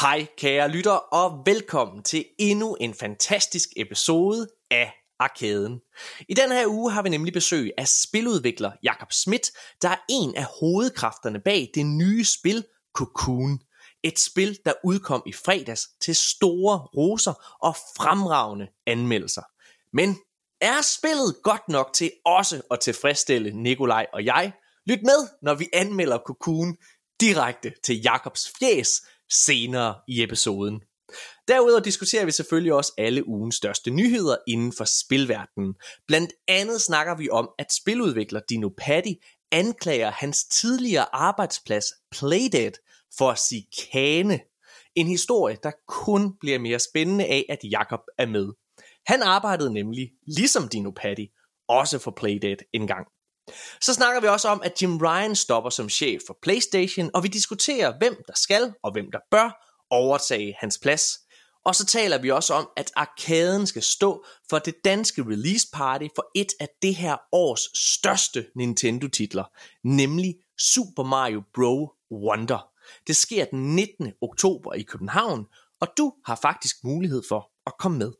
Hej kære lytter og velkommen til endnu en fantastisk episode af Arkaden. I den her uge har vi nemlig besøg af spiludvikler Jakob Schmidt, der er en af hovedkræfterne bag det nye spil Cocoon. Et spil, der udkom i fredags til store roser og fremragende anmeldelser. Men er spillet godt nok til også at tilfredsstille Nikolaj og jeg? Lyt med, når vi anmelder Cocoon direkte til Jakobs fjes senere i episoden. Derudover diskuterer vi selvfølgelig også alle ugens største nyheder inden for spilverdenen. Blandt andet snakker vi om, at spiludvikler Dino Paddy anklager hans tidligere arbejdsplads Playdead for sikane. En historie, der kun bliver mere spændende af, at Jakob er med. Han arbejdede nemlig, ligesom Dino Paddy, også for Playdead en gang. Så snakker vi også om, at Jim Ryan stopper som chef for PlayStation, og vi diskuterer, hvem der skal og hvem der bør overtage hans plads. Og så taler vi også om, at arkaden skal stå for det danske release party for et af det her års største Nintendo-titler, nemlig Super Mario Bros. Wonder. Det sker den 19. oktober i København, og du har faktisk mulighed for at komme med.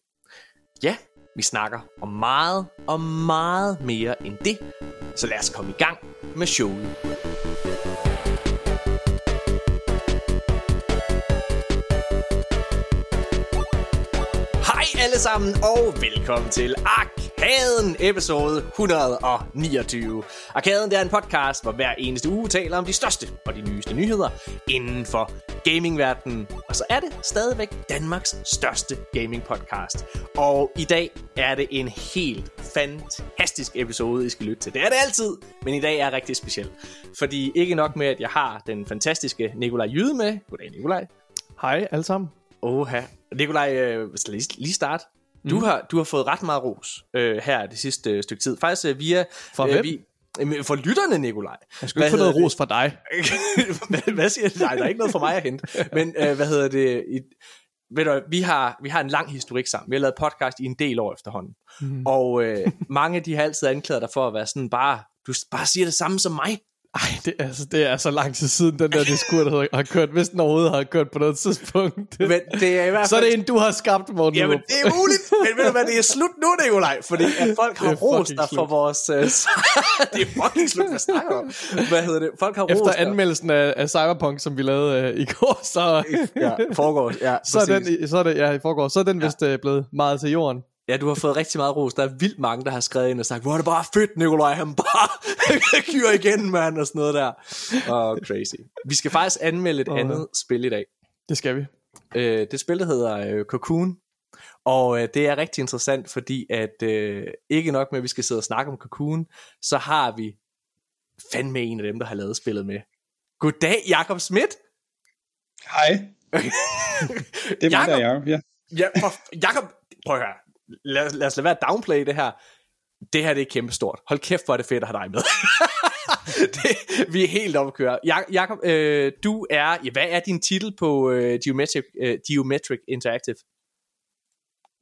Ja, vi snakker om meget og meget mere end det, så lad os komme i gang med showet. Hej alle sammen og velkommen til Arkaden episode 129. Arkaden det er en podcast, hvor hver eneste uge taler om de største og de nyeste nyheder inden for gamingverdenen. Og så er det stadigvæk Danmarks største gaming podcast. Og i dag er det en helt fantastisk episode, I skal lytte til. Det er det altid, men i dag er rigtig speciel. Fordi ikke nok med, at jeg har den fantastiske Nikolaj Jyde med. Goddag Nikolaj. Hej alle sammen. Oha. Nikolaj, øh, skal lige, lige starte. Du, mm. har, du har fået ret meget ros øh, her det sidste øh, stykke tid. Faktisk øh, via... For øh, hvem? Vi, øh, for lytterne, Nikolaj. Jeg skal ikke få noget ros fra dig. hvad, hvad siger du? Nej, der er ikke noget for mig at hente. Men øh, hvad hedder det? I, ved du, vi har, vi har en lang historik sammen. Vi har lavet podcast i en del år efterhånden. Mm. Og øh, mange af de har altid anklaget dig for at være sådan bare, du bare siger det samme som mig. Ej, det er, altså, det er så lang tid siden, den der diskur, der har kørt, hvis den overhovedet har kørt på noget tidspunkt. Men det er i hvert fald... Så er det en, du har skabt, Morten. Jamen, det er muligt. Men ved du hvad, det er slut nu, Nikolaj. Fordi at folk har rost dig for vores... Uh, det er fucking slut, hvad snakker om. Hvad hedder det? Folk har rost Efter anmeldelsen af, af Cyberpunk, som vi lavede uh, i går, så... ja, foregår. Ja, så er den, så er det, ja, i forgår, så er den ja. vist uh, blevet meget til jorden. Ja, du har fået rigtig meget ros. Der er vildt mange, der har skrevet ind og sagt, hvor er det bare fedt, Nikolaj, han bare kyrer igen, mand, og sådan noget der. Åh, oh, crazy. Vi skal faktisk anmelde et oh, andet spil i dag. Det skal vi. Øh, det spil, der hedder øh, Cocoon. Og øh, det er rigtig interessant, fordi at øh, ikke nok med, at vi skal sidde og snakke om Cocoon, så har vi fandme en af dem, der har lavet spillet med. Goddag, Jakob Schmidt. Hej. det er mig, der er Jacob, ja. ja for, Jakob, prøv at høre lad, lad os lade være at downplay det her. Det her det er kæmpestort. Hold kæft, hvor er det fedt at have dig med. det, vi er helt at køre. Jakob, øh, du er, ja, hvad er din titel på øh, Geometric, øh, Geometric Interactive?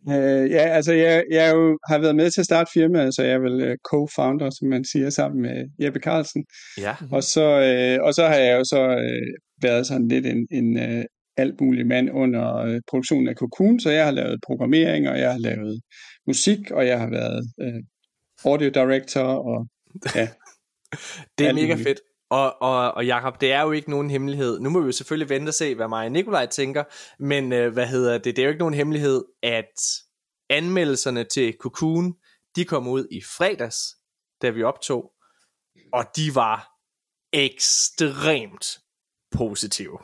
Uh, ja, altså jeg, jeg jo har været med til at starte firmaet, så jeg er vel uh, co-founder, som man siger, sammen med Jeppe Carlsen. Ja. Og, så, uh, og så har jeg jo så uh, været sådan lidt en, en uh, alt muligt mand under øh, produktionen af Cocoon, så jeg har lavet programmering, og jeg har lavet musik, og jeg har været øh, audio director, og ja. det er mega fedt. Og, og, og Jacob, det er jo ikke nogen hemmelighed. Nu må vi jo selvfølgelig vente og se, hvad mig og Nikolaj tænker, men øh, hvad hedder det? Det er jo ikke nogen hemmelighed, at anmeldelserne til Cocoon, de kom ud i fredags, da vi optog, og de var ekstremt positive.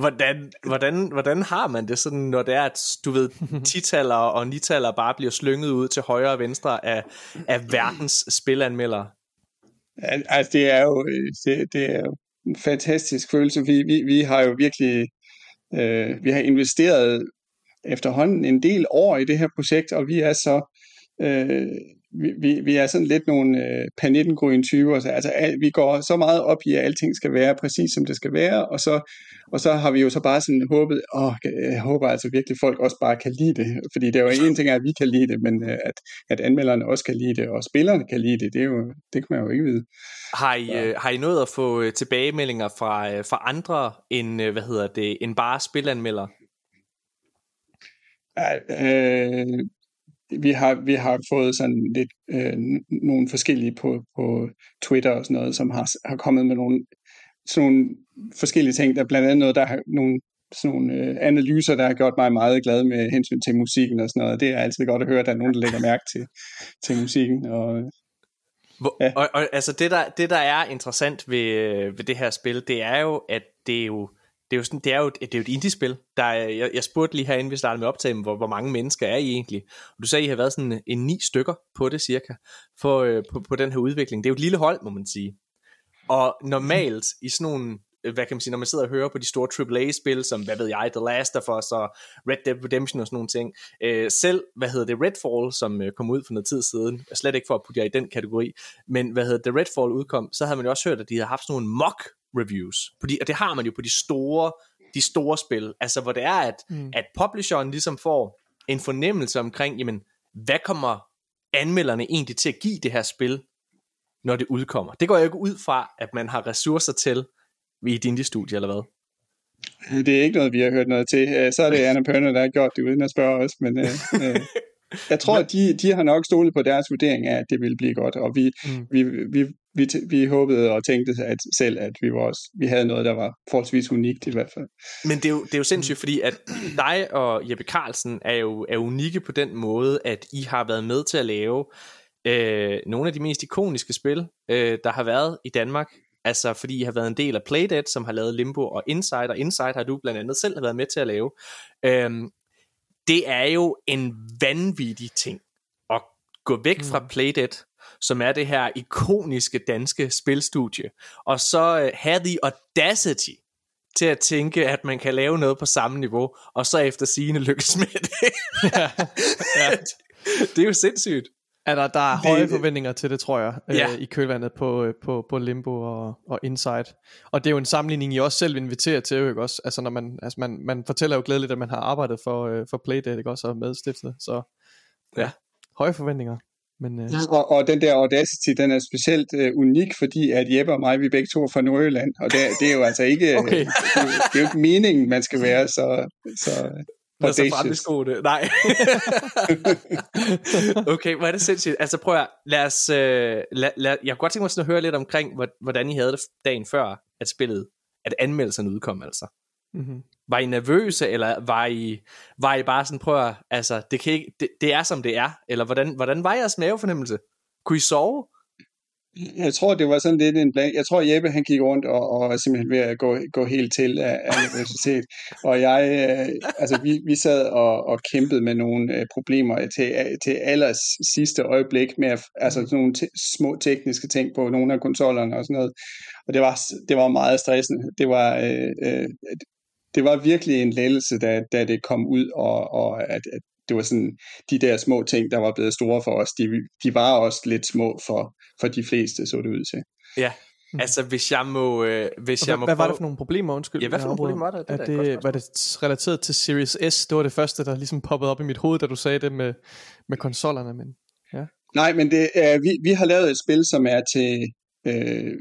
Hvordan, hvordan, hvordan har man det sådan, når det er, at du ved, titaller og nitaller bare bliver slynget ud til højre og venstre af, af verdens spilanmeldere? Altså, det er jo, det, det er jo en fantastisk følelse. Vi, vi, vi har jo virkelig, øh, vi har investeret efterhånden en del år i det her projekt, og vi er så øh, vi, vi, vi er sådan lidt nogle øh, panittengrøn typer. Så, altså, al, vi går så meget op i, at alting skal være præcis som det skal være, og så, Og så har vi jo så bare sådan håbet, åh, jeg håber altså virkelig, folk også bare kan lide det. Fordi det er jo en ting, at vi kan lide det, men øh, at, at anmelderne også kan lide det, og spillerne kan lide det, det, er jo, det kan man jo ikke vide. Har I, ja. øh, har I nået at få øh, tilbagemeldinger fra, fra andre end, hvad hedder det, end bare spilanmeldere? Ja, øh, vi har, vi har fået sådan lidt øh, nogle forskellige på, på Twitter og sådan noget, som har, har kommet med nogle, sådan nogle forskellige ting. Der er blandt andet noget, der har nogle sådan nogle øh, analyser, der har gjort mig meget glad med hensyn til musikken og sådan noget. Det er altid godt at høre, at der er nogen, der lægger mærke til, til musikken. Og, Hvor, ja. og, og altså det der, det, der er interessant ved, øh, ved det her spil, det er jo, at det er jo, det er jo, sådan, det er jo, det er jo et indie-spil. Der er, jeg, jeg spurgte lige herinde, vi startede med optagen, hvor, hvor mange mennesker er I egentlig? Og du sagde, I har været sådan en ni stykker på det cirka, for, øh, på, på den her udvikling. Det er jo et lille hold, må man sige. Og normalt i sådan nogle øh, hvad kan man sige, når man sidder og hører på de store AAA-spil, som, hvad ved jeg, The Last of Us og Red Dead Redemption og sådan nogle ting. Øh, selv, hvad hedder det, Redfall, som øh, kom ud for noget tid siden, slet ikke for at putte jer i den kategori, men hvad hedder det, Redfall udkom, så havde man jo også hørt, at de havde haft sådan nogle mock reviews, på de, og det har man jo på de store, de store spil, altså hvor det er, at, mm. at publisheren ligesom får en fornemmelse omkring, jamen, hvad kommer anmelderne egentlig til at give det her spil, når det udkommer. Det går jeg ikke ud fra, at man har ressourcer til i et indie-studie, eller hvad? Det er ikke noget, vi har hørt noget til. Øh, så er det Anna Pørner, der har gjort det uden at spørge os, men øh, øh, jeg tror, at de, de har nok stolet på deres vurdering af, at det ville blive godt, og vi, mm. vi, vi, vi, vi håbede og tænkte at selv, at vi, var også, vi havde noget, der var forholdsvis unikt i hvert fald. Men det er jo, det er jo sindssygt, fordi at dig og Jeppe Carlsen er jo er unikke på den måde, at I har været med til at lave øh, nogle af de mest ikoniske spil, øh, der har været i Danmark. Altså fordi I har været en del af Playdead, som har lavet Limbo og Inside, og Inside har du blandt andet selv været med til at lave. Øhm, det er jo en vanvittig ting at gå væk fra mm. Playdead, som er det her ikoniske danske spilstudie, og så uh, have the audacity til at tænke, at man kan lave noget på samme niveau, og så efter sigende lykkes med det. ja. Ja. det er jo sindssygt. Ja, der, der er høje det, forventninger til det, tror jeg, øh, ja. øh, i kølvandet på, øh, på, på Limbo og, og Inside. Og det er jo en sammenligning, I også selv inviterer til, ikke også? Altså, når man, altså man, man fortæller jo glædeligt, at man har arbejdet for, øh, for Playdead, ikke også, og medstiftet. Så ja, høje forventninger. Men, øh... og, og den der Audacity, den er specielt øh, unik, fordi at Jeppe og mig, vi begge to er fra Nordjylland, og det, det er jo altså ikke, okay. det, det er jo ikke meningen, man skal være så, så Lad så frem i skoene. Nej. okay, hvor er det sindssygt. Altså prøv at, lad os, uh, lad, lad, jeg kunne godt tænke mig sådan at høre lidt omkring, hvordan I havde det dagen før, at spillet, at anmeldelserne udkom altså. Mm-hmm. Var I nervøse, eller var I, var I bare sådan, prøv at, altså, det, kan ikke, det, det er som det er, eller hvordan, hvordan var jeres mavefornemmelse? Kunne I sove? Jeg tror, det var sådan lidt en blank. Jeg tror, Jeppe han gik rundt og, og simpelthen ved at gå, gå helt til af, af universitet. Og jeg, øh, altså vi, vi sad og, og kæmpede med nogle øh, problemer til, til allers sidste øjeblik med altså sådan nogle t- små tekniske ting på nogle af konsollerne og sådan noget. Og det var, det var meget stressende. Det var, øh, øh, det var virkelig en lettelse, da, da det kom ud, og, og at, at det var sådan, de der små ting, der var blevet store for os, de, de var også lidt små for, for de fleste, så det ud til. Ja, Mm. Altså hvis jeg må øh, hvis jeg hvad, må hvad var det for nogle problemer undskyld? Ja, hvad for nogle problemer var det? det, er det var det relateret til Series S? Det var det første der ligesom poppede op i mit hoved, da du sagde det med med konsollerne, men ja. Nej, men det er, vi vi har lavet et spil som er til øh,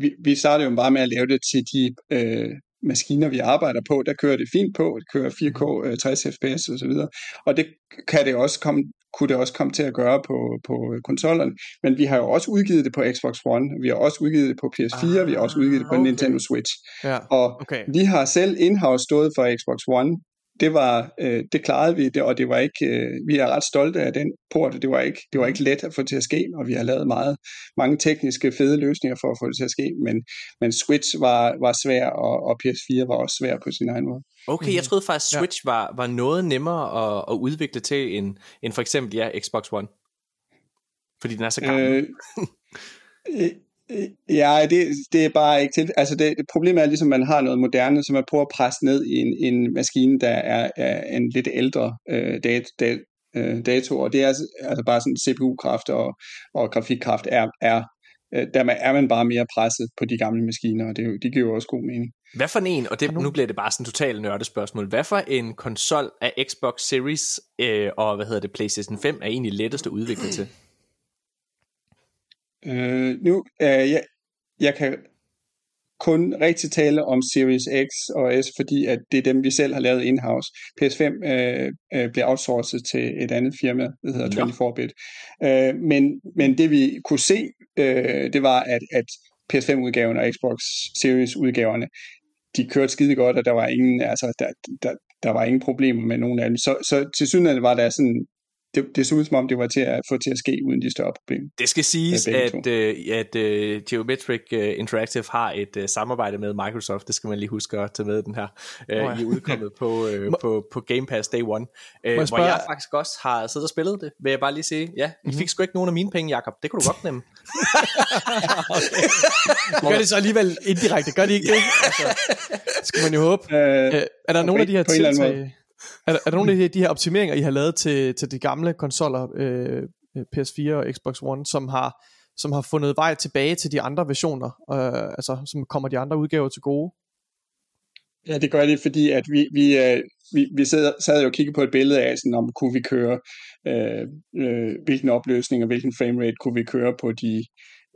vi, vi startede jo bare med at lave det til de øh, maskiner, vi arbejder på, der kører det fint på, det kører 4K, 60 fps og så videre, og det kan det også komme, kunne det også komme til at gøre på, på konsollerne, men vi har jo også udgivet det på Xbox One, vi har også udgivet det på PS4, ah, vi har også udgivet det på ah, okay. Nintendo Switch, ja, og okay. vi har selv in-house stået for Xbox One, det var øh, det klarede vi det og det var ikke øh, vi er ret stolte af den port det var ikke det var ikke let at få til at ske og vi har lavet meget mange tekniske fede løsninger for at få det til at ske men men Switch var var svær og, og PS4 var også svær på sin egen måde. Okay, jeg mhm. troede faktisk Switch ja. var var noget nemmere at, at udvikle til end end for eksempel ja Xbox One. Fordi den er så gammel. Øh, øh Ja, det, det er bare ikke til. Altså det, det problemet er ligesom, at man har noget moderne, som man prøver at presse ned i en, en maskine, der er, er en lidt ældre øh, dat, dat, øh, dato, og det er altså, altså bare sådan CPU-kraft og, og grafikkraft er, er øh, der er man bare mere presset på de gamle maskiner, og det, det giver jo også god mening. Hvad for en, og det, nu bliver det bare sådan en total nørdespørgsmål, hvad for en konsol af Xbox Series øh, og hvad hedder det, PlayStation 5 er egentlig lettest at udvikle til? Øh, nu, øh, jeg, jeg kan kun rigtig tale om Series X og S, fordi at det er dem, vi selv har lavet in-house. PS5 øh, øh, bliver outsourcet til et andet firma, der hedder 24-bit. Øh, men, men det vi kunne se, øh, det var, at, at PS5-udgaven og Xbox Series-udgaverne, de kørte skide godt, og der var ingen, altså, der, der, der var ingen problemer med nogen af dem. Så, så til synligheden var der sådan det, det så ud som om, det var til at få til at ske uden de større problemer. Det skal siges, at, øh, at uh, Geometric uh, Interactive har et uh, samarbejde med Microsoft. Det skal man lige huske at tage med den her. Uh, oh, ja. I udkommet på, uh, på, på Game Pass Day One. Uh, jeg hvor jeg faktisk også har siddet og spillet det, vil jeg bare lige sige. Ja, I mm-hmm. fik sgu ikke nogen af mine penge, Jacob. Det kunne du godt nemme. Gør det så alligevel indirekte, gør de ikke det? Altså, skal man jo håbe. Uh, uh, er der nogle af de her tiltag? Er, er der nogle af de, de her optimeringer, I har lavet til, til de gamle konsoller, øh, PS4 og Xbox One, som har, som har fundet vej tilbage til de andre versioner, øh, altså som kommer de andre udgaver til gode? Ja, det gør det, fordi at vi, vi, øh, vi, vi sad, sad jo og kiggede på et billede af, sådan, om kunne vi køre, øh, øh, hvilken opløsning og hvilken framerate kunne vi køre på de,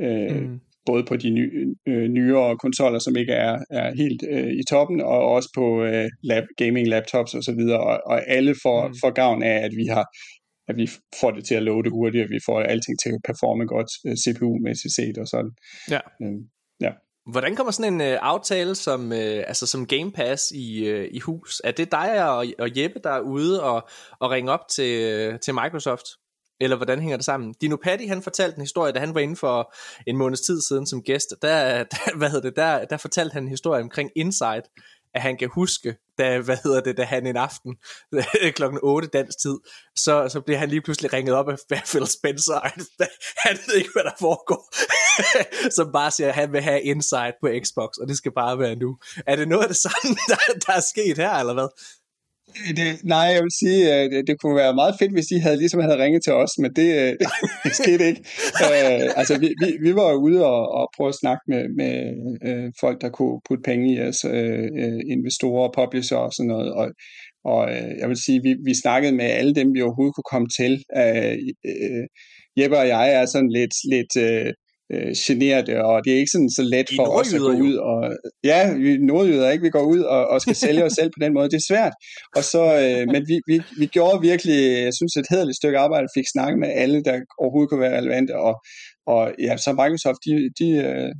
øh, mm både på de ny, øh, nyere konsoller, som ikke er, er helt øh, i toppen, og også på øh, lab, gaming laptops osv., og, og, og alle får, mm. får gavn af, at vi har at vi får det til at loade hurtigt, og vi får alting til at performe godt øh, CPU-mæssigt set og sådan. Ja. Øh, ja. Hvordan kommer sådan en øh, aftale som, øh, altså som Game Pass i, øh, i hus? Er det dig og, og Jeppe, der er ude og, og ringe op til, øh, til Microsoft? Eller hvordan hænger det sammen? Dino Patti, han fortalte en historie, da han var inde for en måneds tid siden som gæst. Der, der, hvad hedder det, der, der fortalte han en historie omkring Insight, at han kan huske, da, hvad hedder det, da han en aften klokken 8 dansk tid, så, så bliver han lige pludselig ringet op af Phil Spencer, han, han ved ikke, hvad der foregår, som bare siger, at han vil have Insight på Xbox, og det skal bare være nu. Er det noget af det samme, der, der er sket her, eller hvad? Det, nej, jeg vil sige, øh, at det, kunne være meget fedt, hvis de havde ligesom havde ringet til os, men det, øh, det, skete ikke. uh, altså, vi, vi, vi var ude og, og prøve at snakke med, med øh, folk, der kunne putte penge i os, øh, investorer, publisher og sådan noget, og, og øh, jeg vil sige, vi, vi snakkede med alle dem, vi overhovedet kunne komme til. Uh, øh, Jeppe og jeg er sådan lidt, lidt øh, øh, generte, og det er ikke sådan så let for os at gå ud og ja, vi nordjyder ikke, vi går ud og, og skal sælge os selv på den måde, det er svært. Og så, øh, men vi, vi, vi gjorde virkelig, jeg synes, et hederligt stykke arbejde, fik snakket med alle, der overhovedet kunne være relevante, og, og ja, så Microsoft, de, de, øh,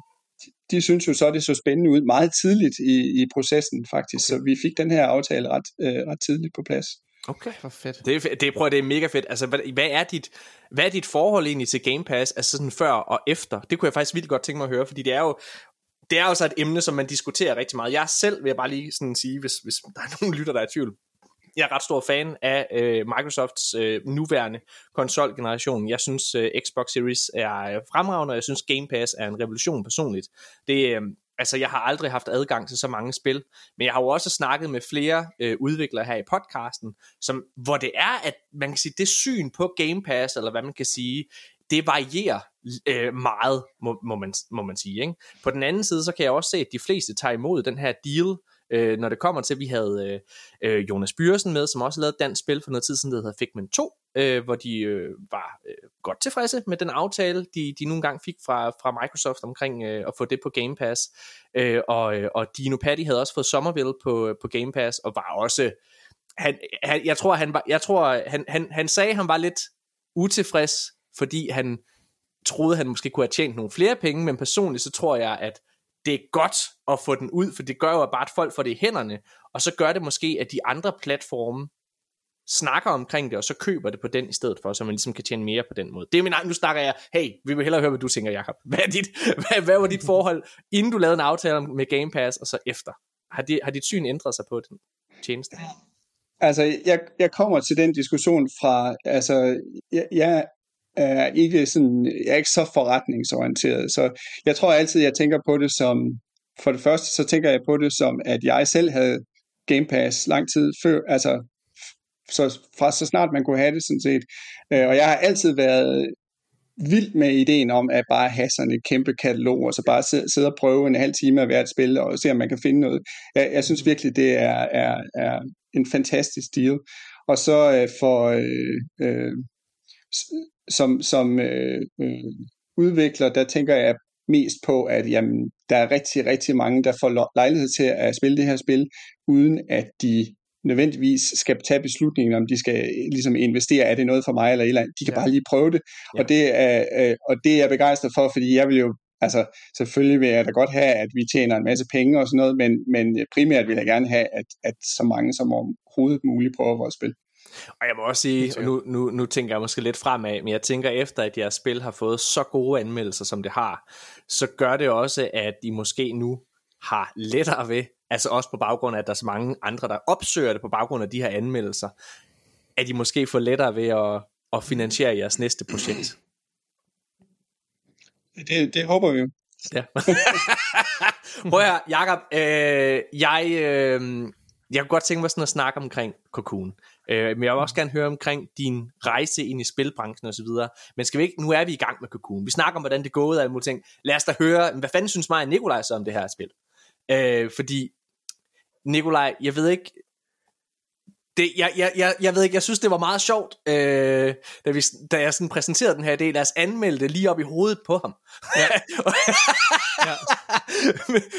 de, de synes jo så, det så spændende ud meget tidligt i, i processen faktisk, okay. så vi fik den her aftale ret, øh, ret tidligt på plads. Okay, for fedt. Det, er, det, prøv, det er mega fedt. Altså, hvad, hvad, er dit, hvad er dit forhold egentlig til Game Pass, altså sådan før og efter? Det kunne jeg faktisk vildt godt tænke mig at høre, fordi det er jo, det er jo så et emne, som man diskuterer rigtig meget. Jeg selv vil jeg bare lige sådan sige, hvis, hvis der er nogen lytter, der er i tvivl, jeg er ret stor fan af øh, Microsofts øh, nuværende konsolgeneration. Jeg synes øh, Xbox Series er fremragende, og jeg synes Game Pass er en revolution personligt. Det, øh, altså jeg har aldrig haft adgang til så mange spil, men jeg har jo også snakket med flere øh, udviklere her i podcasten, som, hvor det er, at man kan sige, det syn på Game Pass, eller hvad man kan sige, det varierer øh, meget, må, må, man, må man sige. Ikke? På den anden side, så kan jeg også se, at de fleste tager imod den her deal, øh, når det kommer til, at vi havde øh, øh Jonas Byrsen med, som også lavede et dansk spil for noget tid siden, der hedder Figment 2, øh, hvor de øh, var øh, godt tilfredse med den aftale, de, de nogle gange fik fra, fra Microsoft omkring øh, at få det på Game Pass. Øh, og, øh, og Dino Patti havde også fået Somerville på, på Game Pass, og var også... Han, han, jeg tror, han, var, jeg tror han, han, han sagde, at han var lidt utilfreds, fordi han troede, han måske kunne have tjent nogle flere penge, men personligt så tror jeg, at det er godt at få den ud, for det gør jo bare, at folk får det i hænderne, og så gør det måske, at de andre platforme snakker omkring det, og så køber det på den i stedet for, så man ligesom kan tjene mere på den måde. Det er min egen, nu snakker jeg, hey, vi vil hellere høre, hvad du tænker, Jacob. Hvad, er dit, hvad, hvad var dit forhold, inden du lavede en aftale med Game Pass, og så efter? Har, det, har dit syn ændret sig på den tjeneste? Altså, jeg, jeg kommer til den diskussion fra, altså, jeg, jeg er ikke sådan, jeg er ikke så forretningsorienteret, så jeg tror altid, jeg tænker på det som, for det første, så tænker jeg på det som, at jeg selv havde Game Pass lang tid før, altså så fra så snart man kunne have det sådan set. Øh, og jeg har altid været vild med ideen om at bare have sådan et kæmpe katalog, og så bare sidde, sidde og prøve en halv time af hvert spil, og se om man kan finde noget. Jeg, jeg synes virkelig, det er, er, er en fantastisk deal. Og så øh, for øh, øh, som, som øh, øh, udvikler, der tænker jeg mest på, at jamen, der er rigtig, rigtig mange, der får lejlighed til at spille det her spil, uden at de nødvendigvis skal tage beslutningen, om de skal ligesom investere, er det noget for mig eller et eller andet. De kan ja. bare lige prøve det. Ja. Og, det er, øh, og det er jeg begejstret for, fordi jeg vil jo, altså selvfølgelig vil jeg da godt have, at vi tjener en masse penge og sådan noget, men, men primært vil jeg gerne have, at, at så mange som overhovedet muligt prøver vores spil. Og jeg må også sige, nu, nu, nu tænker jeg måske lidt fremad, men jeg tænker efter, at jeres spil har fået så gode anmeldelser, som det har, så gør det også, at I måske nu har lettere ved, altså også på baggrund af, at der er så mange andre, der opsøger det på baggrund af de her anmeldelser, at I måske får lettere ved at, at finansiere jeres næste projekt. Det, det håber vi jo. Ja. Prøv at Jacob, øh, jeg, øh, jeg kunne godt tænke mig sådan at snakke omkring Cocoon. Øh, men jeg vil også gerne høre omkring din rejse ind i spilbranchen osv. Men skal vi ikke, nu er vi i gang med Cocoon. Vi snakker om, hvordan det er gået og alle mulige ting. Lad os da høre, hvad fanden synes mig og Nikolaj så om det her spil? Øh, fordi, Nikolaj, jeg ved ikke, det, jeg, jeg, jeg, jeg ved ikke, jeg synes det var meget sjovt, øh, da, vi, da jeg sådan præsenterede den her del. Lad os anmelde det lige op i hovedet på ham. Ja. ja.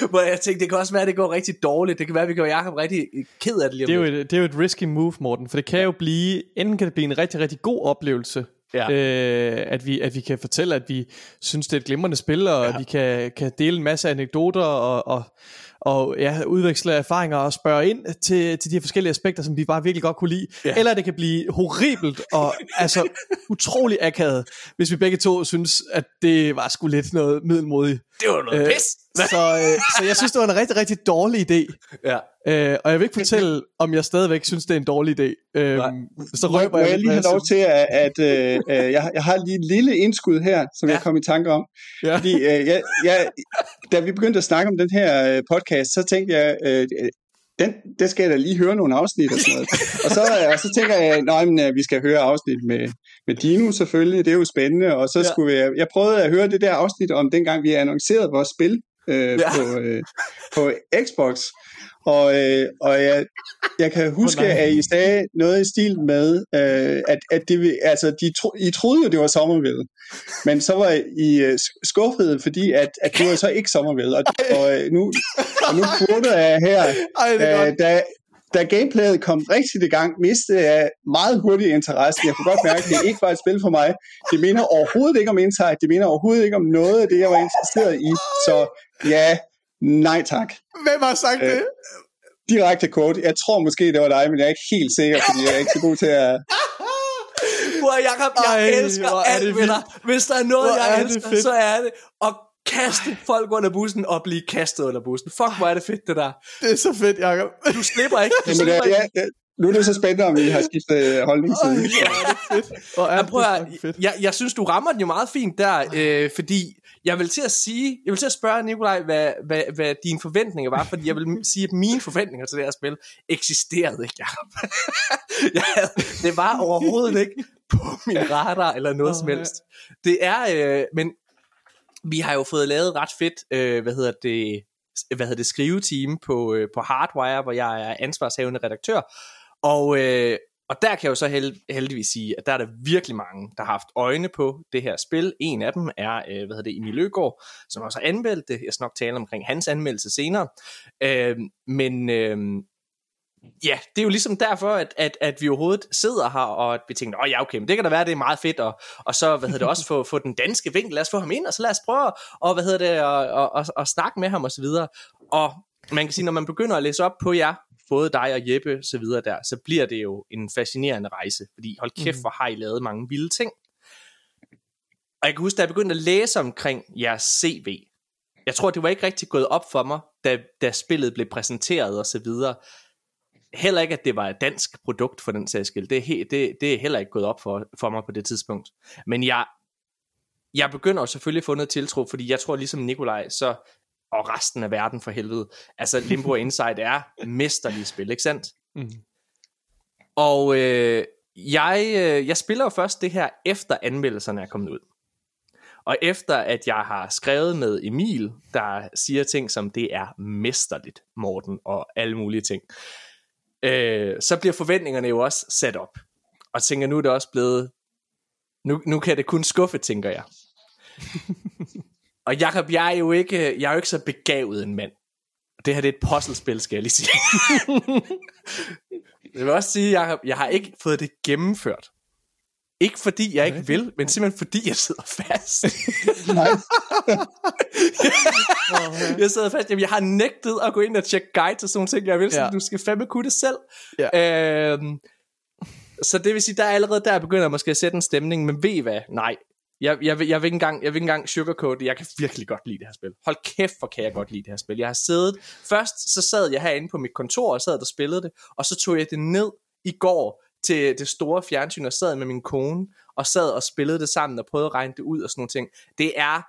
Hvor jeg tænkte, det kan også være, at det går rigtig dårligt. Det kan være, at vi gør Jacob rigtig ked af det lige det er, jo et, det er jo et risky move, Morten, for det kan jo blive, enten kan det blive en rigtig, rigtig god oplevelse, Ja. Øh, at, vi, at vi kan fortælle, at vi synes, det er et glimrende spil, og ja. vi kan, kan dele en masse anekdoter og, og, og ja, udveksle erfaringer og spørge ind til, til de her forskellige aspekter, som vi bare virkelig godt kunne lide. Ja. Eller det kan blive horribelt og altså utrolig akavet, hvis vi begge to synes, at det var sgu lidt noget middelmodigt. Det var noget øh, pis! så, øh, så jeg synes, det var en rigtig, rigtig dårlig idé. Ja. Øh, og jeg vil ikke fortælle, om jeg stadigvæk synes, det er en dårlig idé. Øh, så røber jeg, jeg lige have lov til, at, at øh, øh, jeg, jeg har lige et lille indskud her, som ja. jeg kom i tanke om. Ja. Fordi øh, jeg, jeg, da vi begyndte at snakke om den her øh, podcast, så tænkte jeg, øh, den, det skal jeg da lige høre nogle afsnit og sådan noget. og, så, og så tænker jeg, at vi skal høre afsnit med, med Dino selvfølgelig, det er jo spændende. Og så ja. skulle jeg, jeg prøvede at høre det der afsnit om dengang vi annoncerede vores spil øh, ja. på, øh, på Xbox. Og, øh, og jeg, jeg kan huske, oh, at I sagde noget i stil med, øh, at, at det, altså, de tro, I troede jo, det var Sommerville. Men så var I øh, skuffede, fordi at, at det var så ikke Sommerville. Og, og, øh, nu, og nu quoter jeg her, Ej, øh, da, da gameplayet kom rigtig i gang, mistede jeg meget hurtigt interesse. Jeg kunne godt mærke, at det ikke var et spil for mig. Det minder overhovedet ikke om Insight. Det minder overhovedet ikke om noget af det, jeg var interesseret i. Så ja, nej tak. Hvem har sagt øh, det? Direkte quote. Jeg tror måske, det var dig, men jeg er ikke helt sikker, fordi jeg er ikke så god til at... Hvor Jacob, jeg Ej, elsker alt ved dig. Hvis der er noget, hvor jeg elsker, så er det at kaste folk under bussen og blive kastet under bussen. Fuck, hvor er det fedt, det der. Det er så fedt, Jacob. Du slipper ikke. Du slipper det, ikke. Ja, ja. Nu er det så spændende, om I har skiftet holdning siden. Ja, det fedt. Og er jeg, prøver, fedt. Jeg, jeg synes, du rammer den jo meget fint der, øh, fordi jeg vil til at sige, jeg vil til at spørge Nikolaj, hvad, hvad, hvad dine forventninger var, fordi jeg vil sige, at mine forventninger til det her spil eksisterede ikke, jeg havde, det var overhovedet ikke på min radar eller noget oh, som helst. Det er, øh, men vi har jo fået lavet ret fedt, øh, hvad hedder det, hvad hedder det, skriveteam på, øh, på Hardwire, hvor jeg er ansvarshavende redaktør. Og, øh, og der kan jeg jo så held, heldigvis sige, at der er der virkelig mange, der har haft øjne på det her spil. En af dem er, øh, hvad hedder det, Emil Løgaard, som også har anmeldt det. Jeg skal nok tale omkring hans anmeldelse senere. Øh, men øh, ja, det er jo ligesom derfor, at, at, at vi overhovedet sidder her, og at vi tænker, åh ja, okay, men det kan da være, det er meget fedt, og, og så, hvad hedder det, også få, få den danske vinkel, lad os få ham ind, og så lad os prøve, og hvad hedder det, og, og, og, og snakke med ham, og så videre. Og man kan sige, når man begynder at læse op på jer, både dig og Jeppe, så videre der, så bliver det jo en fascinerende rejse, fordi hold kæft, mm. hvor har I lavet mange vilde ting. Og jeg kan huske, da jeg begyndte at læse omkring jeres CV, jeg tror, det var ikke rigtig gået op for mig, da, da spillet blev præsenteret og så videre, heller ikke, at det var et dansk produkt for den sags skyld. Det er, he, det, det er heller ikke gået op for, for mig på det tidspunkt. Men jeg, jeg begynder jo selvfølgelig at få noget tiltro, fordi jeg tror ligesom Nikolaj, så, og resten af verden for helvede, altså Limbo Inside er mesterlige spil, ikke sandt? Mm. Og øh, jeg, øh, jeg spiller jo først det her, efter anmeldelserne er kommet ud. Og efter at jeg har skrevet med Emil, der siger ting som, det er mesterligt, Morten, og alle mulige ting, øh, så bliver forventningerne jo også sat op. Og tænker, nu er det også blevet, nu, nu kan det kun skuffe, tænker jeg. og Jacob, jeg er jo ikke, jeg er jo ikke så begavet en mand. Det her det er et puzzlespil, skal jeg lige sige. jeg vil også sige, Jacob, jeg har ikke fået det gennemført. Ikke fordi jeg ikke vil, men simpelthen fordi jeg sidder fast. Jeg sidder fast. Jamen, jeg har nægtet at gå ind og tjekke guide til sådan nogle ting, jeg vil. Ja. du skal fandme kunne det selv. Ja. Øhm, så det vil sige, der er allerede der begynder måske at sætte en stemning, men ved I hvad? Nej. Jeg, jeg, jeg, jeg, vil ikke engang, jeg vil ikke engang sugarcoat Jeg kan virkelig godt lide det her spil. Hold kæft, for kan jeg godt lide det her spil. Jeg har siddet... Først så sad jeg herinde på mit kontor og sad og spillede det, og så tog jeg det ned i går til det store fjernsyn og sad med min kone og sad og spillede det sammen og prøvede at regne det ud og sådan nogle ting. Det er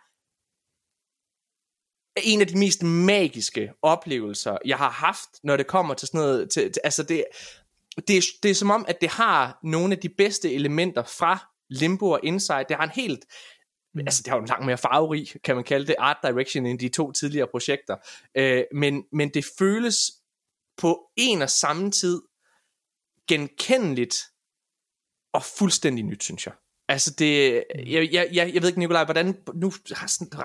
en af de mest magiske oplevelser, jeg har haft, når det kommer til sådan noget. Til, til, altså det, det, det er som om, at det har nogle af de bedste elementer fra Limbo og Inside. Det har en helt mm. altså det har jo en langt mere farverig, kan man kalde det, art direction end de to tidligere projekter. Øh, men, men det føles på en og samme tid genkendeligt og fuldstændig nyt, synes jeg. Altså det, jeg, jeg, jeg, jeg ved ikke Nikolaj, hvordan, nu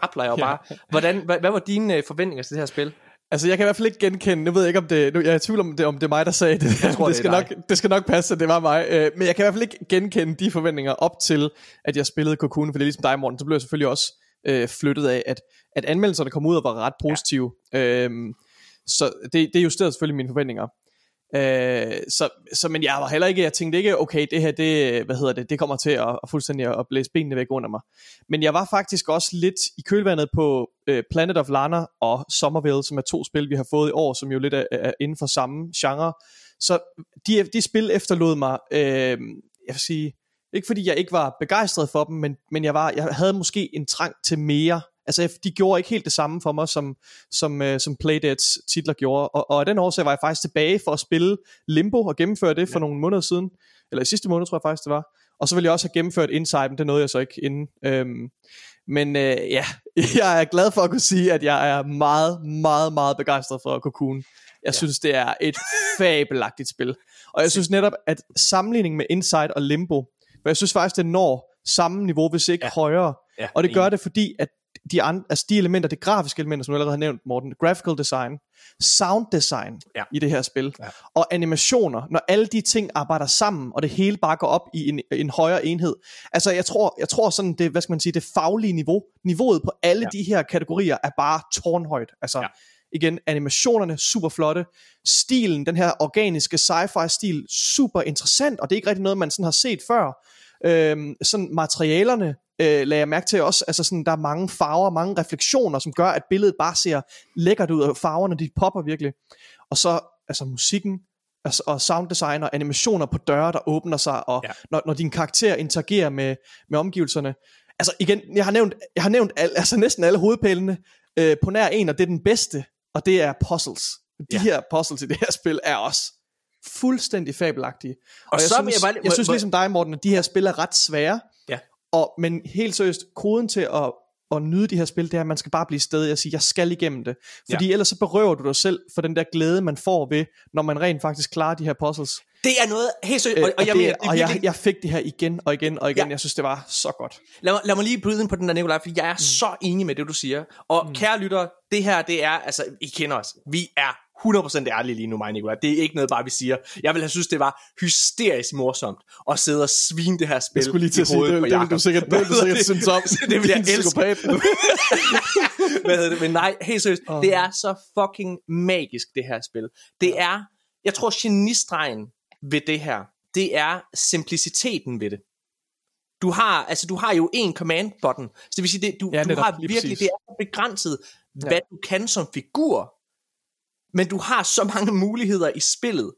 rappler jeg jo bare, hvordan, hvad, hvad var dine øh, forventninger til det her spil? Altså, jeg kan i hvert fald ikke genkende, nu ved jeg ikke, om det, nu, jeg er i tvivl om det, om det er mig, der sagde det. Jeg tror, det, det, skal nok, det skal nok passe, at det var mig. Øh, men jeg kan i hvert fald ikke genkende de forventninger op til, at jeg spillede Cocoon, for det er ligesom dig, Morten, så blev jeg selvfølgelig også øh, flyttet af, at, at anmeldelserne kom ud og var ret positive. Ja. Øhm, så det, det justerede selvfølgelig mine forventninger. Øh, så, så, men jeg var heller ikke, jeg tænkte ikke, okay, det her, det, hvad hedder det, det kommer til at, at fuldstændig at blæse benene væk under mig. Men jeg var faktisk også lidt i kølvandet på øh, Planet of Lana og Somerville, som er to spil, vi har fået i år, som jo lidt er, er inden for samme genre. Så de, de spil efterlod mig, øh, jeg vil sige, ikke fordi jeg ikke var begejstret for dem, men, men jeg, var, jeg havde måske en trang til mere altså de gjorde ikke helt det samme for mig, som, som, uh, som Playdeads titler gjorde, og, og af den årsag var jeg faktisk tilbage for at spille Limbo og gennemføre det for ja. nogle måneder siden, eller i sidste måned tror jeg faktisk det var, og så ville jeg også have gennemført Inside, men det nåede jeg så ikke inden. Øhm, men uh, ja, jeg er glad for at kunne sige, at jeg er meget, meget, meget begejstret for Cocoon. Jeg ja. synes, det er et fabelagtigt spil. Og jeg synes netop, at sammenligningen med Inside og Limbo, for jeg synes faktisk, det når samme niveau, hvis ikke ja. højere. Ja, og det gør det, fordi at de, andre, altså de elementer, de grafiske elementer, som du allerede har nævnt, Morten, graphical design, sound design ja. i det her spil, ja. og animationer, når alle de ting arbejder sammen, og det hele bare går op i en, en højere enhed. Altså jeg tror, jeg tror sådan, det, hvad skal man sige, det faglige niveau, niveauet på alle ja. de her kategorier er bare tårnhøjt. Altså, ja. igen, animationerne super flotte, stilen, den her organiske sci-fi stil, super interessant, og det er ikke rigtig noget, man sådan har set før. Øhm, sådan materialerne øh, lagde jeg mærke til også, altså sådan, der er mange farver, mange refleksioner, som gør, at billedet bare ser lækkert ud, og farverne de popper virkelig. Og så altså musikken, altså, og sounddesign og animationer på døre, der åbner sig, og ja. når, når din karakter interagerer med, med omgivelserne. Altså igen, jeg har nævnt, jeg har nævnt al, altså næsten alle hovedpælene øh, på nær en, og det er den bedste, og det er puzzles. De ja. her puzzles i det her spil er også fuldstændig fabelagtige. Og, og jeg, så synes, jeg, bare, jeg synes ligesom dig, Morten, at de her spil er ret svære. Og, men helt seriøst, koden til at, at nyde de her spil, det er, at man skal bare blive stedig og sige, jeg skal igennem det. Fordi ja. ellers så berøver du dig selv for den der glæde, man får ved, når man rent faktisk klarer de her puzzles. Det er noget helt seriøst. Og, og, og, jeg, det, mener, det og jeg, jeg fik det her igen og igen og igen. Ja. Jeg synes, det var så godt. Lad mig, lad mig lige bryde ind på den der, Nikolaj, for jeg er mm. så enig med det, du siger. Og mm. kære lytter, det her, det er, altså, I kender os. Vi er 100% ærlig lige nu, mig Nicolai. Det er ikke noget bare, vi siger. Jeg ville have synes, det var hysterisk morsomt at sidde og svine det her spil Jeg skulle lige til at sige, det, det, vil du sikkert, det, du sikkert synes om. det vil jeg elske. Hvad hedder det? Men nej, helt seriøst. Oh. Det er så fucking magisk, det her spil. Det er, jeg tror, genistregen ved det her, det er simpliciteten ved det. Du har, altså, du har jo en command button. Så det vil sige, det, du, ja, du har virkelig, præcis. det er begrænset, hvad ja. du kan som figur men du har så mange muligheder i spillet,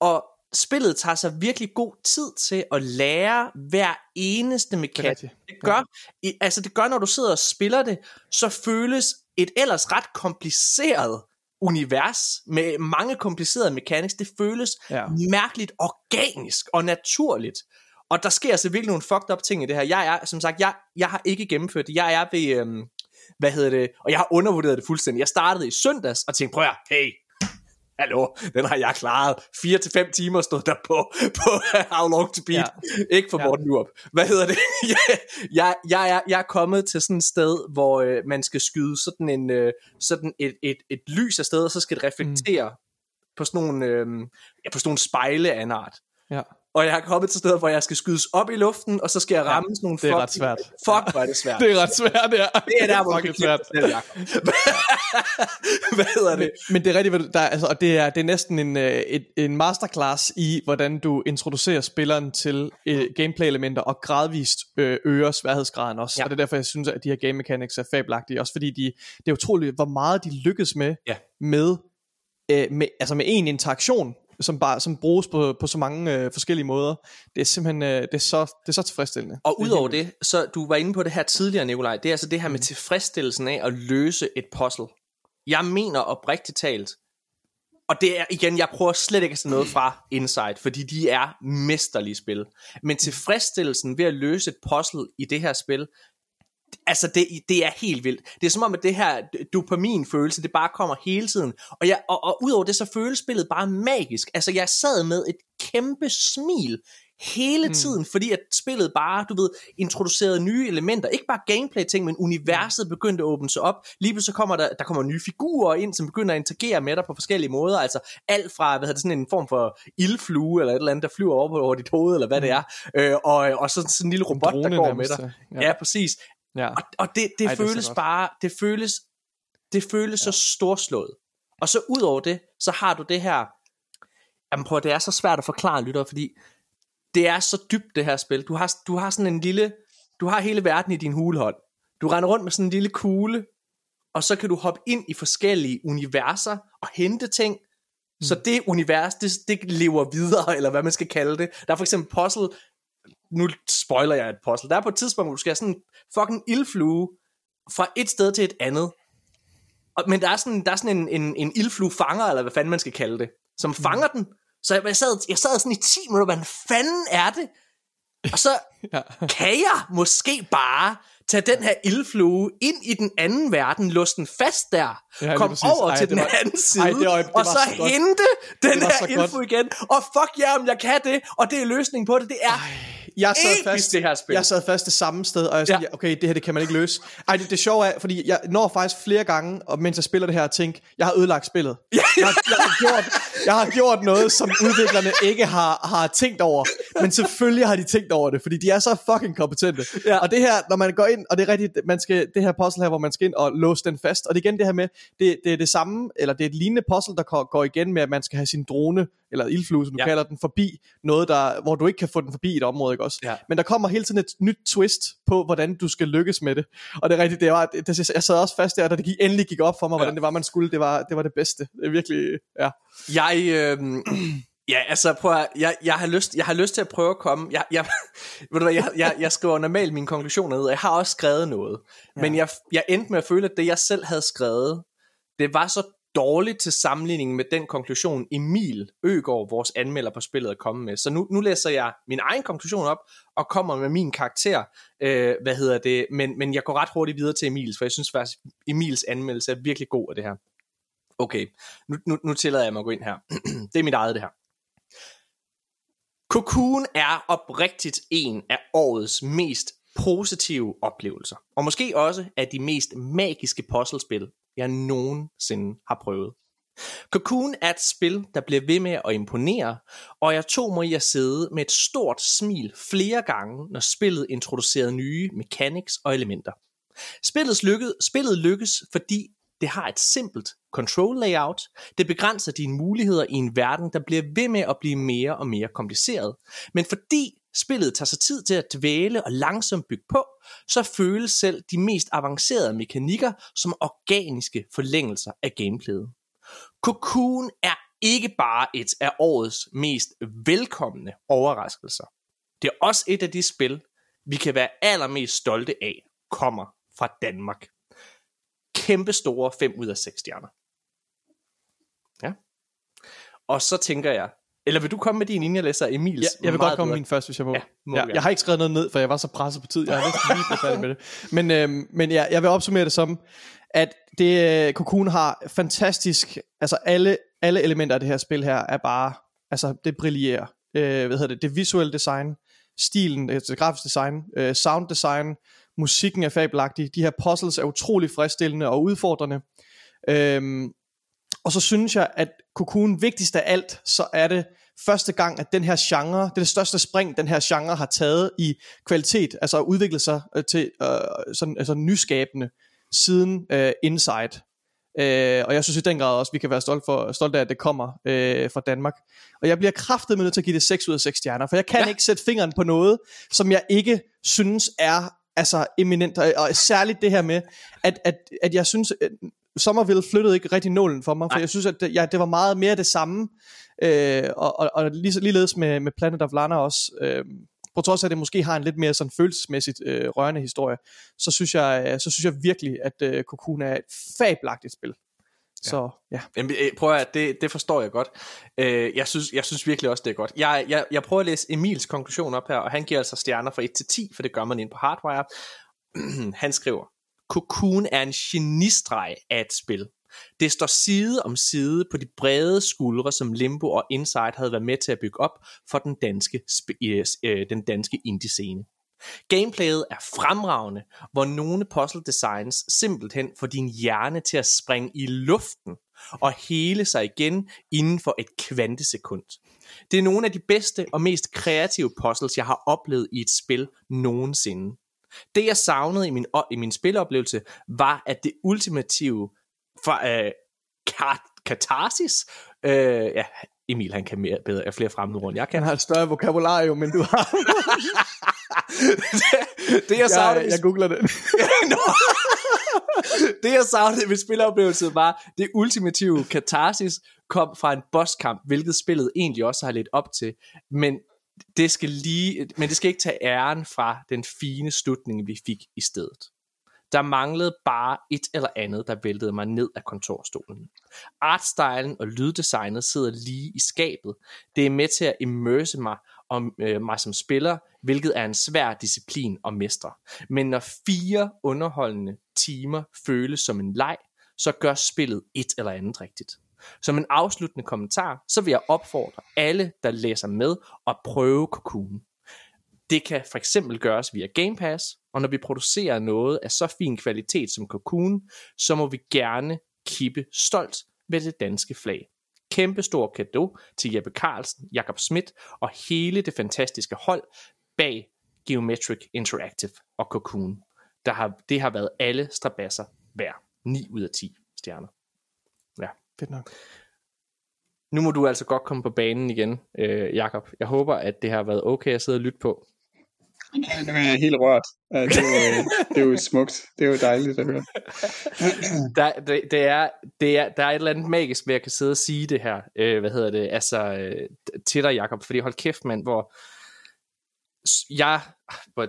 og spillet tager sig virkelig god tid til at lære hver eneste mekanik. Det, det gør, ja. altså det gør, når du sidder og spiller det, så føles et ellers ret kompliceret univers med mange komplicerede mechanics, det føles ja. mærkeligt organisk og naturligt. Og der sker altså virkelig nogle fucked up ting i det her. Jeg er, som sagt, jeg, jeg har ikke gennemført det. Jeg er ved, øhm, hvad hedder det, og jeg har undervurderet det fuldstændig. Jeg startede i søndags og tænkte, prøv at hey, hallo, den har jeg klaret. 4 til fem timer stod der på, på How Long to Beat. Ja. Ikke for Morten ja. Nuop. Hvad hedder det? jeg, jeg, er, jeg er kommet til sådan et sted, hvor øh, man skal skyde sådan, en, øh, sådan et, et, et lys af sted, og så skal det reflektere mm. på sådan nogle, øh, ja, på sådan nogle spejle af en art. Ja og jeg har kommet til steder, hvor jeg skal skydes op i luften, og så skal jeg ramme ja, sådan nogle det er fuck, ret svært. Fuck, hvor er det svært. det er ret svært, ja. Det er der, hvor du svært. Hvad hedder det? Men, men det er rigtigt, der, altså, og det er, det er næsten en, øh, et, en masterclass i, hvordan du introducerer spilleren til uh, gameplay-elementer, og gradvist øh, øger sværhedsgraden også. Ja. Og det er derfor, jeg synes, at de her game mechanics er fabelagtige, også fordi de, det er utroligt, hvor meget de lykkes med, ja. med, øh, med, altså med en interaktion som bare som bruges på, på så mange øh, forskellige måder. Det er simpelthen øh, det er så det er så tilfredsstillende. Og udover det, så du var inde på det her tidligere, Nikolaj, det er altså det her med mm. tilfredsstillelsen af at løse et puzzle. Jeg mener oprigtigt talt, og det er igen, jeg prøver slet ikke at se noget fra Inside, fordi de er mesterlige spil. Men tilfredsstillelsen ved at løse et puzzle i det her spil, altså det, det er helt vildt. Det er som om, at det her dopaminfølelse, det bare kommer hele tiden. Og, jeg, og, og udover det, så føles spillet bare magisk. Altså jeg sad med et kæmpe smil hele mm. tiden, mm. fordi at spillet bare, du ved, introducerede nye elementer, ikke bare gameplay ting, men universet begyndte at åbne sig op. Lige pludselig kommer der, der kommer nye figurer ind, som begynder at interagere med dig på forskellige måder, altså alt fra, hvad hedder det, sådan en form for ildflue, eller et eller andet, der flyver over, over dit hoved, eller hvad mm. det er, øh, og, og så sådan en lille robot, der går med dig. Ja. ja, præcis. Ja. Og, og det, det Ej, føles det bare, det føles, det føles ja. så storslået. Og så ud over det, så har du det her, jamen prøv, det er så svært at forklare lytter, fordi det er så dybt det her spil. Du har, du har sådan en lille, du har hele verden i din hulehånd. Du render rundt med sådan en lille kugle, og så kan du hoppe ind i forskellige universer og hente ting, mm. så det univers, det, det lever videre, eller hvad man skal kalde det. Der er for eksempel puzzle, nu spoiler jeg et puzzle. Der er på et tidspunkt, hvor du skal sådan en fucking ildflue fra et sted til et andet. Og, men der er sådan, der er sådan en, en, en ildflue fanger, eller hvad fanden man skal kalde det, som mm. fanger den. Så jeg, jeg, sad, jeg sad sådan i 10 minutter, hvad fanden er det? Og så ja. kan jeg måske bare tage den her ildflue ind i den anden verden, låse den fast der, ja, kom over Ej, til den var, anden side, Ej, det var, det og så, så hente den her ildflue igen, og fuck ja, om jeg kan det, og det er løsningen på det, det er... Ej jeg sad fast, det her spil. Jeg sad fast det samme sted, og jeg sagde, ja. okay, det her det kan man ikke løse. Ej, det, det sjove er, fordi jeg når faktisk flere gange, og mens jeg spiller det her, at tænke, jeg har ødelagt spillet. Ja. Jeg, jeg, har gjort, jeg har gjort noget, som udviklerne ikke har, har tænkt over. Men selvfølgelig har de tænkt over det, fordi de er så fucking kompetente. Ja. Og det her, når man går ind, og det er rigtigt, man skal, det her puzzle her, hvor man skal ind og låse den fast, og det er igen det her med, det, det er det samme, eller det er et lignende puzzle, der går igen med, at man skal have sin drone eller ildflue, som du ja. kalder den, forbi noget, der, hvor du ikke kan få den forbi et område, ikke også? Ja. Men der kommer hele tiden et nyt twist på, hvordan du skal lykkes med det. Og det er rigtigt, det var, det, jeg sad også fast der, da det gik, endelig gik op for mig, ja. hvordan det var, man skulle. Det var det, var det bedste. Det er virkelig, ja. Jeg, øh, Ja, altså prøv at, jeg, jeg, har lyst, jeg har lyst til at prøve at komme, jeg, jeg, ved du hvad, jeg, jeg, jeg skriver normalt mine konklusioner ned, og jeg har også skrevet noget, ja. men jeg, jeg endte med at føle, at det jeg selv havde skrevet, det var så dårligt til sammenligning med den konklusion, Emil Øgård, vores anmelder på spillet, er kommet med. Så nu, nu læser jeg min egen konklusion op, og kommer med min karakter, øh, hvad hedder det, men, men jeg går ret hurtigt videre til Emils, for jeg synes faktisk, Emils anmeldelse er virkelig god af det her. Okay, nu, nu, nu tillader jeg mig at gå ind her. det er mit eget det her. Cocoon er oprigtigt en af årets mest positive oplevelser, og måske også af de mest magiske puzzlespil, jeg nogensinde har prøvet. Cocoon er et spil, der bliver ved med at imponere, og jeg tog mig i at sidde med et stort smil flere gange, når spillet introducerede nye mechanics og elementer. Spillet lykkes, spillet lykkes, fordi det har et simpelt control layout. Det begrænser dine muligheder i en verden, der bliver ved med at blive mere og mere kompliceret. Men fordi spillet tager sig tid til at dvæle og langsomt bygge på, så føles selv de mest avancerede mekanikker som organiske forlængelser af gameplayet. Cocoon er ikke bare et af årets mest velkomne overraskelser. Det er også et af de spil, vi kan være allermest stolte af, kommer fra Danmark. Kæmpe store 5 ud af 6 stjerner. Ja. Og så tænker jeg, eller vil du komme med din, inden jeg læser Emils? Ja, jeg vil godt komme med min først, hvis jeg må. Ja, må ja, jeg har ikke skrevet noget ned, for jeg var så presset på tid. Jeg har næsten lige blevet færdig med det. Men, øh, men ja, jeg vil opsummere det som, at det, Cocoon har fantastisk, altså alle, alle elementer af det her spil her er bare, altså det brillerer. Øh, hvad hedder det, det visuelle design, stilen, altså det grafiske design, øh, sound design, musikken er fabelagtig, de her puzzles er utrolig friskstillende og udfordrende. Øhm, og så synes jeg, at Cocoon vigtigst af alt, så er det første gang, at den her genre, det er det største spring, den her genre har taget i kvalitet, altså udviklet sig øh, til øh, sådan, altså nyskabende siden øh, Inside. Øh, og jeg synes i den grad også, vi kan være stolte, for, stolte af, at det kommer øh, fra Danmark. Og jeg bliver kraftet med nødt til at give det 6 ud af 6 stjerner, for jeg kan ja. ikke sætte fingeren på noget, som jeg ikke synes er altså eminent, og, og særligt det her med, at, at, at jeg synes, Somerville flyttede ikke rigtig nålen for mig, for Nej. jeg synes, at det, ja, det var meget mere det samme, øh, og, og, og lige, ligeledes med, med Planet of Lana også, øh, på trods af at det måske har en lidt mere sådan følelsesmæssigt øh, rørende historie, så synes jeg, øh, så synes jeg virkelig, at øh, Cocoon er et fabelagtigt spil. Ja. Så ja. Jamen, øh, prøv at det, det forstår jeg godt. Øh, jeg, synes, jeg synes virkelig også, det er godt. Jeg, jeg, jeg prøver at læse Emils konklusion op her, og han giver altså stjerner fra 1 til 10, for det gør man ind på Hardwire. han skriver, Cocoon er en genistreg af et spil. Det står side om side på de brede skuldre, som Limbo og Inside havde været med til at bygge op for den danske, øh, den danske indie-scene. Gameplayet er fremragende, hvor nogle puzzle designs simpelthen får din hjerne til at springe i luften og hele sig igen inden for et kvantesekund. Det er nogle af de bedste og mest kreative puzzles, jeg har oplevet i et spil nogensinde. Det jeg savnede i min, i min spiloplevelse var, at det ultimative for, øh, katarsis, øh, ja, Emil han kan mere bedre, er flere fremmede rundt. Jeg kan. Han har et større vokabulario, men du har... det, det jeg savnede... Jeg, jeg googler det. det jeg savnede ved spiloplevelse var, det ultimative katarsis kom fra en bosskamp, hvilket spillet egentlig også har lidt op til. Men det skal lige, men det skal ikke tage æren fra den fine slutning, vi fik i stedet. Der manglede bare et eller andet, der væltede mig ned af kontorstolen. Artstylen og lyddesignet sidder lige i skabet. Det er med til at immerse mig om øh, mig som spiller, hvilket er en svær disciplin at mestre. Men når fire underholdende timer føles som en leg, så gør spillet et eller andet rigtigt. Som en afsluttende kommentar, så vil jeg opfordre alle, der læser med, at prøve Cocoon. Det kan for eksempel gøres via Game Pass, og når vi producerer noget af så fin kvalitet som Cocoon, så må vi gerne kippe stolt med det danske flag. Kæmpe stor kado til Jeppe Carlsen, Jakob Schmidt og hele det fantastiske hold bag Geometric Interactive og Cocoon. Der har, det har været alle strabasser værd. 9 ud af 10 stjerner. Fedt nok. Nu må du altså godt komme på banen igen, øh, Jakob. Jeg håber, at det har været okay at sidde og lytte på. Ja, nu er jeg helt rørt. Det, er, det er jo smukt. Det er jo dejligt at høre. der, det, det er, det er, der er et eller andet magisk ved, at jeg kan sidde og sige det her. Øh, hvad hedder det? Altså, øh, til dig, Jacob. Fordi hold kæft, mand, hvor jeg,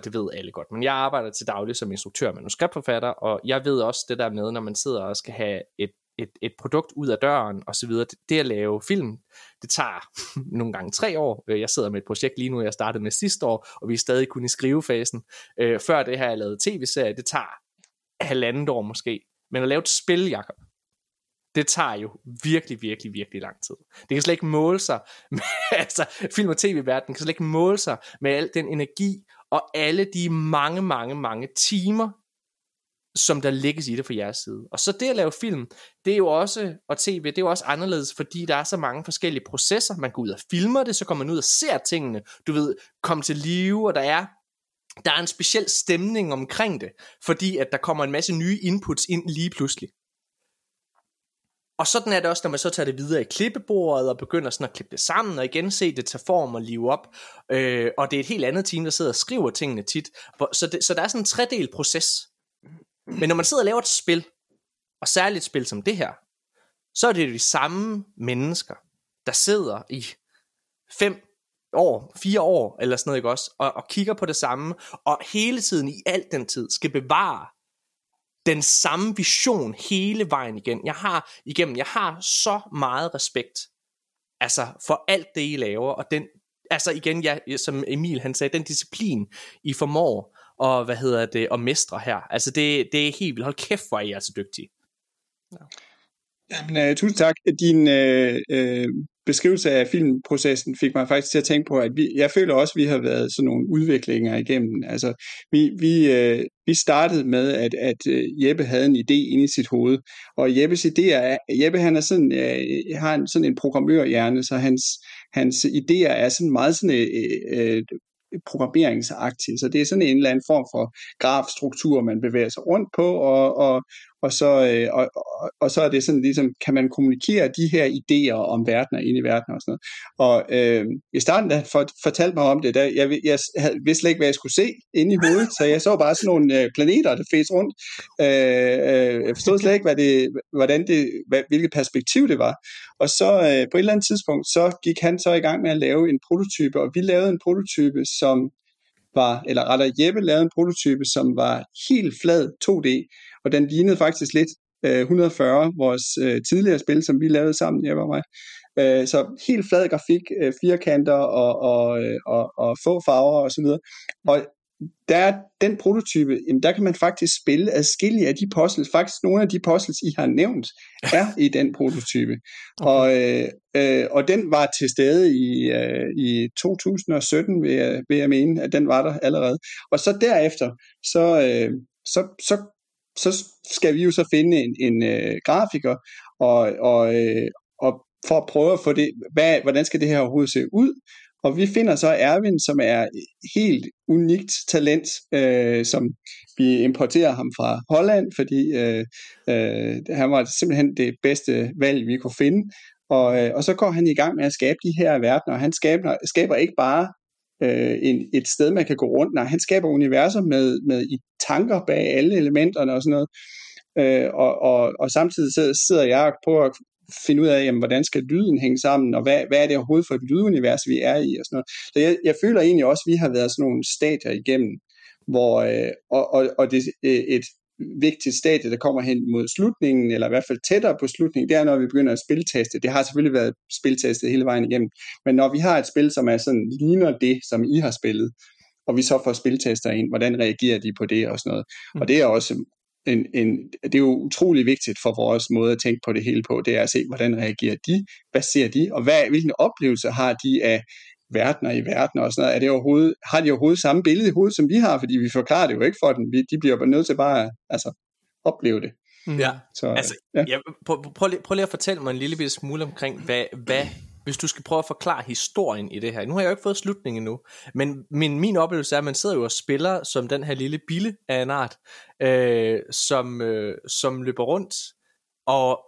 det ved alle godt, men jeg arbejder til daglig som instruktør og manuskriptforfatter, og jeg ved også det der med, når man sidder og skal have et et, et produkt ud af døren og så videre. Det, at lave film, det tager nogle gange tre år. Øh, jeg sidder med et projekt lige nu, jeg startede med sidste år, og vi er stadig kun i skrivefasen. Øh, før det her, jeg lavet tv-serie, det tager halvandet år måske. Men at lave et spil, Jacob, det tager jo virkelig, virkelig, virkelig lang tid. Det kan slet ikke måle sig med, altså film- og tv-verden kan slet ikke måle sig med al den energi og alle de mange, mange, mange timer, som der lægges i det fra jeres side. Og så det at lave film, det er jo også, og tv, det er jo også anderledes, fordi der er så mange forskellige processer. Man går ud og filmer det, så kommer man ud og ser tingene, du ved, komme til live, og der er der er en speciel stemning omkring det, fordi at der kommer en masse nye inputs ind lige pludselig. Og sådan er det også, når man så tager det videre i klippebordet og begynder sådan at klippe det sammen og igen se det tage form og live op. Øh, og det er et helt andet team, der sidder og skriver tingene tit. Så, det, så der er sådan en tredel proces. Men når man sidder og laver et spil, og særligt et spil som det her, så er det de samme mennesker, der sidder i fem år, fire år, eller sådan noget, ikke også, og, og kigger på det samme, og hele tiden i al den tid skal bevare den samme vision hele vejen igen. Jeg har igennem, jeg har så meget respekt altså for alt det, I laver, og den, altså igen, ja, som Emil han sagde, den disciplin, I formår, og hvad hedder det, og mestre her, altså det, det er helt vildt, hold kæft, hvor er I altså dygtige. Ja. Jamen, uh, tusind tak. Din uh, uh, beskrivelse af filmprocessen fik mig faktisk til at tænke på, at vi, jeg føler også, at vi har været sådan nogle udviklinger igennem. Altså, vi, vi, uh, vi startede med, at, at Jeppe havde en idé inde i sit hoved, og Jeppes idéer er, Jeppe han er sådan, uh, har en, sådan en programmørhjerne, så hans, hans idéer er sådan meget sådan, uh, uh, programmeringsaktiv. Så det er sådan en eller anden form for grafstruktur, man bevæger sig rundt på, og, og, og så, øh, og, og, og så er det sådan ligesom, kan man kommunikere de her idéer om verdener ind i verden og sådan noget. Og øh, i starten, da han for, fortalte mig om det, der, jeg, jeg havde, vidste slet ikke, hvad jeg skulle se inde i hovedet, så jeg så bare sådan nogle øh, planeter, der fæs rundt. Øh, øh, jeg forstod slet ikke, hvad det, hvordan det, hvad, hvilket perspektiv det var. Og så øh, på et eller andet tidspunkt, så gik han så i gang med at lave en prototype, og vi lavede en prototype, som var, eller rettere Jeppe lavede en prototype, som var helt flad 2D, og den lignede faktisk lidt øh, 140, vores øh, tidligere spil, som vi lavede sammen, jeg og mig. Øh, så helt flad grafik, øh, firkanter og, og, øh, og, og få farver og så videre. Og der er den prototype, jamen der kan man faktisk spille adskillige af de puzzles. Faktisk nogle af de puzzles, I har nævnt, er i den prototype. Okay. Og, øh, øh, og den var til stede i, øh, i 2017, vil jeg, vil jeg mene, at den var der allerede. Og så derefter, så, øh, så, så så skal vi jo så finde en, en øh, grafiker, og, og, øh, og for at prøve at få det, hvad, hvordan skal det her overhovedet se ud, og vi finder så Erwin, som er helt unikt talent, øh, som vi importerer ham fra Holland, fordi øh, øh, han var simpelthen det bedste valg, vi kunne finde. Og, øh, og så går han i gang med at skabe de her verdener, og han skaber, skaber ikke bare øh, en, et sted, man kan gå rundt. Nej, han skaber universer med, med i tanker bag alle elementerne og sådan noget. Øh, og, og, og samtidig sidder jeg på at finde ud af, jamen, hvordan skal lyden hænge sammen, og hvad, hvad er det overhovedet for et lydunivers, vi er i, og sådan noget. Så jeg, jeg føler egentlig også, at vi har været sådan nogle stadier igennem, hvor, øh, og, og, og det, øh, et, vigtigt stadie, der kommer hen mod slutningen, eller i hvert fald tættere på slutningen, det er, når vi begynder at spilteste. Det har selvfølgelig været spiltestet hele vejen igennem, men når vi har et spil, som er sådan, ligner det, som I har spillet, og vi så får spiltester ind, hvordan reagerer de på det og sådan noget. Mm. Og det er også en, en, det er jo utrolig vigtigt for vores måde at tænke på det hele på, det er at se, hvordan reagerer de, hvad ser de, og hvad, hvilken oplevelse har de af verdener i verden og sådan noget. Er det overhovedet, har de overhovedet samme billede i hovedet, som vi har? Fordi vi forklarer det jo ikke for dem. Vi, de bliver bare nødt til bare at altså, opleve det. Mm. Ja, så, altså, ja. Ja, prøv, prøv, prøv, prøv lige at fortælle mig en lille bitte smule omkring, hvad, hvad, hvis du skal prøve at forklare historien i det her. Nu har jeg jo ikke fået slutningen endnu, men min, min oplevelse er, at man sidder jo og spiller som den her lille bille af en art, øh, som, øh, som løber rundt, og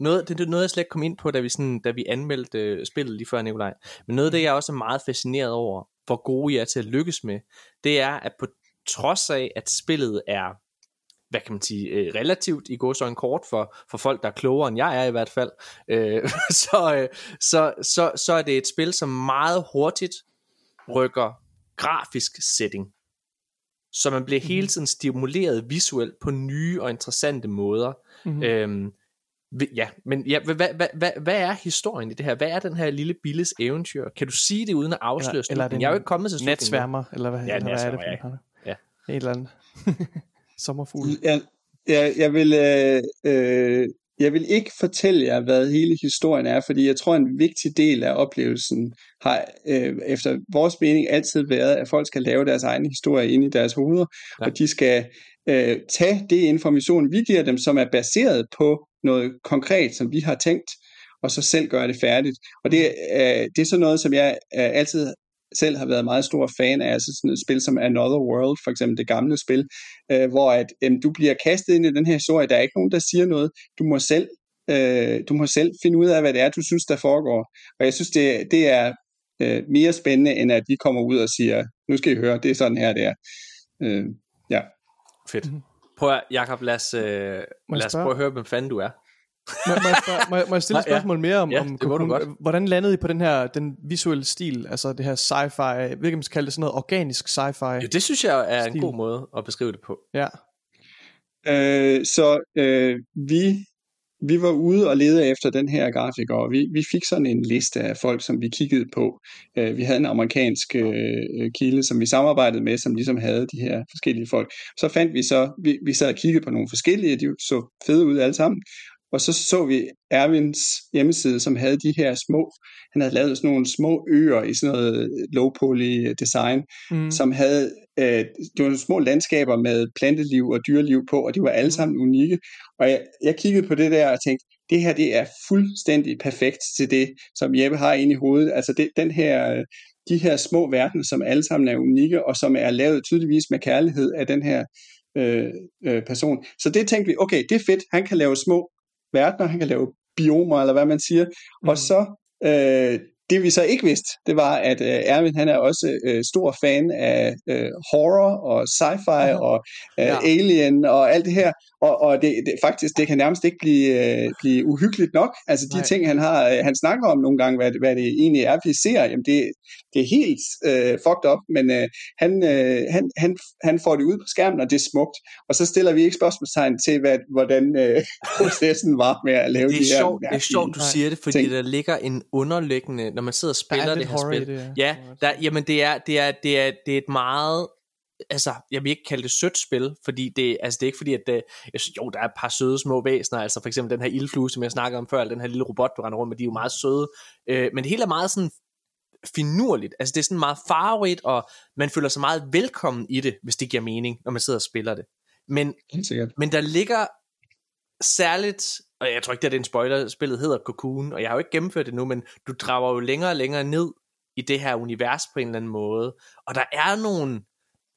noget, det, er noget, jeg slet ikke kom ind på, da vi, sådan, da vi anmeldte øh, spillet lige før, Nikolaj. Men noget af det, jeg også er meget fascineret over, hvor gode I er til at lykkes med, det er, at på trods af, at spillet er hvad kan man sige, øh, relativt i går så en kort for, for folk, der er klogere end jeg er i hvert fald, øh, så, øh, så, så, så er det et spil, som meget hurtigt rykker grafisk setting. Så man bliver hele mhm. tiden stimuleret visuelt på nye og interessante måder. Mm-hmm. Øhm, Ja, men ja, hvad, hvad, hvad, hvad er historien i det her? Hvad er den her lille Billes eventyr? Kan du sige det uden at afsløre eller, eller Jeg er jo ikke kommet til slutningen. Natsværmer, eller hvad, ja, eller hvad er det? Ja. ja. Et eller andet. Sommerfugl. Ja, ja, jeg vil... Øh, øh, jeg vil ikke fortælle jer, hvad hele historien er, fordi jeg tror, en vigtig del af oplevelsen har øh, efter vores mening altid været, at folk skal lave deres egen historie ind i deres hoveder, ja. og de skal øh, tage det information, vi giver dem, som er baseret på noget konkret, som vi har tænkt, og så selv gøre det færdigt. Og det, øh, det er så noget, som jeg øh, altid selv har været meget stor fan af, altså sådan et spil som Another World, for eksempel det gamle spil, øh, hvor at, øh, du bliver kastet ind i den her historie, der er ikke nogen, der siger noget, du må selv øh, du må selv finde ud af, hvad det er, du synes, der foregår. Og jeg synes, det, det er øh, mere spændende, end at vi kommer ud og siger, nu skal I høre, det er sådan her, det er. Øh, ja. Fedt. Mm-hmm. Prøv at, Jacob, lad os, øh, lad os prøve at høre, hvem fanden du er. Må, må, jeg spørge, må, jeg, må jeg stille et spørgsmål mere om, ja, om Cocoon, hvordan landede I på den her den visuelle stil, altså det her sci-fi, om man skal kalde det sådan noget organisk sci-fi Jo, det synes jeg er stil. en god måde at beskrive det på. Ja. Øh, så øh, vi vi var ude og lede efter den her grafiker, og vi, vi fik sådan en liste af folk, som vi kiggede på. Øh, vi havde en amerikansk øh, kilde, som vi samarbejdede med, som ligesom havde de her forskellige folk. Så fandt vi så, vi, vi sad og kiggede på nogle forskellige, de så fede ud alle sammen, og så så vi Ervins hjemmeside, som havde de her små, han havde lavet sådan nogle små øer i sådan noget low poly design, mm. som havde, øh, det var små landskaber med planteliv og dyreliv på, og de var alle mm. sammen unikke. Og jeg, jeg kiggede på det der og tænkte, det her det er fuldstændig perfekt til det, som Jeppe har inde i hovedet. Altså det, den her, de her små verdener, som alle sammen er unikke, og som er lavet tydeligvis med kærlighed af den her øh, øh, person. Så det tænkte vi, okay, det er fedt, han kan lave små verdener, han kan lave biomer, eller hvad man siger. Mm. Og så, øh, det vi så ikke vidste, det var, at øh, Erwin han er også øh, stor fan af øh, horror og sci-fi uh-huh. og øh, ja. alien og alt det her og, og det, det, faktisk, det kan nærmest ikke blive, øh, blive uhyggeligt nok. Altså de Nej. ting, han har, øh, han snakker om nogle gange, hvad, hvad det egentlig er, vi ser, jamen det, det er helt øh, fucked up, men øh, han, øh, han, han, han får det ud på skærmen, og det er smukt. Og så stiller vi ikke spørgsmålstegn til, hvad, hvordan øh, processen var med at lave det er de sjovt, her. Det er sjovt, du siger det, fordi ting. der ligger en underliggende, når man sidder og spiller det her spil. Det, ja, der, jamen det er, det, er, det, er, det er et meget altså, jeg vil ikke kalde det sødt spil, fordi det, altså, det er ikke fordi, at det, jeg synes, jo, der er et par søde små væsener, altså for eksempel den her ildflue, som jeg snakkede om før, den her lille robot, du render rundt med, de er jo meget søde, øh, men det hele er meget sådan finurligt, altså det er sådan meget farverigt, og man føler sig meget velkommen i det, hvis det giver mening, når man sidder og spiller det. Men, men der ligger særligt, og jeg tror ikke, det er en spoiler, spillet hedder Cocoon, og jeg har jo ikke gennemført det nu, men du drager jo længere og længere ned i det her univers på en eller anden måde, og der er nogle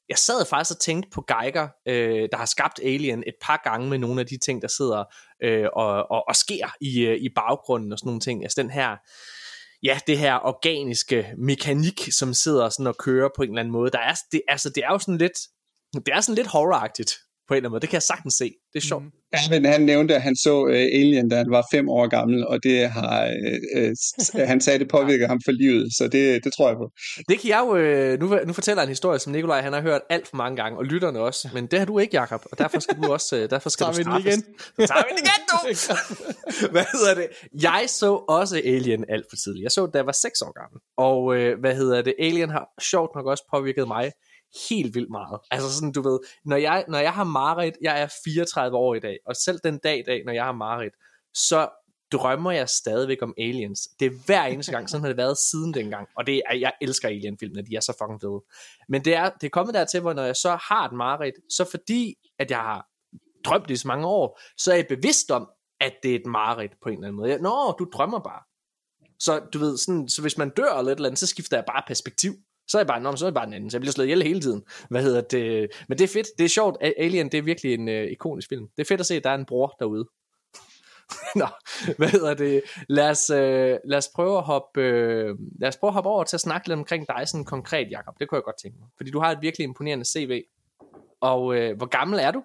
jeg sad faktisk og tænkte på Geiger, øh, der har skabt Alien et par gange med nogle af de ting, der sidder øh, og, og, og sker i, øh, i baggrunden og sådan nogle ting. Altså den her, ja, det her organiske mekanik, som sidder sådan og kører på en eller anden måde. Der er, det, altså, det er jo sådan lidt, det er sådan lidt horroragtigt på en eller anden måde. Det kan jeg sagtens se. Det er sjovt. Mm. Ja, men han nævnte, at han så uh, Alien, da han var fem år gammel, og det har, uh, uh, han sagde, det påvirker ham for livet, så det, det tror jeg på. Det kan jeg jo, uh, nu, nu fortæller en historie, som Nikolaj han har hørt alt for mange gange, og lytterne også, men det har du ikke, Jakob, og derfor skal du også, uh, derfor skal Tager du straffes. igen. Tager vi den igen, du! hvad hedder det? Jeg så også Alien alt for tidligt. Jeg så da jeg var 6 år gammel, og uh, hvad hedder det? Alien har sjovt nok også påvirket mig helt vildt meget. Altså sådan, du ved, når jeg, når jeg har mareridt, jeg er 34 år i dag, og selv den dag i dag, når jeg har mareridt, så drømmer jeg stadigvæk om aliens. Det er hver eneste gang, sådan har det været siden dengang. Og det er, jeg elsker alien-filmene, de er så fucking fede. Men det er, det er kommet dertil, hvor når jeg så har et mareridt, så fordi, at jeg har drømt det i så mange år, så er jeg bevidst om, at det er et mareridt på en eller anden måde. Nå, du drømmer bare. Så du ved, sådan, så hvis man dør eller et eller andet, så skifter jeg bare perspektiv. Så er jeg bare, nå, så er jeg bare den anden, så jeg bliver slået ihjel hele tiden. Hvad hedder det? Men det er fedt, det er sjovt. Alien, det er virkelig en uh, ikonisk film. Det er fedt at se, at der er en bror derude. Nå, hvad hedder det? Lad os, uh, lad os prøve at hoppe, uh, lad os prøve at hoppe over til at snakke lidt omkring dig sådan konkret, Jakob. Det kunne jeg godt tænke mig. Fordi du har et virkelig imponerende CV. Og uh, hvor gammel er du?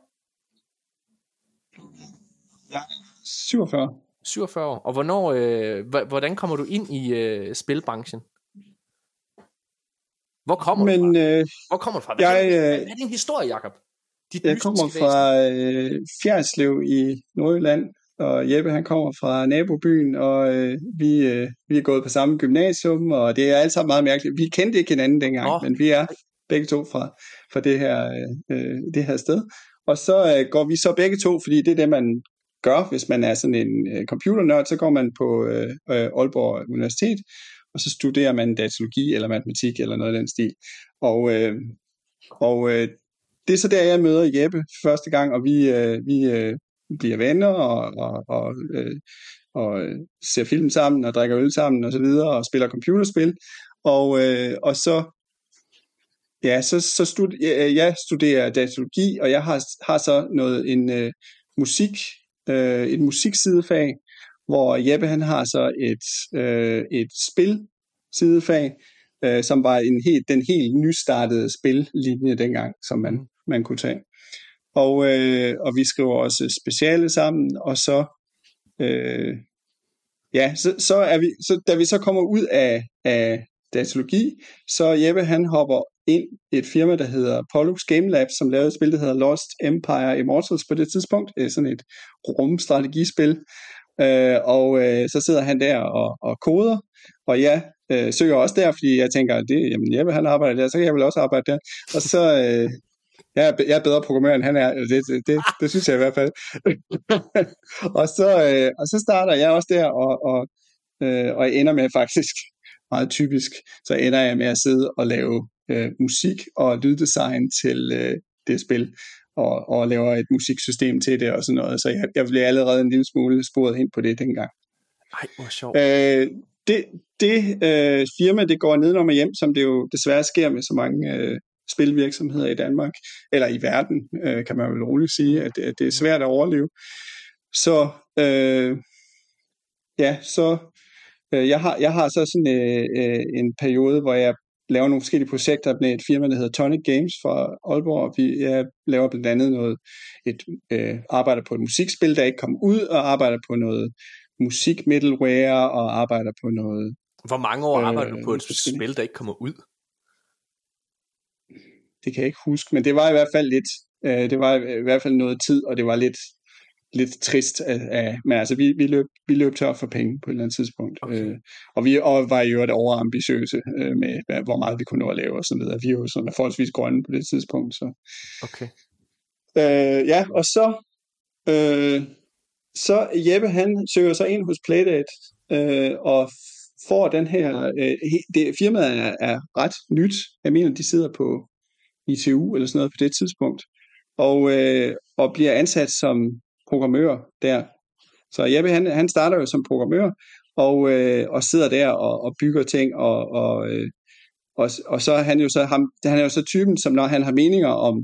Ja, 47. 47 år. Og hvornår, uh, hvordan kommer du ind i uh, spilbranchen? Hvor kommer Men, du fra? Øh, Hvor kommer du fra? Hvad, jeg, er, hvad, er din historie, Jacob? Dit jeg kommer fra øh, Fjerdslev i Nordjylland, og Jeppe han kommer fra nabobyen, og øh, vi, øh, vi er gået på samme gymnasium, og det er alt sammen meget mærkeligt. Vi kendte ikke hinanden dengang, oh. men vi er begge to fra, fra det, her, øh, det her sted. Og så øh, går vi så begge to, fordi det er det, man gør, hvis man er sådan en øh, computernørd, så går man på øh, øh, Aalborg Universitet, og så studerer man datalogi eller matematik eller noget af den stil. Og, øh, og øh, det er så der, jeg møder Jeppe første gang, og vi, øh, vi øh, bliver venner og, og, og, øh, og øh, ser film sammen og drikker øl sammen og så videre og spiller computerspil. Og, øh, og så Ja, så, så stud, jeg, øh, jeg studerer datalogi, og jeg har, har så noget en øh, musik, øh, et musiksidefag, hvor Jeppe han har så et, øh, et spil sidefag, øh, som var en helt, den helt nystartede spillinje dengang, som man, man kunne tage. Og, øh, og vi skriver også speciale sammen, og så, øh, ja, så, så, er vi, så da vi så kommer ud af, af datalogi, så Jeppe han hopper ind i et firma, der hedder Pollux Game Labs, som lavede et spil, der hedder Lost Empire Immortals på det tidspunkt. Det er sådan et rumstrategispil. Øh, og øh, så sidder han der og, og koder, og jeg øh, søger også der, fordi jeg tænker, det, jamen, jeg vil han arbejder der, så kan jeg vel også arbejde der. Og så, øh, jeg, er, jeg er bedre programmør, end han er, det, det, det, det synes jeg i hvert fald. og, så, øh, og så starter jeg også der, og, og, øh, og jeg ender med faktisk, meget typisk, så ender jeg med at sidde og lave øh, musik og lyddesign til øh, det spil, og, og laver et musiksystem til det og sådan noget, så jeg, jeg blev allerede en lille smule sporet ind på det dengang. Ej, hvor sjovt. Øh, det det øh, firma, det går ned og hjem, som det jo desværre sker med så mange øh, spilvirksomheder i Danmark, eller i verden, øh, kan man vel roligt sige, at, at det er svært at overleve. Så øh, ja, så øh, jeg, har, jeg har så sådan øh, øh, en periode, hvor jeg laver nogle forskellige projekter med et firma, der hedder Tonic Games fra Aalborg. Vi jeg laver blandt andet noget, et øh, arbejder på et musikspil, der ikke kom ud, og arbejder på noget musik middleware, og arbejder på noget... Hvor mange år arbejder øh, du på et spil, der ikke kommer ud? Det kan jeg ikke huske, men det var i hvert fald lidt, øh, det var i hvert fald noget tid, og det var lidt, lidt trist. Af, af, men altså, vi, vi, løb, vi løb tør for penge på et eller andet tidspunkt. Okay. Øh, og vi og var i øvrigt overambitiøse øh, med, hvad, hvor meget vi kunne nå at lave og sådan noget. Vi er jo sådan forholdsvis grønne på det tidspunkt. Så. Okay. Øh, ja, og så, øh, så Jeppe, han søger sig ind hos Playdate, øh, og får den her, øh, det, firmaet er, er ret nyt. Jeg mener, de sidder på ITU eller sådan noget på det tidspunkt, og, øh, og bliver ansat som programmør der. Så Jeppe, han, han starter jo som programmør, og, øh, og sidder der og, og bygger ting, og, og, øh, og, og så er han jo så, ham, han er jo så typen, som når han har meninger om,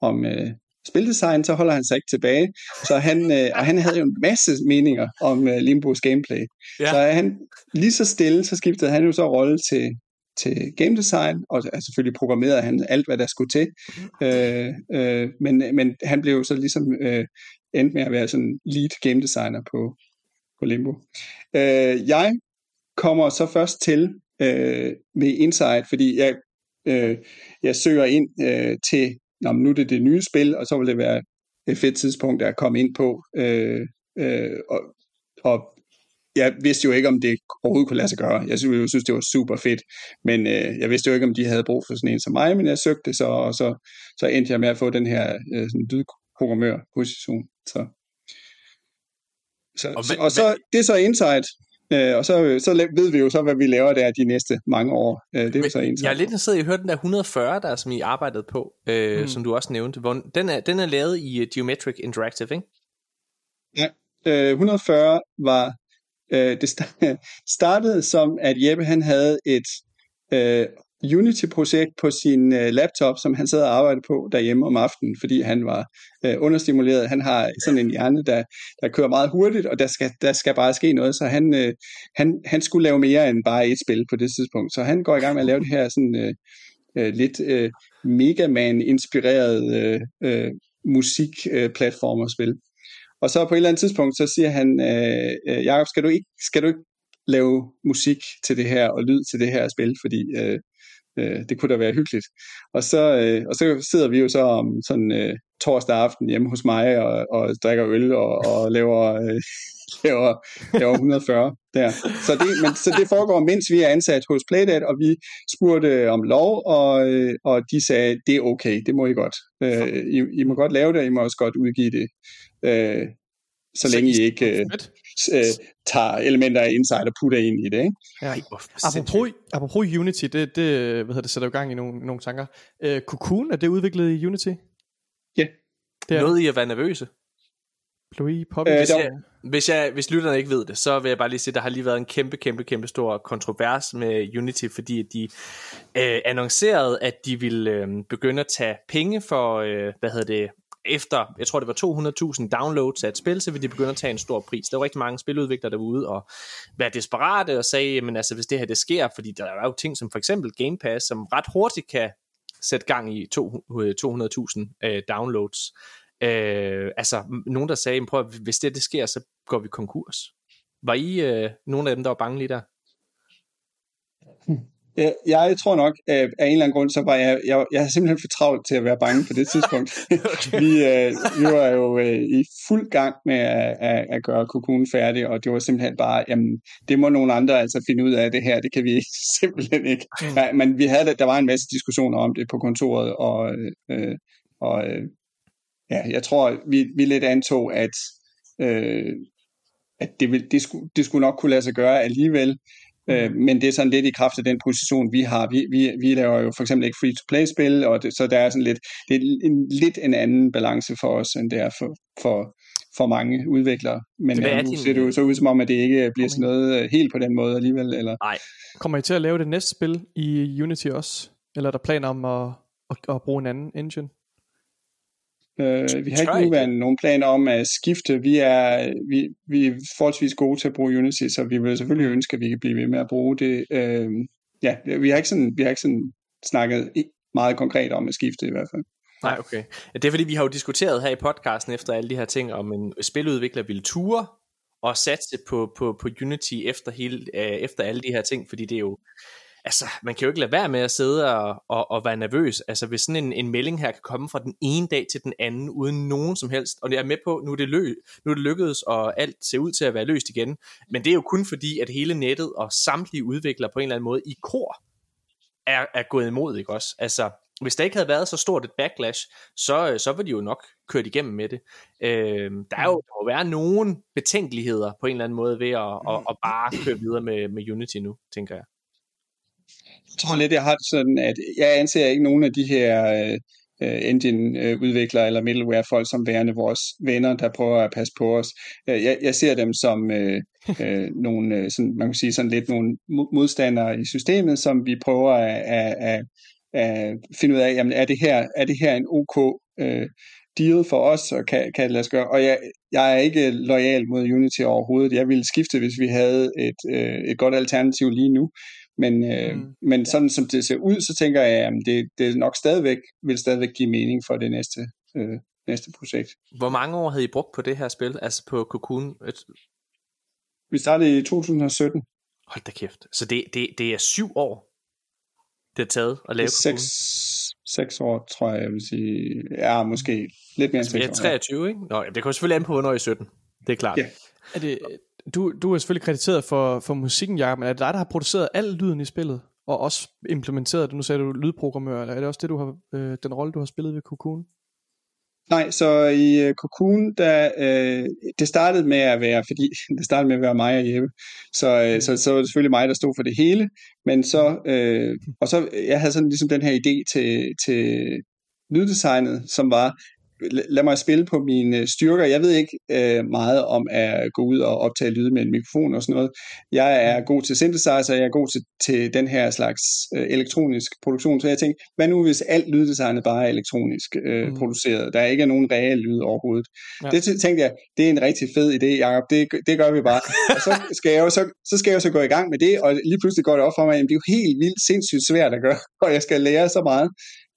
om øh, spildesign, så holder han sig ikke tilbage. Så han, øh, og han havde jo en masse meninger om øh, Limbos gameplay. Ja. Så han lige så stille, så skiftede han jo så rolle til, til game design, og selvfølgelig programmerede han alt, hvad der skulle til. Øh, øh, men, men han blev så ligesom øh, endte med at være sådan lead game designer på, på Limbo. Øh, jeg kommer så først til øh, med Insight, fordi jeg, øh, jeg søger ind øh, til, nå, nu er det det nye spil, og så vil det være et fedt tidspunkt at komme ind på. Øh, øh, og, og jeg vidste jo ikke, om det overhovedet kunne lade sig gøre. Jeg synes, jeg synes det var super fedt, men øh, jeg vidste jo ikke, om de havde brug for sådan en som mig, men jeg søgte så, og så, så endte jeg med at få den her øh, sådan lydprogrammør-position. Så, så, og, hvad, og så, det er så Insight, Øh, og så, så ved vi jo så, hvad vi laver der de næste mange år. Øh, det er Men, så Insight. Jeg er lidt interesseret i at høre den der 140, der som I arbejdede på, øh, mm. som du også nævnte. Hvor, den, er, den er lavet i uh, Geometric Interactive, ikke? Ja, øh, 140 var Øh, det startede som, at Jeppe han havde et øh, Unity-projekt på sin øh, laptop, som han sad og arbejdede på derhjemme om aftenen, fordi han var øh, understimuleret. Han har sådan en hjerne, der, der kører meget hurtigt, og der skal, der skal bare ske noget, så han, øh, han, han skulle lave mere end bare et spil på det tidspunkt. Så han går i gang med at lave det her sådan øh, øh, lidt øh, Mega Man-inspireret øh, øh, musikplatform Øh, og så på et eller andet tidspunkt, så siger han, øh, øh Jacob, skal du, ikke, skal du ikke lave musik til det her, og lyd til det her spil, fordi øh, øh, det kunne da være hyggeligt. Og så, øh, og så sidder vi jo så om sådan øh, torsdag aften hjemme hos mig, og, og drikker øl, og, og laver, øh, laver, laver 140 der. Så det, men, så det foregår, mens vi er ansat hos Playdate, og vi spurgte om lov, og, øh, og de sagde, det er okay, det må I godt. Øh, I, I må godt lave det, I må også godt udgive det øh, så, så længe I ikke øh, øh, tager elementer af Insight og putter ind i det. Ikke? Ja. Apropos, apropos Unity, det, det, hvad hedder det sætter jo gang i nogle, nogle tanker. Øh, Cocoon, er det udviklet i Unity? Ja. Det er Noget I at være nervøse? Louis Poppy? Øh, hvis, jeg, hvis, jeg, hvis lytterne ikke ved det, så vil jeg bare lige sige, at der har lige været en kæmpe, kæmpe, kæmpe stor kontrovers med Unity, fordi de øh, annoncerede, at de ville øh, begynde at tage penge for, øh, hvad hedder det, efter, jeg tror det var 200.000 downloads af et spil, så ville de begynde at tage en stor pris. Der var rigtig mange spiludviklere derude og være desperate og sagde, men altså hvis det her det sker, fordi der er jo ting som for eksempel Game Pass, som ret hurtigt kan sætte gang i 200.000 øh, øh, downloads. Øh, altså nogen der sagde, prøv at, hvis det det sker, så går vi konkurs. Var I øh, nogle af dem, der var bange lige der? Hm jeg, jeg tror nok, at af en eller anden grund, så var jeg, jeg, jeg havde simpelthen for travlt til at være bange på det tidspunkt. vi, øh, vi var jo øh, i fuld gang med at, at, at gøre Cocoon færdig, og det var simpelthen bare, jamen, det må nogle andre altså finde ud af det her, det kan vi simpelthen ikke. Mm. Ja, men vi havde, der var en masse diskussioner om det på kontoret, og, øh, og øh, ja, jeg tror, vi, vi lidt antog, at, øh, at det, vil, det, skulle, det skulle nok kunne lade sig gøre alligevel, Øh, mm. men det er sådan lidt i kraft af den position, vi har. Vi, vi, vi laver jo for eksempel ikke free-to-play-spil, og det, så der er sådan lidt, det er en, lidt en anden balance for os, end det er for, for, for mange udviklere. Men ja, nu ser det jo så ud som om, at det ikke bliver sådan noget øh, helt på den måde alligevel. Eller? Nej. Kommer I til at lave det næste spil i Unity også? Eller er der planer om at, at, at bruge en anden engine? Øh, vi har ikke nuværende nogen planer om at skifte. Vi er, vi, vi er forholdsvis gode til at bruge Unity, så vi vil selvfølgelig ønske, at vi kan blive ved med at bruge det. Øh, ja, vi har, ikke sådan, vi har ikke sådan snakket meget konkret om at skifte i hvert fald. Nej, okay. Det er fordi, vi har jo diskuteret her i podcasten efter alle de her ting, om en spiludvikler ville ture og satse på, på, på Unity efter, hele, øh, efter alle de her ting, fordi det er jo altså, man kan jo ikke lade være med at sidde og, og, og være nervøs. Altså, hvis sådan en, en melding her kan komme fra den ene dag til den anden, uden nogen som helst, og jeg er med på, nu er det, lø, nu er det lykkedes, og alt ser ud til at være løst igen. Men det er jo kun fordi, at hele nettet og samtlige udviklere på en eller anden måde i kor er, er gået imod, ikke også? Altså, hvis der ikke havde været så stort et backlash, så, så var de jo nok kørt igennem med det. Øh, der, er jo, der må være nogle betænkeligheder på en eller anden måde ved at, at, at bare køre videre med, med Unity nu, tænker jeg tror lidt, jeg har det sådan, at jeg anser ikke nogen af de her uh, engine-udviklere eller middleware-folk som værende vores venner, der prøver at passe på os. Jeg, jeg ser dem som uh, uh, nogle, sådan, man kan sige sådan lidt nogle modstandere i systemet, som vi prøver at, at, at, at finde ud af, jamen er det her, er det her en OK uh, deal for os, og kan, kan det lade sig gøre. Og jeg, jeg er ikke lojal mod Unity overhovedet. Jeg ville skifte, hvis vi havde et, øh, et godt alternativ lige nu. Men, øh, mm. men sådan som det ser ud, så tænker jeg, at det, det nok stadigvæk vil stadigvæk give mening for det næste, øh, næste projekt. Hvor mange år havde I brugt på det her spil, altså på Cocoon? Vi startede i 2017. Hold da kæft. Så det, det, det er syv år, det er taget at lave det er seks, seks år, tror jeg, jeg vil sige. Ja, måske lidt mere end altså, seks år. 23, ikke? Nå, det kommer selvfølgelig an på, hvornår I 17. Det er klart. Ja. Er det, du, du er selvfølgelig krediteret for, for musikken, Jacob, men er det dig, der har produceret al lyden i spillet? Og også implementeret det? Nu sagde du lydprogrammør, eller er det også det, du har, øh, den rolle, du har spillet ved Cocoon? Nej, så i uh, Cocoon, der, uh, det startede med at være, fordi det startede med at være mig og Jeppe, så, uh, så, så var det selvfølgelig mig, der stod for det hele, men så, uh, og så, jeg havde sådan ligesom den her idé til, til lyddesignet, som var, lad mig spille på mine styrker. Jeg ved ikke øh, meget om at gå ud og optage lyde med en mikrofon og sådan noget. Jeg er god til synthesizer, jeg er god til, til den her slags øh, elektronisk produktion, så jeg tænkte, hvad nu hvis alt lyddesignet bare er elektronisk øh, mm. produceret? Der ikke er nogen reel lyd overhovedet. Ja. Det tænkte jeg, det er en rigtig fed idé, Jacob. Det, det gør vi bare. og så skal, jeg jo, så, så skal jeg jo så gå i gang med det, og lige pludselig går det op for mig, at det er jo helt vildt sindssygt svært at gøre, og jeg skal lære så meget.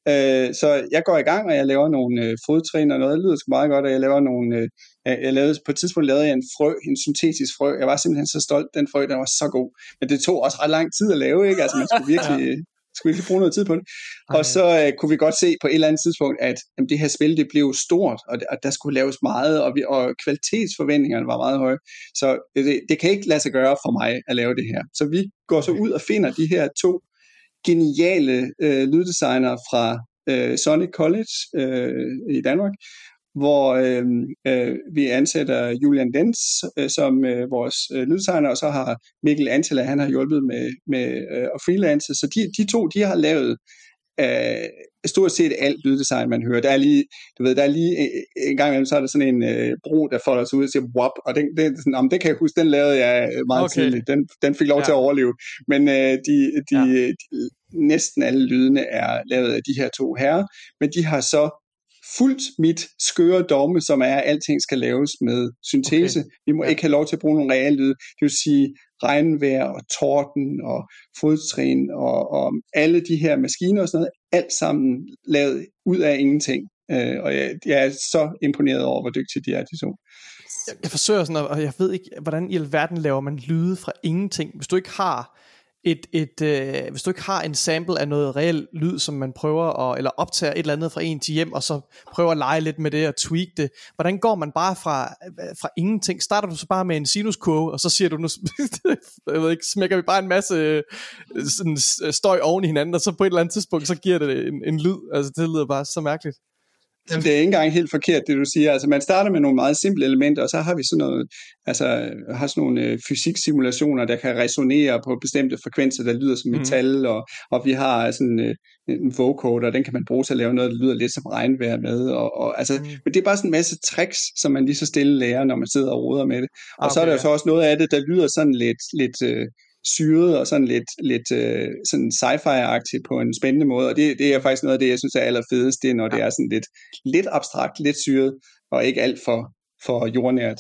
Øh, så jeg går i gang, og jeg laver nogle øh, fodtrin og noget. Det lyder sgu meget godt, og jeg laver nogle... Øh, jeg lavede, på et tidspunkt lavede jeg en frø, en syntetisk frø. Jeg var simpelthen så stolt, den frø, den var så god. Men det tog også ret lang tid at lave, ikke? Altså man skulle virkelig... ja. skulle virkelig bruge noget tid på det. Og så øh, kunne vi godt se på et eller andet tidspunkt, at jamen, det her spil, det blev stort, og, og der skulle laves meget, og, vi, og kvalitetsforventningerne var meget høje. Så det, det kan ikke lade sig gøre for mig at lave det her. Så vi går så ud og finder de her to geniale øh, lyddesignere fra øh, Sonic College øh, i Danmark, hvor øh, øh, vi ansætter Julian Dens øh, som øh, vores øh, lyddesigner, og så har Mikkel Antela, han har hjulpet med, med øh, at freelance. Så de, de to, de har lavet øh, stort set alt lyddesign, man hører. Der er lige, du ved, der er lige en gang imellem, så er der sådan en øh, bro, der folder sig ud og siger wop, og den, den, sådan, om, det kan jeg huske, den lavede jeg meget okay. tidligt. Den, den fik lov ja. til at overleve. Men øh, de, de, ja. de, næsten alle lydene er lavet af de her to herrer, men de har så fuldt mit skøre dogme, som er, at alting skal laves med syntese. Okay. Vi må ja. ikke have lov til at bruge nogle reelle lyde. Det vil sige regnvejr og torden og fodtrin og, og alle de her maskiner og sådan noget, alt sammen lavet ud af ingenting. Øh, og jeg, jeg er så imponeret over, hvor dygtige de er, de to. Jeg, jeg forsøger sådan, og jeg ved ikke, hvordan i alverden laver man lyde fra ingenting. Hvis du ikke har et, et øh, hvis du ikke har en sample af noget reelt lyd, som man prøver at, eller optager et eller andet fra en til hjem, og så prøver at lege lidt med det og tweak det, hvordan går man bare fra, fra ingenting? Starter du så bare med en sinuskurve, og så siger du, nu jeg ved ikke, smækker vi bare en masse øh, sådan, støj oven i hinanden, og så på et eller andet tidspunkt, så giver det en, en lyd. Altså det lyder bare så mærkeligt. Jamen, det er ikke engang helt forkert, det du siger. Altså, man starter med nogle meget simple elementer, og så har vi sådan noget, altså, har sådan nogle øh, fysiksimulationer, der kan resonere på bestemte frekvenser, der lyder som mhm. metal, mm. og, og vi har sådan øh, en vocoder, den kan man bruge til at lave noget, der lyder lidt som regnvejr med. Og, og, altså, mm. Men det er bare sådan en masse tricks, som man lige så stille lærer, når man sidder og roder med det. Og okay, så er der jo så også noget af det, der lyder sådan lidt, lidt øh, syret og sådan lidt, lidt øh, sådan sci-fi-agtigt på en spændende måde, og det, det er faktisk noget af det, jeg synes er allerfedest, det er, når ja. det er sådan lidt, lidt abstrakt, lidt syret, og ikke alt for, for jordnært.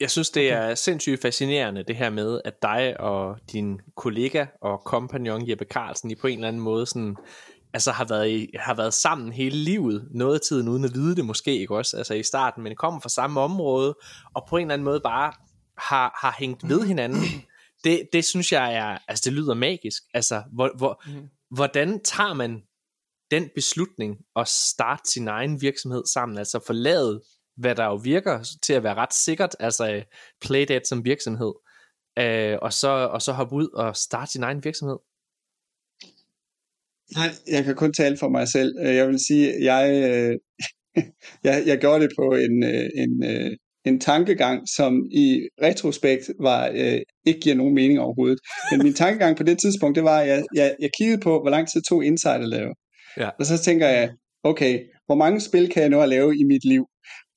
Jeg synes, det er sindssygt fascinerende, det her med, at dig og din kollega og kompagnon Jeppe Carlsen, I på en eller anden måde sådan, altså har været, i, har været sammen hele livet, noget af tiden uden at vide det måske, ikke også, altså i starten, men kommer fra samme område, og på en eller anden måde bare har, har hængt ved hinanden, det, det synes jeg er, altså det lyder magisk. Altså, hvor, hvor, mm. hvordan tager man den beslutning at starte sin egen virksomhed sammen, altså forlade, hvad der jo virker til at være ret sikkert, altså Playdate som virksomhed, øh, og, så, og så hoppe ud og starte sin egen virksomhed? Nej, jeg kan kun tale for mig selv. Jeg vil sige, jeg, øh, jeg, jeg gjorde det på en, øh, en, øh, en tankegang, som i retrospekt var øh, ikke giver nogen mening overhovedet. Men min tankegang på det tidspunkt, det var, at jeg, jeg, jeg kiggede på, hvor lang tid tog Insight at lave. Ja. Og så tænker jeg, okay, hvor mange spil kan jeg nå at lave i mit liv,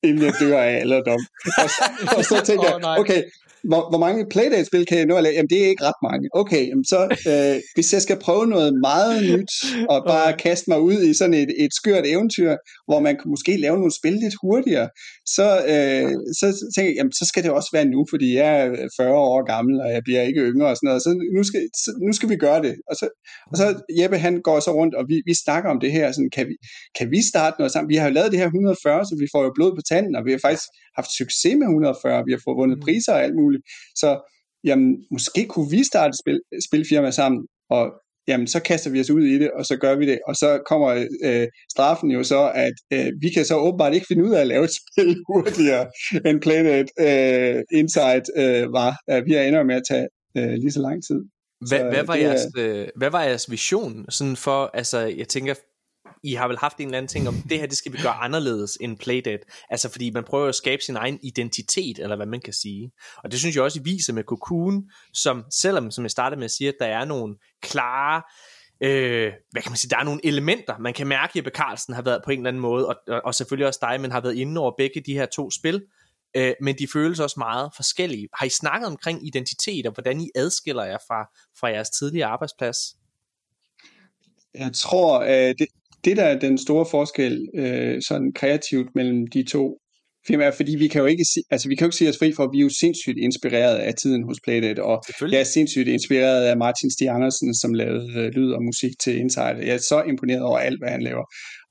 inden jeg dør af alderdom? Og, og så tænker jeg, okay, hvor, hvor mange Playdate-spil kan jeg nå at lave? Jamen, det er ikke ret mange. Okay, jamen, så øh, hvis jeg skal prøve noget meget nyt, og bare kaste mig ud i sådan et, et skørt eventyr, hvor man kan måske lave nogle spil lidt hurtigere, så, øh, så tænker jeg, jamen, så skal det også være nu, fordi jeg er 40 år gammel, og jeg bliver ikke yngre og sådan noget. Så nu skal, så, nu skal vi gøre det. Og så, og så Jeppe, han går så rundt, og vi, vi snakker om det her. Sådan, kan, vi, kan vi starte noget sammen? Vi har jo lavet det her 140, så vi får jo blod på tanden, og vi har faktisk haft succes med 140. Vi har fået vundet mm. priser og alt muligt. Så jamen, måske kunne vi starte et spil, spilfirma sammen, og jamen, så kaster vi os ud i det, og så gør vi det. Og så kommer øh, straffen jo så, at øh, vi kan så åbenbart ikke finde ud af at lave et spil hurtigere, end Planet øh, Insight øh, var. Vi har ender med at tage øh, lige så lang tid. Hvad, så, hvad, var jeres, øh, hvad var jeres vision sådan for, altså jeg tænker, i har vel haft en eller anden ting om, det her, det skal vi gøre anderledes end Playdate. Altså fordi man prøver at skabe sin egen identitet, eller hvad man kan sige. Og det synes jeg også, I viser med Cocoon, som selvom, som jeg startede med at sige, at der er nogle klare, øh, hvad kan man sige, der er nogle elementer, man kan mærke, at Jeppe Carlsen har været på en eller anden måde, og, og, og selvfølgelig også dig, men har været inde over begge de her to spil, øh, men de føles også meget forskellige. Har I snakket omkring identitet, og hvordan I adskiller jer fra, fra jeres tidligere arbejdsplads? Jeg tror, øh, det, det der er den store forskel øh, sådan kreativt mellem de to firmaer, fordi vi kan jo ikke, altså vi kan jo ikke sige os fri for, at vi er jo sindssygt inspireret af tiden hos Playdate, og jeg er sindssygt inspireret af Martin Stig Andersen, som lavede øh, lyd og musik til Insight. Jeg er så imponeret over alt, hvad han laver.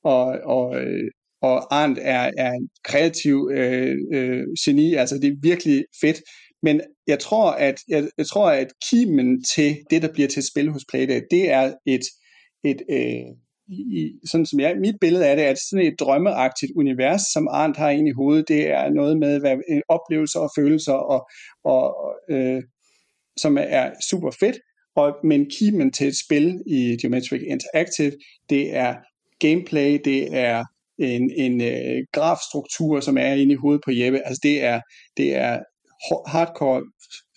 Og, og, øh, og Arndt er, er en kreativ øh, øh, geni, altså det er virkelig fedt. Men jeg tror, at, jeg, jeg tror, at kimen til det, der bliver til et spil hos Playdate, det er et, et øh, i, sådan som jeg, mit billede af det, er sådan et drømmeagtigt univers, som Arndt har ind i hovedet. Det er noget med hvad, øh, oplevelser og følelser, og, og, øh, som er super fedt. Og, men kimen til et spil i Geometric Interactive, det er gameplay, det er en, en øh, grafstruktur, som er inde i hovedet på Jeppe. Altså det er, det er hardcore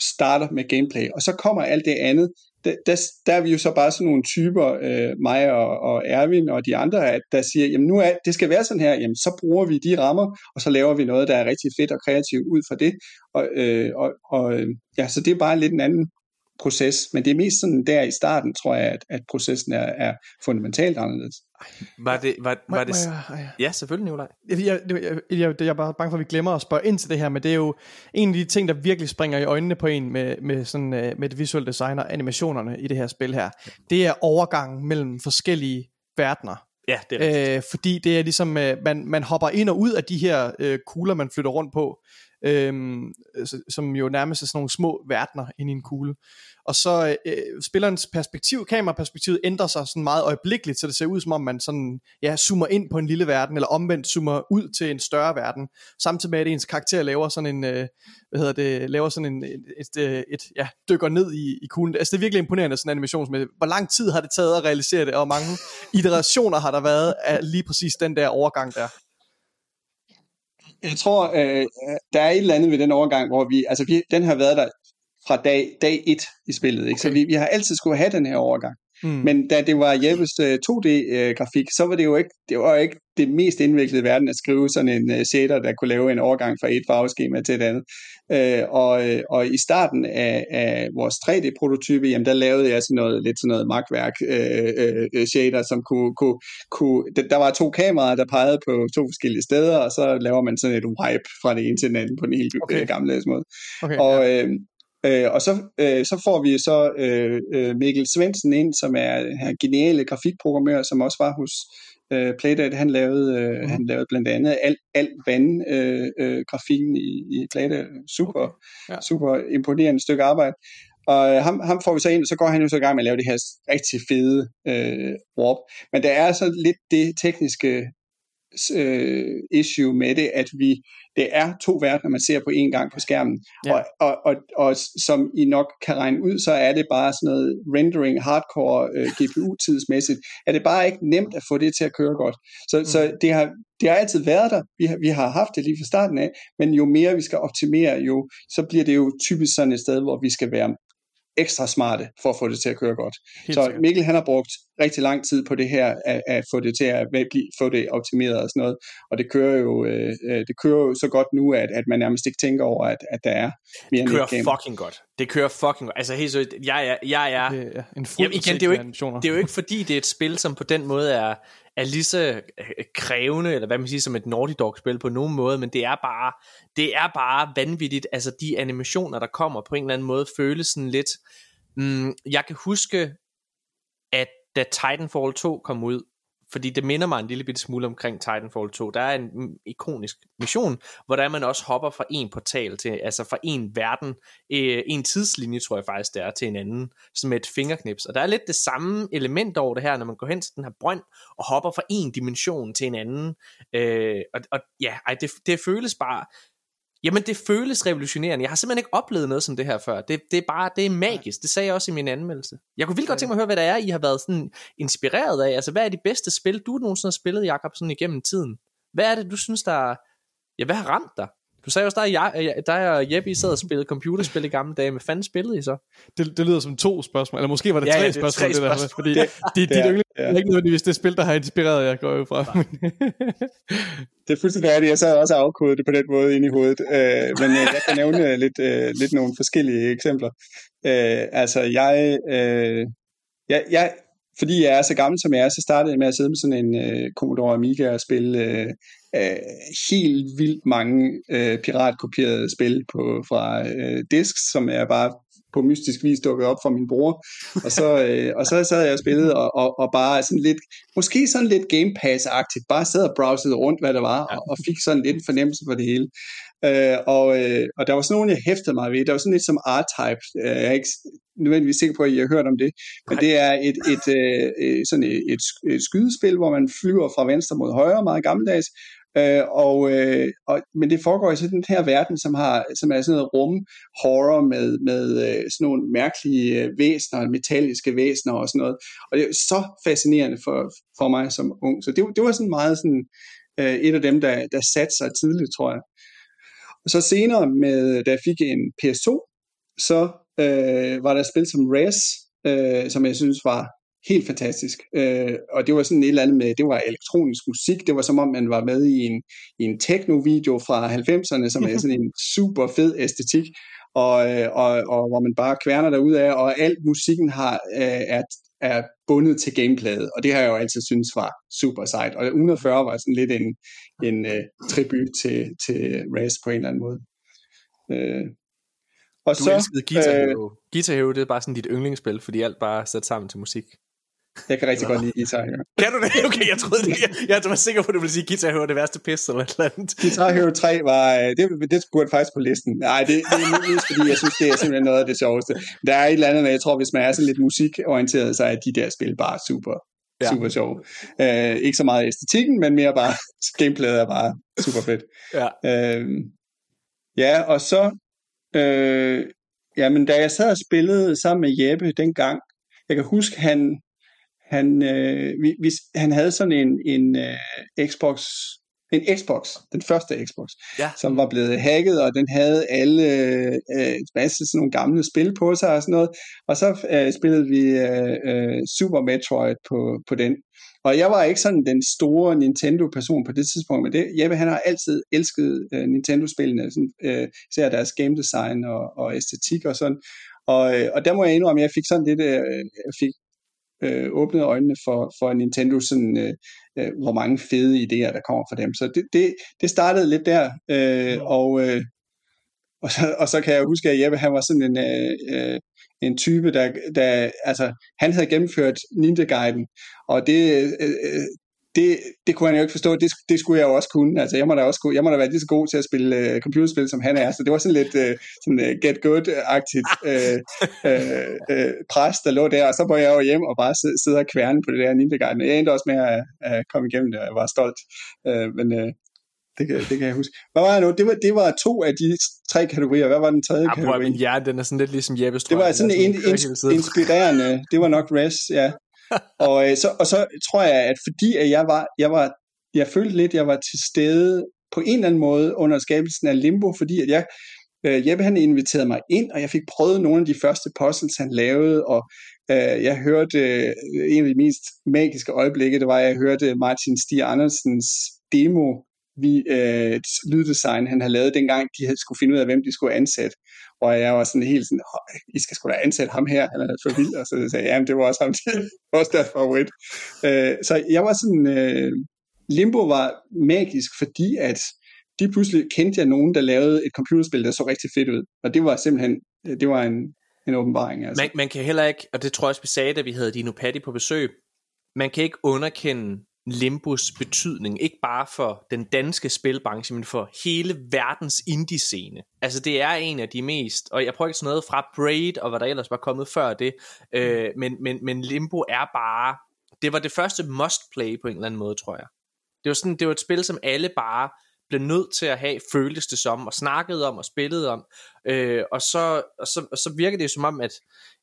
starter med gameplay, og så kommer alt det andet, der, der, der er vi jo så bare sådan nogle typer, øh, mig og, og Erwin og de andre, at der siger, jamen nu er, det skal være sådan her, jamen så bruger vi de rammer, og så laver vi noget, der er rigtig fedt og kreativt ud fra det. Og, øh, og, og øh, ja, så det er bare lidt en anden proces, men det er mest sådan der i starten, tror jeg, at, at processen er, er fundamentalt anderledes. Var det, var, var det, må jeg, ja, selvfølgelig, Nicolaj. Jeg, jeg, jeg, jeg, jeg er bare bange for, at vi glemmer at spørge ind til det her, men det er jo en af de ting, der virkelig springer i øjnene på en med, med, sådan, øh, med det visuelle design og animationerne i det her spil her. Det er overgangen mellem forskellige verdener. Ja, det er rigtigt. Øh, fordi det er ligesom, øh, man, man hopper ind og ud af de her øh, kugler, man flytter rundt på, øhm, som jo nærmest er sådan nogle små verdener ind i en kugle. Og så øh, spillerens perspektiv, kameraperspektivet ændrer sig sådan meget øjeblikkeligt, så det ser ud som om man sådan, ja, zoomer ind på en lille verden, eller omvendt zoomer ud til en større verden, samtidig med at ens karakter laver sådan en, øh, hvad hedder det, laver sådan en, et, et, et, et ja, dykker ned i, i kuglen. Altså det er virkelig imponerende sådan en animation, med, hvor lang tid har det taget at realisere det, og hvor mange iterationer har der været af lige præcis den der overgang der? Jeg tror, øh, der er et eller andet ved den overgang, hvor vi, altså vi, den har været der fra dag, dag et i spillet, ikke? Okay. så vi, vi har altid skulle have den her overgang. Mm. Men da det var Jeppes uh, 2D-grafik, uh, så var det jo ikke det, var ikke det mest indviklede verden at skrive sådan en uh, shader, der kunne lave en overgang fra et farveskema til et andet. Uh, og, og i starten af, af vores 3D-prototype, jamen der lavede jeg sådan noget, lidt sådan noget magtværk uh, uh, shader, som kunne, kunne, kunne der var to kameraer, der pegede på to forskellige steder, og så laver man sådan et wipe fra det ene til den anden på en helt okay. gamle måde. Okay, og, ja. uh, Øh, og så, øh, så får vi så øh, øh Mikkel Svendsen ind, som er her geniale grafikprogrammør, som også var hos øh, Playdate. Han lavede, øh, mm. han lavede blandt andet alt al vand øh, øh, grafikken i, i Playdate. Super, okay. ja. super imponerende stykke arbejde. Og øh, ham, ham får vi så ind, og så går han jo så i gang med at lave det her rigtig fede øh, warp. Men der er så lidt det tekniske øh, issue med det, at vi det er to verdener, man ser på én gang på skærmen. Ja. Og, og, og, og som I nok kan regne ud, så er det bare sådan noget rendering, hardcore, øh, GPU-tidsmæssigt, er det bare ikke nemt at få det til at køre godt. Så, mm. så det, har, det har altid været der. Vi har, vi har haft det lige fra starten af, men jo mere vi skal optimere, jo, så bliver det jo typisk sådan et sted, hvor vi skal være ekstra smarte for at få det til at køre godt. Helt så. Mikkel han har brugt rigtig lang tid på det her, at, at få det til at få det optimeret og sådan noget, og det kører jo, øh, øh, det kører jo så godt nu, at, at man nærmest ikke tænker over, at, at der er mere Det kører fucking godt. Det kører fucking godt. Altså helt så, jeg er, jeg er, det er en jamen, igen, det er, jo ikke, det er jo ikke fordi, det er et spil, som på den måde er, er lige så øh, krævende, eller hvad man siger, som et Naughty Dog-spil på nogen måde, men det er bare, det er bare vanvittigt, altså de animationer, der kommer på en eller anden måde, føles sådan lidt, mm, jeg kan huske, at da Titanfall 2 kom ud, fordi det minder mig en lille bitte smule omkring Titanfall 2. Der er en mm, ikonisk mission, hvor der man også hopper fra en portal til, altså fra en verden, øh, en tidslinje tror jeg faktisk det er, til en anden, som med et fingerknips. Og der er lidt det samme element over det her, når man går hen til den her brønd, og hopper fra en dimension til en anden. Øh, og, og ja, ej, det, det føles bare, Jamen det føles revolutionerende. Jeg har simpelthen ikke oplevet noget som det her før. Det, det er bare, det er magisk. Det sagde jeg også i min anmeldelse. Jeg kunne vildt godt tænke mig at høre, hvad der er, I har været sådan inspireret af. Altså hvad er de bedste spil, du nogensinde har spillet, Jacob, sådan igennem tiden? Hvad er det, du synes, der Ja, hvad har ramt dig? Du sagde også, der er, der og Jeppe, I sad og spillede computerspil i gamle dage. Hvad fanden spillede I så? Det, det lyder som to spørgsmål, eller måske var det ja, tre ja, det spørgsmål, tre det der. Spørgsmål. Fordi det, det, det, det, er ikke nødvendigvis det spil, der har inspireret jer, går jo fra. det er fuldstændig rigtigt. Jeg sad også og afkodede det på den måde ind i hovedet. Øh, men øh, jeg kan nævne lidt, øh, lidt nogle forskellige eksempler. Øh, altså, jeg, øh, jeg, jeg, fordi jeg er så gammel som jeg er, så startede jeg med at sidde med sådan en øh, Commodore Amiga og spille øh, øh, helt vildt mange øh, piratkopierede spil på, fra øh, disk, som er bare på mystisk vis dukket op for min bror. Og så, øh, og så sad jeg og spillede, og, og, og bare sådan lidt, måske sådan lidt Game Pass-agtigt, bare sad og browsede rundt, hvad der var, og, og fik sådan lidt fornemmelse for det hele. Øh, og, øh, og der var sådan nogle, jeg hæftede mig ved. Der var sådan lidt som R-Type. Øh, jeg er ikke nødvendigvis sikker på, at I har hørt om det. Men det er et, et, et, øh, sådan et, et, et skydespil, hvor man flyver fra venstre mod højre, meget gammeldags, Øh, og, øh, og, men det foregår i sådan den her verden, som, har, som er sådan noget rum horror med, med øh, sådan nogle mærkelige øh, væsener, metalliske væsener og sådan noget. Og det er så fascinerende for, for mig som ung. Så det, det var sådan meget sådan, øh, et af dem, der, der satte sig tidligt, tror jeg. Og så senere, med, da jeg fik en PS2, så øh, var der et spil som Res, øh, som jeg synes var helt fantastisk. Øh, og det var sådan et eller andet med, det var elektronisk musik, det var som om man var med i en, i en techno-video fra 90'erne, som er sådan en super fed æstetik, og, øh, og, og hvor man bare kværner derud af, og al musikken har, øh, er, er bundet til gameplayet, og det har jeg jo altid synes var super sejt. Og 140 var sådan lidt en, en uh, tribut til, til Raz på en eller anden måde. Uh, og du så, elskede Guitar Hero. Uh, Guitar Hero, det er bare sådan dit yndlingsspil, fordi alt bare er sat sammen til musik. Jeg kan rigtig godt lide Guitar Hero. Kan du det? Okay, jeg troede det. Jeg, jeg var sikker på, at du ville sige, at Guitar Hero er det værste pisse eller et eller andet. Guitar Hero 3 var, øh, det, det burde faktisk på listen. Nej, det, det er mest fordi, jeg synes, det er simpelthen noget af det sjoveste. Der er et eller andet, jeg tror, hvis man er sådan lidt musikorienteret, så er de der spil bare super, ja. super sjove. Uh, ikke så meget æstetikken, men mere bare gameplayet er bare super fedt. Ja. Uh, ja, og så, uh, jamen da jeg sad og spillede sammen med Jeppe dengang, jeg kan huske, han, han, øh, vi, vi, han havde sådan en, en uh, Xbox, en Xbox, den første Xbox, ja. som var blevet hacket, og den havde alle øh, masse sådan nogle gamle spil på sig og sådan noget. Og så øh, spillede vi øh, øh, Super Metroid på, på den. Og jeg var ikke sådan den store Nintendo-person på det tidspunkt, men det, Jeppe han har altid elsket øh, Nintendo-spillene, sådan, øh, især deres game design og, og æstetik og sådan. Og, øh, og der må jeg indrømme, at jeg fik sådan lidt, øh, jeg fik øh, åbnet øjnene for, for Nintendo, sådan, øh, øh, hvor mange fede idéer, der kommer fra dem. Så det, det, det startede lidt der, øh, og, øh, og, så, og så kan jeg huske, at Jeppe, han var sådan en, øh, øh en type, der, der, altså, han havde gennemført Ninja Guiden, og det, øh, øh det, det kunne han jo ikke forstå, det, det skulle jeg jo også kunne. Altså, jeg må da også jeg må da være lige så god til at spille uh, computerspil, som han er. Så det var sådan lidt uh, sådan, uh, get good-agtigt uh, uh, uh, pres, der lå der. Og så var jeg jo hjem og bare sidde, sidde og kværne på det der Ninja Guiden. Jeg endte også med at, at komme igennem det, og jeg var stolt. Uh, men uh, det kan, det kan jeg huske. Hvad var det nu? Det var, det var to af de tre kategorier. Hvad var den tredje ja, kategori? Min hjerne, den er sådan lidt ligesom Jeppes, Det var sådan en, inspirerende. Det var nok Res, ja og, øh, så, og så tror jeg, at fordi at jeg var, jeg var, jeg følte lidt, at jeg var til stede på en eller anden måde under skabelsen af Limbo, fordi at jeg, øh, Jeppe han inviterede mig ind, og jeg fik prøvet nogle af de første puzzles, han lavede, og øh, jeg hørte øh, en af de mest magiske øjeblikke, det var, at jeg hørte Martin Stier Andersens demo vi, øh, lyddesign, han havde lavet dengang, de havde skulle finde ud af, hvem de skulle ansætte. Og jeg var sådan helt sådan, I skal sgu da ansætte ham her, han er for vild. Og så sagde jeg, jamen det var også ham, var også deres favorit. Øh, så jeg var sådan, øh, Limbo var magisk, fordi at de pludselig kendte jeg nogen, der lavede et computerspil, der så rigtig fedt ud. Og det var simpelthen, det var en, en åbenbaring. Altså. Man, man kan heller ikke, og det tror jeg også, vi sagde, da vi havde Dino Patti på besøg, man kan ikke underkende Limbus betydning, ikke bare for den danske spilbranche, men for hele verdens indie-scene. Altså det er en af de mest, og jeg prøver ikke sådan noget fra Braid, og hvad der ellers var kommet før det, øh, men, men, men Limbo er bare, det var det første must-play på en eller anden måde, tror jeg. Det var, sådan, det var et spil, som alle bare blev nødt til at have, føltes det som, og snakkede om, og spillede om, øh, og, så, og, så, og så virker det som om, at,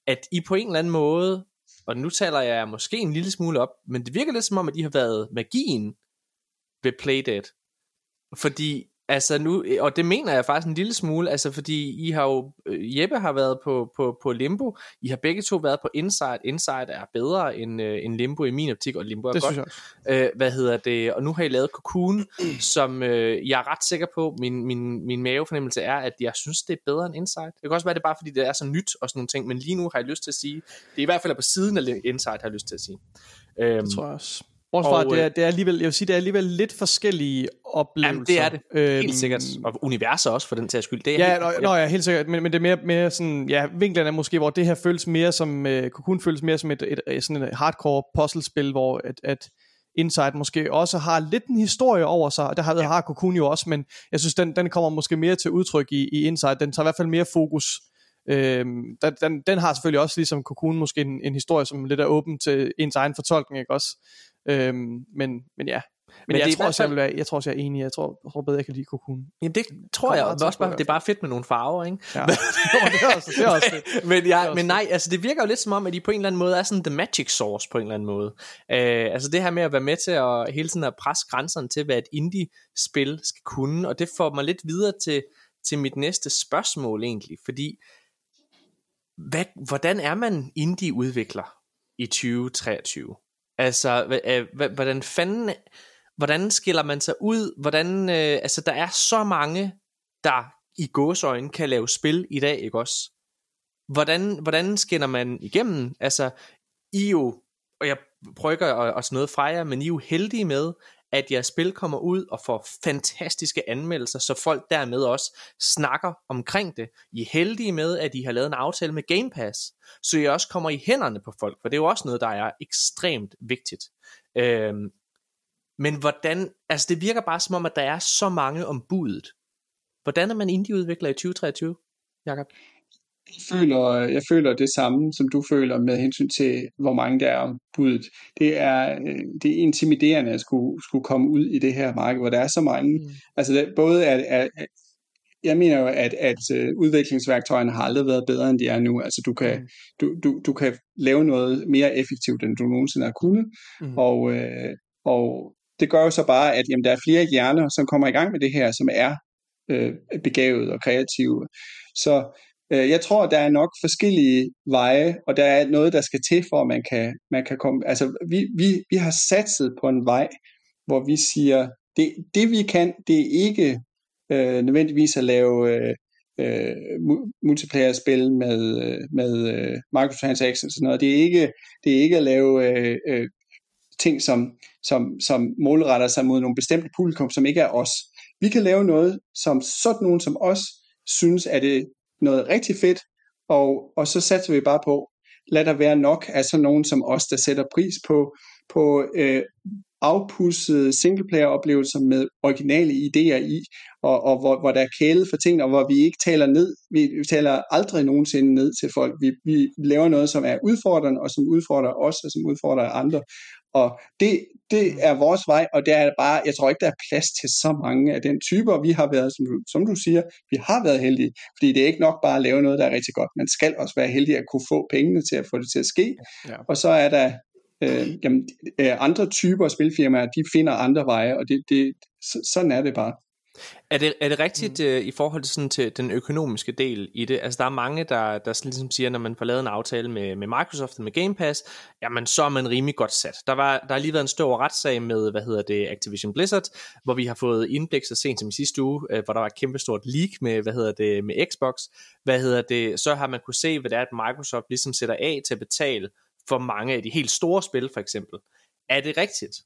at I på en eller anden måde og nu taler jeg måske en lille smule op, men det virker lidt som om, at de har været magien ved Playdead. Fordi Altså nu, og det mener jeg faktisk en lille smule, altså fordi I har jo, øh, Jeppe har været på, på, på Limbo, I har begge to været på Inside, Inside er bedre end, uh, end Limbo i min optik, og Limbo er det godt. Uh, hvad hedder det, og nu har I lavet Cocoon, som uh, jeg er ret sikker på, min, min, min mavefornemmelse er, at jeg synes, det er bedre end Inside. Det kan også være, det er bare fordi, det er så nyt og sådan nogle ting, men lige nu har jeg lyst til at sige, det er i hvert fald på siden af Inside, har jeg lyst til at sige. Um, det tror jeg også. Bortset fra, det er, det er alligevel, jeg vil sige, det er alligevel lidt forskellige oplevelser. Jamen, det er det. Øhm, helt sikkert. Og universet også, for den til skyld. Det er ja, helt, nå, ja. Nå, ja, helt sikkert. Men, men det er mere, mere sådan, ja, vinklen er måske, hvor det her føles mere som, uh, Cocoon føles mere som et, et, et, sådan et hardcore puzzlespil, hvor at, at Inside måske også har lidt en historie over sig, og det har, ja. har Cocoon jo også, men jeg synes, den, den kommer måske mere til udtryk i, i Inside. Den tager i hvert fald mere fokus Øhm, den, den, den har selvfølgelig også ligesom Cocoon måske en, en historie, som lidt er åben til ens egen fortolkning, ikke også? Øhm, men, men ja, men, men jeg, tror også, jeg, vil være, jeg tror også, jeg er enig. Jeg tror, jeg tror bedre, jeg kan lide Cocoon. Jamen det tror jeg også bare, det er bare fedt med nogle farver, ikke? Ja. det er også, det er også fedt. men, ja, men nej, altså det virker jo lidt som om, at de på en eller anden måde er sådan the magic source på en eller anden måde. Uh, altså det her med at være med til at hele tiden at presse grænserne til, hvad et indie-spil skal kunne, og det får mig lidt videre til, til mit næste spørgsmål egentlig, fordi hvad, hvordan er man indie-udvikler i 2023? Altså, øh, hvordan fanden, hvordan skiller man sig ud? Hvordan, øh, altså, der er så mange, der i gåsøjne kan lave spil i dag, ikke også? Hvordan, hvordan skinner man igennem? Altså, I jo, og jeg prøver at, at noget fra jer, men I er jo heldige med, at jeres spil kommer ud og får fantastiske anmeldelser, så folk dermed også snakker omkring det. I er heldige med, at I har lavet en aftale med Game Pass, så I også kommer i hænderne på folk, for det er jo også noget, der er ekstremt vigtigt. Øhm, men hvordan, altså det virker bare som om, at der er så mange om budet. Hvordan er man indieudvikler i 2023, Jakob? Jeg føler, jeg føler det samme, som du føler med hensyn til, hvor mange der er om budet. Det er, øh, det er intimiderende at skulle, skulle komme ud i det her marked, hvor der er så mange. Mm. Altså det, både at, at, jeg mener jo, at, at øh, udviklingsværktøjerne har aldrig været bedre, end de er nu. Altså du kan, mm. du, du, du kan lave noget mere effektivt, end du nogensinde har kunnet. Mm. Og, øh, og det gør jo så bare, at jamen, der er flere hjerner, som kommer i gang med det her, som er øh, begavet og kreative. Så Øh, jeg tror, der er nok forskellige veje, og der er noget, der skal til, for at man kan, man kan komme... Altså, vi, vi, vi har satset på en vej, hvor vi siger, det, det vi kan, det er ikke øh, nødvendigvis at lave øh, øh, multiplayer-spil med, øh, med øh, microtransactions og sådan noget. Det er ikke, det er ikke at lave øh, øh, ting, som, som, som målretter sig mod nogle bestemte publikum, som ikke er os. Vi kan lave noget, som sådan nogen som os synes, at det noget rigtig fedt, og, og så satser vi bare på, lad der være nok af sådan nogen som os, der sætter pris på, på øh, afpudsede singleplayer-oplevelser med originale idéer i, og, og hvor, hvor der er kæle for ting, og hvor vi ikke taler ned, vi, vi taler aldrig nogensinde ned til folk. Vi, vi laver noget, som er udfordrende, og som udfordrer os, og som udfordrer andre. Og det, det er vores vej, og det er bare, jeg tror ikke, der er plads til så mange af den typer. Vi har været, som du, som du siger, vi har været heldige, fordi det er ikke nok bare at lave noget, der er rigtig godt. Man skal også være heldig at kunne få pengene til at få det til at ske. Ja. Og så er der øh, jamen, øh, andre typer af spilfirmaer, de finder andre veje, og det, det, sådan er det bare. Er det, er det rigtigt mm. uh, i forhold til, sådan, til den økonomiske del i det? Altså der er mange, der, der sådan ligesom siger, når man får lavet en aftale med, med Microsoft og med Game Pass, jamen så er man rimelig godt sat. Der, var, der har lige været en stor retssag med, hvad hedder det, Activision Blizzard, hvor vi har fået indblik så sent som i sidste uge, uh, hvor der var et kæmpe stort leak med, hvad hedder det, med Xbox. Hvad hedder det, så har man kunne se, hvad det er, at Microsoft ligesom sætter af til at betale for mange af de helt store spil for eksempel. Er det rigtigt,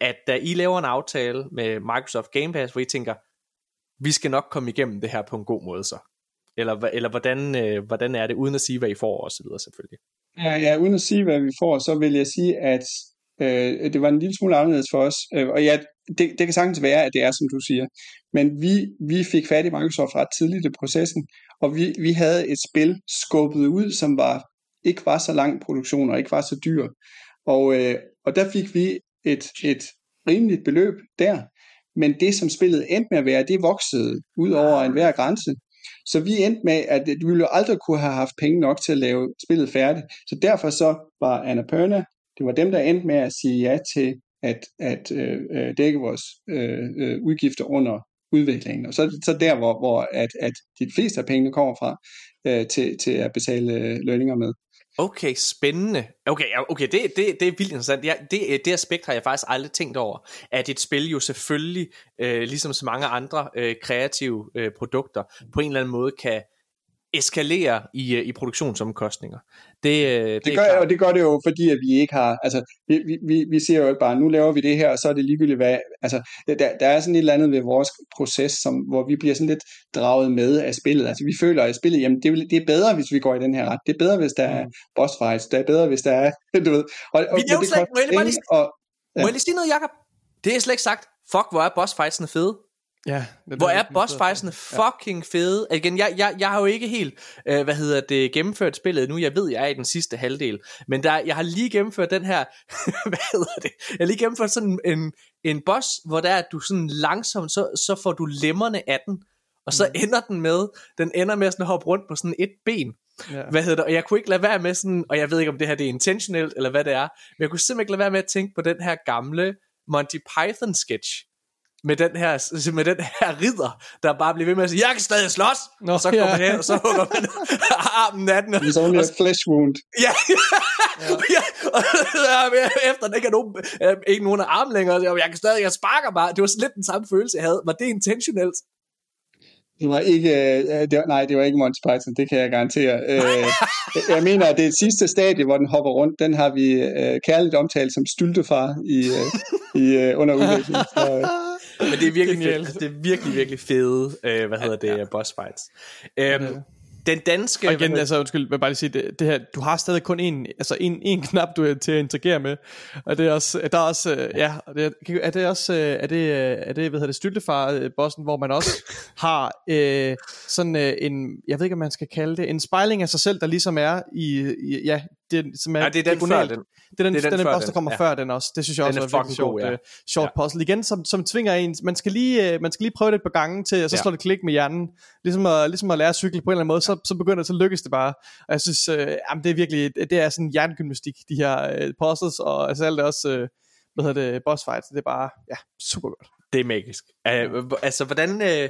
at da I laver en aftale med Microsoft Game Pass, hvor I tænker, vi skal nok komme igennem det her på en god måde så? Eller, eller hvordan, øh, hvordan er det, uden at sige, hvad I får og så videre selvfølgelig? Ja, ja, uden at sige, hvad vi får, så vil jeg sige, at øh, det var en lille smule anderledes for os. Øh, og ja, det, det kan sagtens være, at det er, som du siger. Men vi, vi fik fat i Microsoft ret tidligt i processen, og vi, vi havde et spil skubbet ud, som var ikke var så lang produktion og ikke var så dyr. Og, øh, og der fik vi et, et rimeligt beløb der, men det som spillet endte med at være, det voksede ud over enhver grænse. Så vi endte med, at vi ville aldrig kunne have haft penge nok til at lave spillet færdigt. Så derfor så var Annapurna, det var dem, der endte med at sige ja til at, at øh, øh dække vores øh, øh, udgifter under udviklingen. Og så, så der, hvor, hvor at, at de fleste af pengene kommer fra øh, til, til at betale øh, lønninger med. Okay, spændende. Okay, okay det, det, det er vildt interessant. Ja, det, øh, det aspekt har jeg faktisk aldrig tænkt over, at et spil jo selvfølgelig, øh, ligesom så mange andre øh, kreative øh, produkter, på en eller anden måde kan eskalere i, øh, i produktionsomkostninger. Det, øh, det, det, gør, og det gør det jo, fordi at vi ikke har, altså vi, vi, vi siger jo ikke bare, nu laver vi det her, og så er det ligegyldigt hvad, altså der, der er sådan et eller andet ved vores proces, som, hvor vi bliver sådan lidt draget med af spillet, altså vi føler at spillet, jamen det, det er bedre, hvis vi går i den her ret, det er bedre, hvis der er mm. boss fights, det er bedre, hvis der er, du ved, og, og, vi og det jeg lige, og, ja. må jeg lige sige noget, Jacob? Det er slet ikke sagt, fuck hvor er boss fightsene fede, Ja, det, Hvor er boss fightsene fucking ja. fede. Igen, jeg, jeg, jeg har jo ikke helt, øh, hvad hedder det, gennemført spillet nu. Jeg ved, jeg er i den sidste halvdel. Men der, jeg har lige gennemført den her, hvad hedder det? Jeg har lige gennemført sådan en, en boss, hvor der er, at du sådan langsomt, så, så får du lemmerne af den. Og så mm. ender den med, den ender med sådan at hoppe rundt på sådan et ben. Ja. Hvad hedder det? Og jeg kunne ikke lade være med sådan, og jeg ved ikke om det her det er intentionelt, eller hvad det er, men jeg kunne simpelthen ikke lade være med at tænke på den her gamle Monty Python sketch, med den her, med den her ridder, der bare bliver ved med at sige, jeg kan stadig slås, Nå, og så kommer ja. hen, og så hugger man armen af den. It's only a flesh wound. Ja, ja. ja. og efter den ikke er nogen, øh, ikke nogen af armen længere, jeg kan stadig, jeg sparker bare, det var lidt den samme følelse, jeg havde. Var det intentionelt? Det var ikke, øh, det var, nej, det var ikke Monty Python, det kan jeg garantere. Øh, jeg mener, at det sidste stadie, hvor den hopper rundt, den har vi øh, kærligt omtalt som styltefar i, øh, i, uh, under udvikling. Så, Men det er virkelig, fedt. Altså, det er virkelig, virkelig fede, øh, hvad hedder det, ja. boss fights. Øhm, den danske... Og igen, altså undskyld, jeg vil bare lige sige, det, det her, du har stadig kun en, altså en, en knap, du er til at interagere med, og det er også, der er også, øh, ja, det er, er det også, øh, er det, er det, hvad hedder det, styltefar-bossen, hvor man også har øh, sådan øh, en, jeg ved ikke, om man skal kalde det, en spejling af sig selv, der ligesom er i, i ja, det, som er, ja, det er den før den. Det er den, det er den, den boss, der kommer ja. før den også. Det synes jeg den også er, er virkelig sjovt, ja. uh, sjovt ja. puzzle. Igen, som, som tvinger en, man skal, lige, uh, man skal lige prøve det et par gange til, og så ja. slår det klik med hjernen. Ligesom at, ligesom at lære at cykle på en eller anden måde, så, så begynder det, så lykkes det bare. Og jeg synes, uh, jamen, det er virkelig, det er sådan hjernegymnastik, de her uh, puzzles, og altså alt det også, uh, hvad hedder det, boss fights, det er bare, ja, super godt. Det er magisk. Uh, altså, hvordan... Uh,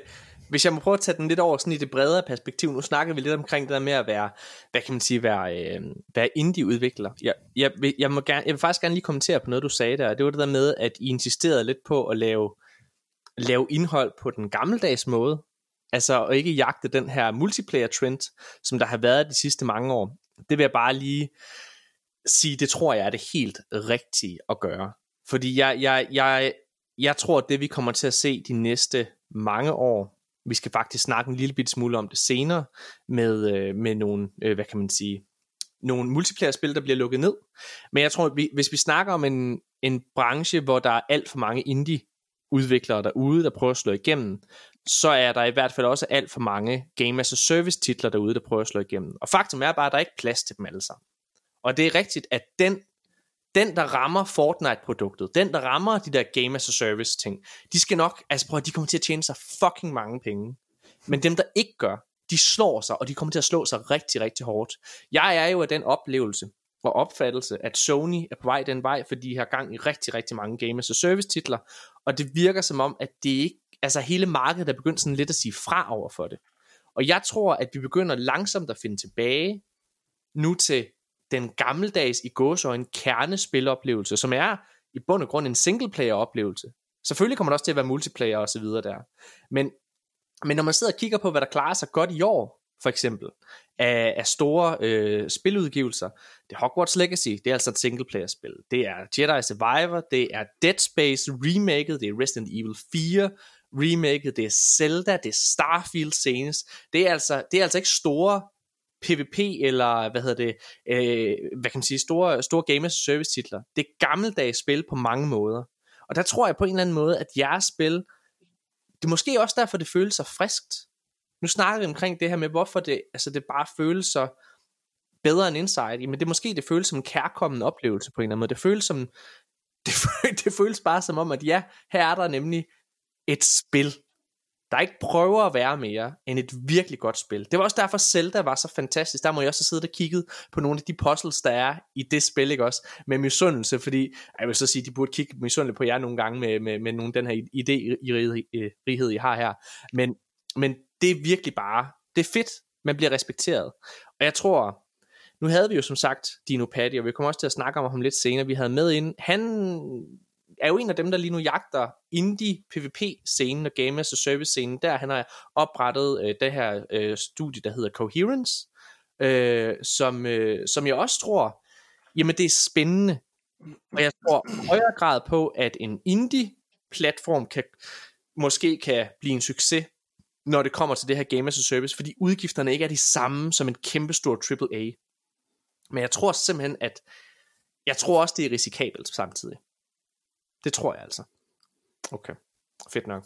hvis jeg må prøve at tage den lidt over sådan i det bredere perspektiv, nu snakker vi lidt omkring det der med at være, hvad kan man sige, være, øh, være indie-udvikler. Jeg, jeg, vil, jeg, må gerne, jeg vil faktisk gerne lige kommentere på noget, du sagde der, det var det der med, at I insisterede lidt på at lave, lave indhold på den gammeldags måde, altså og ikke jagte den her multiplayer-trend, som der har været de sidste mange år. Det vil jeg bare lige sige, det tror jeg er det helt rigtige at gøre. Fordi jeg, jeg, jeg, jeg tror, at det vi kommer til at se de næste mange år, vi skal faktisk snakke en lille bit smule om det senere, med, øh, med nogle, øh, hvad kan man sige, nogle multiplayer-spil, der bliver lukket ned. Men jeg tror, at vi, hvis vi snakker om en, en branche, hvor der er alt for mange indie-udviklere derude, der prøver at slå igennem, så er der i hvert fald også alt for mange Game as a Service titler derude, der prøver at slå igennem. Og faktum er bare, at der er ikke plads til dem alle sammen. Og det er rigtigt, at den den, der rammer Fortnite-produktet, den, der rammer de der Game as a Service ting, de skal nok, altså prøv de kommer til at tjene sig fucking mange penge. Men dem, der ikke gør, de slår sig, og de kommer til at slå sig rigtig, rigtig hårdt. Jeg er jo af den oplevelse og opfattelse, at Sony er på vej den vej, fordi de har gang i rigtig, rigtig mange Game as a Service titler, og det virker som om, at det ikke, altså hele markedet er begyndt sådan lidt at sige fra over for det. Og jeg tror, at vi begynder langsomt at finde tilbage nu til den gammeldags i gåsøjne kernespiloplevelse, som er i bund og grund en singleplayer oplevelse. Selvfølgelig kommer der også til at være multiplayer og så videre der. Men, men når man sidder og kigger på, hvad der klarer sig godt i år, for eksempel, af, af store øh, spiludgivelser, det er Hogwarts Legacy, det er altså et singleplayer-spil. Det er Jedi Survivor, det er Dead Space remaket, det er Resident Evil 4 remaket, det er Zelda, det er Starfield senest. Det er altså, det er altså ikke store PvP eller hvad hedder det, øh, hvad kan man sige, store, store games service titler. Det er gammeldags spil på mange måder. Og der tror jeg på en eller anden måde, at jeres spil, det er måske også derfor, det føles så friskt. Nu snakker vi omkring det her med, hvorfor det, altså det bare føles så bedre end Inside, men det er måske, det føles som en kærkommende oplevelse på en eller anden måde. Det føles som, det, det føles bare som om, at ja, her er der nemlig et spil, der ikke prøver at være mere end et virkelig godt spil. Det var også derfor Zelda var så fantastisk. Der må jeg også sidde og kigge på nogle af de puzzles, der er i det spil, ikke også? Med misundelse, fordi jeg vil så sige, de burde kigge misundeligt på jer nogle gange med, med, med nogle den her idé i righed, I har her. Men, men det er virkelig bare, det er fedt, man bliver respekteret. Og jeg tror, nu havde vi jo som sagt Dino Patty, og vi kommer også til at snakke om ham lidt senere. Vi havde med ind, han er jo en af dem, der lige nu jagter indie PvP-scenen og Game as a Service-scenen. Der han har oprettet øh, det her øh, studie, der hedder Coherence, øh, som, øh, som jeg også tror, jamen det er spændende. Og jeg tror højere grad på, at en indie-platform kan, måske kan blive en succes, når det kommer til det her Game as a Service, fordi udgifterne ikke er de samme som en kæmpestor AAA. Men jeg tror simpelthen, at jeg tror også, det er risikabelt samtidig. Det tror jeg altså. Okay, fedt nok.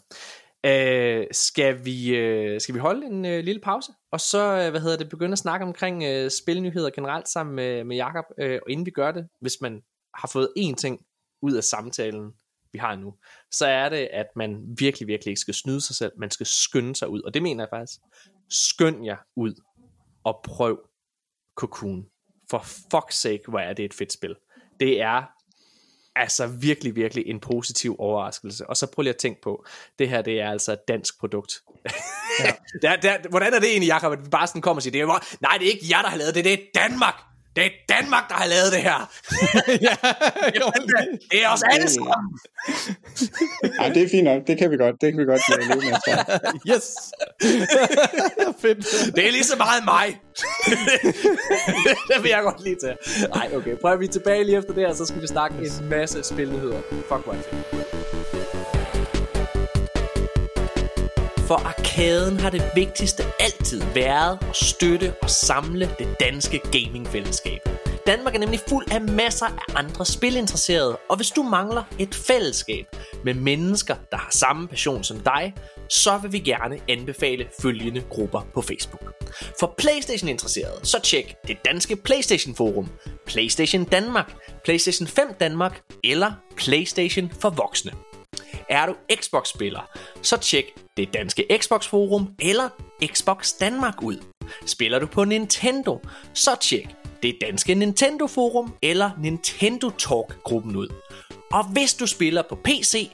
Uh, skal, vi, øh, skal vi holde en øh, lille pause? Og så øh, hvad hedder det begynde at snakke omkring øh, spilnyheder generelt sammen med, med Jakob. Øh, og inden vi gør det hvis man har fået én ting ud af samtalen vi har nu så er det at man virkelig virkelig ikke skal snyde sig selv. Man skal skynde sig ud. Og det mener jeg faktisk. Skynd jer ud og prøv Cocoon. For fuck's sake hvor er det et fedt spil. Det er altså virkelig, virkelig en positiv overraskelse. Og så prøv lige at tænke på, det her det er altså et dansk produkt. Ja. der, der, hvordan er det egentlig, Jacob, at vi bare sådan kommer og siger, det er, nej, det er ikke jer, der har lavet det, det er Danmark. Det er Danmark, der har lavet det her. ja, det er os alle sammen. ja, det er fint nok. Det kan vi godt. Det kan vi godt leve med. yes. Fedt. Det er lige så meget mig. det vil jeg godt lige til. Nej, okay. Prøv at vi tilbage lige efter det her, så skal vi snakke en masse spilnyheder. Fuck, hvor for arkaden har det vigtigste altid været at støtte og samle det danske gamingfællesskab. Danmark er nemlig fuld af masser af andre spilinteresserede, og hvis du mangler et fællesskab med mennesker, der har samme passion som dig, så vil vi gerne anbefale følgende grupper på Facebook. For Playstation interesserede, så tjek det danske Playstation Forum, Playstation Danmark, Playstation 5 Danmark eller Playstation for voksne. Er du Xbox-spiller, så tjek det danske Xbox Forum eller Xbox Danmark ud. Spiller du på Nintendo, så tjek det danske Nintendo Forum eller Nintendo Talk-gruppen ud. Og hvis du spiller på PC,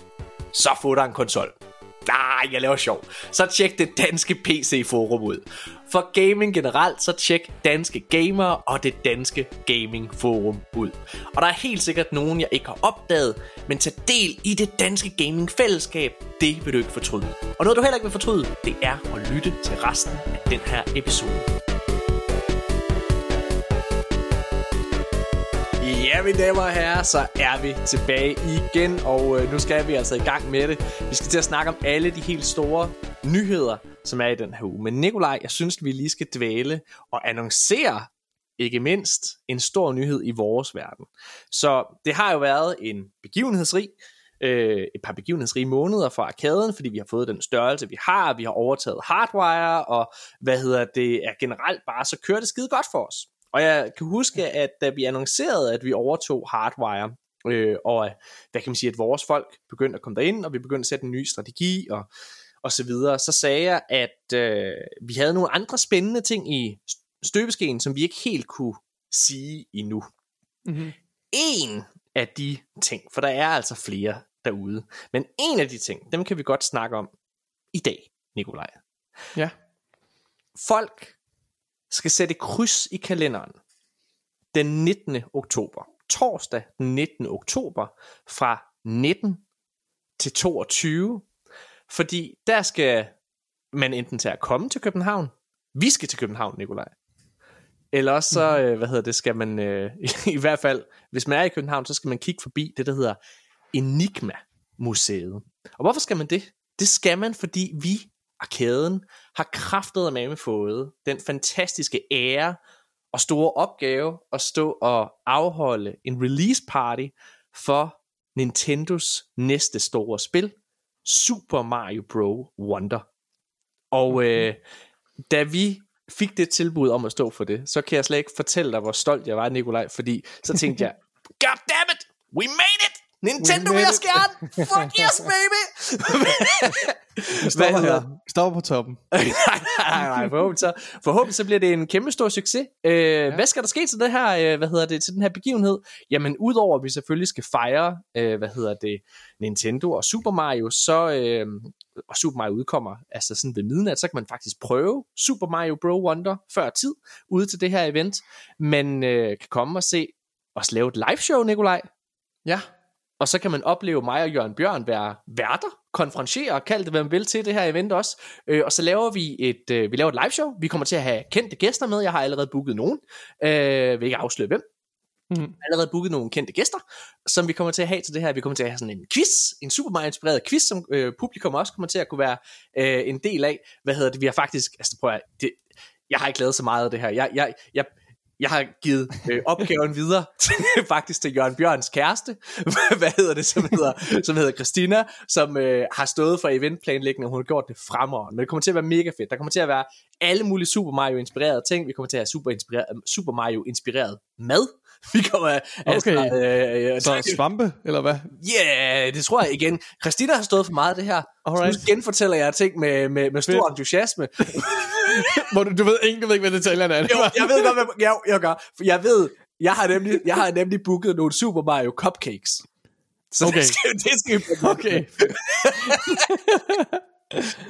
så få dig en konsol. Nej, jeg laver sjov. Så tjek det danske PC-forum ud. For gaming generelt, så tjek danske gamere og det danske gaming forum ud. Og der er helt sikkert nogen, jeg ikke har opdaget, men tag del i det danske gaming fællesskab, det vil du ikke fortryde. Og noget du heller ikke vil fortryde, det er at lytte til resten af den her episode. Ja, mine damer og herrer, så er vi tilbage igen, og øh, nu skal vi altså i gang med det. Vi skal til at snakke om alle de helt store nyheder, som er i den her uge. Men Nikolaj, jeg synes, vi lige skal dvæle og annoncere, ikke mindst, en stor nyhed i vores verden. Så det har jo været en begivenhedsrig, øh, et par begivenhedsrige måneder for arkaden, fordi vi har fået den størrelse, vi har, vi har overtaget hardwire, og hvad hedder det, er generelt bare, så kører det skide godt for os. Og jeg kan huske, at da vi annoncerede, at vi overtog Hardwire, øh, og hvad kan man sige, at vores folk begyndte at komme derind, og vi begyndte at sætte en ny strategi, og, og så videre, så sagde jeg, at øh, vi havde nogle andre spændende ting i støbeskeen, som vi ikke helt kunne sige endnu. Mm-hmm. En af de ting, for der er altså flere derude, men en af de ting, dem kan vi godt snakke om i dag, Nikolaj. Ja. Folk skal sætte kryds i kalenderen den 19. oktober. Torsdag den 19. oktober fra 19 til 22. Fordi der skal man enten til at komme til København. Vi skal til København, Nikolaj. Eller også så, mm. hvad hedder det, skal man, øh, i hvert fald, hvis man er i København, så skal man kigge forbi det, der hedder Enigma Museet. Og hvorfor skal man det? Det skal man, fordi vi arkaden, har kraftet med fået den fantastiske ære og store opgave at stå og afholde en release party for Nintendos næste store spil, Super Mario Bros. Wonder. Og mhm. øh, da vi fik det tilbud om at stå for det, så kan jeg slet ikke fortælle dig, hvor stolt jeg var, Nikolaj, fordi så tænkte jeg, God damn it, we made it! Nintendo vil os gerne! Fuck yes, baby! Stopper her. Stopper på toppen. nej, nej, nej. Forhåbentlig så, forhåbentlig så bliver det en kæmpe stor succes. Øh, ja. Hvad skal der ske til det her, øh, hvad hedder det, til den her begivenhed? Jamen, udover at vi selvfølgelig skal fejre, øh, hvad hedder det, Nintendo og Super Mario, så, øh, og Super Mario udkommer altså sådan ved midnat, så kan man faktisk prøve Super Mario Bros. Wonder før tid ude til det her event. Man øh, kan komme og se os lave et live show, Nikolaj. Ja. Og så kan man opleve mig og Jørgen Bjørn være værter, konferenciere og kalde det, hvad man vil til det her event også. Øh, og så laver vi et, øh, vi laver et live show. Vi kommer til at have kendte gæster med. Jeg har allerede booket nogen. Øh, vil ikke afsløre hvem. Mm. Allerede booket nogle kendte gæster, som vi kommer til at have til det her. Vi kommer til at have sådan en quiz, en super meget inspireret quiz, som øh, publikum også kommer til at kunne være øh, en del af. Hvad hedder det? Vi har faktisk, altså prøv at, det, jeg har ikke lavet så meget af det her. Jeg, jeg, jeg, jeg har givet øh, opgaven videre til, faktisk til Jørgen Bjørns kæreste, hvad hedder det, som hedder, som hedder Christina, som øh, har stået for eventplanlægning, og hun har gjort det fremragende. Men det kommer til at være mega fedt. Der kommer til at være alle mulige Super Mario inspirerede ting. Vi kommer til at have Super, inspireret, Super Mario inspireret mad. Vi kommer altså, okay. øh, så svampe, eller hvad? Ja, yeah, det tror jeg igen. Christina har stået for meget af det her. Alright. Så nu genfortæller jeg ting med, med, med stor Fedt. entusiasme. Hvor du, du ved ikke, du ved ikke, hvad detaljerne er. Jo, jeg ved godt, hvad jeg, jeg gør. For jeg ved, jeg har nemlig, jeg har nemlig booket nogle Super Mario Cupcakes. Så okay. det skal, det skal vi Okay.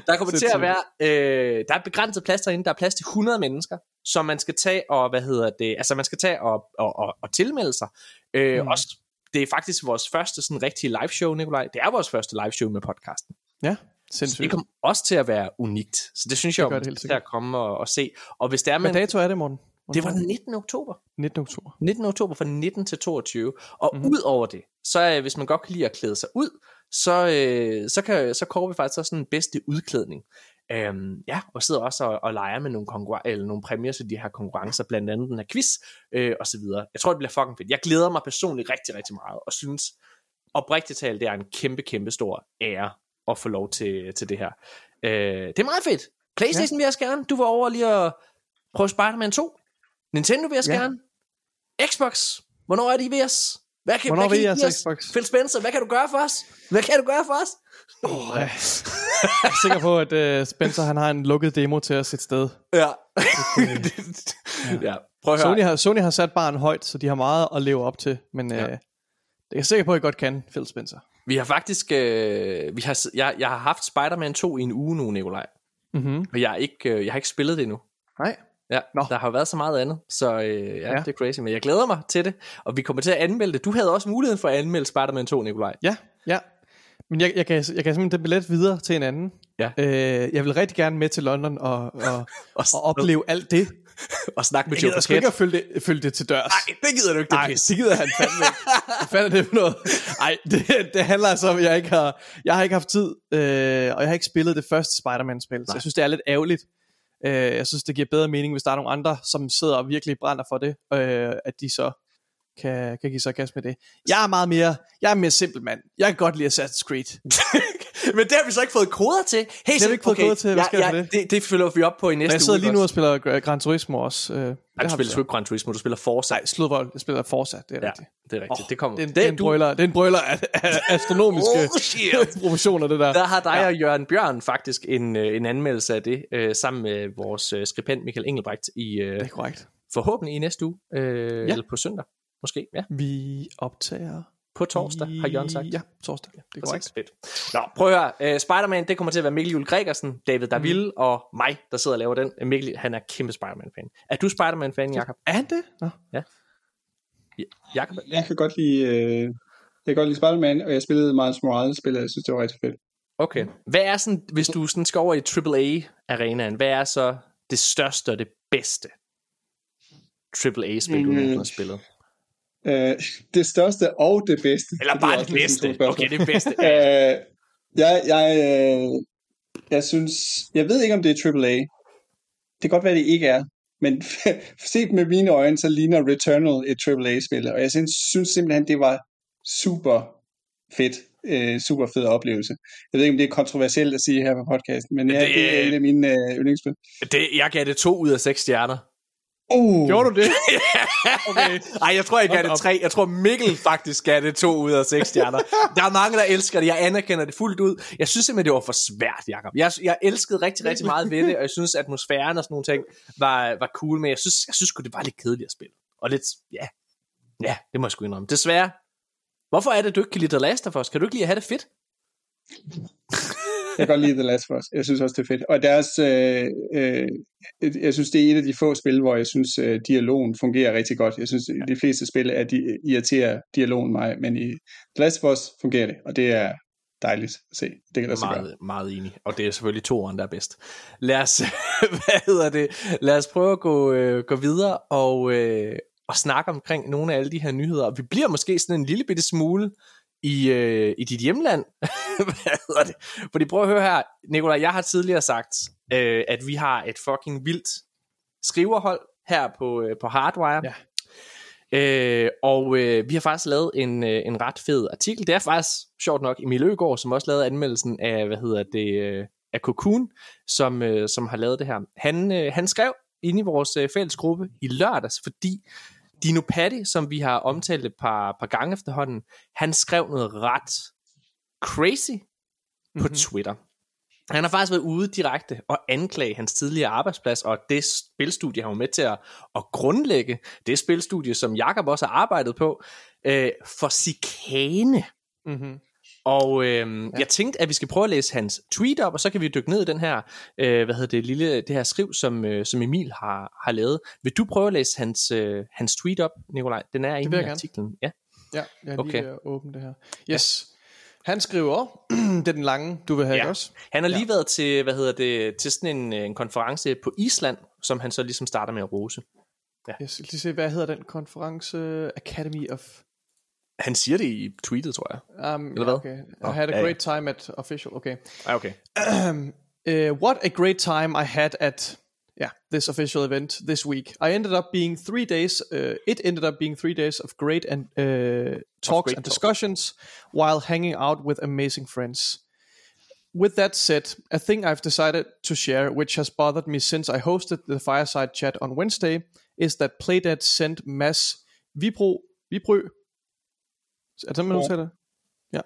Der kommer til at være, øh, der er begrænset plads derinde, der er plads til 100 mennesker, som man skal tage og, hvad hedder det, altså man skal tage og, og, og, og tilmelde sig. Øh, mm. også, det er faktisk vores første sådan rigtige live show, Nikolaj. Det er vores første live show med podcasten. Ja, sindssygt. Så det kommer også til at være unikt. Så det synes jeg, det er til at komme og, og se. Og hvis det er, man, Hvad dato er det, Morten? Det var den 19. oktober. 19. oktober. 19. oktober fra 19 til 22. Og mm-hmm. ud over det, så hvis man godt kan lide at klæde sig ud, så, øh, så, kan, så kårer vi faktisk også sådan en bedste udklædning. Øhm, ja, og sidder også og, og leger med nogle, konkurren- eller nogle præmier til de her konkurrencer, blandt andet den her quiz, øh, og så videre. Jeg tror, det bliver fucking fedt. Jeg glæder mig personligt rigtig, rigtig meget, og synes oprigtigt talt, det er en kæmpe, kæmpe stor ære at få lov til, til det her. Øh, det er meget fedt. Playstation ja. vil jeg gerne. Du var over lige at prøve Spider-Man 2. Nintendo vil jeg ja. gerne. Xbox. Hvornår er de ved os? Hvad kan, Hvornår hvad kan I os? Xbox? Phil Spencer, hvad kan du gøre for os? Hvad kan du gøre for os? Oh, jeg er sikker på, at uh, Spencer han har en lukket demo til os et sted. Ja. ja. Prøv at høre. Sony har, Sony har sat barn højt, så de har meget at leve op til. Men ja. uh, det er jeg sikker på, at I godt kan, Phil Spencer. Vi har faktisk, øh, vi har, jeg, jeg har haft Spider-Man 2 i en uge nu, Nikolaj. Mm-hmm. Og jeg har, ikke, øh, jeg har ikke spillet det endnu. Nej. Ja, Nå. der har været så meget andet, så øh, ja, ja, det er crazy, men jeg glæder mig til det, og vi kommer til at anmelde det. Du havde også muligheden for at anmelde Spider-Man 2, Nikolaj. Ja, ja. Men jeg, jeg, kan, jeg kan simpelthen det billet videre til en anden. Ja. Øh, jeg vil rigtig gerne med til London og, og, og, og opleve alt det. og snakke med Joe Jeg ikke at følge det, følge det til dørs. Nej, det gider du ikke, det Nej, det gider han fandme ikke. Hvad fanden er det for noget? Nej, det, det handler altså om, at jeg ikke har, jeg har ikke haft tid, øh, og jeg har ikke spillet det første Spider-Man-spil, så jeg synes, det er lidt ærgerligt. Øh, jeg synes, det giver bedre mening, hvis der er nogle andre, som sidder og virkelig brænder for det, øh, at de så kan, kan give sig gas med det. Jeg er meget mere, jeg er mere simpel mand. Jeg kan godt lide Assassin's Creed. Men det har vi så ikke fået koder til. Hey, det har vi ikke fået okay, koder til. Hvad skal ja, ja, det? det? Det følger vi op på i næste uge. Jeg sidder lige nu og spiller Gran Turismo også. Øh, Nej, du spiller ikke Gran Turismo, du spiller Forza. Nej, sludvold, jeg spiller Forza, det er ja, rigtigt. det er rigtigt. Oh, det, kommer. Det, er, det, er en du... brøler, det er en brøler af, af astronomiske oh, proportioner, det der. Der har dig ja. og Jørgen Bjørn faktisk en, øh, en anmeldelse af det, øh, sammen med vores øh, skribent Michael Engelbrecht i, øh, det er korrekt. forhåbentlig i næste uge, øh, ja. eller på søndag. Måske, ja. Vi optager på torsdag, har Jørgen sagt. Ja, torsdag. Ja, det er korrekt. Fedt. Nå, prøv at høre. Uh, Spider-Man, det kommer til at være Mikkel Jule Gregersen, David Daville mm. og mig, der sidder og laver den. Mikkel, han er kæmpe Spider-Man-fan. Er du Spider-Man-fan, Jacob? Er han det? Nå. Ja. Jacob? Jeg kan godt lide, uh, jeg kan godt lide Spider-Man, og jeg spillede Miles Morales-spillet, jeg synes, det var rigtig fedt. Okay. Hvad er sådan, hvis du sådan skal over i AAA-arenaen, hvad er så det største og det bedste AAA-spil, du mm. har spillet? Øh, det største og det bedste. Eller bare det, det bedste. Okay, det bedste. øh, jeg, jeg, øh, jeg synes, jeg ved ikke, om det er AAA. Det kan godt være, det ikke er. Men set med mine øjne, så ligner Returnal et AAA-spil. Og jeg synes, synes simpelthen, det var super fedt. Øh, super fed oplevelse. Jeg ved ikke, om det er kontroversielt at sige her på podcasten, men ja, det, det er et af mine øh, yndlingsspil. Det, jeg gav det to ud af seks stjerner. Uh. Gjorde du det? okay. Ej, jeg tror, jeg gav det tre. Jeg tror, Mikkel faktisk gav det to ud af seks stjerner. Der er mange, der elsker det. Jeg anerkender det fuldt ud. Jeg synes simpelthen, det var for svært, Jacob. Jeg, jeg elskede rigtig, rigtig meget ved det, og jeg synes, atmosfæren og sådan nogle ting var, var cool, men jeg synes, jeg synes det var lidt kedeligt at spille. Og lidt, ja, ja, det må jeg sgu indrømme. Desværre. Hvorfor er det, du ikke kan lide The Last of Us? Kan du ikke lide at have det fedt? Jeg kan godt lide The Last of Us. Jeg synes også, det er fedt. Og deres, øh, øh, jeg synes, det er et af de få spil, hvor jeg synes, øh, dialogen fungerer rigtig godt. Jeg synes, de fleste spil er de, irriterer dialogen mig, men i The Last of Us fungerer det, og det er dejligt at se. Det kan der meget, gøre. meget enig. Og det er selvfølgelig toeren, der er bedst. Lad os, hvad hedder det? Lad os prøve at gå, øh, gå videre og, øh, og snakke omkring nogle af alle de her nyheder. Vi bliver måske sådan en lille bitte smule i, øh, i dit hjemland. Hvad hedder det? Fordi prøv at høre her, Nikolaj, jeg har tidligere sagt, øh, at vi har et fucking vildt skriverhold her på, øh, på Hardwire. Ja. Øh, og øh, vi har faktisk lavet en, øh, en ret fed artikel. Det er faktisk sjovt nok Emil Øgaard, som også lavede anmeldelsen af, hvad hedder det, øh, af Cocoon, som, øh, som har lavet det her. Han, øh, han skrev inde i vores øh, fælles gruppe i lørdags, fordi Dino Patti, som vi har omtalt et par, par gange efterhånden, han skrev noget ret crazy på mm-hmm. Twitter. Han har faktisk været ude direkte og anklage hans tidligere arbejdsplads og det spilstudie, han var med til at, at grundlægge, det spilstudie, som Jakob også har arbejdet på, øh, for sikane. Mm-hmm. Og øh, ja. jeg tænkte, at vi skal prøve at læse hans tweet op, og så kan vi dykke ned i den her, øh, hvad hedder det, lille, det her skriv, som, øh, som Emil har, har lavet. Vil du prøve at læse hans, øh, hans tweet op, Nikolaj? Den er inde i artiklen. Ja, ja jeg er okay. lige åbne det her. Yes. Ja. Han skriver, det er den lange, du vil have ja. også. Han har lige ja. været til, hvad hedder det, til sådan en, en konference på Island, som han så ligesom starter med at rose. Ja. Skal lige se, hvad hedder den konference? Academy of... Han siger det i tweetet, tror jeg. Um, Eller hvad? Okay. I had a great time at official. Okay. Ah, okay. uh, what a great time I had at yeah, this official event this week. I ended up being three days. Uh, it ended up being three days of great and uh, talks great and discussions while hanging out with amazing friends. With that said, a thing I've decided to share, which has bothered me since I hosted the fireside chat on Wednesday, is that Playdead sent Mass Vibro, Vibro, er det, man det? Yeah.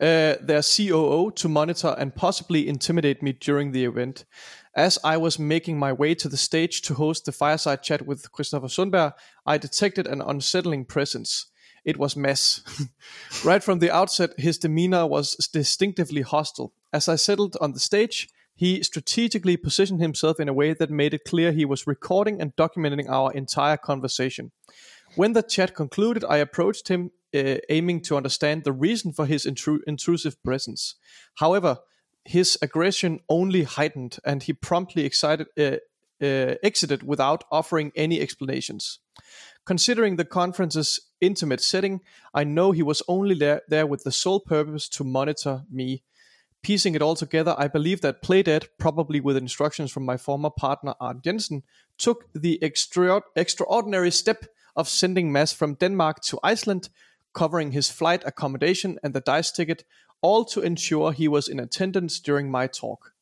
Uh, their COO to monitor and possibly intimidate me during the event. As I was making my way to the stage to host the fireside chat with Christopher Sundberg, I detected an unsettling presence. It was Mess. right from the outset, his demeanor was distinctively hostile. As I settled on the stage, he strategically positioned himself in a way that made it clear he was recording and documenting our entire conversation. When the chat concluded, I approached him, uh, aiming to understand the reason for his intru- intrusive presence. However, his aggression only heightened, and he promptly excited, uh, uh, exited without offering any explanations. Considering the conference's intimate setting, I know he was only there, there with the sole purpose to monitor me. Piecing it all together, I believe that Playdead, probably with instructions from my former partner Art Jensen, took the extra- extraordinary step of sending Mass from Denmark to Iceland, covering his flight accommodation and the dice ticket, all to ensure he was in attendance during my talk.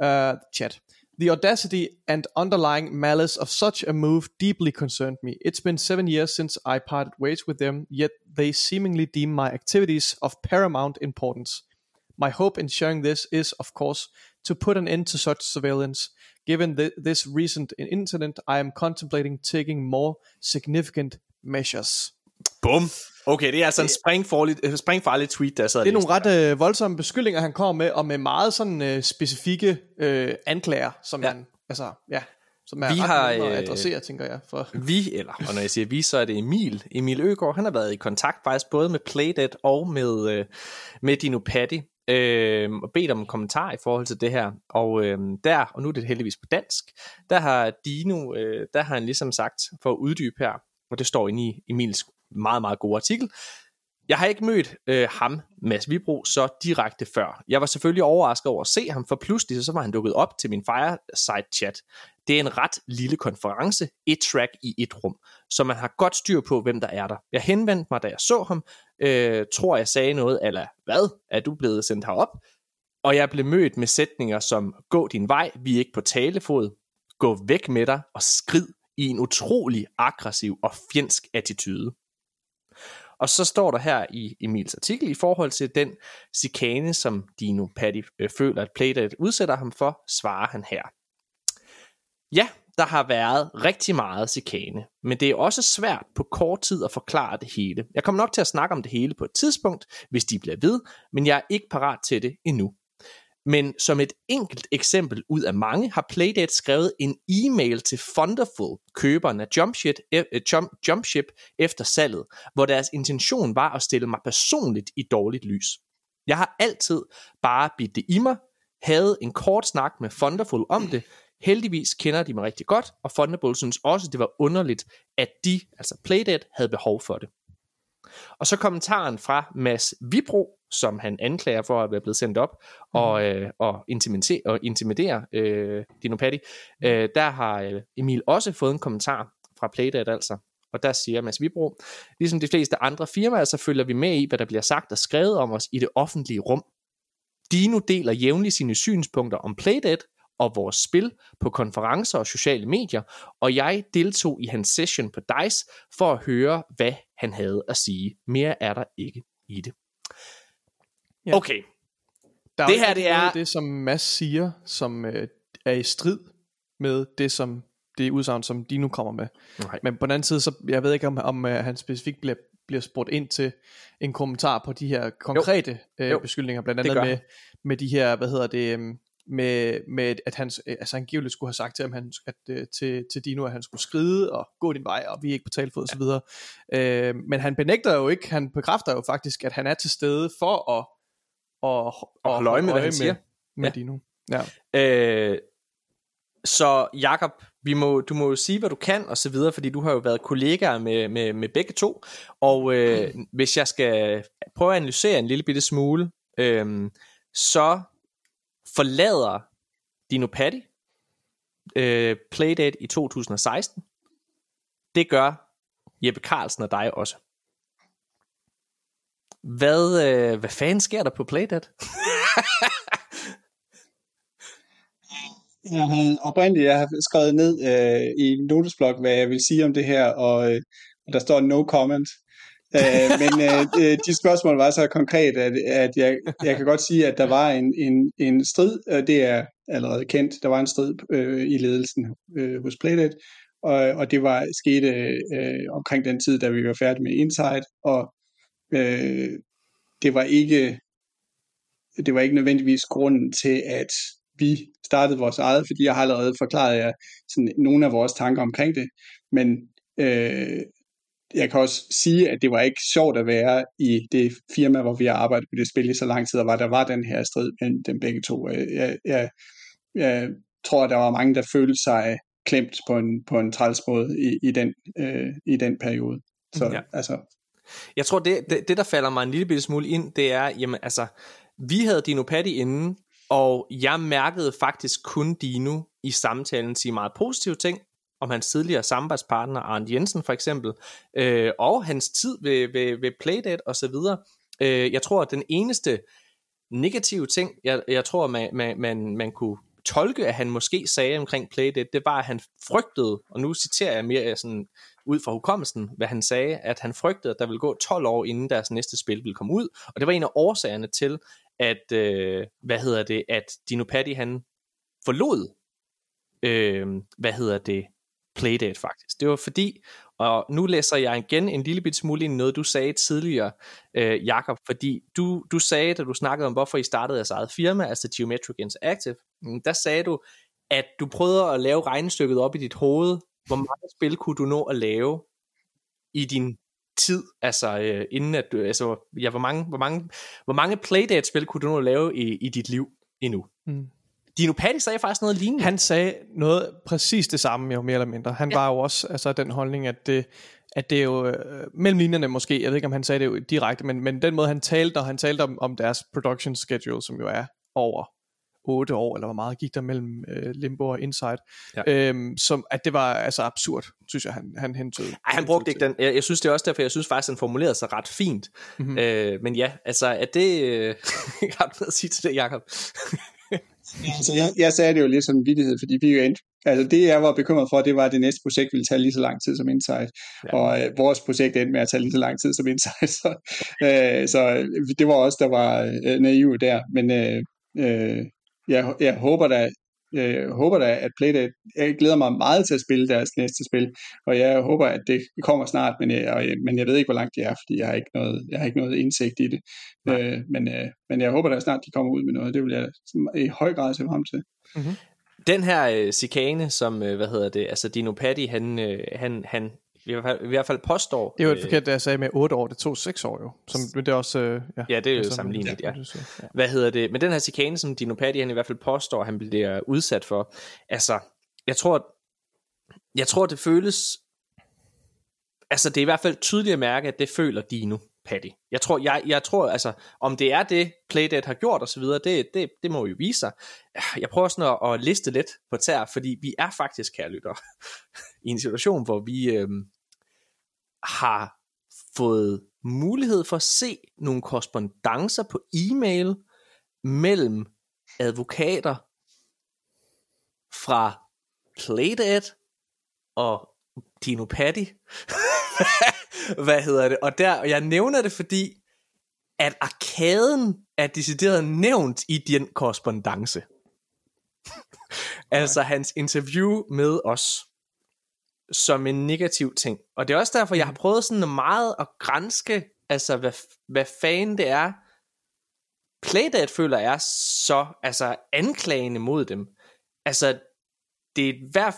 Uh, chat. The audacity and underlying malice of such a move deeply concerned me. It's been seven years since I parted ways with them, yet they seemingly deem my activities of paramount importance. My hope in sharing this is, of course, to put an end to such surveillance. Given the, this recent incident, I am contemplating taking more significant measures. Bum. Okay, det er altså en springfarlig, øh, springfarlig tweet, der sad Det er nogle ret øh, voldsomme beskyldninger, han kommer med, og med meget sådan øh, specifikke øh, anklager, som ja. man, altså, ja, som er vi ret har, at øh, adressere, tænker jeg. For. Vi, eller og når jeg siger vi, så er det Emil. Emil Øgaard, han har været i kontakt faktisk både med Playdead og med, øh, med Dino Patty, øh, og bedt om en kommentar i forhold til det her. Og øh, der, og nu er det heldigvis på dansk, der har Dino, øh, der har han ligesom sagt, for at uddybe her, og det står inde i Emils meget, meget god artikel. Jeg har ikke mødt øh, ham, Mads Vibro, så direkte før. Jeg var selvfølgelig overrasket over at se ham, for pludselig så var han dukket op til min fireside chat. Det er en ret lille konference, et track i et rum, så man har godt styr på, hvem der er der. Jeg henvendte mig, da jeg så ham, øh, tror jeg sagde noget, eller hvad, er du blevet sendt herop? Og jeg blev mødt med sætninger som, gå din vej, vi er ikke på talefod, gå væk med dig og skrid i en utrolig aggressiv og fjendsk attitude. Og så står der her i Emils artikel, i forhold til den chikane, som Dino Patty øh, føler, at Playdate udsætter ham for, svarer han her. Ja, der har været rigtig meget chikane, men det er også svært på kort tid at forklare det hele. Jeg kommer nok til at snakke om det hele på et tidspunkt, hvis de bliver ved, men jeg er ikke parat til det endnu. Men som et enkelt eksempel ud af mange, har Playdate skrevet en e-mail til Funderful, køberen af Jumpship, eh, øh, Jump, Jumpship efter salget, hvor deres intention var at stille mig personligt i dårligt lys. Jeg har altid bare bidt det i mig, havde en kort snak med Funderful om det, Heldigvis kender de mig rigtig godt, og Fundable synes også, det var underligt, at de, altså Playdate, havde behov for det. Og så kommentaren fra Mads Vibro, som han anklager for at være blevet sendt op og, mm. øh, og intimidere, og intimidere øh, Dino Patti. Øh, der har øh, Emil også fået en kommentar fra Playdead altså, og der siger Mads Vibro, ligesom de fleste andre firmaer, så følger vi med i, hvad der bliver sagt og skrevet om os i det offentlige rum. Dino deler jævnligt sine synspunkter om Playdead og vores spil på konferencer og sociale medier, og jeg deltog i hans session på DICE for at høre, hvad han havde at sige. Mere er der ikke i det. Ja. Okay. Der er det her det er det som Mads siger, som øh, er i strid med det som det udsagn som de nu kommer med. Okay. Men på den anden side så jeg ved ikke om om uh, han specifikt bliver bliver spurgt ind til en kommentar på de her konkrete jo. Øh, jo. beskyldninger, blandt andet med, med de her, hvad hedder det, øhm, med, med at han altså angiveligt skulle have sagt til ham, han, at, øh, til, til Dino, at han skulle skride og gå din vej, og vi er ikke på talfod og så videre. Øh, men han benægter jo ikke, han bekræfter jo faktisk, at han er til stede for at, at, at holde øje med, hvad han siger. Med, med ja. Dino. Ja. Øh, så Jakob, vi må, du må jo sige, hvad du kan og så videre, fordi du har jo været kollegaer med, med, med begge to. Og øh, mm. hvis jeg skal prøve at analysere en lille bitte smule, øh, så forlader Dino Patti øh, Playdate i 2016. Det gør Jeppe Carlsen og dig også. Hvad, øh, hvad fanden sker der på Playdate? jeg havde oprindeligt jeg har skrevet ned øh, i en notesblok, hvad jeg vil sige om det her, og øh, der står no comment øh, men øh, de spørgsmål var så konkret, at, at jeg, jeg kan godt sige, at der var en, en, en strid, og det er allerede kendt, der var en strid øh, i ledelsen øh, hos Playdate, og, og det var skete øh, omkring den tid, da vi var færdige med Insight, og øh, det var ikke det var ikke nødvendigvis grunden til, at vi startede vores eget, fordi jeg har allerede forklaret jer sådan nogle af vores tanker omkring det, men øh, jeg kan også sige, at det var ikke sjovt at være i det firma, hvor vi har arbejdet på det spil i så lang tid, og var der var den her strid mellem dem begge to. Jeg, jeg, jeg tror, at der var mange, der følte sig klemt på en, på en træls måde i, i, den, øh, i den periode. Så ja. altså... Jeg tror, det, det, det, der falder mig en lille smule ind, det er, jamen altså, vi havde Dino Patti inden, og jeg mærkede faktisk kun Dino i samtalen sige meget positive ting, om hans tidligere samarbejdspartner, Arne Jensen for eksempel, øh, og hans tid ved, ved, ved Playdate osv. Øh, jeg tror, at den eneste negative ting, jeg, jeg tror, man, man, man, man kunne tolke, at han måske sagde omkring Playdate, det var, at han frygtede, og nu citerer jeg mere sådan ud fra hukommelsen, hvad han sagde, at han frygtede, at der ville gå 12 år, inden deres næste spil ville komme ud, og det var en af årsagerne til, at, øh, hvad hedder det, at Dino Patti, han forlod, øh, hvad hedder det, Playdate faktisk. Det var fordi, og nu læser jeg igen en lille bit smule ind noget, du sagde tidligere, øh, Jakob, fordi du, du sagde, da du snakkede om, hvorfor I startede jeres eget firma, altså Geometric Interactive, mm, der sagde du, at du prøvede at lave regnestykket op i dit hoved, hvor mange spil kunne du nå at lave i din tid, altså øh, inden at du, altså, ja, hvor mange, hvor mange, hvor mange Playdate-spil kunne du nå at lave i, i dit liv endnu? Mm. Dino Patti sagde faktisk noget lignende. Han sagde noget præcis det samme, jo mere eller mindre. Han ja. var jo også altså, den holdning, at det, at det er jo øh, mellem linjerne måske, jeg ved ikke om han sagde det jo direkte, men, men den måde han talte, når han talte om, om deres production schedule, som jo er over 8 år, eller hvor meget gik der mellem øh, Limbo og Inside, ja. øhm, som at det var altså absurd, synes jeg, han, han hentede. Ej, han brugte ikke den, jeg, jeg synes det er også derfor, jeg synes faktisk, han formulerede sig ret fint. Mm-hmm. Øh, men ja, altså, at det, øh, har du noget at sige til det, Jacob? Altså, jeg, jeg sagde det jo lidt som en vidighed, fordi vi jo endte, altså det jeg var bekymret for, det var, at det næste projekt ville tage lige så lang tid som Insight, ja. og øh, vores projekt endte med at tage lige så lang tid som Insight, så, øh, så det var også der var øh, naive der, men øh, øh, jeg, jeg håber da, jeg håber da, at Playdate, jeg glæder mig meget til at spille deres næste spil, og jeg håber, at det kommer snart, men jeg, og, men jeg ved ikke, hvor langt det er, fordi jeg har ikke noget, jeg har ikke noget indsigt i det. Øh, men, øh, men jeg håber da snart, de kommer ud med noget, det vil jeg i høj grad se frem til. Mm-hmm. Den her øh, chikane, som, øh, hvad hedder det, altså Dino Patti, han, øh, han, han i hvert fald, i hvert fald påstår... Det er jo et forkert, det jeg sagde med 8 år, det tog 6 år jo. Som, men det er også... Øh, ja, ja, det er jo sammenlignet, ja. ja. Hvad hedder det? Men den her chikane, som Dino Patti, han i hvert fald påstår, han bliver udsat for, altså, jeg tror, jeg tror, det føles... Altså, det er i hvert fald tydeligt at mærke, at det føler Dino Patty. Jeg tror, jeg, jeg tror altså, om det er det, Playdate har gjort osv., det, det, det må jo vise sig. Jeg prøver sådan at, at liste lidt på tær, fordi vi er faktisk, kære lytter, i en situation, hvor vi, øhm, har fået mulighed for at se nogle korrespondencer på e-mail mellem advokater fra Playdead og Dino Patti. Hvad hedder det? Og der, jeg nævner det, fordi at arkaden er decideret nævnt i den korrespondence. altså hans interview med os. Som en negativ ting. Og det er også derfor, jeg har mm. prøvet sådan meget at grænske, altså hvad, hvad fanden det er, Playdead føler er så altså anklagende mod dem. Altså, det er hver...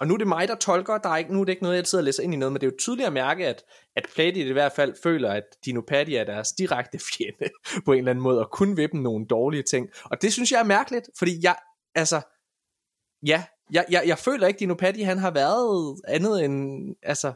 Og nu er det mig, der tolker, der er ikke, nu er det ikke noget, jeg sidder og læser ind i noget, men det er jo tydeligt at mærke, at, at Playdead i hvert fald føler, at Dinopati er deres direkte fjende på en eller anden måde, og kun vil dem nogle dårlige ting. Og det synes jeg er mærkeligt, fordi jeg, altså, ja, jeg, jeg, jeg føler ikke, Dinopati han har været andet end, altså,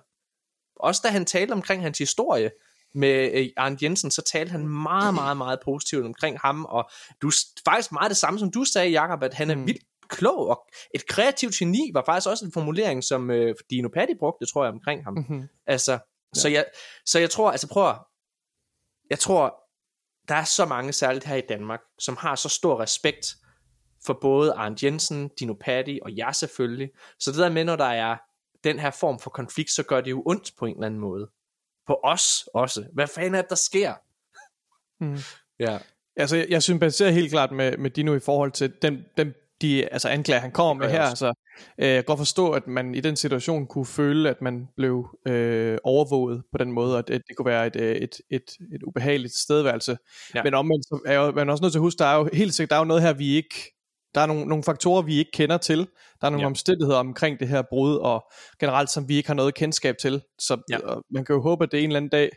også da han talte omkring hans historie, med øh, Arne Jensen, så talte han meget, meget, meget positivt omkring ham, og du faktisk meget det samme, som du sagde, Jacob, at han er mm. vildt klog, og et kreativt geni var faktisk også en formulering, som øh, Dino Patti brugte, tror jeg, omkring ham. Mm-hmm. Altså, ja. så, jeg, så jeg tror, altså prøv at, jeg tror, der er så mange, særligt her i Danmark, som har så stor respekt for både Arne Jensen, Dino Patti og jeg selvfølgelig. Så det der med, når der er den her form for konflikt, så gør det jo ondt på en eller anden måde på os også. Hvad fanden er det, der sker? Mm. Ja. Altså, jeg, jeg sympatiserer helt klart med, med Dino i forhold til den, den de altså anklager, han kommer med her. Altså, øh, jeg kan godt forstå, at man i den situation kunne føle, at man blev øh, overvåget på den måde, og det, det kunne være et, øh, et, et, et ubehageligt stedværelse. Ja. Men omvendt så er jo, man er også nødt til at huske, der er jo helt sikkert der er jo noget her, vi ikke der er nogle, nogle faktorer, vi ikke kender til. Der er nogle ja. omstændigheder omkring det her brud, og generelt, som vi ikke har noget kendskab til. Så ja. man kan jo håbe, at det en eller anden dag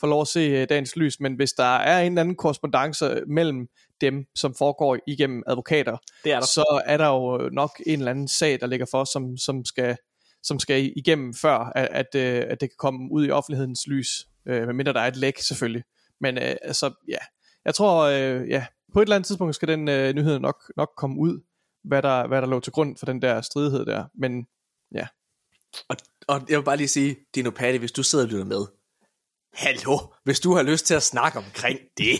får lov at se uh, dagens lys. Men hvis der er en eller anden korrespondence mellem dem, som foregår igennem advokater, det er der. så er der jo nok en eller anden sag, der ligger for, som, som, skal, som skal igennem før, at, at, øh, at det kan komme ud i offentlighedens lys. Uh, medmindre der er et læk selvfølgelig. Men uh, altså, ja, jeg tror, uh, ja, på et eller andet tidspunkt skal den øh, nyhed nok, nok komme ud, hvad der, hvad der lå til grund for den der stridighed der. Men ja. Og, og jeg vil bare lige sige, Dino Patti, hvis du sidder og lytter med, Hallo, hvis du har lyst til at snakke omkring det,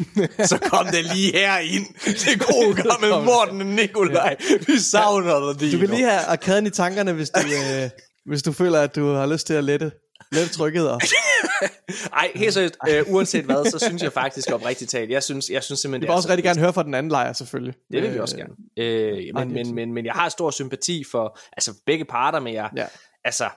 så kom det lige her ind. Det gode gamle Morten og Nikolaj. Vi savner dig, Dino. Du kan lige have arkaden i tankerne, hvis du, øh, hvis du føler, at du har lyst til at lette Lidt trykket Ej, helt seriøst, øh, uanset hvad, så synes jeg faktisk om rigtig talt. Jeg synes, jeg synes simpelthen, Vi vil også rigtig gerne høre fra den anden lejr, selvfølgelig. Det vil vi også gerne. Øh, men, men, men, men jeg har stor sympati for altså begge parter, men jeg, ja. altså,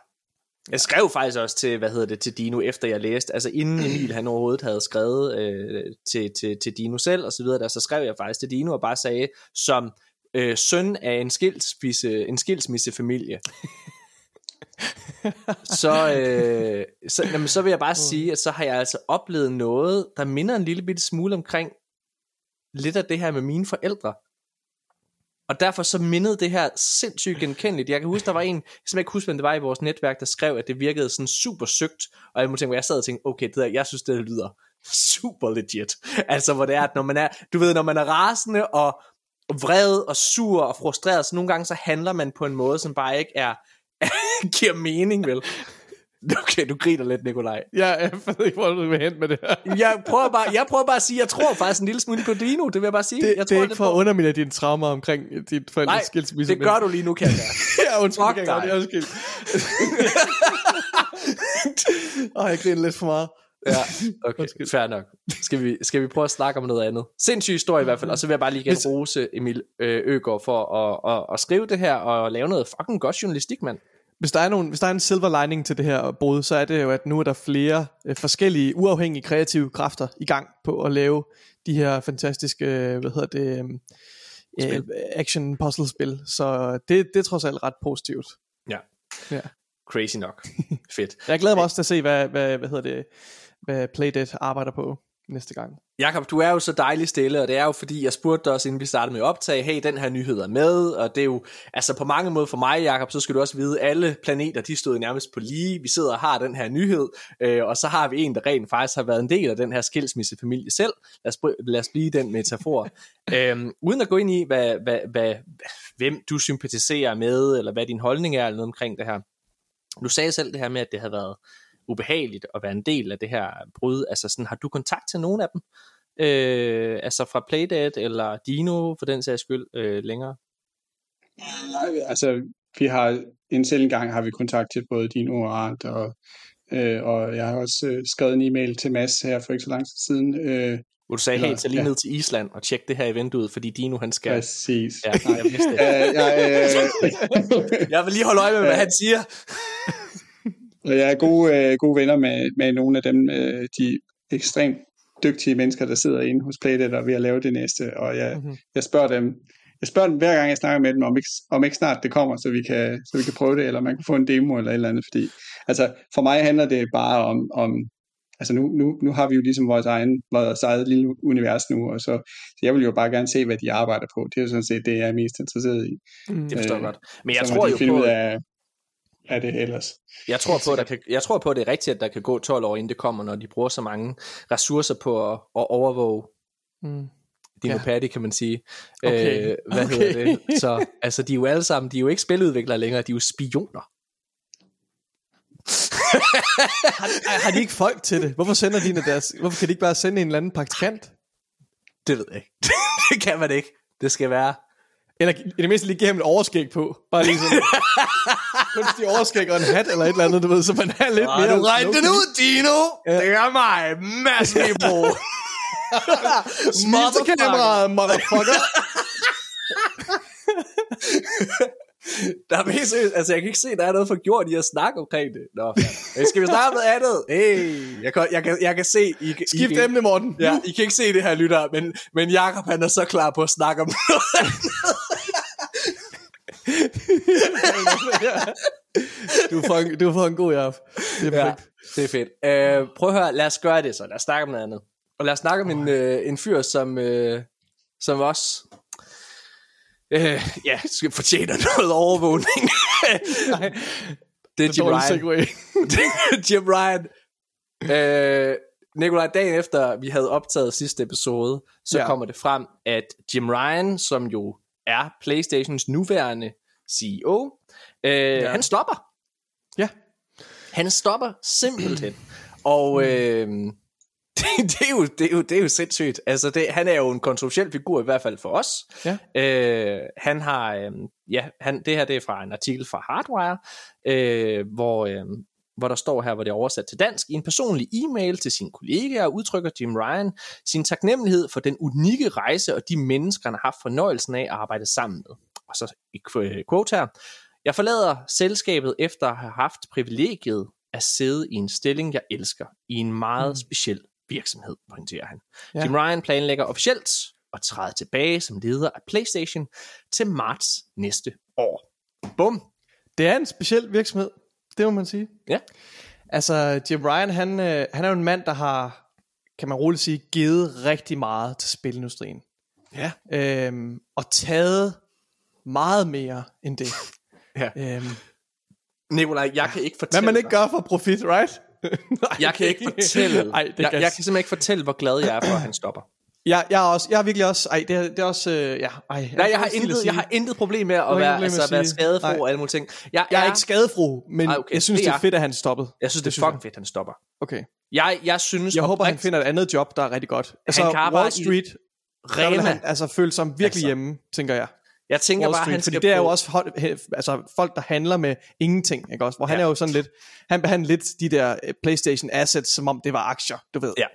jeg skrev faktisk også til, hvad hedder det, til Dino, efter jeg læste, altså inden Emil han overhovedet havde skrevet øh, til, til, til Dino selv, og så videre, der, så skrev jeg faktisk til Dino og bare sagde, som øh, søn af en, skilsmisse, en skilsmissefamilie, så, øh, så, jamen, så vil jeg bare sige, at så har jeg altså oplevet noget, der minder en lille bitte smule omkring lidt af det her med mine forældre. Og derfor så mindede det her sindssygt genkendeligt. Jeg kan huske, der var en, som jeg ikke huske, hvem det var i vores netværk, der skrev, at det virkede sådan super søgt. Og jeg må tænke, jeg sad og tænkte, okay, det der, jeg synes, det lyder super legit. Altså, hvor det er, at når man er, du ved, når man er rasende og vred og sur og frustreret, så nogle gange så handler man på en måde, som bare ikke er giver mening, vel? Okay, du griner lidt, Nikolaj. Ja, jeg ved ikke, hvor du vil hen med det her. jeg, prøver bare, jeg prøver bare at sige, jeg tror faktisk en lille smule på Dino, det vil jeg bare sige. Det, jeg det er ikke for at underminere dine traumer omkring dit forældres skilsmisse. det gør du lige nu, kan jeg. ja, undskyld, Fuck kan jeg godt, undskyld. Åh, jeg griner lidt for meget. Ja, okay, fair nok. Skal vi, skal vi prøve at snakke om noget andet? Sindssyg historie i hvert fald, og så vil jeg bare lige igen rose Emil øh, Øgaard for at, at, at, skrive det her og lave noget fucking godt journalistik, mand. Hvis der, er nogen, hvis der er en silver lining til det her brud, så er det jo, at nu er der flere øh, forskellige uafhængige kreative kræfter i gang på at lave de her fantastiske, øh, hvad hedder det, øh, øh action puzzle spil. Så det, det er trods alt ret positivt. Ja. ja. Crazy nok. Fedt. Jeg glæder mig også til at se, hvad, hvad, hvad hedder det, hvad Playdead arbejder på næste gang. Jakob, du er jo så dejlig stille, og det er jo fordi, jeg spurgte dig også, inden vi startede med at optage, hey, den her nyhed er med, og det er jo, altså på mange måder for mig, Jakob, så skal du også vide, alle planeter, de stod nærmest på lige, vi sidder og har den her nyhed, øh, og så har vi en, der rent faktisk har været en del af den her skilsmissefamilie selv, lad os, lad os blive den metafor. øhm, uden at gå ind i, hvad, hvad, hvad, hvem du sympatiserer med, eller hvad din holdning er, eller noget omkring det her. Du sagde selv det her med, at det havde været ubehageligt at være en del af det her brud. Altså sådan, har du kontakt til nogen af dem? Øh, altså fra Playdead eller Dino for den sags skyld øh, længere? Nej, altså vi har en selv gang har vi kontakt til både Dino og Arndt, og, øh, og jeg har også øh, skrevet en e-mail til Mads her for ikke så lang tid siden, øh, Hvor du sagde, hey, tag lige ja. ned til Island og tjek det her i vinduet, fordi Dino han skal... Præcis. Ja, nej, jeg vidste det. jeg vil lige holde øje med, hvad han siger. Og jeg er gode, øh, gode venner med, med nogle af dem, øh, de ekstremt dygtige mennesker, der sidder inde hos Playdead og ved at lave det næste, og jeg, mm-hmm. jeg spørger dem, jeg spørger dem hver gang jeg snakker med dem, om ikke, om ikke snart det kommer, så vi, kan, så vi kan prøve det, eller man kan få en demo eller et eller andet, fordi altså, for mig handler det bare om, om altså nu, nu, nu har vi jo ligesom vores egen, vores eget lille univers nu, og så, så jeg vil jo bare gerne se, hvad de arbejder på. Det er jo sådan set det, jeg er mest interesseret i. Mm, det forstår jeg øh, godt. Men jeg tror jo på... Ud af, af det ellers. Jeg tror, på, der kan, jeg tror på, at det er rigtigt, at der kan gå 12 år, inden det kommer, når de bruger så mange ressourcer på at, at overvåge mm. Dino ja. Kan man sige. Okay. Øh, hvad okay. hedder det? Så altså, de er jo alle sammen, de er jo ikke spiludviklere længere, de er jo spioner. har, har de ikke folk til det? Hvorfor sender de deres, hvorfor kan de ikke bare sende en eller anden praktikant? Det ved jeg ikke. det kan man ikke. Det skal være eller i det mindste lige give ham et overskæg på. Bare lige sådan kunstig overskæg og en hat eller et eller andet, du ved, så man er lidt mere... Du regner den ud, Dino! Ja. Det er mig, masse på. Smil til kameraet, motherfucker. der er mest altså jeg kan ikke se, der er noget for gjort i at snakke omkring det. Nå, skal vi snakke noget andet? Hey, jeg kan, jeg kan, jeg kan se... I, Skift emne, Morten. Ja, I kan ikke se det her, lytter, men, men Jacob han er så klar på at snakke om noget du, får en, du får en god jaf. Det er, ja, det er fedt. Uh, prøv at høre, lad os gøre det så. Lad os snakke om noget andet. Og lad os snakke om en, uh, en fyr, som, uh, som også uh, ja, skal fortjene noget overvågning. Nej, det er Jim Ryan. Jim Ryan. Uh, Nikolaj, dagen efter vi havde optaget sidste episode, så ja. kommer det frem, at Jim Ryan, som jo er PlayStations nuværende CEO, øh, ja. han stopper. Ja. Han stopper simpelthen. Og øh, det, det, er jo, det, er jo, det er jo sindssygt. Altså det, han er jo en kontroversiel figur, i hvert fald for os. Ja. Øh, han har, øh, ja, han, det her det er fra en artikel fra Hardwire, øh, hvor, øh, hvor der står her, hvor det er oversat til dansk, i en personlig e-mail til sine kollegaer udtrykker Jim Ryan sin taknemmelighed for den unikke rejse og de mennesker, han har haft fornøjelsen af at arbejde sammen med. Og så i quote her, jeg forlader selskabet efter at have haft privilegiet at sidde i en stilling, jeg elsker, i en meget mm. speciel virksomhed, pointerer han. Ja. Jim Ryan planlægger officielt at træde tilbage som leder af PlayStation til marts næste år. Bum! Det er en speciel virksomhed. Det må man sige. Ja. Altså, Jim Ryan, han, øh, han er jo en mand, der har, kan man roligt sige, givet rigtig meget til spilindustrien. Ja. Øhm, og taget meget mere end det. ja. Øhm, Nikolaj, jeg kan ikke fortælle Hvad man ikke gør for profit, right? Jeg kan ikke fortælle. Ej, det jeg, jeg kan simpelthen ikke fortælle, hvor glad jeg er for, at han stopper. Jeg, jeg, er også, jeg er virkelig også, ej, det er, det er også, øh, ja, ej. Jeg Nej, jeg har, intet, jeg har intet problem med at være, altså, at være skadefro og alle mulige ting. Jeg, jeg er, er ikke skadefro, men ej, okay, jeg synes, det er, det er fedt, at han stoppede. Jeg synes, det, det er fucking fedt, at han stopper. Okay. Jeg, jeg synes... Jeg håber, han finder et andet job, der er rigtig godt. Altså, han Wall Street, Rema. Han, altså, føle sig virkelig altså, hjemme, tænker jeg. Jeg tænker Wall bare, Street, han skal fordi det er jo også altså, folk, der handler med ingenting, ikke også? Hvor ja. han er jo sådan lidt, han behandler lidt de der øh, PlayStation assets, som om det var aktier, du ved. Ja.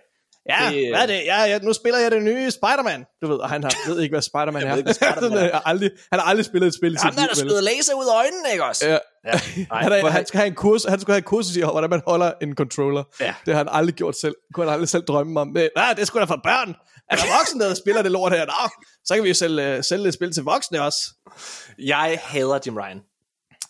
Ja, det, hvad er det? Ja, ja, nu spiller jeg det nye Spider-Man. Du ved, og han har, ved ikke, hvad Spider-Man er. Ved, Spider-Man er. han, har aldrig, han har aldrig spillet et spil i sit liv. Han der skyder laser ud af øjnene, ikke også? Ja. ja. Nej, han, er, han, skal have en kurs, han skulle have en kursus i, hvordan man holder en controller. Ja. Det har han aldrig gjort selv. Det kunne han aldrig selv drømme om. Nej, det er sgu da for børn. Er der voksne, der spiller det lort her? Nå, så kan vi jo sælge, sælge et spil til voksne også. Jeg hader Jim Ryan.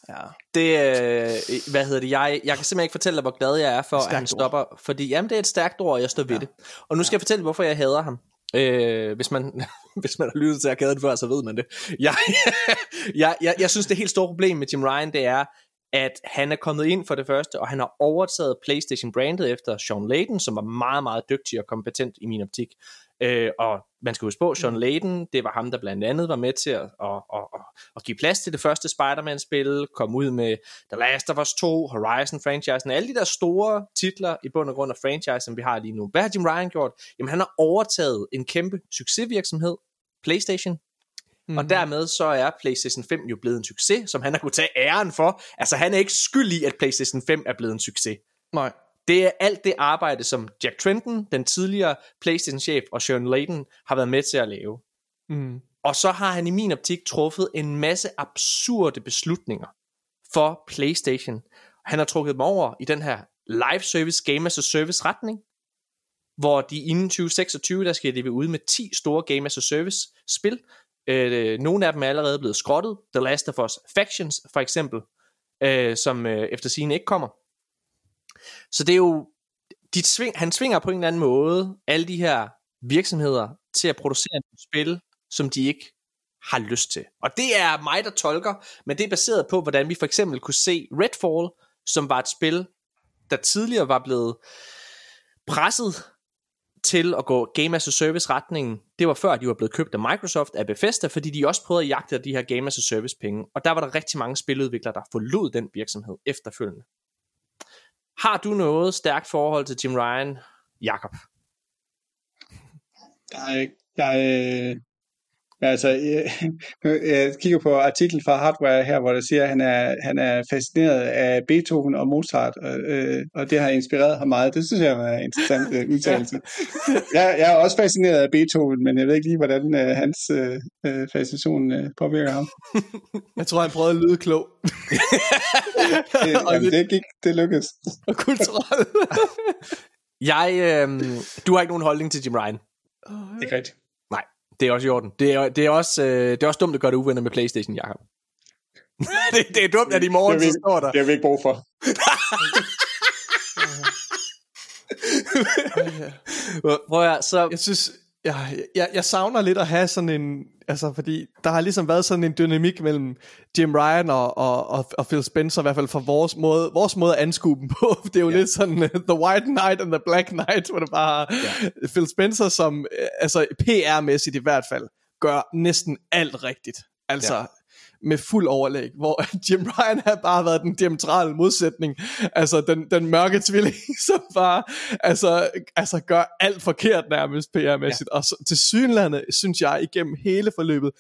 Ja. Det, øh, hvad hedder det, jeg, jeg kan simpelthen ikke fortælle dig, hvor glad jeg er for, at han stopper, ord. fordi jamen, det er et stærkt ord, og jeg står ved ja. det. Og nu skal ja. jeg fortælle, hvorfor jeg hader ham. Øh, hvis, man, hvis man har lyttet til arkaden før, så ved man det. Jeg, jeg, jeg, jeg synes, det helt store problem med Jim Ryan, det er, at han er kommet ind for det første, og han har overtaget PlayStation-brandet efter Sean Layden, som var meget, meget dygtig og kompetent i min optik. Øh, og man skal huske på, Sean mm. Layden, det var ham, der blandt andet var med til at, at, at, at, give plads til det første Spider-Man-spil, kom ud med The Last of Us 2, Horizon-franchisen, alle de der store titler i bund og grund af franchisen, vi har lige nu. Hvad har Jim Ryan gjort? Jamen, han har overtaget en kæmpe succesvirksomhed, PlayStation, Mm. Og mhm. dermed så er PlayStation 5 jo blevet en succes, som han har kunne tage æren for. Altså han er ikke skyld i, at PlayStation 5 er blevet en succes. Nej. Det er alt det arbejde, som Jack Trenton, den tidligere PlayStation-chef, og Sharon Layden har været med til at lave. Mm. Og så har han i min optik truffet en masse absurde beslutninger for PlayStation. Han har trukket dem over i den her live service, game as a service retning, hvor de inden 2026, der skal de ud med 10 store game as a service spil. Øh, nogle af dem er allerede blevet skrottet. The Last of Us Factions for eksempel, øh, som øh, efter sigende ikke kommer. Så det er jo, de sving, han svinger på en eller anden måde alle de her virksomheder til at producere et spil, som de ikke har lyst til. Og det er mig, der tolker, men det er baseret på, hvordan vi for eksempel kunne se Redfall, som var et spil, der tidligere var blevet presset til at gå Game as a Service retningen. Det var før, de var blevet købt af Microsoft, af Bethesda, fordi de også prøvede at jagte de her Game as a Service penge. Og der var der rigtig mange spiludviklere, der forlod den virksomhed efterfølgende. Har du noget stærkt forhold til Jim Ryan, Jakob? Jeg, jeg, Altså, jeg, jeg kigger på artiklen fra Hardware her, hvor der siger, at han er, han er fascineret af Beethoven og Mozart, og, øh, og det har inspireret ham meget. Det synes jeg er en interessant øh, udtalelse. Jeg, jeg er også fascineret af Beethoven, men jeg ved ikke lige, hvordan øh, hans øh, øh fascination øh, påvirker ham. Jeg tror, han prøvede at lyde klog. det, jamen, det, gik, det lykkedes. Og kulturelt. jeg, øh, du har ikke nogen holdning til Jim Ryan? Ikke rigtigt. Det er også i orden. Det er, det er, også, øh, det er også dumt at gøre det uvenner med Playstation, Jacob. det, det er dumt, at i morgen det så står der. Det har vi ikke brug for. Prøv at, så... Jeg synes, jeg, jeg, jeg savner lidt at have sådan en, altså fordi der har ligesom været sådan en dynamik mellem Jim Ryan og, og, og, og Phil Spencer, i hvert fald fra vores måde, vores måde at anskue dem på. Det er jo ja. lidt sådan uh, The White Knight and the Black Knight, hvor det bare ja. Phil Spencer, som øh, altså PR-mæssigt i hvert fald, gør næsten alt rigtigt. Altså, ja med fuld overlæg, hvor Jim Ryan har bare været den diametrale modsætning, altså den, den mørke tvilling, som bare altså, altså gør alt forkert nærmest PR-mæssigt, ja. og så, til synlande, synes jeg, igennem hele forløbet,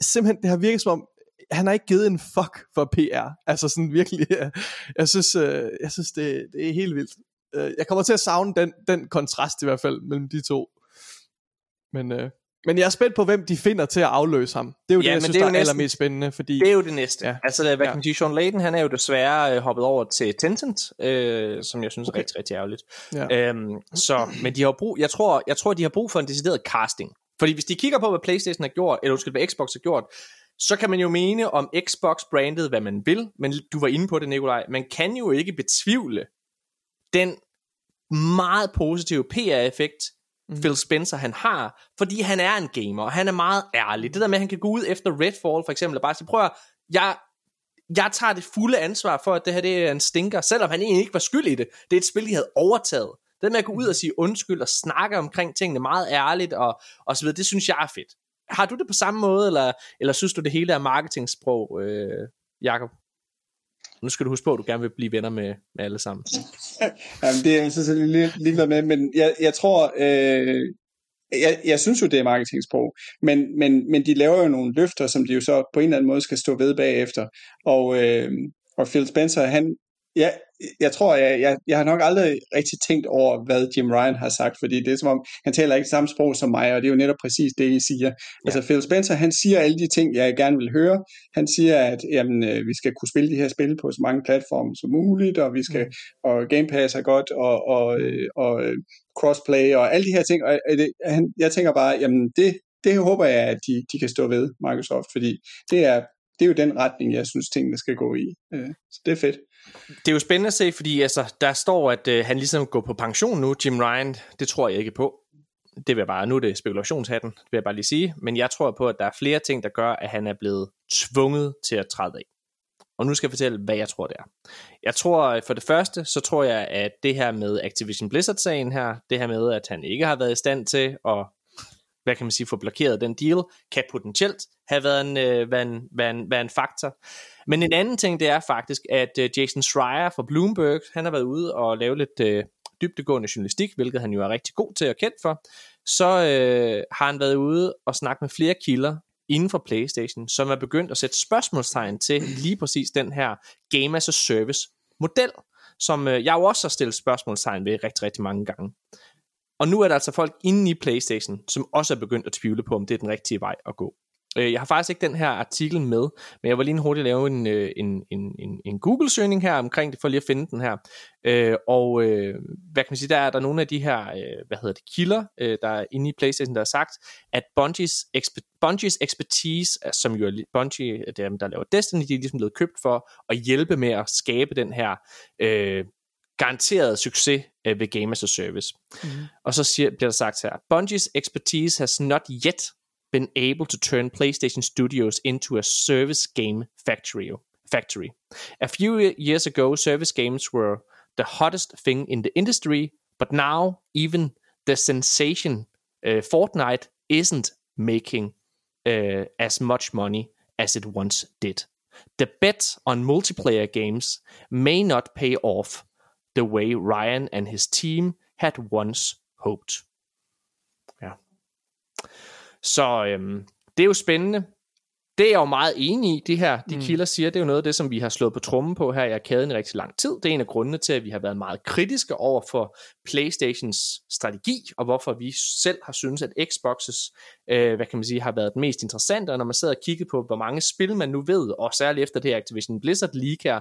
simpelthen det har virket som om, han har ikke givet en fuck for PR, altså sådan virkelig, jeg, jeg synes, øh, jeg synes det, det er helt vildt. Øh, jeg kommer til at savne den, den kontrast i hvert fald mellem de to. Men øh, men jeg er spændt på, hvem de finder til at afløse ham. Det er jo ja, det, jeg synes, det er, der er næsten, allermest spændende. Fordi... Det er jo det næste. Ja. Altså, hvad kan man sige, Sean Layden, han er jo desværre øh, hoppet over til Tencent, øh, som jeg synes okay. er rigtig, rigtig ærgerligt. Ja. Øhm, så, men de har brug, jeg tror, jeg tror, de har brug for en decideret casting. Fordi hvis de kigger på, hvad Playstation har gjort, eller undskyld, hvad Xbox har gjort, så kan man jo mene om Xbox brandet, hvad man vil, men du var inde på det, Nikolaj, man kan jo ikke betvivle den meget positive PR-effekt, mm. Phil Spencer han har, fordi han er en gamer, og han er meget ærlig. Det der med, at han kan gå ud efter Redfall for eksempel, og bare sige, prøv at, jeg, jeg tager det fulde ansvar for, at det her det er en stinker, selvom han egentlig ikke var skyld i det. Det er et spil, de havde overtaget. Det med at gå ud og sige undskyld og snakke omkring tingene meget ærligt og, og så videre, det synes jeg er fedt. Har du det på samme måde, eller, eller synes du det hele er marketingsprog, øh, Jakob? Nu skal du huske på, at du gerne vil blive venner med, med alle sammen. Jamen, det er jeg selvfølgelig ligeglad med, men jeg, jeg tror, øh, jeg, jeg synes jo, det er marketingsprog, men, men, men de laver jo nogle løfter, som de jo så på en eller anden måde skal stå ved bagefter. Og, øh, og Phil Spencer, han, Ja, jeg tror, jeg, jeg, jeg har nok aldrig rigtig tænkt over, hvad Jim Ryan har sagt, fordi det er som om, han taler ikke samme sprog som mig, og det er jo netop præcis det, I siger. Ja. Altså Phil Spencer, han siger alle de ting, jeg gerne vil høre. Han siger, at jamen, øh, vi skal kunne spille de her spil på så mange platforme som muligt, og vi skal, mm. og Game Pass er godt, og, og, øh, og, og øh, crossplay, og alle de her ting. Og det, han, jeg tænker bare, jamen det, det håber jeg, at de, de kan stå ved, Microsoft, fordi det er, det er jo den retning, jeg synes, tingene skal gå i. Så det er fedt. Det er jo spændende at se, fordi altså, der står, at øh, han ligesom går på pension nu, Jim Ryan. Det tror jeg ikke på. Det vil jeg bare, nu er det spekulationshatten, det vil jeg bare lige sige. Men jeg tror på, at der er flere ting, der gør, at han er blevet tvunget til at træde af. Og nu skal jeg fortælle, hvad jeg tror, det er. Jeg tror, øh, for det første, så tror jeg, at det her med Activision Blizzard-sagen her, det her med, at han ikke har været i stand til at hvad kan man sige, få blokeret den deal, kan potentielt have været en, øh, været en, været en, været en faktor. Men en anden ting, det er faktisk, at øh, Jason Schreier fra Bloomberg, han har været ude og lave lidt øh, dybdegående journalistik, hvilket han jo er rigtig god til og kendt for. Så øh, har han været ude og snakke med flere kilder inden for PlayStation, som er begyndt at sætte spørgsmålstegn til lige præcis den her Game as a Service model, som øh, jeg jo også har stillet spørgsmålstegn ved rigtig, rigtig mange gange. Og nu er der altså folk inde i PlayStation, som også er begyndt at tvivle på, om det er den rigtige vej at gå. Øh, jeg har faktisk ikke den her artikel med, men jeg var lige hurtigt lave en, øh, en, en, en, en Google-søgning her omkring det, for lige at finde den her. Øh, og øh, hvad kan man sige, der er der nogle af de her, øh, hvad hedder det, kilder, øh, der er inde i PlayStation, der har sagt, at Bungies, expe- Bungies expertise, som jo er Bungie, dem, der laver Destiny, de er ligesom blevet købt for at hjælpe med at skabe den her øh, garanteret succes øh, ved Game as a Service. Mm. Og så siger, bliver der sagt her, Bungies expertise has not yet been able to turn PlayStation Studios into a service game factory. Factory. A few years ago, service games were the hottest thing in the industry, but now even the sensation uh, Fortnite isn't making uh, as much money as it once did. The bet on multiplayer games may not pay off the way Ryan and his team had once hoped. Så øhm, det er jo spændende. Det er jeg jo meget enig i, det her, de mm. kilder siger, det er jo noget af det, som vi har slået på trummen på her i arkaden i rigtig lang tid. Det er en af grundene til, at vi har været meget kritiske over for Playstations strategi, og hvorfor vi selv har synes, at Xboxes, øh, hvad kan man sige, har været det mest interessante, og når man sidder og kigger på, hvor mange spil man nu ved, og særligt efter det her Activision Blizzard League her,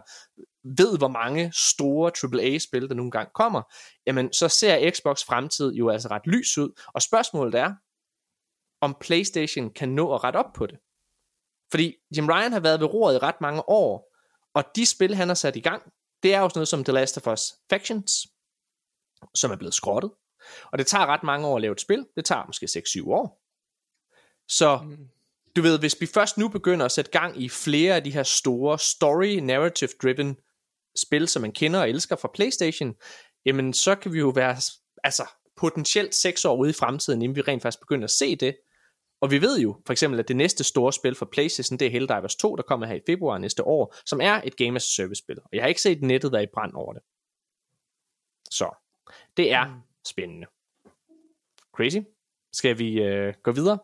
ved, hvor mange store AAA-spil, der nogle gange kommer, jamen så ser Xbox fremtid jo altså ret lys ud, og spørgsmålet er, om PlayStation kan nå at rette op på det. Fordi Jim Ryan har været ved roret i ret mange år, og de spil, han har sat i gang, det er jo sådan noget som The Last of Us Factions, som er blevet skrottet. Og det tager ret mange år at lave et spil. Det tager måske 6-7 år. Så du ved, hvis vi først nu begynder at sætte gang i flere af de her store story narrative driven spil, som man kender og elsker fra PlayStation, jamen så kan vi jo være altså potentielt 6 år ude i fremtiden, inden vi rent faktisk begynder at se det. Og vi ved jo for eksempel, at det næste store spil for PlayStation, det er Helldivers 2, der kommer her i februar næste år, som er et Game as a Service spil. Og jeg har ikke set nettet, er i brand over det. Så det er mm. spændende. Crazy. Skal vi øh, gå videre?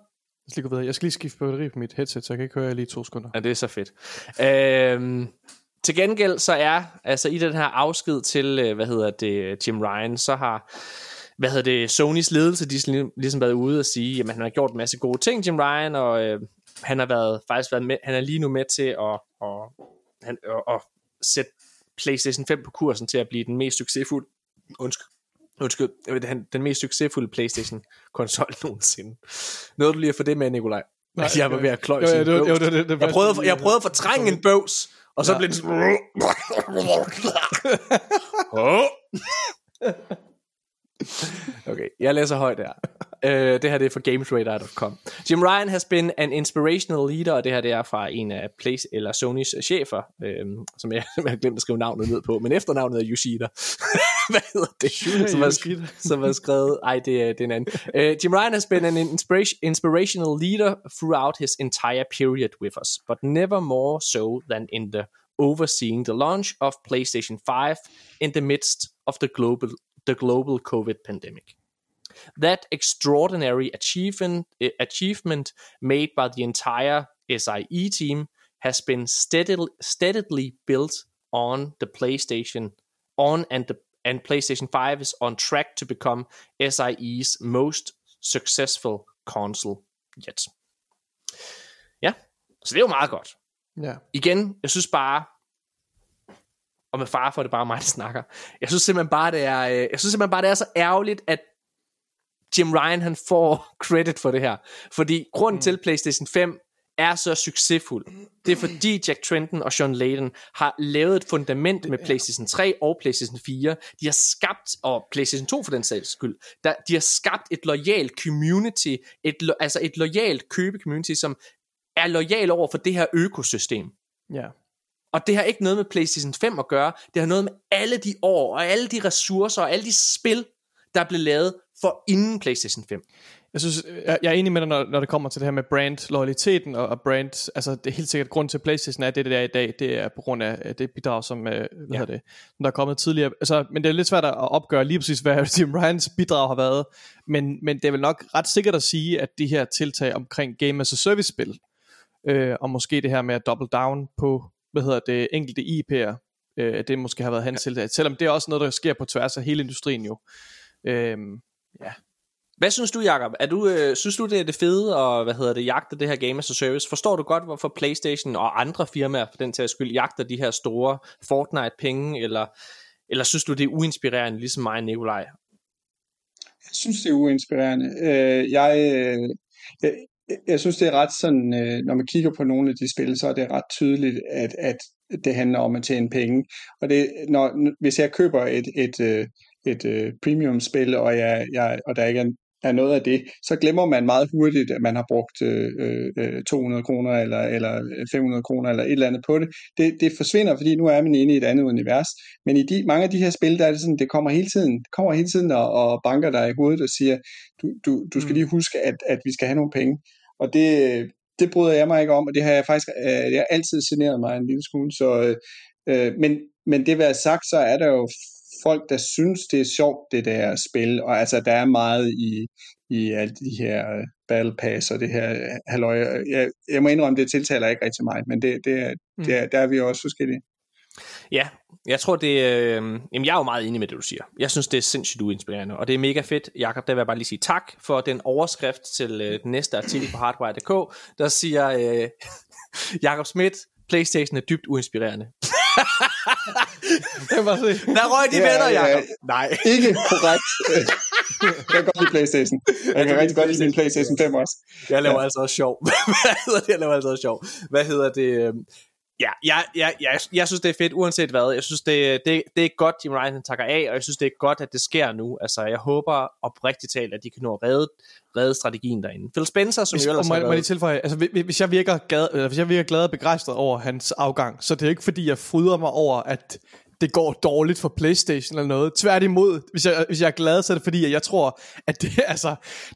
Jeg skal, gå videre. jeg skal lige skifte batteri på mit headset, så jeg kan ikke høre jer lige to sekunder. Ja, det er så fedt. Øhm, til gengæld så er, altså i den her afsked til, øh, hvad hedder det, Jim Ryan, så har hvad hedder det, Sonys ledelse, de har ligesom været ude og sige, at han har gjort en masse gode ting, Jim Ryan, og øh, han har været, faktisk været med, han er lige nu med til at, at, han, at, at sætte PlayStation 5 på kursen til at blive den mest succesfulde, undskyld, undskyld, den, den mest succesfulde PlayStation konsol nogensinde. Noget du lige at få det med, Nikolaj? Nej, jeg var ved at kløje jo, jo, det, det, det, jeg, prøvede, jeg prøvede at fortrænge en bøvs, og så ja. blev det sådan... Okay, jeg læser højt her. uh, det her det er fra gamesradar.com. Jim Ryan has been an inspirational leader, og det her det er fra en af Place, eller Sonys chefer, uh, som jeg, jeg har glemt at skrive navnet ned på, men efternavnet er Yoshida. Hvad hedder det? som, er, skrevet, som er skrevet, ej det er, det er en anden. Uh, Jim Ryan has been an inspiration, inspirational leader throughout his entire period with us, but never more so than in the overseeing the launch of PlayStation 5 in the midst of the global the global COVID pandemic. That extraordinary achievement, eh, achievement made by the entire SIE team has been steadily, steadily built on the PlayStation on and the and PlayStation 5 is on track to become SIE's most successful console yet. Ja, så det er jo meget godt. Ja. Igen, jeg synes bare, og med far for det bare mig, der snakker. Jeg synes simpelthen bare, det er, øh, jeg synes simpelthen bare, det er så ærgerligt, at Jim Ryan han får credit for det her. Fordi grunden mm. til PlayStation 5 er så succesfuld. Det er fordi Jack Trenton og Sean Layden har lavet et fundament med PlayStation 3 og PlayStation 4. De har skabt, og PlayStation 2 for den sags skyld, der, de har skabt et lojalt community, et, altså et lojalt købe community, som er lojal over for det her økosystem. Ja. Og det har ikke noget med PlayStation 5 at gøre. Det har noget med alle de år, og alle de ressourcer, og alle de spil, der blev lavet for inden PlayStation 5. Jeg synes, jeg er enig med dig, når, når det kommer til det her med brand-loyaliteten og, og brand, altså det er helt sikkert grund til, at Playstation er det, det er i dag, det er på grund af det bidrag, som, øh, hvad ja. det, der er kommet tidligere. Altså, men det er lidt svært at opgøre lige præcis, hvad Jim Ryans bidrag har været, men, men det er vel nok ret sikkert at sige, at de her tiltag omkring Game as a Service-spil, øh, og måske det her med at double down på hvad hedder det, enkelte IP'er, øh, det måske har været hans ja. tiltag, selvom det er også noget, der sker på tværs af hele industrien jo. Øh, ja. Hvad synes du, Jacob? Er du, øh, synes du, det er det fede og hvad hedder det, jagte det her game as a service? Forstår du godt, hvorfor PlayStation og andre firmaer for den til skyld jagter de her store Fortnite-penge, eller, eller synes du, det er uinspirerende, ligesom mig og Nikolaj? Jeg synes, det er uinspirerende. Øh, jeg, øh, jeg, synes, det er ret sådan, øh, når man kigger på nogle af de spil, så er det ret tydeligt, at, at det handler om at tjene penge. Og det, når, hvis jeg køber et, et, et, et, et premium-spil, og, jeg, jeg, og der ikke er er noget af det, så glemmer man meget hurtigt, at man har brugt øh, 200 øh, kroner eller, eller 500 kroner eller et eller andet på det. det. Det forsvinder, fordi nu er man inde i et andet univers. Men i de, mange af de her spil, der er det sådan, det kommer hele tiden, kommer hele tiden og, og banker dig i hovedet og siger, du, du, du skal mm. lige huske, at, at vi skal have nogle penge. Og det, det bryder jeg mig ikke om, og det har jeg faktisk øh, jeg har altid generet mig en lille smule. Så, øh, men, men det vil sagt, så er der jo folk, der synes, det er sjovt, det der spil, og altså, der er meget i, i alle de her uh, battle pass og det her halløj. Jeg, jeg må indrømme, det tiltaler ikke rigtig mig, men det, det, er, mm. det er, der er vi også forskellige. Ja, jeg tror det, øh, jamen jeg er jo meget enig med det du siger. Jeg synes det er sindssygt uinspirerende, og det er mega fedt. Jakob, der vil jeg bare lige sige tak for den overskrift til øh, den næste artikel på hardwire.dk, der siger øh, Jakob Schmidt, PlayStation er dybt uinspirerende. jeg se. Der røg de ja, venner, Jacob. Ja, Nej. Ikke korrekt. jeg kan godt lide Playstation. Jeg kan rigtig godt lide min Playstation 5 også. Jeg laver ja. altså også sjov. Hvad hedder det? Jeg laver altså også sjov. Hvad hedder det? Øhm, ja, jeg, jeg, jeg, jeg synes, det er fedt, uanset hvad. Jeg synes, det, det, det er godt, Jim Ryan takker af, og jeg synes, det er godt, at det sker nu. Altså, jeg håber oprigtigt talt, at de kan nå at redde, redde strategien derinde. Phil Spencer, som hvis, jo ellers må, har må tilføje, altså, hvis jeg virker glad, eller hvis jeg virker glad og begejstret over hans afgang, så det er ikke fordi, jeg fryder mig over, at det går dårligt for Playstation eller noget. Tværtimod, hvis jeg, hvis jeg er glad, så er det fordi, at jeg tror, at det, altså,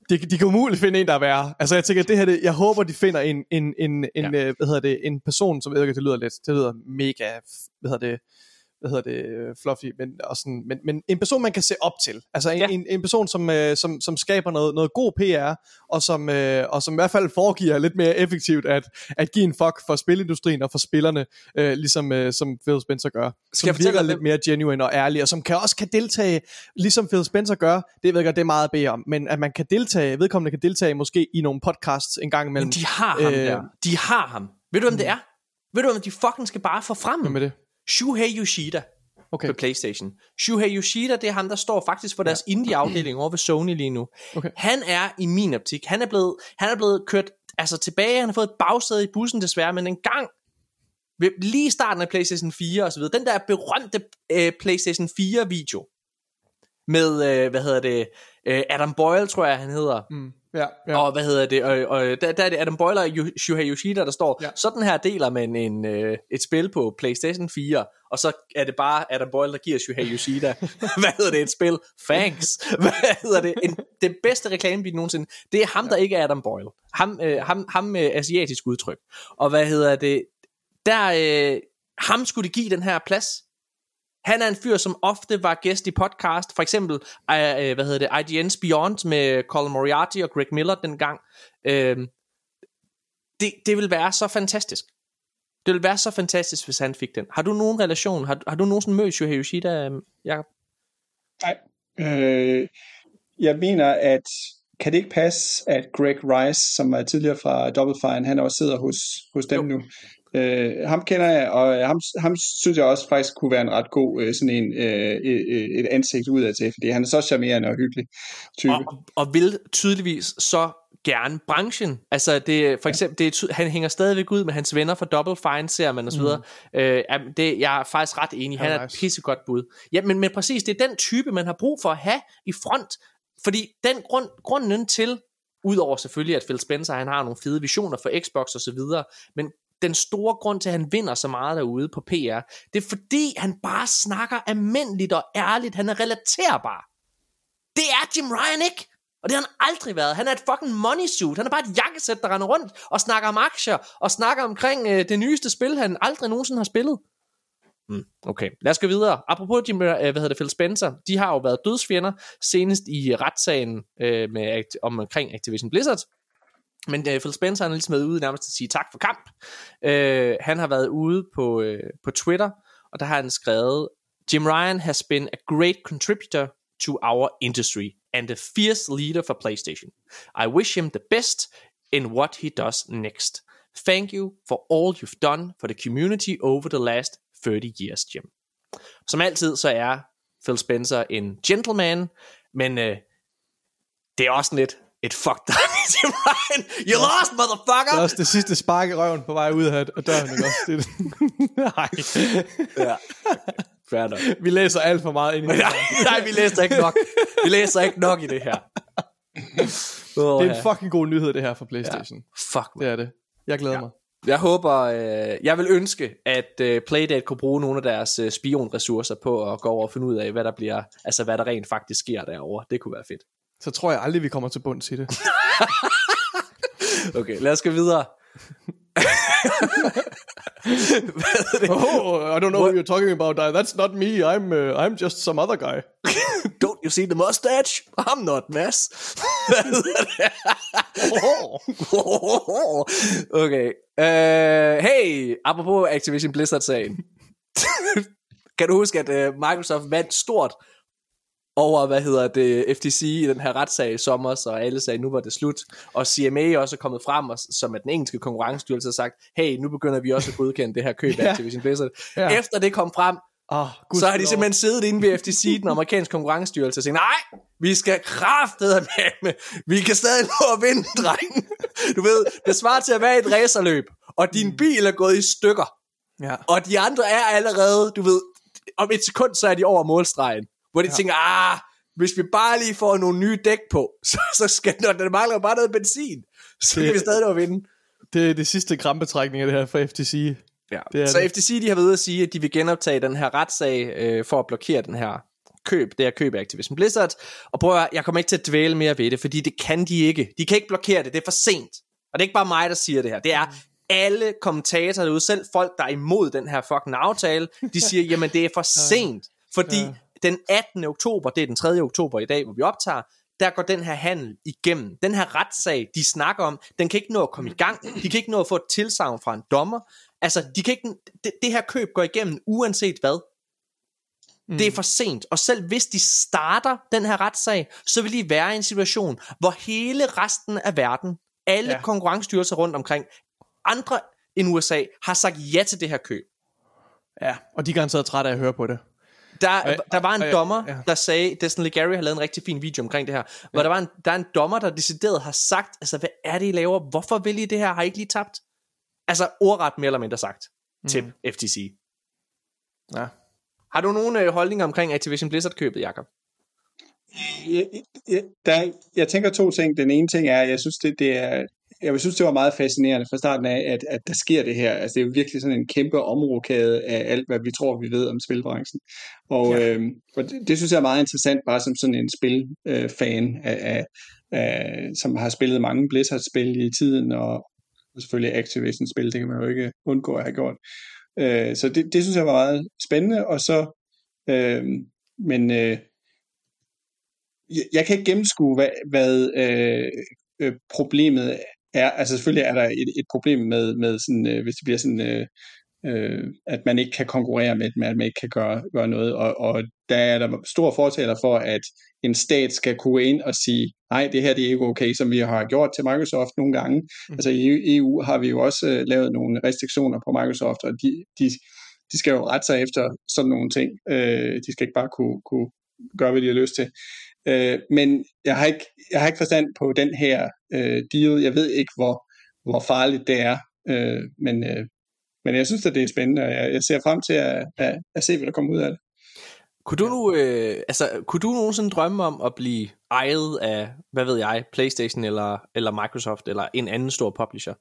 det, de kan umuligt finde en, der er værre. Altså jeg tænker, det her, det, jeg håber, de finder en, en, en, en, ja. øh, hvad hedder det, en person, som jeg ved ikke, det lyder lidt, det lyder mega, hvad hedder det, hvad hedder det, øh, fluffy, men, og sådan, men, men en person, man kan se op til. Altså en, ja. en, en person, som, øh, som, som skaber noget, noget god PR, og som, øh, og som i hvert fald foregiver lidt mere effektivt at, at give en fuck for spilindustrien og for spillerne, øh, ligesom øh, som Phil Spencer gør. Skal som virker lidt mere genuine og ærlig, og som kan også kan deltage, ligesom Phil Spencer gør, det ved jeg det er meget at bede om, men at man kan deltage, vedkommende kan deltage måske i nogle podcasts en gang imellem. Men de har ham øh, der. De har ham. Ved du, hvem det er? Ved du, hvem de fucking skal bare få frem? Hvem er det? Shuhei Yoshida okay. på Playstation. Shuhei Yoshida, det er ham, der står faktisk for deres ja. indie-afdeling over ved Sony lige nu. Okay. Han er i min optik, han er blevet, han er blevet kørt altså tilbage, han har fået et bagsæde i bussen desværre, men en gang lige starten af PlayStation 4 og så videre, den der berømte øh, PlayStation 4 video med, øh, hvad hedder det, øh, Adam Boyle, tror jeg, han hedder. Mm. Ja, ja. Og hvad hedder det, og, og der, der er det Adam Boyle og Shuhei Yoshida, der står, ja. sådan her deler man en, øh, et spil på PlayStation 4, og så er det bare Adam Boyle, der giver Shuhei Yoshida, hvad hedder det, et spil? Thanks. Hvad hedder det? En, det bedste reklamebil nogensinde, det er ham, ja. der ikke er Adam Boyle. Ham, øh, ham, ham med asiatisk udtryk. Og hvad hedder det, der, øh, ham skulle det give den her plads, han er en fyr, som ofte var gæst i podcast, for eksempel, uh, hvad hedder det, IGN's Beyond med Colin Moriarty og Greg Miller dengang. Uh, det, det vil være så fantastisk. Det vil være så fantastisk, hvis han fik den. Har du nogen relation? Har, har du nogensinde mødt Shuhei Yoshida, Jacob? Nej. Øh, jeg mener, at kan det ikke passe, at Greg Rice, som er tidligere fra Double Fine, han også sidder hos, hos dem jo. nu? Øh, ham kender jeg, og ham, ham synes jeg også faktisk kunne være en ret god øh, sådan en, øh, et ansigt udad til, fordi han er så charmerende og hyggelig type. Og, og vil tydeligvis så gerne branchen. Altså det, for eksempel, det er, han hænger stadigvæk ud med hans venner fra Double Fine, ser man osv. Mm. Øh, det, jeg er faktisk ret enig. Han er et pissegodt bud. Ja, men, men præcis, det er den type, man har brug for at have i front. Fordi den grund, grunden til, Udover selvfølgelig, at Phil Spencer han har nogle fede visioner for Xbox og så videre, men den store grund til, at han vinder så meget derude på PR, det er fordi, han bare snakker almindeligt og ærligt. Han er relaterbar. Det er Jim Ryan ikke. Og det har han aldrig været. Han er et fucking money suit. Han er bare et jakkesæt, der render rundt og snakker om aktier og snakker omkring øh, det nyeste spil, han aldrig nogensinde har spillet. Mm, okay, lad os gå videre. Apropos Jim, øh, hvad hedder det, Phil Spencer, de har jo været dødsfjender senest i retssagen øh, med, om, omkring Activision Blizzard. Men uh, Phil Spencer han er ligesom været ude nærmest at sige tak for kamp. Uh, han har været ude på, uh, på Twitter og der har han skrevet, Jim Ryan has been a great contributor to our industry and a fierce leader for PlayStation. I wish him the best in what he does next. Thank you for all you've done for the community over the last 30 years, Jim. Som altid, så er Phil Spencer en gentleman, men øh, det er også lidt et fuck dig, Jim Ryan. You lost, motherfucker! Det er også det sidste spark i røven på vej ud af døren, ikke også? Det, nej. ja. Fair nok. Vi læser alt for meget ind i det nej, nej, vi læser ikke nok. Vi læser ikke nok i det her. Oh, det er en fucking god nyhed, det her for Playstation. Ja. Fuck, man. Det er det. Jeg glæder ja. mig. Jeg håber, øh, jeg vil ønske, at øh, Playdate kunne bruge nogle af deres øh, spionressourcer på at gå over og finde ud af, hvad der bliver, altså hvad der rent faktisk sker derovre. Det kunne være fedt. Så tror jeg aldrig, vi kommer til bunds i det. okay, lad os gå videre. oh, I don't know what you're talking about. That's not me. I'm uh, I'm just some other guy. don't you see the mustache? I'm not Mads. okay. Uh, hey, apropos Activision Blizzard-sagen. kan du huske, at uh, Microsoft vandt stort over, hvad hedder det, FTC i den her retssag i sommer, så alle sagde, nu var det slut. Og CMA også er kommet frem, og, som er den engelske konkurrencestyrelse, har sagt, hey, nu begynder vi også at godkende det her køb af Activision Blizzard. Ja. Efter det kom frem, Oh, så har de simpelthen siddet inde ved FTC, den amerikanske konkurrencestyrelse, og sagt, nej, vi skal kraftede med, med, vi kan stadig nå at vinde, dreng. Du ved, det svarer til at være et racerløb, og din mm. bil er gået i stykker. Ja. Og de andre er allerede, du ved, om et sekund, så er de over målstregen. Hvor de ja. tænker, ah, hvis vi bare lige får nogle nye dæk på, så, så skal der, der mangler bare noget benzin. Så det, kan vi stadig nå at vinde. Det er det sidste krampetrækning af det her for FTC. Ja. Det er så det. FTC de har ved at sige, at de vil genoptage den her retssag øh, for at blokere den her køb, det her køb af Activision Blizzard. Og prøv at, jeg kommer ikke til at dvæle mere ved det, fordi det kan de ikke. De kan ikke blokere det, det er for sent. Og det er ikke bare mig, der siger det her. Det er alle kommentatorer derude, selv folk, der er imod den her fucking aftale, de siger, jamen det er for sent. Fordi ja den 18. oktober, det er den 3. oktober i dag, hvor vi optager, der går den her handel igennem. Den her retssag, de snakker om, den kan ikke nå at komme i gang. De kan ikke nå at få et tilsavn fra en dommer. Altså, de kan ikke, det, det her køb går igennem uanset hvad. Mm. Det er for sent, og selv hvis de starter den her retssag, så vil de være i en situation, hvor hele resten af verden, alle ja. konkurrencestyrelser rundt omkring, andre end USA, har sagt ja til det her køb. Ja, og de er garanteret trætte af at høre på det. Der, der var en dommer, ja. der sagde, Destin Gary har lavet en rigtig fin video omkring det her, hvor ja. der var en, der er en dommer, der decideret har sagt, altså hvad er det, I laver? Hvorfor vil I det her? Har I ikke lige tabt? Altså ordret mere eller mindre sagt mm. til FTC. Ja. Har du nogle øh, holdninger omkring Activision Blizzard-købet, Jacob? Jeg, jeg, der, jeg tænker to ting. Den ene ting er, at jeg synes, det, det er jeg synes, det var meget fascinerende fra starten af, at, at der sker det her. Altså, det er jo virkelig sådan en kæmpe omrokade af alt, hvad vi tror, vi ved om spilbranchen. Og, ja. øh, og det, det synes jeg er meget interessant, bare som sådan en spilfan, øh, af, af, af, som har spillet mange Blizzard-spil i tiden, og, og selvfølgelig Activision-spil, det kan man jo ikke undgå at have gjort. Øh, så det, det synes jeg var meget spændende, og så, øh, men øh, jeg, jeg kan ikke gennemskue, hvad, hvad øh, øh, problemet er, altså selvfølgelig er der et, et problem med, med sådan, øh, hvis det bliver sådan, øh, øh, at man ikke kan konkurrere med at man ikke kan gøre, gøre noget, og, og der er der store fortaler for, at en stat skal kunne ind og sige, nej, det her det er ikke okay, som vi har gjort til Microsoft nogle gange. Mm. Altså i EU har vi jo også øh, lavet nogle restriktioner på Microsoft, og de, de, de skal jo rette sig efter sådan nogle ting. Øh, de skal ikke bare kunne, kunne gøre, hvad de har lyst til. Øh, men jeg har, ikke, jeg har ikke forstand på den her øh, deal. Jeg ved ikke, hvor, hvor farligt det er. Øh, men, øh, men jeg synes, at det er spændende, og jeg, jeg ser frem til at, at, at se, hvad der kommer ud af det. Kunne du, nu, øh, altså, kunne du nogensinde drømme om at blive ejet af, hvad ved jeg, Playstation eller, eller Microsoft eller en anden stor publisher?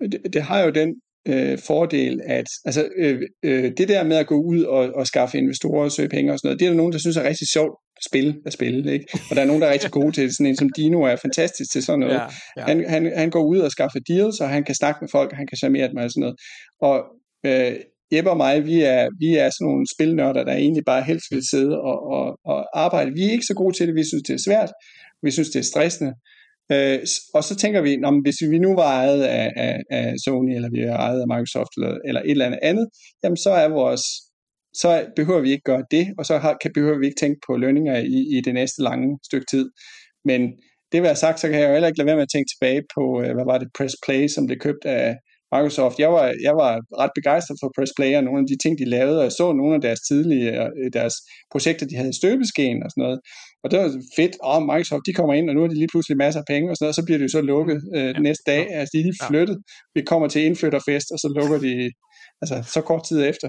Det, det har jo den øh, fordel, at altså, øh, øh, det der med at gå ud og, og skaffe investorer og søge penge og sådan noget, det er der nogen, der synes er rigtig sjovt spil at spille, ikke? Og der er nogen, der er rigtig gode til det. Sådan en som Dino er fantastisk til sådan noget. Ja, ja. Han, han, han går ud og skaffer deals, og han kan snakke med folk, og han kan charmere dem og sådan noget. Og øh, Jeppe og mig, vi er, vi er sådan nogle spilnørder, der egentlig bare helst vil sidde og, og, og arbejde. Vi er ikke så gode til det, vi synes, det er svært, vi synes, det er stressende, Øh, og så tænker vi, når, hvis vi nu var ejet af, af, af Sony, eller vi er ejet af Microsoft, eller, eller et eller andet andet, jamen så er vores så behøver vi ikke gøre det, og så har, kan, behøver vi ikke tænke på lønninger i, i det næste lange stykke tid. Men det vil jeg sagt, så kan jeg jo heller ikke lade være med at tænke tilbage på, øh, hvad var det, Press Play, som blev købt af Microsoft. Jeg var, jeg var ret begejstret for Press Play og nogle af de ting, de lavede, og jeg så nogle af deres tidlige, øh, deres projekter, de havde i støbeskeen og sådan noget. Og det var fedt, og Microsoft, de kommer ind, og nu har de lige pludselig masser af penge og sådan noget, og så bliver det jo så lukket øh, ja. næste dag. Altså, de er lige flyttet. Vi kommer til indflytterfest, og så lukker de altså så kort tid efter.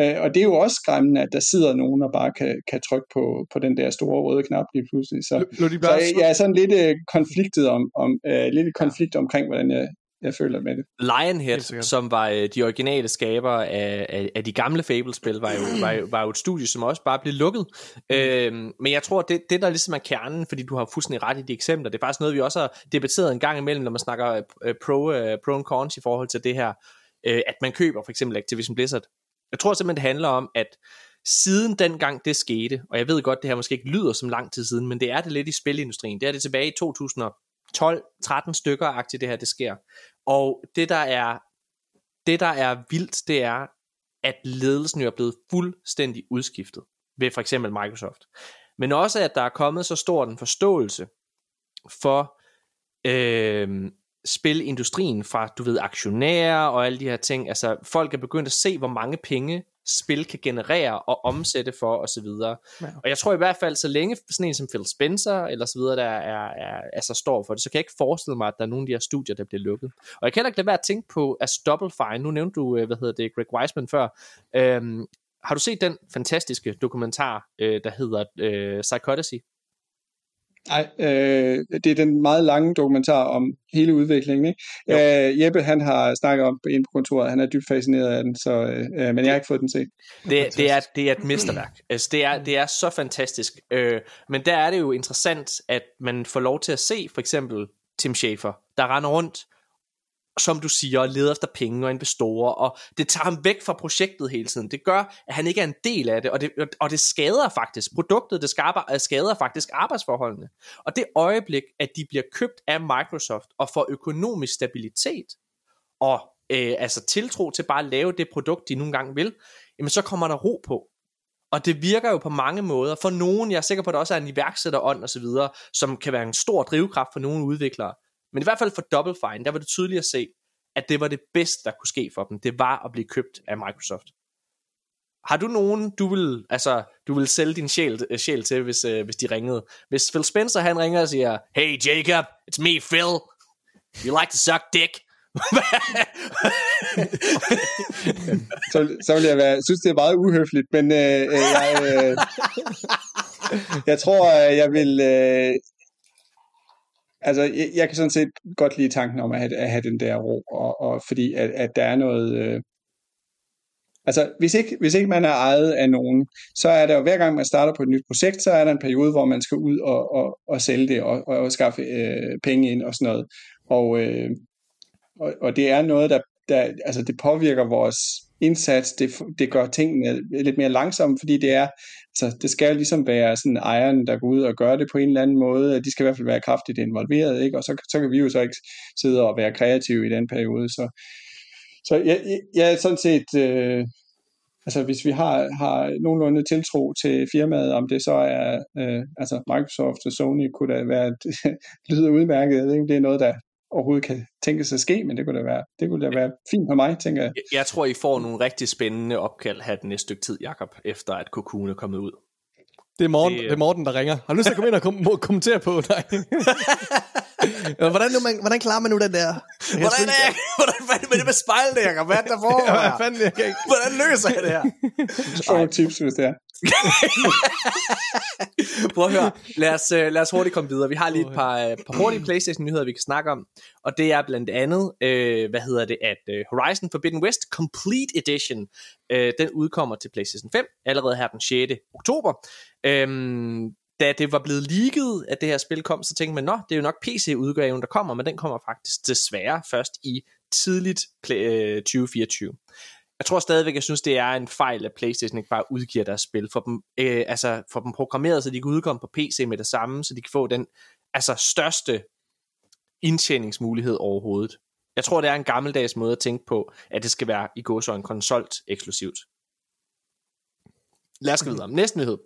Øh, og det er jo også skræmmende, at der sidder nogen, der bare kan, kan trykke på, på den der store røde knap lige pludselig. Så, så jeg, jeg er sådan lidt øh, konfliktet om, om øh, lidt konflikt omkring, hvordan jeg, jeg føler med det. Lionhead, som var øh, de originale skabere af, af, af de gamle Fable-spil, var jo, var, jo, var jo et studie, som også bare blev lukket. Mm. Øhm, men jeg tror, det, det der ligesom er kernen, fordi du har fuldstændig ret i de eksempler, det er faktisk noget, vi også har debatteret en gang imellem, når man snakker øh, pro, øh, pro and cons i forhold til det her, øh, at man køber for eksempel Activision Blizzard. Jeg tror simpelthen, det handler om, at siden dengang det skete, og jeg ved godt, det her måske ikke lyder som lang tid siden, men det er det lidt i spilindustrien. Det er det tilbage i 2012-13 stykker agtigt det her, det sker. Og det der er det der er vildt, det er, at ledelsen jo er blevet fuldstændig udskiftet ved for eksempel Microsoft. Men også, at der er kommet så stor en forståelse for øh, spilindustrien fra, du ved, aktionærer og alle de her ting. Altså, folk er begyndt at se, hvor mange penge spil kan generere og omsætte for og så videre. Ja. Og jeg tror i hvert fald, så længe sådan en som Phil Spencer eller så videre, der er, er, altså står for det, så kan jeg ikke forestille mig, at der er nogle af de her studier, der bliver lukket. Og jeg kan heller ikke lade være at tænke på, at Double Fine, nu nævnte du, øh, hvad hedder det, Greg Weisman før, øhm, har du set den fantastiske dokumentar, øh, der hedder øh, Psychodicy? Nej, øh, det er den meget lange dokumentar om hele udviklingen. Ikke? Øh, Jeppe han har snakket om ind på kontoret, han er dybt fascineret af den, så, øh, men jeg har ikke fået den set. Det, det, er, det er et mesterværk. Altså, det, er, det er så fantastisk. Øh, men der er det jo interessant, at man får lov til at se for eksempel Tim Schafer, der render rundt som du siger, leder efter penge og investorer, og det tager ham væk fra projektet hele tiden. Det gør, at han ikke er en del af det, og det, og det skader faktisk produktet, det skaber, øh, skader faktisk arbejdsforholdene. Og det øjeblik, at de bliver købt af Microsoft og får økonomisk stabilitet, og øh, altså tiltro til bare at lave det produkt, de nogle gange vil, jamen så kommer der ro på. Og det virker jo på mange måder. For nogen, jeg er sikker på, at der også er en iværksætterånd og så videre, som kan være en stor drivkraft for nogle udviklere. Men i hvert fald for Double Fine, der var det tydeligt at se, at det var det bedste, der kunne ske for dem. Det var at blive købt af Microsoft. Har du nogen, du vil, altså, du vil sælge din sjæl, øh, sjæl til, hvis, øh, hvis de ringede? Hvis Phil Spencer han ringer og siger, Hey Jacob, it's me Phil. You like to suck dick? så, så vil jeg være, synes, det er meget uhøfligt, men øh, øh jeg, øh, jeg tror, øh, jeg vil, øh, altså, jeg, jeg kan sådan set godt lide tanken om at have, at have den der ro, og, og fordi at, at der er noget... Øh, altså, hvis ikke, hvis ikke man er ejet af nogen, så er der jo hver gang man starter på et nyt projekt, så er der en periode, hvor man skal ud og, og, og sælge det, og, og, og skaffe øh, penge ind og sådan noget. Og, øh, og, og det er noget, der, der altså, det påvirker vores indsats, det, det gør tingene lidt mere langsomme, fordi det er, altså, det skal jo ligesom være sådan ejeren, der går ud og gør det på en eller anden måde, de skal i hvert fald være kraftigt involveret, ikke? og så, så kan vi jo så ikke sidde og være kreative i den periode, så, så jeg, jeg er sådan set, øh, altså hvis vi har, har nogenlunde tiltro til firmaet, om det så er, øh, altså Microsoft og Sony kunne da være, lyder udmærket, jeg ved ikke, det er noget, der overhovedet kan tænkes at ske, men det kunne da være, det kunne da være fint for mig, tænker jeg. jeg. Jeg tror, I får nogle rigtig spændende opkald her den næste stykke tid, Jakob, efter at Cocoon er kommet ud. Det er, Morten, det, det er Morten, der ringer. Har du lyst til at komme ind og kom- kommentere på? Nej. hvordan, nu, man, hvordan klarer man nu den der? hvordan, er, jeg, hvordan fanden med det med spejl der? Hvad er der for? Ja, hvad fanden, jeg kan ikke. Hvordan løser jeg det her? Få tips, hvis det er. Prøv at høre. Lad os, uh, lad os hurtigt komme videre. Vi har lige et par, uh, par hurtige Playstation-nyheder, vi kan snakke om. Og det er blandt andet, uh, hvad hedder det, at Horizon Forbidden West Complete Edition, uh, den udkommer til Playstation 5 allerede her den 6. oktober. Um, da det var blevet leaget, at det her spil kom, så tænkte man, nå, det er jo nok PC-udgaven, der kommer, men den kommer faktisk desværre først i tidligt 2024. Øh, jeg tror stadigvæk, jeg synes, det er en fejl, at PlayStation ikke bare udgiver deres spil, for dem, øh, altså for dem programmeret, så de kan udkomme på PC med det samme, så de kan få den altså største indtjeningsmulighed overhovedet. Jeg tror, det er en gammeldags måde at tænke på, at det skal være i går så en konsolt eksklusivt. Lad os gå videre. Næste nyhed.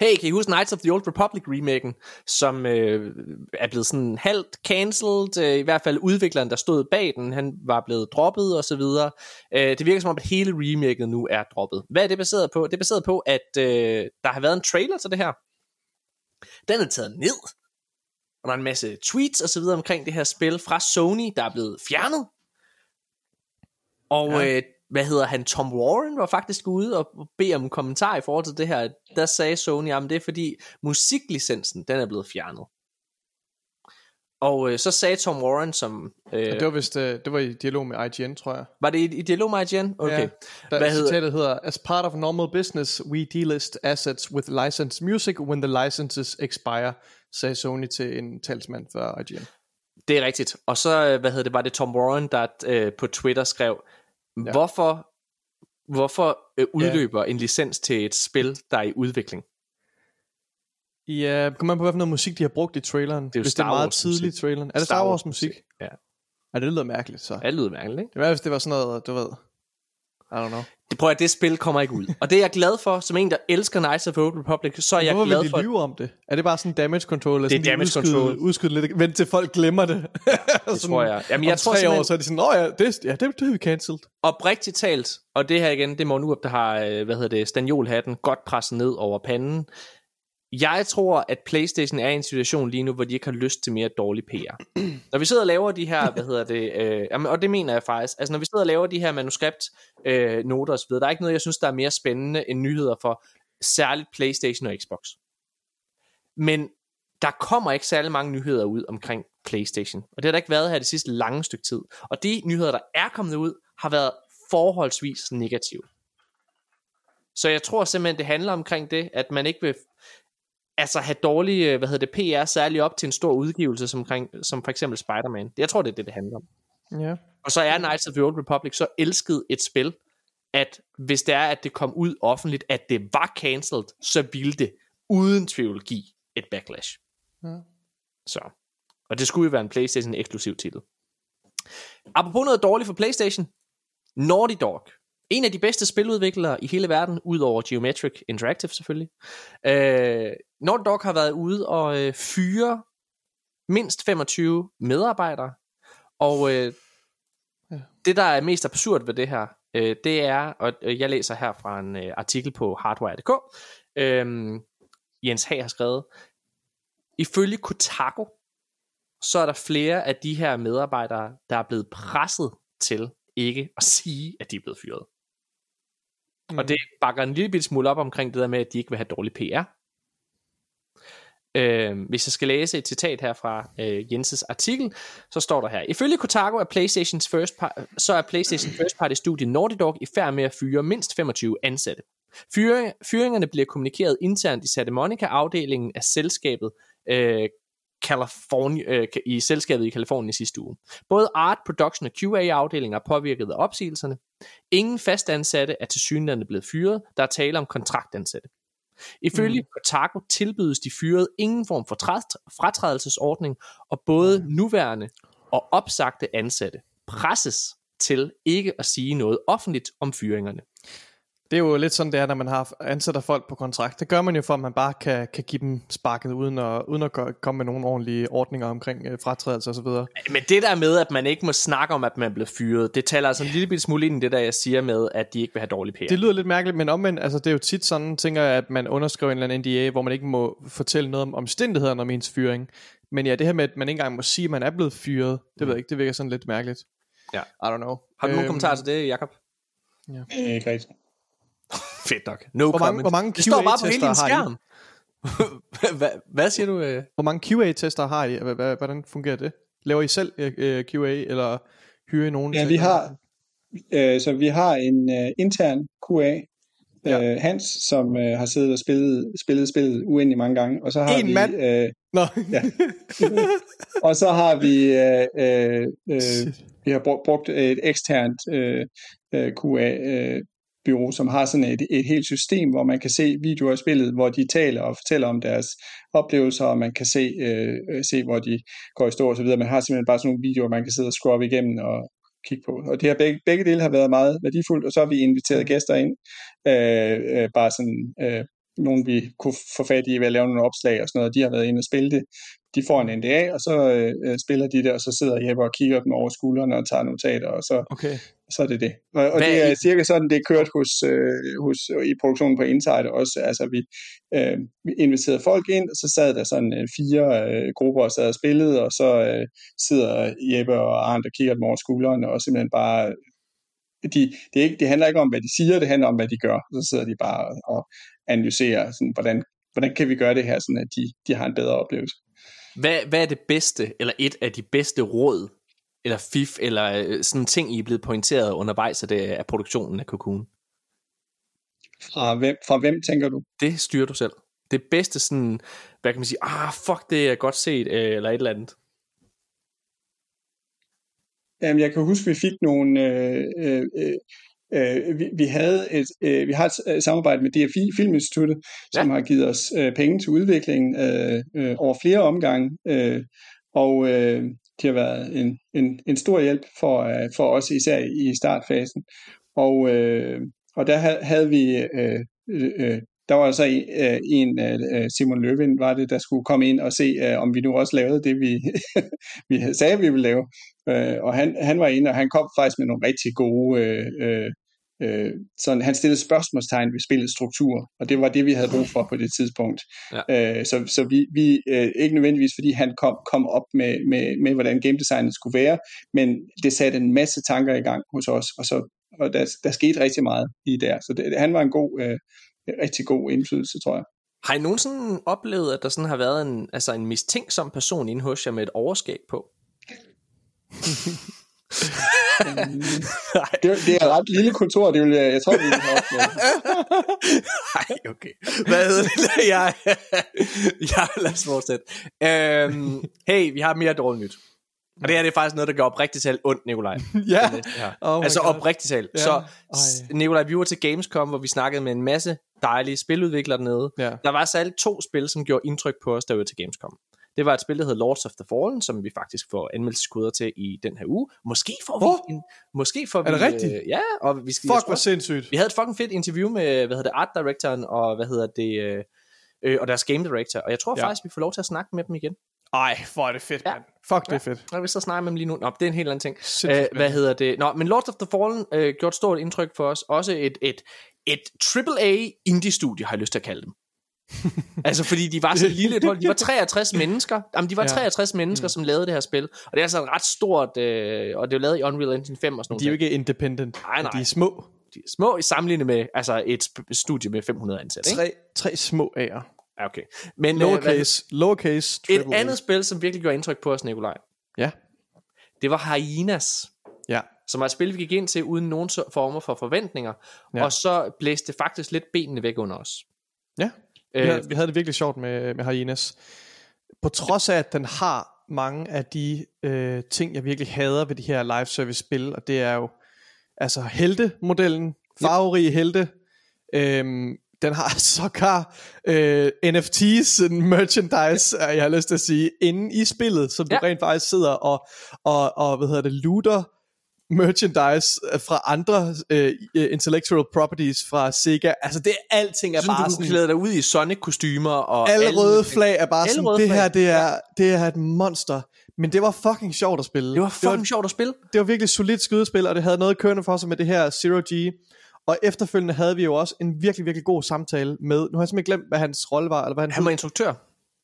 Hey, kan I huske Knights of the Old Republic remaken, som øh, er blevet sådan halvt cancelled, øh, i hvert fald udvikleren, der stod bag den, han var blevet droppet og så videre. Øh, det virker som om, at hele remaket nu er droppet. Hvad er det baseret på? Det er baseret på, at øh, der har været en trailer til det her. Den er taget ned, og der er en masse tweets og så videre omkring det her spil fra Sony, der er blevet fjernet. Og ja. øh, hvad hedder han, Tom Warren var faktisk ude og bede om en kommentar i forhold til det her. Der sagde Sony, at det er fordi musiklicensen, den er blevet fjernet. Og øh, så sagde Tom Warren, som... Øh, det var vist, øh, det var i dialog med IGN, tror jeg. Var det i, i dialog med IGN? Okay. Ja, der, Hvad hedder? Citatet hedder, As part of normal business, we delist assets with licensed music when the licenses expire, sagde Sony til en talsmand for IGN. Det er rigtigt. Og så, øh, hvad hedder det, var det Tom Warren, der øh, på Twitter skrev, Ja. Hvorfor, hvorfor øh, udløber ja. en licens til et spil, der er i udvikling? Ja, kan man på, hvad for noget musik de har brugt i traileren? Det er jo Hvis det er meget tidligt i traileren. Er det Star, Star Wars musik? Ja. Ja, det lyder mærkeligt så. Ja, det lyder mærkeligt, ikke? Det var, hvis det var sådan noget, du ved, i don't know. Det prøver at det spil kommer ikke ud. Og det er jeg glad for, som en, der elsker Knights of the Old Republic, så er jeg Hvorfor glad vil de for... lyve om det? Er det bare sådan damage control? Eller det er sådan damage udskyde, control. Udskyde lidt, vent til folk glemmer det. det tror jeg. Jamen, jeg om tror tre simpelthen... år, så er de sådan, åh ja, det, ja, det, det har vi cancelled. Oprigtigt talt, og det her igen, det er Morten Urup, der har, øh, hvad hedder det, stanjolhatten godt presset ned over panden. Jeg tror, at PlayStation er i en situation lige nu, hvor de ikke har lyst til mere dårlig PR. Når vi sidder og laver de her, hvad hedder det, øh, og det mener jeg faktisk, altså når vi sidder og laver de her manuskript øh, noter osv., der er ikke noget, jeg synes, der er mere spændende end nyheder for særligt PlayStation og Xbox. Men der kommer ikke særlig mange nyheder ud omkring PlayStation, og det har der ikke været her det sidste lange stykke tid. Og de nyheder, der er kommet ud, har været forholdsvis negative. Så jeg tror simpelthen, det handler omkring det, at man ikke vil altså have dårlig, øh, hvad hedder det, PR, særligt op til en stor udgivelse, som, som for eksempel Spider-Man. Jeg tror, det er det, det handler om. Ja. Og så er Knights of the Old Republic så elsket et spil, at hvis det er, at det kom ud offentligt, at det var cancelled, så ville det uden tvivl give et backlash. Ja. Så. Og det skulle jo være en PlayStation eksklusiv titel. Apropos noget dårligt for PlayStation. Naughty Dog en af de bedste spiludviklere i hele verden, udover Geometric Interactive selvfølgelig. Øh, Naughty Dog har været ude og øh, fyre mindst 25 medarbejdere, og øh, ja. det der er mest absurd ved det her, øh, det er, og øh, jeg læser her fra en øh, artikel på hardware.dk, øh, Jens Hag har skrevet, ifølge Kotaku, så er der flere af de her medarbejdere, der er blevet presset til ikke at sige, at de er blevet fyret. Mm. Og det bakker en lille smule op omkring det der med, at de ikke vil have dårlig PR. Øh, hvis jeg skal læse et citat her fra øh, Jenses artikel, så står der her. Ifølge Kotaku er PlayStations first par- så er PlayStation First Party studie Naughty Dog i færd med at fyre mindst 25 ansatte. Fyring, fyringerne bliver kommunikeret internt i Santa Monica afdelingen af selskabet øh, California, øh, i selskabet i Kalifornien i sidste uge. Både Art, Production og QA-afdelinger er påvirket af opsigelserne. Ingen fastansatte er til synligheden blevet fyret, der er tale om kontraktansatte. Ifølge mm. Kotaku tilbydes de fyret ingen form for fratrædelsesordning, og både mm. nuværende og opsagte ansatte presses til ikke at sige noget offentligt om fyringerne. Det er jo lidt sådan, det er, når man har ansætter folk på kontrakt. Det gør man jo for, at man bare kan, kan give dem sparket, uden at, uden at komme med nogle ordentlige ordninger omkring øh, fratrædelse osv. Men det der med, at man ikke må snakke om, at man bliver fyret, det taler altså en lille smule ind i det, der jeg siger med, at de ikke vil have dårlig PR. Det lyder lidt mærkeligt, men omvendt, altså det er jo tit sådan, tænker jeg, at man underskriver en eller anden NDA, hvor man ikke må fortælle noget om omstændighederne om ens fyring. Men ja, det her med, at man ikke engang må sige, at man er blevet fyret, det mm. ved jeg ikke, det virker sådan lidt mærkeligt. Ja. I don't know. Har du øhm, nogen kommentarer til det, Jacob? Ja. Ikke rigtigt. Fedt nok. No hvor mange, hvor mange det står bare på hele din skærm. hvad, hvad siger du? Øh? Hvor mange QA-tester har I? Hvordan fungerer det? Laver I selv uh, øh, QA, eller hyrer I nogen? Ja, vi har, uh, så vi har en uh, intern QA, ja. uh, Hans, som uh, har siddet og spillet, spillet spillet uendelig mange gange. Og så har en vi, mand? Uh, Nå. ja. og så har vi, uh, uh, uh, vi har brugt et eksternt uh, QA, uh, bureau, som har sådan et, et helt system, hvor man kan se videoer af spillet, hvor de taler og fortæller om deres oplevelser, og man kan se, øh, se hvor de går i stå og så videre. Man har simpelthen bare sådan nogle videoer, man kan sidde og scrubbe igennem og kigge på. Og det har begge, begge dele har været meget værdifuldt, og så har vi inviteret gæster ind, øh, øh, bare sådan øh, nogen, vi kunne få fat i ved at lave nogle opslag og sådan noget, de har været inde og spille det. De får en NDA, og så øh, spiller de det, og så sidder Jeppe og kigger dem over skuldrene og tager notater, og så, okay. så er det det. Og, og det er I... cirka sådan, det er kørt hos, øh, hos, i produktionen på Insider også. Altså, vi, øh, vi inviterede folk ind, og så sad der sådan øh, fire øh, grupper og sad og spillede, og så øh, sidder Jeppe og Arndt og kigger dem over skuldrene, og simpelthen bare de, det, er ikke, det handler ikke om, hvad de siger, det handler om, hvad de gør. Så sidder de bare og analysere, sådan, hvordan, hvordan kan vi gøre det her, sådan at de, de har en bedre oplevelse. Hvad, hvad er det bedste, eller et af de bedste råd, eller fif, eller øh, sådan ting, I er blevet pointeret undervejs af, det, af produktionen af Cocoon? Fra hvem, fra hvem tænker du? Det styrer du selv. Det bedste sådan, hvad kan man sige, ah fuck, det er godt set, øh, eller et eller andet. Jamen, jeg kan huske, vi fik nogle øh, øh, Øh, vi, vi, havde et, øh, vi har et øh, samarbejde med DFI Filminstituttet, ja. som har givet os øh, penge til udviklingen øh, øh, over flere omgange, øh, og øh, det har været en, en, en stor hjælp for, øh, for os, især i startfasen. Og, øh, og der havde vi øh, øh, der var altså en, øh, en øh, Simon Løvin, var det, der skulle komme ind og se, øh, om vi nu også lavede det, vi, vi sagde, vi ville lave. Og han, han var inde, og han kom faktisk med nogle rigtig gode øh, Øh, så han stillede spørgsmålstegn ved spillets struktur, og det var det, vi havde brug for på det tidspunkt. Ja. Øh, så så vi, vi øh, ikke nødvendigvis, fordi han kom, kom op med, med, med, hvordan game designet skulle være, men det satte en masse tanker i gang hos os, og, så, og der, der skete rigtig meget i der. Så det, han var en god, øh, rigtig god indflydelse, tror jeg. Har I nogensinde oplevet, at der sådan har været en, altså en mistænksom person inde hos jer med et overskab på? det, det er et ret lille kontor, det vil jeg, jeg tror, vi vil have Nej, okay. Hvad hedder det? Jeg, jeg, lad os fortsætte. Um, hey, vi har mere dårligt nyt. Og det her det er faktisk noget, der gør oprigtigt talt ondt, Nikolaj. ja. Oh altså oprigtigt talt. Ja. Så Nikolaj, vi var til Gamescom, hvor vi snakkede med en masse dejlige spiludviklere dernede. Ja. Der var særligt to spil, som gjorde indtryk på os, der var til Gamescom. Det var et spil, der hedder Lords of the Fallen, som vi faktisk får anmeldelseskoder til i den her uge. Måske får vi oh. en, måske får vi, Er det rigtigt? Øh, ja, og vi skal Fuck, hvor sindssygt. Vi havde et fucking fedt interview med, hvad hedder det, art directoren og hvad hedder det, øh, øh, og deres game director, og jeg tror ja. faktisk, vi får lov til at snakke med dem igen. Ej, hvor er det fedt, ja. man. Fuck, det er fedt. Ja, vi så snakke med dem lige nu. Nå, det er en helt anden ting. Æh, hvad hedder det? Nå, men Lords of the Fallen øh, gjorde et stort indtryk for os. Også et, et, et AAA indie-studie, har jeg lyst til at kalde dem. altså fordi de var så lille et hold, de var 63 mennesker, jamen de var ja. 63 mennesker, mm. som lavede det her spil, og det er altså et ret stort, øh, og det er lavet i Unreal Engine 5 og sådan noget. De er jo ikke independent, nej, nej. de er små. De er små i sammenligning med altså et studie med 500 ansatte. Tre, tre små A'er. Ja, okay. Men, lowercase, øh, lowercase Et andet spil, som virkelig gjorde indtryk på os, Nikolaj. Ja. Det var Hyenas. Ja. Som er et spil, vi gik ind til uden nogen former for forventninger. Ja. Og så blæste det faktisk lidt benene væk under os. Ja. Vi havde, øh, vi havde det virkelig sjovt med, med Hyenas. På trods af, at den har mange af de øh, ting, jeg virkelig hader ved de her live service spil, og det er jo altså helte-modellen, farverige helte, øhm, den har sågar øh, NFT's, merchandise, jeg har lyst til at sige, inde i spillet, som ja. du rent faktisk sidder og, og, og hvad hedder det, looter merchandise øh, fra andre uh, intellectual properties fra Sega. Altså det alting er sådan, bare du sådan... klæde dig ud i Sonic-kostymer og... Alle, alle røde flag er bare sådan, det her, det er, det er et monster. Men det var fucking sjovt at spille. Det var fucking det var, sjovt at spille. Det var virkelig solidt skydespil, og det havde noget kørende for sig med det her Zero G. Og efterfølgende havde vi jo også en virkelig, virkelig god samtale med... Nu har jeg simpelthen glemt, hvad hans rolle var. Eller hvad han, han var instruktør.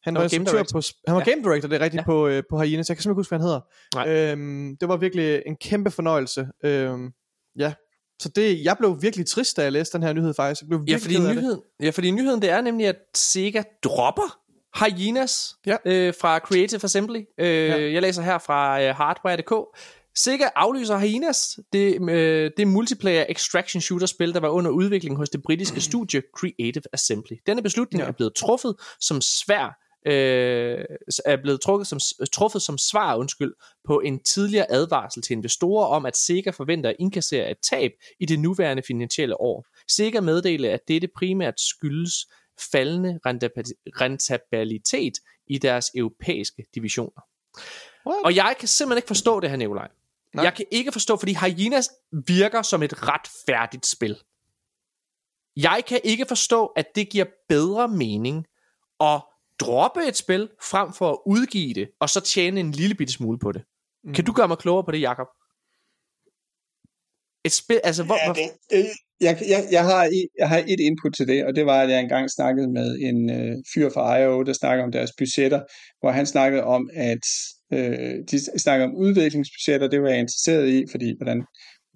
Han var, instruktør på, han var ja. game director, det er rigtigt, ja. på, øh, på Hyenas. Jeg kan simpelthen ikke huske, hvad han hedder. Øhm, det var virkelig en kæmpe fornøjelse. Øhm, ja, så det, jeg blev virkelig trist, da jeg læste den her nyhed faktisk. Jeg blev ja, fordi nyheden, ja, fordi nyheden det er nemlig, at Sega dropper Hyenas ja. øh, fra Creative Assembly. Øh, ja. Jeg læser her fra øh, hardware.dk. Sega aflyser Hyenas, det, øh, det multiplayer extraction shooter spil, der var under udvikling hos det britiske studie Creative Assembly. Denne beslutning ja. er blevet truffet som svær øh, er blevet trukket som, truffet som svar undskyld, på en tidligere advarsel til investorer om, at Sega forventer at indkassere et tab i det nuværende finansielle år. Sega meddelte, at dette primært skyldes faldende rentabilitet i deres europæiske divisioner. What? Og jeg kan simpelthen ikke forstå det her, Nikolaj. Nej. Jeg kan ikke forstå, fordi Hyenas virker som et retfærdigt spil. Jeg kan ikke forstå, at det giver bedre mening at droppe et spil, frem for at udgive det, og så tjene en lille bitte smule på det. Mm. Kan du gøre mig klogere på det, Jakob? Et spil, altså hvor... Ja, det, det, jeg, jeg, jeg, har, jeg har et input til det, og det var, at jeg engang snakkede med en øh, fyr fra IO, der snakker om deres budgetter, hvor han snakkede om, at øh, de snakker om udviklingsbudgetter, det var jeg interesseret i, fordi hvordan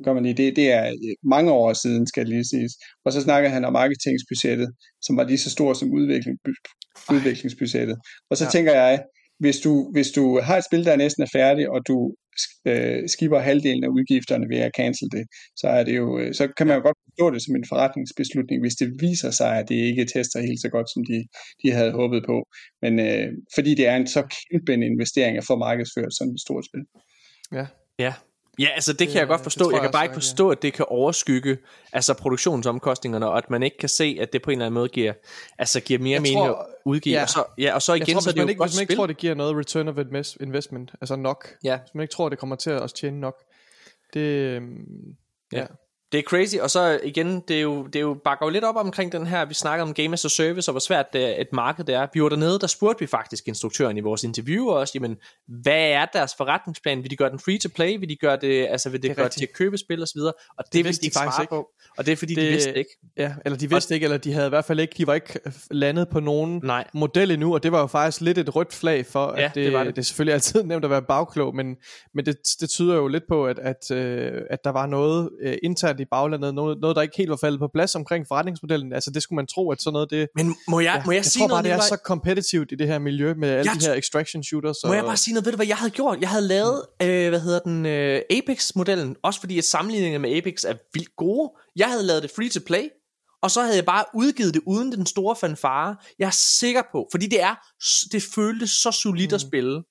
gør man lige det? Det er øh, mange år siden, skal det lige siges. Og så snakker han om marketingsbudgettet, som var lige så stort som udvikling, udviklingsbudgettet. Og så ja. tænker jeg, hvis du, hvis du har et spil, der næsten er færdigt, og du øh, skipper halvdelen af udgifterne ved at cancel det, så, er det jo, øh, så kan man jo godt forstå det som en forretningsbeslutning, hvis det viser sig, at det ikke tester helt så godt, som de, de havde håbet på. Men øh, fordi det er en så kæmpe en investering at få markedsført sådan et stort spil. Ja, ja. Ja, altså det kan jeg godt forstå. Jeg, jeg kan bare ikke forstå, at det kan overskygge altså produktionsomkostningerne, og at man ikke kan se, at det på en eller anden måde giver, altså giver mere mening at udgive. Ja. Og, så, ja, og så igen, tror, så er det jo ikke, Hvis man ikke tror, det giver noget return of investment, altså nok. Ja. Hvis man ikke tror, det kommer til at tjene nok. Det, øhm, ja. ja det er crazy, og så igen, det er jo, det er jo bakker jo lidt op omkring den her, vi snakker om Game as a Service, og hvor svært det et marked det er. Vi var dernede, der spurgte vi faktisk instruktøren i vores interview også, jamen, hvad er deres forretningsplan? Vil de gøre den free to play? Vil de gøre det, altså vil det, det gøre til at købe spil og så videre? Og det, det vil de faktisk ikke. På. Og det er fordi, det, de vidste ikke. Ja, eller de vidste og, ikke, eller de havde i hvert fald ikke, de var ikke landet på nogen Nej. model endnu, og det var jo faktisk lidt et rødt flag for, ja, at det, det, var det. det er selvfølgelig altid nemt at være bagklog, men, men det, det tyder jo lidt på, at, at, øh, at der var noget øh, internt i baglandet, noget, noget, der ikke helt var faldet på plads omkring forretningsmodellen. Altså det skulle man tro, at sådan noget det... Men må jeg, ja, må jeg, jeg sige tror bare, noget, det er så kompetitivt i det her miljø med alle jeg, de her extraction shooters. Må og... jeg bare sige noget, ved du hvad jeg havde gjort? Jeg havde lavet, mm. øh, hvad hedder den, øh, Apex-modellen, også fordi at sammenligningerne med Apex er vildt gode. Jeg havde lavet det free to play, og så havde jeg bare udgivet det uden den store fanfare. Jeg er sikker på, fordi det er, det føltes så solidt mm. at spille.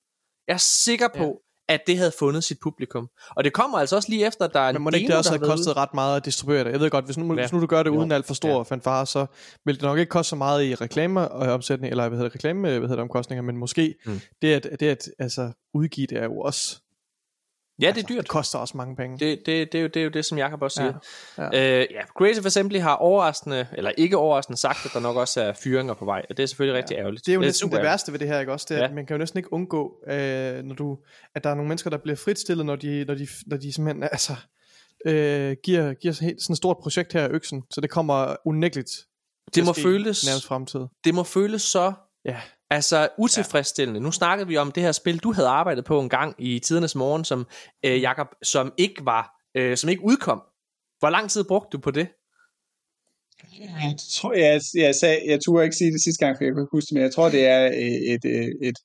Jeg er sikker på, at det havde fundet sit publikum. Og det kommer altså også lige efter, at der er en Men må det ikke det også have kostet ude? ret meget at distribuere det? Jeg ved godt, hvis nu, ja. hvis nu du gør det uden alt for stor ja. fanfare, så vil det nok ikke koste så meget i reklameomsætning, eller hvad hedder det, reklame, hvad hedder det, omkostninger, men måske mm. det, at, det at altså, udgive det er jo også Ja, det er dyrt. Det koster også mange penge. Det, det, det, er, jo, det er jo det, som Jacob også siger. Ja, ja. Øh, ja, Creative Assembly har overraskende, eller ikke overraskende sagt, at der nok også er fyringer på vej, og det er selvfølgelig rigtig ja. ærgerligt. Det er jo næsten det, det værste ved det her, ikke også? Det er, ja. at man kan jo næsten ikke undgå, øh, når du, at der er nogle mennesker, der bliver fritstillet, når de, når de, når de simpelthen, altså, øh, giver, giver sådan et stort projekt her øksen, så det kommer unægteligt det må føles, nærmest fremtid. Det må føles så ja. Altså utilfredsstillende. Ja. Nu snakkede vi om det her spil, du havde arbejdet på en gang i tidernes morgen, som øh, Jakob, som ikke var, øh, som ikke udkom. Hvor lang tid brugte du på det? Jeg tror, jeg, jeg, sagde, jeg turde ikke sige det sidste gang, for jeg kunne huske det, men jeg tror, det er et, et, et,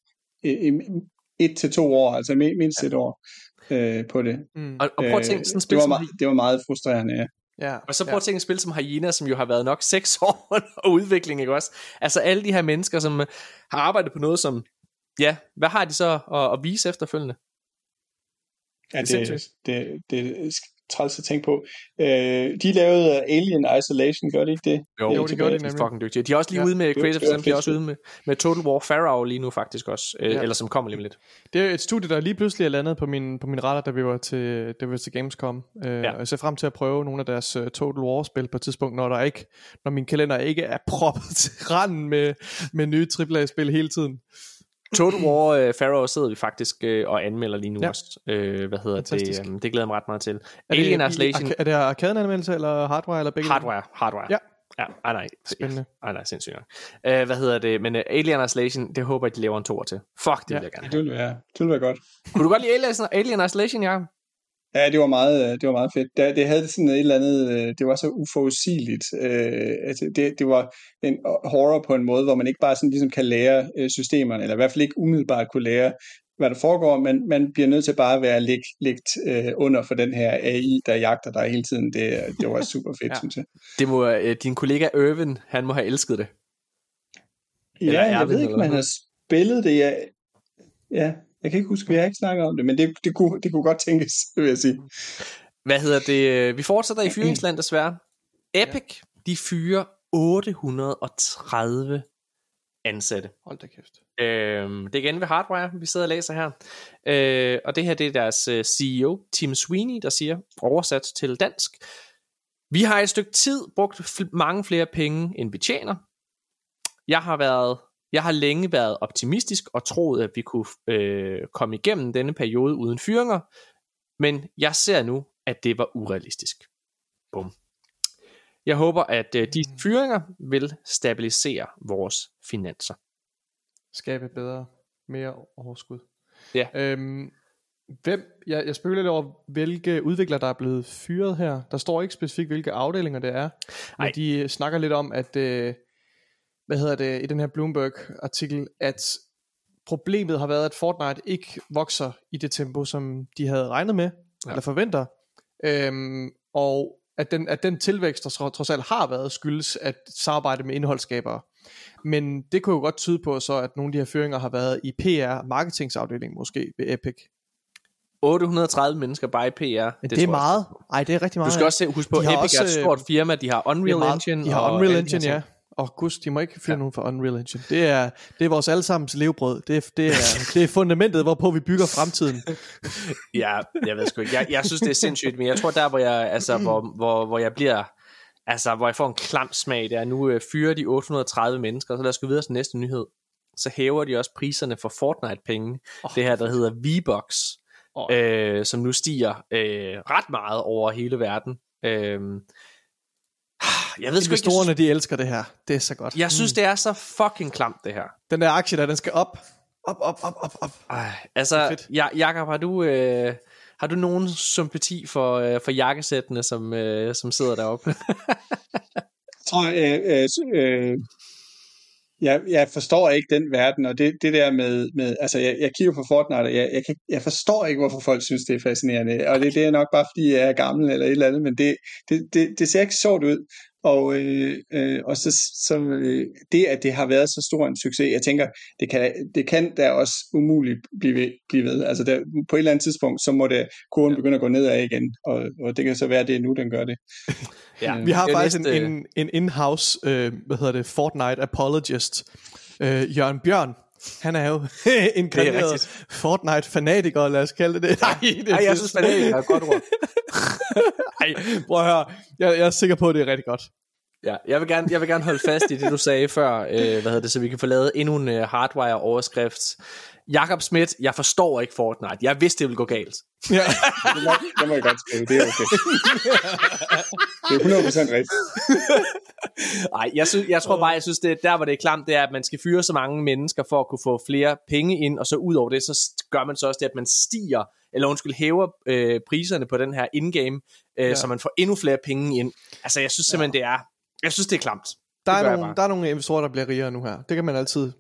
et, et, et til to år, altså mindst et år øh, på det. Mm. Og, og prøv at tænke, sådan et spil, det, var meget, det var meget frustrerende, ja. Ja, og så prøv ja. at tænke et spil som Hyena, som jo har været nok 6 år og udvikling, ikke også? Altså alle de her mennesker, som har arbejdet på noget, som, ja, hvad har de så at, at vise efterfølgende? Ja, det, det, det, det træls at tænke på. Øh, de lavede Alien Isolation, gør de ikke det? Jo, jo det, det gør de nemlig. fucking dygtige. De er også lige ja, ude med Creative Assembly, de er også ude med, med Total War Pharaoh lige nu faktisk også, øh, ja. eller som kommer lige lidt. Det er et studie, der lige pludselig er landet på min, på min radar, da vi var til, da vi var til Gamescom. Øh, ja. Og jeg ser frem til at prøve nogle af deres uh, Total War-spil på et tidspunkt, når, der ikke, når min kalender ikke er proppet til randen med, med nye AAA-spil hele tiden. Total War uh, Pharaoh sidder vi faktisk uh, og anmelder lige nu ja. også. Uh, hvad hedder Fantastisk. det? Um, det glæder mig ret meget til. Er Alien det, Isolation. Er det arcade-anmeldelse eller hardware eller begge? Hardware, hardware. Ja. Ja, ej nej. Spændende. Ej nej, sindssygt nok. Uh, hvad hedder det? Men uh, Alien Isolation, det håber jeg, de laver en toer til. Fuck, det ja. vil jeg gerne Det vil være, det vil være godt. Kunne du godt lide Alien, Alien Isolation, Jacob? Ja, det var meget, øh, det var meget fedt. Det, det havde sådan et eller andet, øh, det var så uforudsigeligt. Øh, altså det, det var en horror på en måde, hvor man ikke bare sådan ligesom kan lære systemerne, eller i hvert fald ikke umiddelbart kunne lære, hvad der foregår, men man bliver nødt til bare at være ligt, ligt øh, under for den her AI, der jagter dig hele tiden. Det, det var super fedt, ja. synes jeg. Det må, øh, din kollega Irvin, han må have elsket det. Ja, jeg ved ikke, man har spillet det, jeg, ja, jeg kan ikke huske, vi har ikke snakket om det, men det, det, kunne, det kunne godt tænkes, vil jeg sige. Hvad hedder det? Vi fortsætter i fyringsland desværre. Epic, de fyrer 830 ansatte. Hold da kæft. Øhm, det er igen ved Hardwire, vi sidder og læser her. Øh, og det her det er deres øh, CEO, Tim Sweeney, der siger, oversat til dansk. Vi har et stykke tid brugt mange flere penge, end vi tjener. Jeg har været jeg har længe været optimistisk og troet, at vi kunne øh, komme igennem denne periode uden fyringer, men jeg ser nu, at det var urealistisk. Bum. Jeg håber, at øh, de mm. fyringer vil stabilisere vores finanser. Skabe bedre, mere overskud. Ja. Øhm, hvem, jeg, jeg spekulerer lidt over, hvilke udviklere, der er blevet fyret her. Der står ikke specifikt, hvilke afdelinger det er. Men Ej. de øh, snakker lidt om, at, øh, hvad hedder det, i den her Bloomberg-artikel, at problemet har været, at Fortnite ikke vokser i det tempo, som de havde regnet med, ja. eller forventer. Øhm, og at den, at den tilvækst, der trods alt har været, skyldes at samarbejde med indholdsskabere. Men det kunne jo godt tyde på så, at nogle af de her føringer har været i PR, marketingsafdelingen måske ved Epic. 830 mennesker bare i PR. Det, det er meget. Nej, det er rigtig meget. Du skal også se, huske på, Epic også, er et stort firma, de har Unreal meget, Engine. De har Unreal Engine, ja og gud, de må ikke fyre ja. nogen for Unreal Engine. Det er, det er vores allesammens levebrød. Det er, det, er, det er fundamentet, hvorpå vi bygger fremtiden. ja, jeg ved sgu ikke. Jeg, jeg synes, det er sindssygt, men jeg tror der, hvor jeg, altså, hvor, hvor, hvor jeg bliver, altså, hvor jeg får en klam smag, det er, nu øh, fyrer de 830 mennesker, så lad os gå videre til næste nyhed. Så hæver de også priserne for Fortnite-penge. Oh. Det her, der hedder V-Bucks, oh. øh, som nu stiger øh, ret meget over hele verden. Øh, jeg ved sgu ikke, de elsker det her. Det er så godt. Jeg synes, mm. det er så fucking klamt, det her. Den der aktie der, den skal op. Op, op, op, op, op. Ej, altså, ja, Jakob, har du, øh, har du nogen sympati for, øh, for jakkesættene, som, øh, som sidder deroppe? jeg tror, øh, øh, øh, jeg, jeg forstår ikke den verden, og det, det der med, med altså jeg, jeg kigger på Fortnite, og jeg, jeg, kan, jeg forstår ikke, hvorfor folk synes, det er fascinerende, og det, det er nok bare, fordi jeg er gammel eller et eller andet, men det, det, det, det ser ikke sjovt ud, og, øh, øh, og så, så øh, det, at det har været så stor en succes, jeg tænker, det kan, det kan da også umuligt blive ved. Blive ved. Altså der, på et eller andet tidspunkt, så må det kurven begynde at gå nedad igen, og, og det kan så være, at det er nu, den gør det. ja, vi har faktisk næste... en, en, en in-house, øh, hvad hedder det, Fortnite apologist, øh, Jørgen Bjørn, han er jo en krederet Fortnite-fanatiker, lad os kalde det det. Nej, det Ej jeg synes fanatiker er et godt ord. Ej, prøv at høre. Jeg, jeg er sikker på, at det er rigtig godt. Ja, jeg vil gerne, jeg vil gerne holde fast i det, du sagde før, øh, hvad hedder det, så vi kan få lavet endnu en uh, hardwire-overskrift. Jakob Schmidt, jeg forstår ikke Fortnite. Jeg vidste, det ville gå galt. Ja. det, må, det må jeg godt skrive, det er okay. det er 100% rigtigt. Nej, jeg, synes, jeg tror bare, jeg synes, det der, hvor det er klamt, det er, at man skal fyre så mange mennesker for at kunne få flere penge ind, og så ud over det, så gør man så også det, at man stiger, eller undskyld, hæver øh, priserne på den her in-game, øh, ja. så man får endnu flere penge ind. Altså, jeg synes simpelthen, ja. det er, jeg synes, det er klamt. Der er, nogle, der er nogle investorer, der bliver rigere nu her. Det kan man altid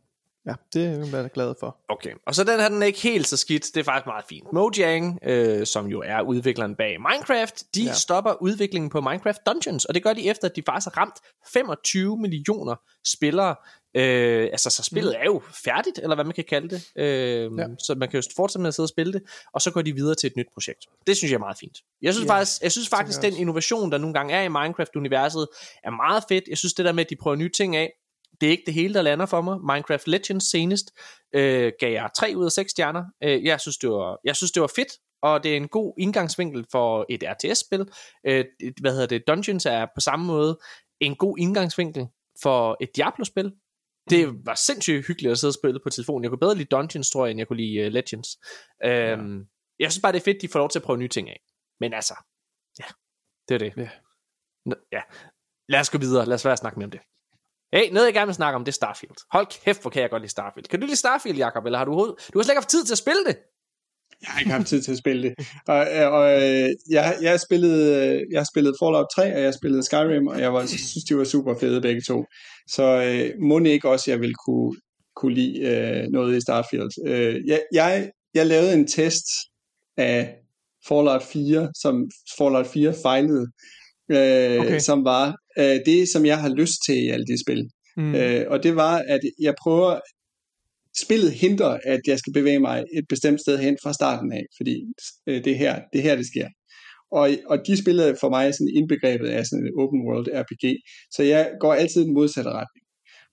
Ja, det er jeg glad for. Okay, og så den her, den er ikke helt så skidt. Det er faktisk meget fint. Mojang, øh, som jo er udvikleren bag Minecraft, de ja. stopper udviklingen på Minecraft Dungeons, og det gør de efter, at de faktisk har ramt 25 millioner spillere. Øh, altså, så spillet mm. er jo færdigt, eller hvad man kan kalde det. Øh, ja. Så man kan jo fortsætte med at sidde og spille det, og så går de videre til et nyt projekt. Det synes jeg er meget fint. Jeg synes ja, faktisk, jeg synes faktisk den innovation, der nogle gange er i Minecraft-universet, er meget fedt. Jeg synes det der med, at de prøver nye ting af, det er ikke det hele, der lander for mig. Minecraft Legends senest øh, gav jeg 3 ud af 6 stjerner. Øh, jeg, synes, det var, jeg synes, det var fedt, og det er en god indgangsvinkel for et RTS-spil. Øh, hvad hedder det? Dungeons er på samme måde en god indgangsvinkel for et Diablo-spil. Det mm. var sindssygt hyggeligt at sidde og spille på telefonen. Jeg kunne bedre lide Dungeons, tror jeg, end jeg kunne lide uh, Legends. Øh, ja. Jeg synes bare, det er fedt, de får lov til at prøve nye ting af. Men altså, ja, det er det. Ja. ja. Lad os gå videre. Lad os være at snakke mere om det. Hey, noget jeg gerne vil snakke om, det er Starfield. Hold kæft, hvor kan jeg godt lide Starfield. Kan du lide Starfield, Jacob, eller har du Du har slet ikke haft tid til at spille det. Jeg har ikke haft tid til at spille det. Og, øh, og øh, jeg, jeg, spillede, øh, jeg spillede Fallout 3, og jeg spillede Skyrim, og jeg var, synes, de var super fede begge to. Så øh, må ikke også, jeg vil kunne, kunne lide øh, noget i Starfield. Øh, jeg, jeg, jeg lavede en test af Fallout 4, som Fallout 4 fejlede, øh, okay. som var øh, det, som jeg har lyst til i alle de spil. Mm. Øh, og det var, at jeg prøver, spillet hindrer, at jeg skal bevæge mig et bestemt sted hen fra starten af, fordi øh, det, er her, det er her, det sker. Og, og de spiller for mig sådan indbegrebet af sådan en open world RPG, så jeg går altid den modsatte retning.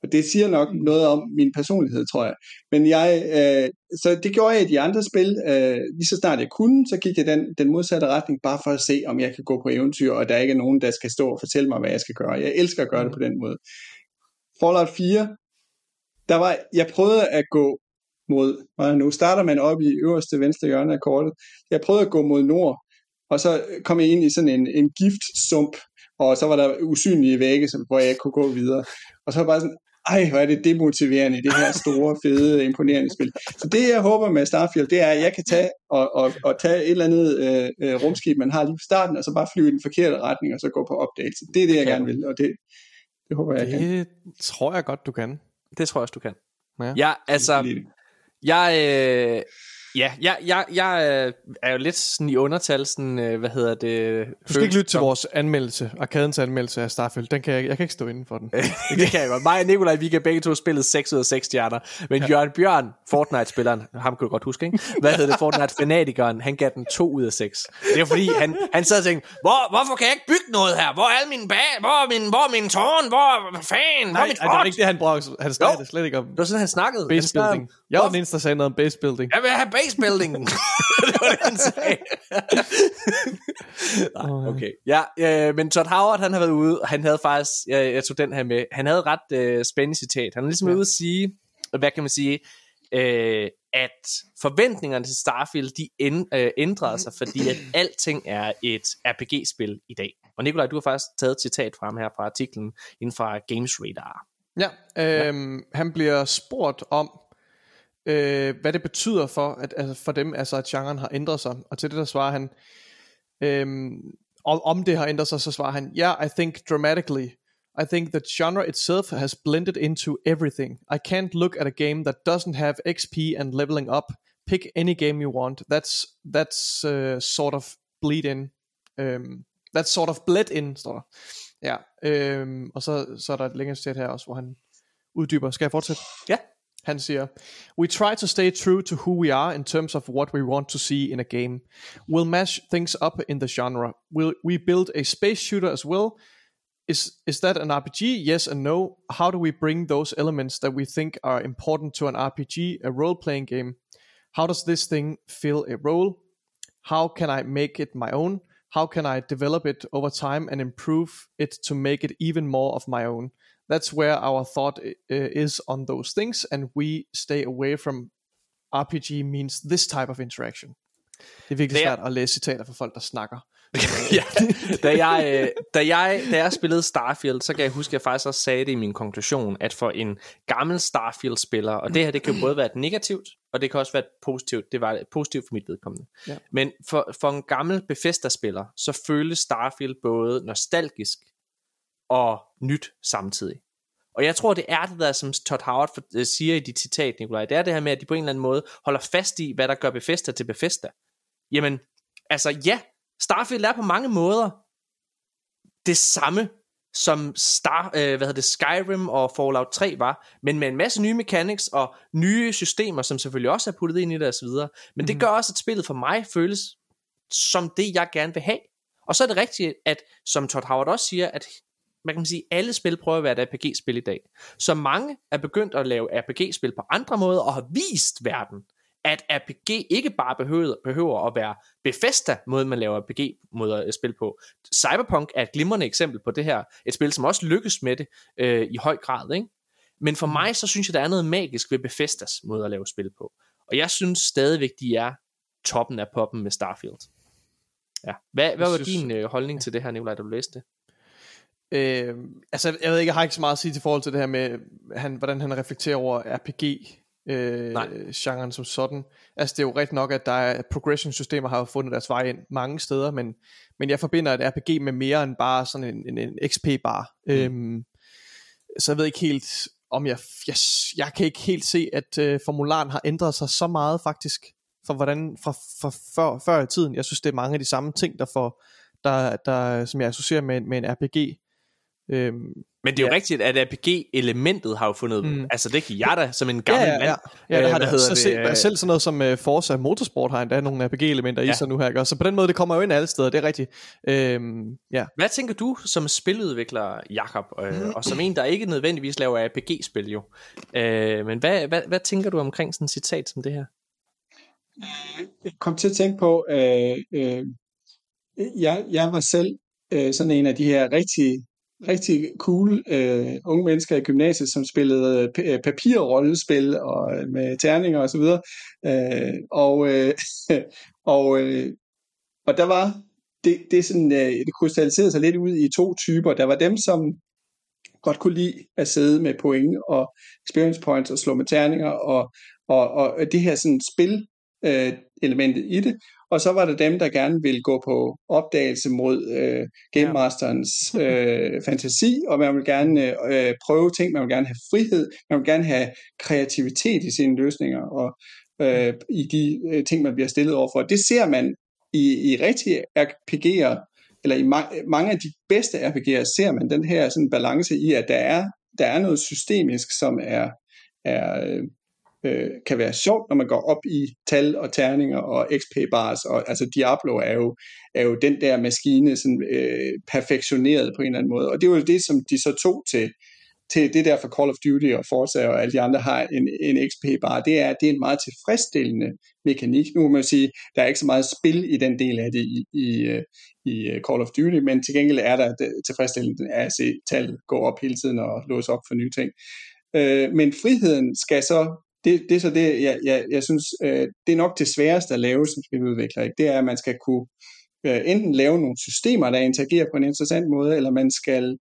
Og det siger nok noget om min personlighed, tror jeg. Men jeg, øh, så det gjorde jeg i de andre spil. Øh, lige så snart jeg kunne, så gik jeg den, den modsatte retning, bare for at se, om jeg kan gå på eventyr, og der ikke er nogen, der skal stå og fortælle mig, hvad jeg skal gøre. Jeg elsker at gøre det på den måde. Fallout 4, der var, jeg prøvede at gå mod, og nu starter man op i øverste venstre hjørne af kortet. Jeg prøvede at gå mod nord, og så kom jeg ind i sådan en, en giftsump, og så var der usynlige vægge, hvor jeg kunne gå videre. Og så var jeg bare sådan, ej, hvor er det demotiverende i det her store, fede, imponerende spil. Så det, jeg håber med Starfield, det er, at jeg kan tage og, og, og tage et eller andet øh, øh rumskib, man har lige på starten, og så bare flyve i den forkerte retning, og så gå på opdagelse. Det er det, jeg gerne vil, og det, det håber jeg, det jeg kan. Det tror jeg godt, du kan. Det tror jeg også, du kan. Ja, ja altså, jeg, øh, Ja, jeg, jeg, jeg er jo lidt sådan i undertal, sådan, øh, hvad hedder det? Du skal ikke lytte til vores anmeldelse, Arkadens anmeldelse af Starfield. Den kan jeg, jeg kan ikke stå inden for den. det kan jeg godt. Mig og Nikolaj, vi kan begge to spillet 6 ud af 6 stjerner. Men ja. Jørgen Bjørn, Fortnite-spilleren, ham kan du godt huske, ikke? Hvad hedder det? Fortnite-fanatikeren, han gav den 2 ud af 6. Det er fordi, han, han sad og tænkte, hvor, hvorfor kan jeg ikke bygge noget her? Hvor er alle mine bag? Hvor er min, hvor er min tårn? Hvor fan? Hvor er mit fort? det var ikke det, han brugte. Han snakkede slet ikke om. Det var sådan, han snakkede. Base building. Jeg var den eneste, der sagde noget om base building. Jeg vil have base building. det var det, han sagde. Nej, okay. Ja, øh, men Todd Howard, han har været ude, og han havde faktisk, jeg, jeg tog den her med, han havde ret øh, spændende citat. Han har ligesom ja. ude at sige, hvad kan man sige, øh, at forventningerne til Starfield, de end, øh, ændrede sig, fordi at alting er et RPG-spil i dag. Og Nikolaj, du har faktisk taget et citat frem her fra artiklen inden fra Games Radar. Ja, øh, ja. han bliver spurgt om, øh, hvad det betyder for, at, altså for dem, altså at genren har ændret sig. Og til det der svarer han, øh, om, om det har ændret sig, så svarer han, yeah, I think dramatically. I think the genre itself has blended into everything. I can't look at a game that doesn't have XP and leveling up. Pick any game you want. That's that's uh, sort of bleed in. Um, that's sort of bled in, står der. Ja, um, og så, så er der et længere sæt her også, hvor han uddyber. Skal jeg fortsætte? Ja. Han siger, We try to stay true to who we are in terms of what we want to see in a game. We'll mash things up in the genre. Will we build a space shooter as well? Is is that an RPG? Yes and no. How do we bring those elements that we think are important to an RPG, a role-playing game? How does this thing fill a role? How can I make it my own? How can I develop it over time and improve it to make it even more of my own? That's where our thought uh, is on those things, and we stay away from RPG means this type of interaction. Det er virkelig svært at læse citater fra folk, der snakker. ja, da, jeg, øh, da, jeg, da jeg spillede Starfield, så kan jeg huske, at jeg faktisk også sagde det i min konklusion, at for en gammel Starfield-spiller, og det her, det kan jo både være et negativt, og det kan også være et positivt, det var et positivt for mit vedkommende. Ja. Men for, for en gammel Bethesda-spiller, så føles Starfield både nostalgisk og nyt samtidig. Og jeg tror, det er det der, som Todd Howard øh, siger i dit citat, Nikolaj. Det er det her med, at de på en eller anden måde holder fast i, hvad der gør Bethesda til Bethesda. Jamen, altså ja, Starfield er på mange måder det samme, som Star, øh, hvad hedder det, Skyrim og Fallout 3 var, men med en masse nye mechanics og nye systemer, som selvfølgelig også er puttet ind i det osv. Men mm. det mhm. gør også, at spillet for mig føles som det, jeg gerne vil have. Og så er det rigtigt, at som Todd Howard også siger, at man kan sige, alle spil prøver at være et RPG-spil i dag. Så mange er begyndt at lave RPG-spil på andre måder, og har vist verden, at RPG ikke bare behøver, behøver at være befæsta måde, man laver RPG-måder at spil på. Cyberpunk er et glimrende eksempel på det her. Et spil, som også lykkes med det øh, i høj grad. Ikke? Men for mm. mig, så synes jeg, der er noget magisk ved Bethesdas måde at lave spil på. Og jeg synes stadigvæk, de er toppen af poppen med Starfield. Ja. Hvad, hvad var synes, din øh, holdning til det her, Nikolaj, da du læste det? Øh, altså, jeg ved ikke, jeg har ikke så meget at sige til forhold til det her med, han, hvordan han reflekterer over RPG, øh, genren som sådan. Altså, det er jo rigtigt nok, at der er progression-systemer, har jo fundet deres vej ind mange steder, men, men jeg forbinder et RPG med mere end bare sådan en, en, en XP-bar. Mm. Øhm, så jeg ved ikke helt, om jeg, jeg, jeg kan ikke helt se, at øh, formularen har ændret sig så meget faktisk, fra hvordan, fra, fra før, før i tiden. Jeg synes, det er mange af de samme ting, der får, der, der, som jeg associerer med, med en RPG Øhm, men det er jo ja. rigtigt, at RPG-elementet har jo fundet, mm. altså det kan jeg da som en gammel ja, ja, ja. mand. Ja, det har det. Så det, se, selv sådan noget som uh, Forza Motorsport har endda nogle RPG-elementer ja. i sig nu her, ikke? så på den måde, det kommer jo ind alle steder, det er rigtigt. Øhm, ja. Hvad tænker du som spiludvikler, Jakob, øh, og som en, der ikke nødvendigvis laver RPG-spil jo, øh, men hvad, hvad, hvad tænker du omkring sådan et citat som det her? Jeg kom til at tænke på, øh, øh, jeg, jeg var selv øh, sådan en af de her rigtig rigtig cool øh, unge mennesker i gymnasiet, som spillede øh, p- øh, papirrollespil og øh, med terninger og så videre. Øh, og, øh, og, øh, og der var det, det, sådan, øh, det krystalliserede sig lidt ud i to typer. Der var dem, som godt kunne lide at sidde med point og experience points og slå med terninger og, og, og det her sådan spil øh, elementet i det. Og så var der dem, der gerne ville gå på opdagelse mod øh, Game Masterens øh, fantasi, og man vil gerne øh, prøve ting, man vil gerne have frihed, man vil gerne have kreativitet i sine løsninger, og øh, i de øh, ting, man bliver stillet overfor. Det ser man i, i rigtige RPG'er, eller i ma- mange af de bedste RPG'er, ser man den her sådan balance i, at der er, der er noget systemisk, som er, er øh, kan være sjovt, når man går op i tal og terninger og XP bars. Og, altså Diablo er jo, er jo den der maskine sådan, øh, perfektioneret på en eller anden måde. Og det var jo det, som de så tog til, til det der for Call of Duty og Forza og alle de andre har en, en XP bar, det er, det er en meget tilfredsstillende mekanik. Nu må man sige, der er ikke så meget spil i den del af det i, i, øh, i øh, Call of Duty, men til gengæld er der tilfredsstillende at se tal gå op hele tiden og låse op for nye ting. Øh, men friheden skal så det, det er så det, jeg, jeg, jeg synes, øh, det er nok det sværeste at lave som spiludvikler. Ikke? Det er, at man skal kunne øh, enten lave nogle systemer, der interagerer på en interessant måde, eller man skal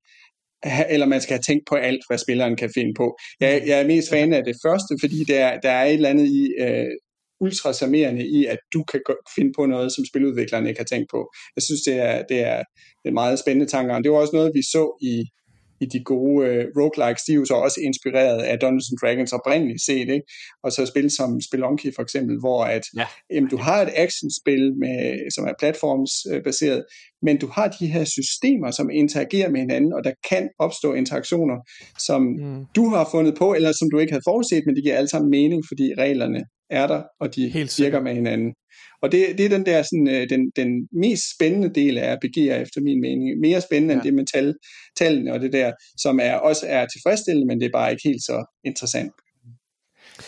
have, eller man skal have tænkt på alt, hvad spilleren kan finde på. Jeg, jeg er mest fan af det første, fordi der, der er et eller andet i øh, ultrasammerende i, at du kan finde på noget, som spiludvikleren ikke har tænkt på. Jeg synes, det er, det er, er meget spændende tanker. Og det var også noget, vi så i i de gode uh, roguelikes, de er jo så også inspireret af Dungeons and Dragons oprindeligt set, ikke? og så spil som Spelunky for eksempel, hvor at, ja. jamen, du har et actionspil, med, som er platformsbaseret, men du har de her systemer, som interagerer med hinanden, og der kan opstå interaktioner, som mm. du har fundet på, eller som du ikke havde forudset, men de giver alle sammen mening, fordi reglerne er der, og de Helt virker med hinanden. Og det, det er den der sådan, øh, den, den mest spændende del af RPG'er efter min mening. Mere spændende ja. end det med tal, tallene og det der, som er, også er tilfredsstillende, men det er bare ikke helt så interessant.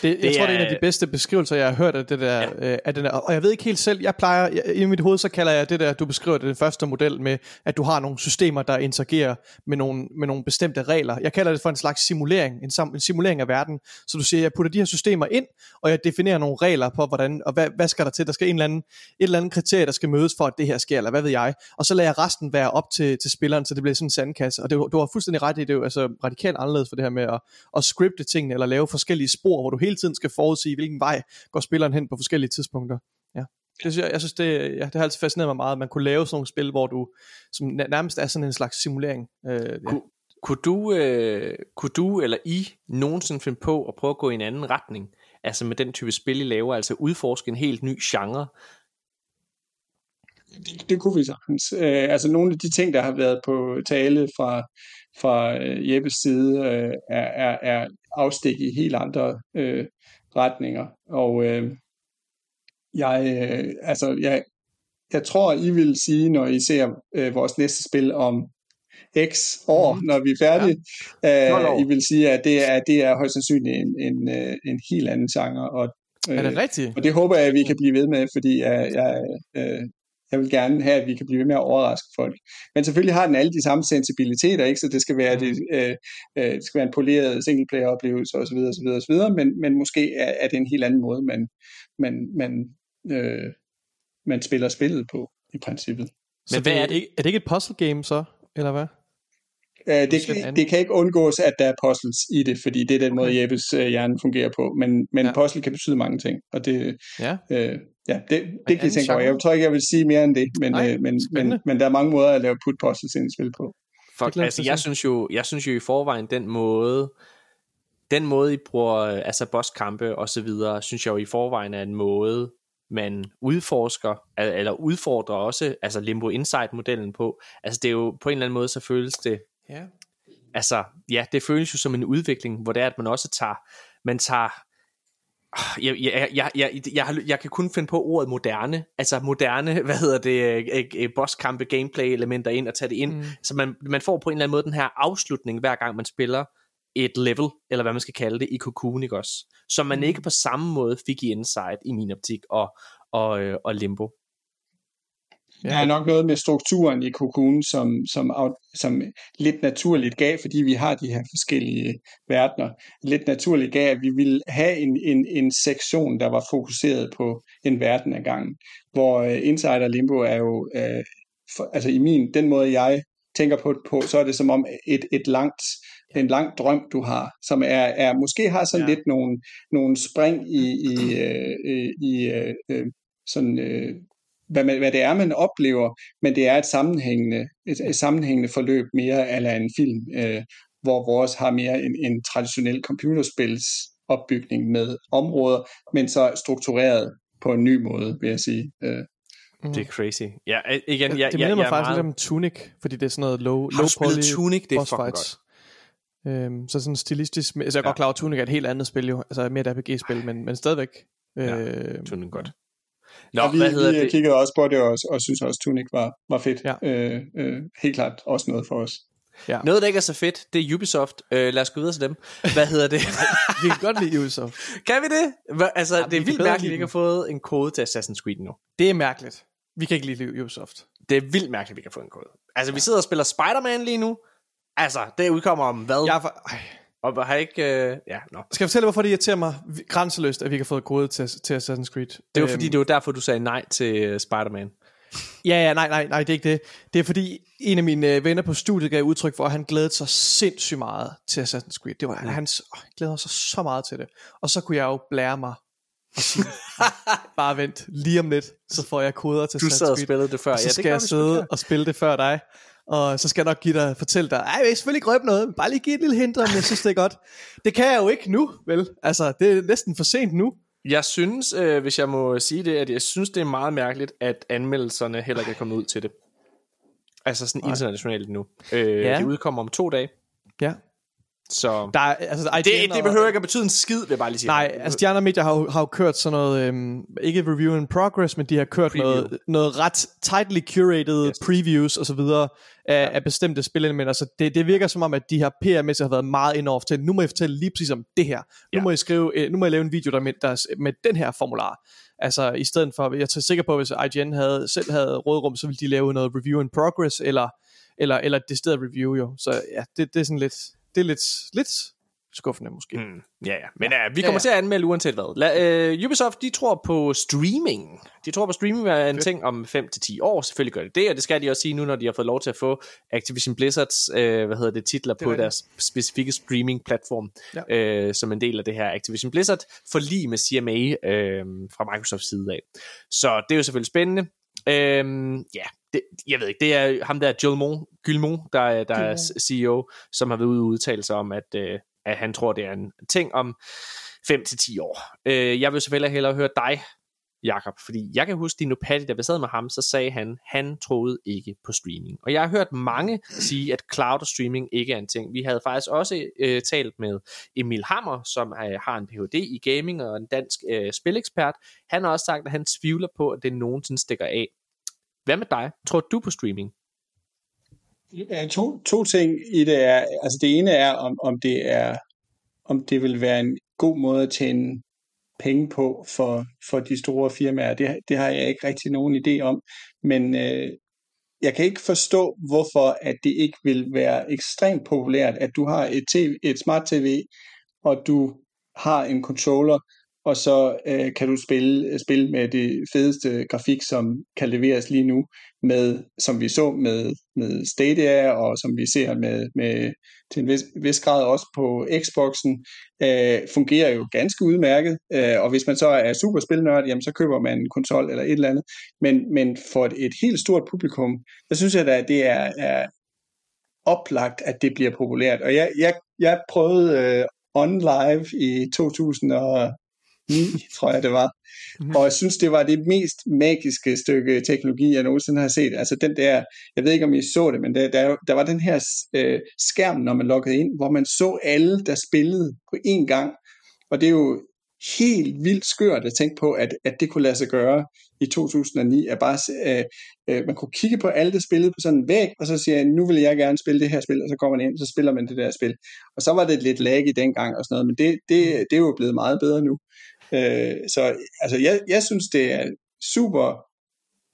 Det, jeg det tror, er... det er en af de bedste beskrivelser, jeg har hørt af det der. Ja. Øh, af den der og jeg ved ikke helt selv, jeg plejer, jeg, i mit hoved, så kalder jeg det der, du beskriver det, den første model med, at du har nogle systemer, der interagerer med nogle, med nogle bestemte regler. Jeg kalder det for en slags simulering, en, sam, en simulering af verden. Så du siger, jeg putter de her systemer ind, og jeg definerer nogle regler på, hvordan, og hvad, hvad skal der til? Der skal en eller anden, et eller andet kriterie, der skal mødes for, at det her sker, eller hvad ved jeg. Og så lader jeg resten være op til, til spilleren, så det bliver sådan en sandkasse. Og det, du har fuldstændig ret i, det er jo altså radikalt anderledes for det her med at, at scripte tingene, eller lave forskellige spor, hvor du hele tiden skal forudsige, hvilken vej går spilleren hen på forskellige tidspunkter. Ja. Det synes jeg, jeg synes, det, ja, det har altid fascineret mig meget, at man kunne lave sådan nogle spil, hvor du som nærmest er sådan en slags simulering. Øh, ja. Kun, kunne du, øh, kunne du eller I nogensinde finde på at prøve at gå i en anden retning? Altså med den type spil, I laver, altså udforske en helt ny genre? Det, det kunne vi sagtens. Øh, altså nogle af de ting, der har været på tale fra, fra øh, Jeppes side, øh, er, er, er afstik i helt andre øh, retninger. Og øh, jeg, øh, altså, jeg, jeg tror, I vil sige, når I ser øh, vores næste spil om x år, mm. når vi er færdige, ja. øh, I vil sige, at det er, det er højst sandsynligt en, en, øh, en helt anden genre. Og, øh, er det rigtigt? Og det håber jeg, at vi kan blive ved med, fordi jeg, jeg, øh, jeg vil gerne have, at vi kan blive ved med at overraske folk. Men selvfølgelig har den alle de samme sensibiliteter, ikke? så det skal være, det, øh, øh, det skal være en poleret singleplayer-oplevelse osv. osv., osv. Men, men måske er, er det en helt anden måde, man, man, man, øh, man spiller spillet på i princippet. Men hvad er det? Er det ikke et puzzle game så, eller hvad? Uh, det, kan, det kan ikke undgås, at der er puzzles i det, fordi det er den måde, Jeppes uh, hjerne fungerer på. Men, men ja. puzzle kan betyde mange ting, og det, ja. Uh, Ja, det, det kan I tænke over. Jeg tror ikke, jeg vil sige mere end det, men, Nej, øh, men, men, men der er mange måder at lave put puzzles ind i spil på. Fuck, altså, jeg synes, jo, jeg synes jo i forvejen, den måde, den måde, I bruger altså bosskampe og så videre, synes jeg jo i forvejen er en måde, man udforsker, eller udfordrer også, altså Limbo Insight-modellen på. Altså det er jo på en eller anden måde, så føles det, ja. altså, ja, det føles jo som en udvikling, hvor det er, at man også tager, man tager, jeg, jeg, jeg, jeg, jeg, jeg kan kun finde på ordet moderne, altså moderne, hvad hedder det, bosskampe, gameplay elementer ind og tage det ind, mm. så man, man får på en eller anden måde den her afslutning, hver gang man spiller et level, eller hvad man skal kalde det, i Cocoon, ikke også? Som man mm. ikke på samme måde fik i Inside, i min optik, og, og, øh, og Limbo. Ja. Der er nok noget med strukturen i Cocoon, som, som, som lidt naturligt gav, fordi vi har de her forskellige verdener, lidt naturligt gav, at vi ville have en, en, en sektion, der var fokuseret på en verden ad gangen, hvor uh, Insider Limbo er jo, uh, for, altså i min, den måde jeg tænker på, på, så er det som om et, et langt en lang drøm, du har, som er, er måske har sådan ja. lidt nogle, nogle spring i, i, øh, i øh, sådan, øh, hvad, man, hvad det er, man oplever, men det er et sammenhængende, et, et sammenhængende forløb mere eller en film, øh, hvor vores har mere en, en traditionel computerspils opbygning med områder, men så struktureret på en ny måde, vil jeg sige. Øh. Mm. Det er crazy. Ja, igen, ja, det minder mig faktisk meget... lidt om Tunic, fordi det er sådan noget low, low poly Tunic? Det er fucking fights. godt. Øhm, så sådan stilistisk, altså jeg er ja. godt klar, at Tunic er et helt andet spil jo, altså mere et RPG-spil, men, men stadigvæk. Ja, øh, Tunic godt. Nå, ja, vi, hvad hedder vi det? kiggede også på det, og, og synes også, Tunic var, var fedt. Ja. Øh, øh, helt klart også noget for os. Ja. Noget, der ikke er så fedt, det er Ubisoft. Øh, lad os gå videre til dem. Hvad hedder det? vi kan godt lide Ubisoft. Kan vi det? Hva, altså, ja, det er vildt mærkeligt, at vi ikke har fået en kode til Assassin's Creed nu. Det er mærkeligt. Vi kan ikke lide Ubisoft. Det er vildt mærkeligt, at vi kan få en kode. Altså, ja. vi sidder og spiller Spider-Man lige nu. Altså, det udkommer om hvad? Jeg for... Ej. Og har ikke... Øh... Ja, no. Skal jeg fortælle, hvorfor det irriterer mig grænseløst, at vi ikke har fået kode til, til Assassin's Creed? Det var øhm... fordi, det var derfor, du sagde nej til uh, Spider-Man. Ja, ja, nej, nej, nej, det er ikke det. Det er fordi, en af mine øh, venner på studiet gav udtryk for, at han glædede sig sindssygt meget til Assassin's Creed. Det var, mm. han åh, glæder sig så meget til det. Og så kunne jeg jo blære mig og sige, bare vent, lige om lidt, så får jeg koder til du Assassin's Creed. Du sad og spillede det før. Og så ja, det skal jeg sidde og spille det før dig og så skal jeg nok give dig, fortælle dig, ej, jeg vil selvfølgelig ikke røbe noget, men bare lige give et lille hint, om jeg synes, det er godt. Det kan jeg jo ikke nu, vel? Altså, det er næsten for sent nu. Jeg synes, øh, hvis jeg må sige det, at jeg synes, det er meget mærkeligt, at anmeldelserne heller ikke er kommet ud til det. Altså sådan Ej. internationalt nu. Øh, ja. De udkommer om to dage. Ja. Så der, altså, det, det behøver ikke at betyde en skid, vil jeg bare lige sige. Nej, altså de andre medier har jo, har jo kørt sådan noget, øhm, ikke review in progress, men de har kørt noget, noget ret tightly curated yes. previews og så videre af, ja. af bestemte spilelementer. Så det, det virker som om, at de her PR-mæssigt har været meget ind over til, nu må jeg fortælle lige præcis om det her. Nu, ja. må, jeg skrive, øh, nu må jeg lave en video der med, der, med den her formular. Altså i stedet for, jeg er sikker på, at hvis IGN havde, selv havde rådrum, så ville de lave noget review in progress, eller, eller, eller det sted review jo. Så ja, det, det er sådan lidt det er lidt, lidt skuffende måske. Mm, ja, ja. Men ja, uh, vi kommer ja, ja. til at anmelde uanset hvad. La, uh, Ubisoft, de tror på streaming. De tror på streaming er en Fedt. ting om 5-10 år. Selvfølgelig gør det det, og det skal de også sige nu, når de har fået lov til at få Activision Blizzards uh, hvad hedder det, titler det på det. deres specifikke streaming-platform, ja. uh, som en del af det her Activision Blizzard, for lige med CMA uh, fra Microsofts side af. Så det er jo selvfølgelig spændende. Øhm, ja, det, jeg ved ikke, det er ham der Gilmon, Gilmon der, der er CEO, som har været ude og udtale sig om, at, øh, at han tror, det er en ting om 5-10 år. Øh, jeg vil selvfølgelig hellere høre dig, Jakob, fordi jeg kan huske Dino Patti, da vi sad med ham, så sagde han, han troede ikke på streaming. Og jeg har hørt mange sige, at cloud og streaming ikke er en ting. Vi havde faktisk også øh, talt med Emil Hammer, som øh, har en Ph.D. i gaming og en dansk øh, spilekspert. Han har også sagt, at han tvivler på, at det nogensinde stikker af. Hvad med dig? Tror du på streaming? Ja, to, to ting i det er, altså det ene er, om, om det er, om det vil være en god måde at tjene penge på for, for de store firmaer. Det, det har jeg ikke rigtig nogen idé om, men øh, jeg kan ikke forstå, hvorfor at det ikke vil være ekstremt populært, at du har et, TV, et smart TV, og du har en controller, og så øh, kan du spille, øh, spille med det fedeste grafik, som kan leveres lige nu, med som vi så med, med Stadia, og som vi ser med, med til en vis, vis grad også på Xboxen, øh, fungerer jo ganske udmærket, øh, og hvis man så er superspilnørd, jamen så køber man en konsol eller et eller andet, men, men for et, et helt stort publikum, der synes jeg da, at det er, er oplagt, at det bliver populært, og jeg, jeg, jeg prøvede øh, on live i 2000 og 9, tror jeg det var, Mm. Og jeg synes, det var det mest magiske stykke teknologi, jeg nogensinde har set. Altså den der, jeg ved ikke om I så det, men der, der, der var den her øh, skærm, når man loggede ind, hvor man så alle, der spillede på én gang. Og det er jo helt vildt skørt at tænke på, at, at det kunne lade sig gøre i 2009, at bare øh, øh, man kunne kigge på alle, der spillede på sådan en væg, og så siger jeg, nu vil jeg gerne spille det her spil, og så går man ind, så spiller man det der spil. Og så var det lidt lag i dengang og sådan noget, men det, det, det er jo blevet meget bedre nu. Øh, så altså, jeg, jeg synes, det er super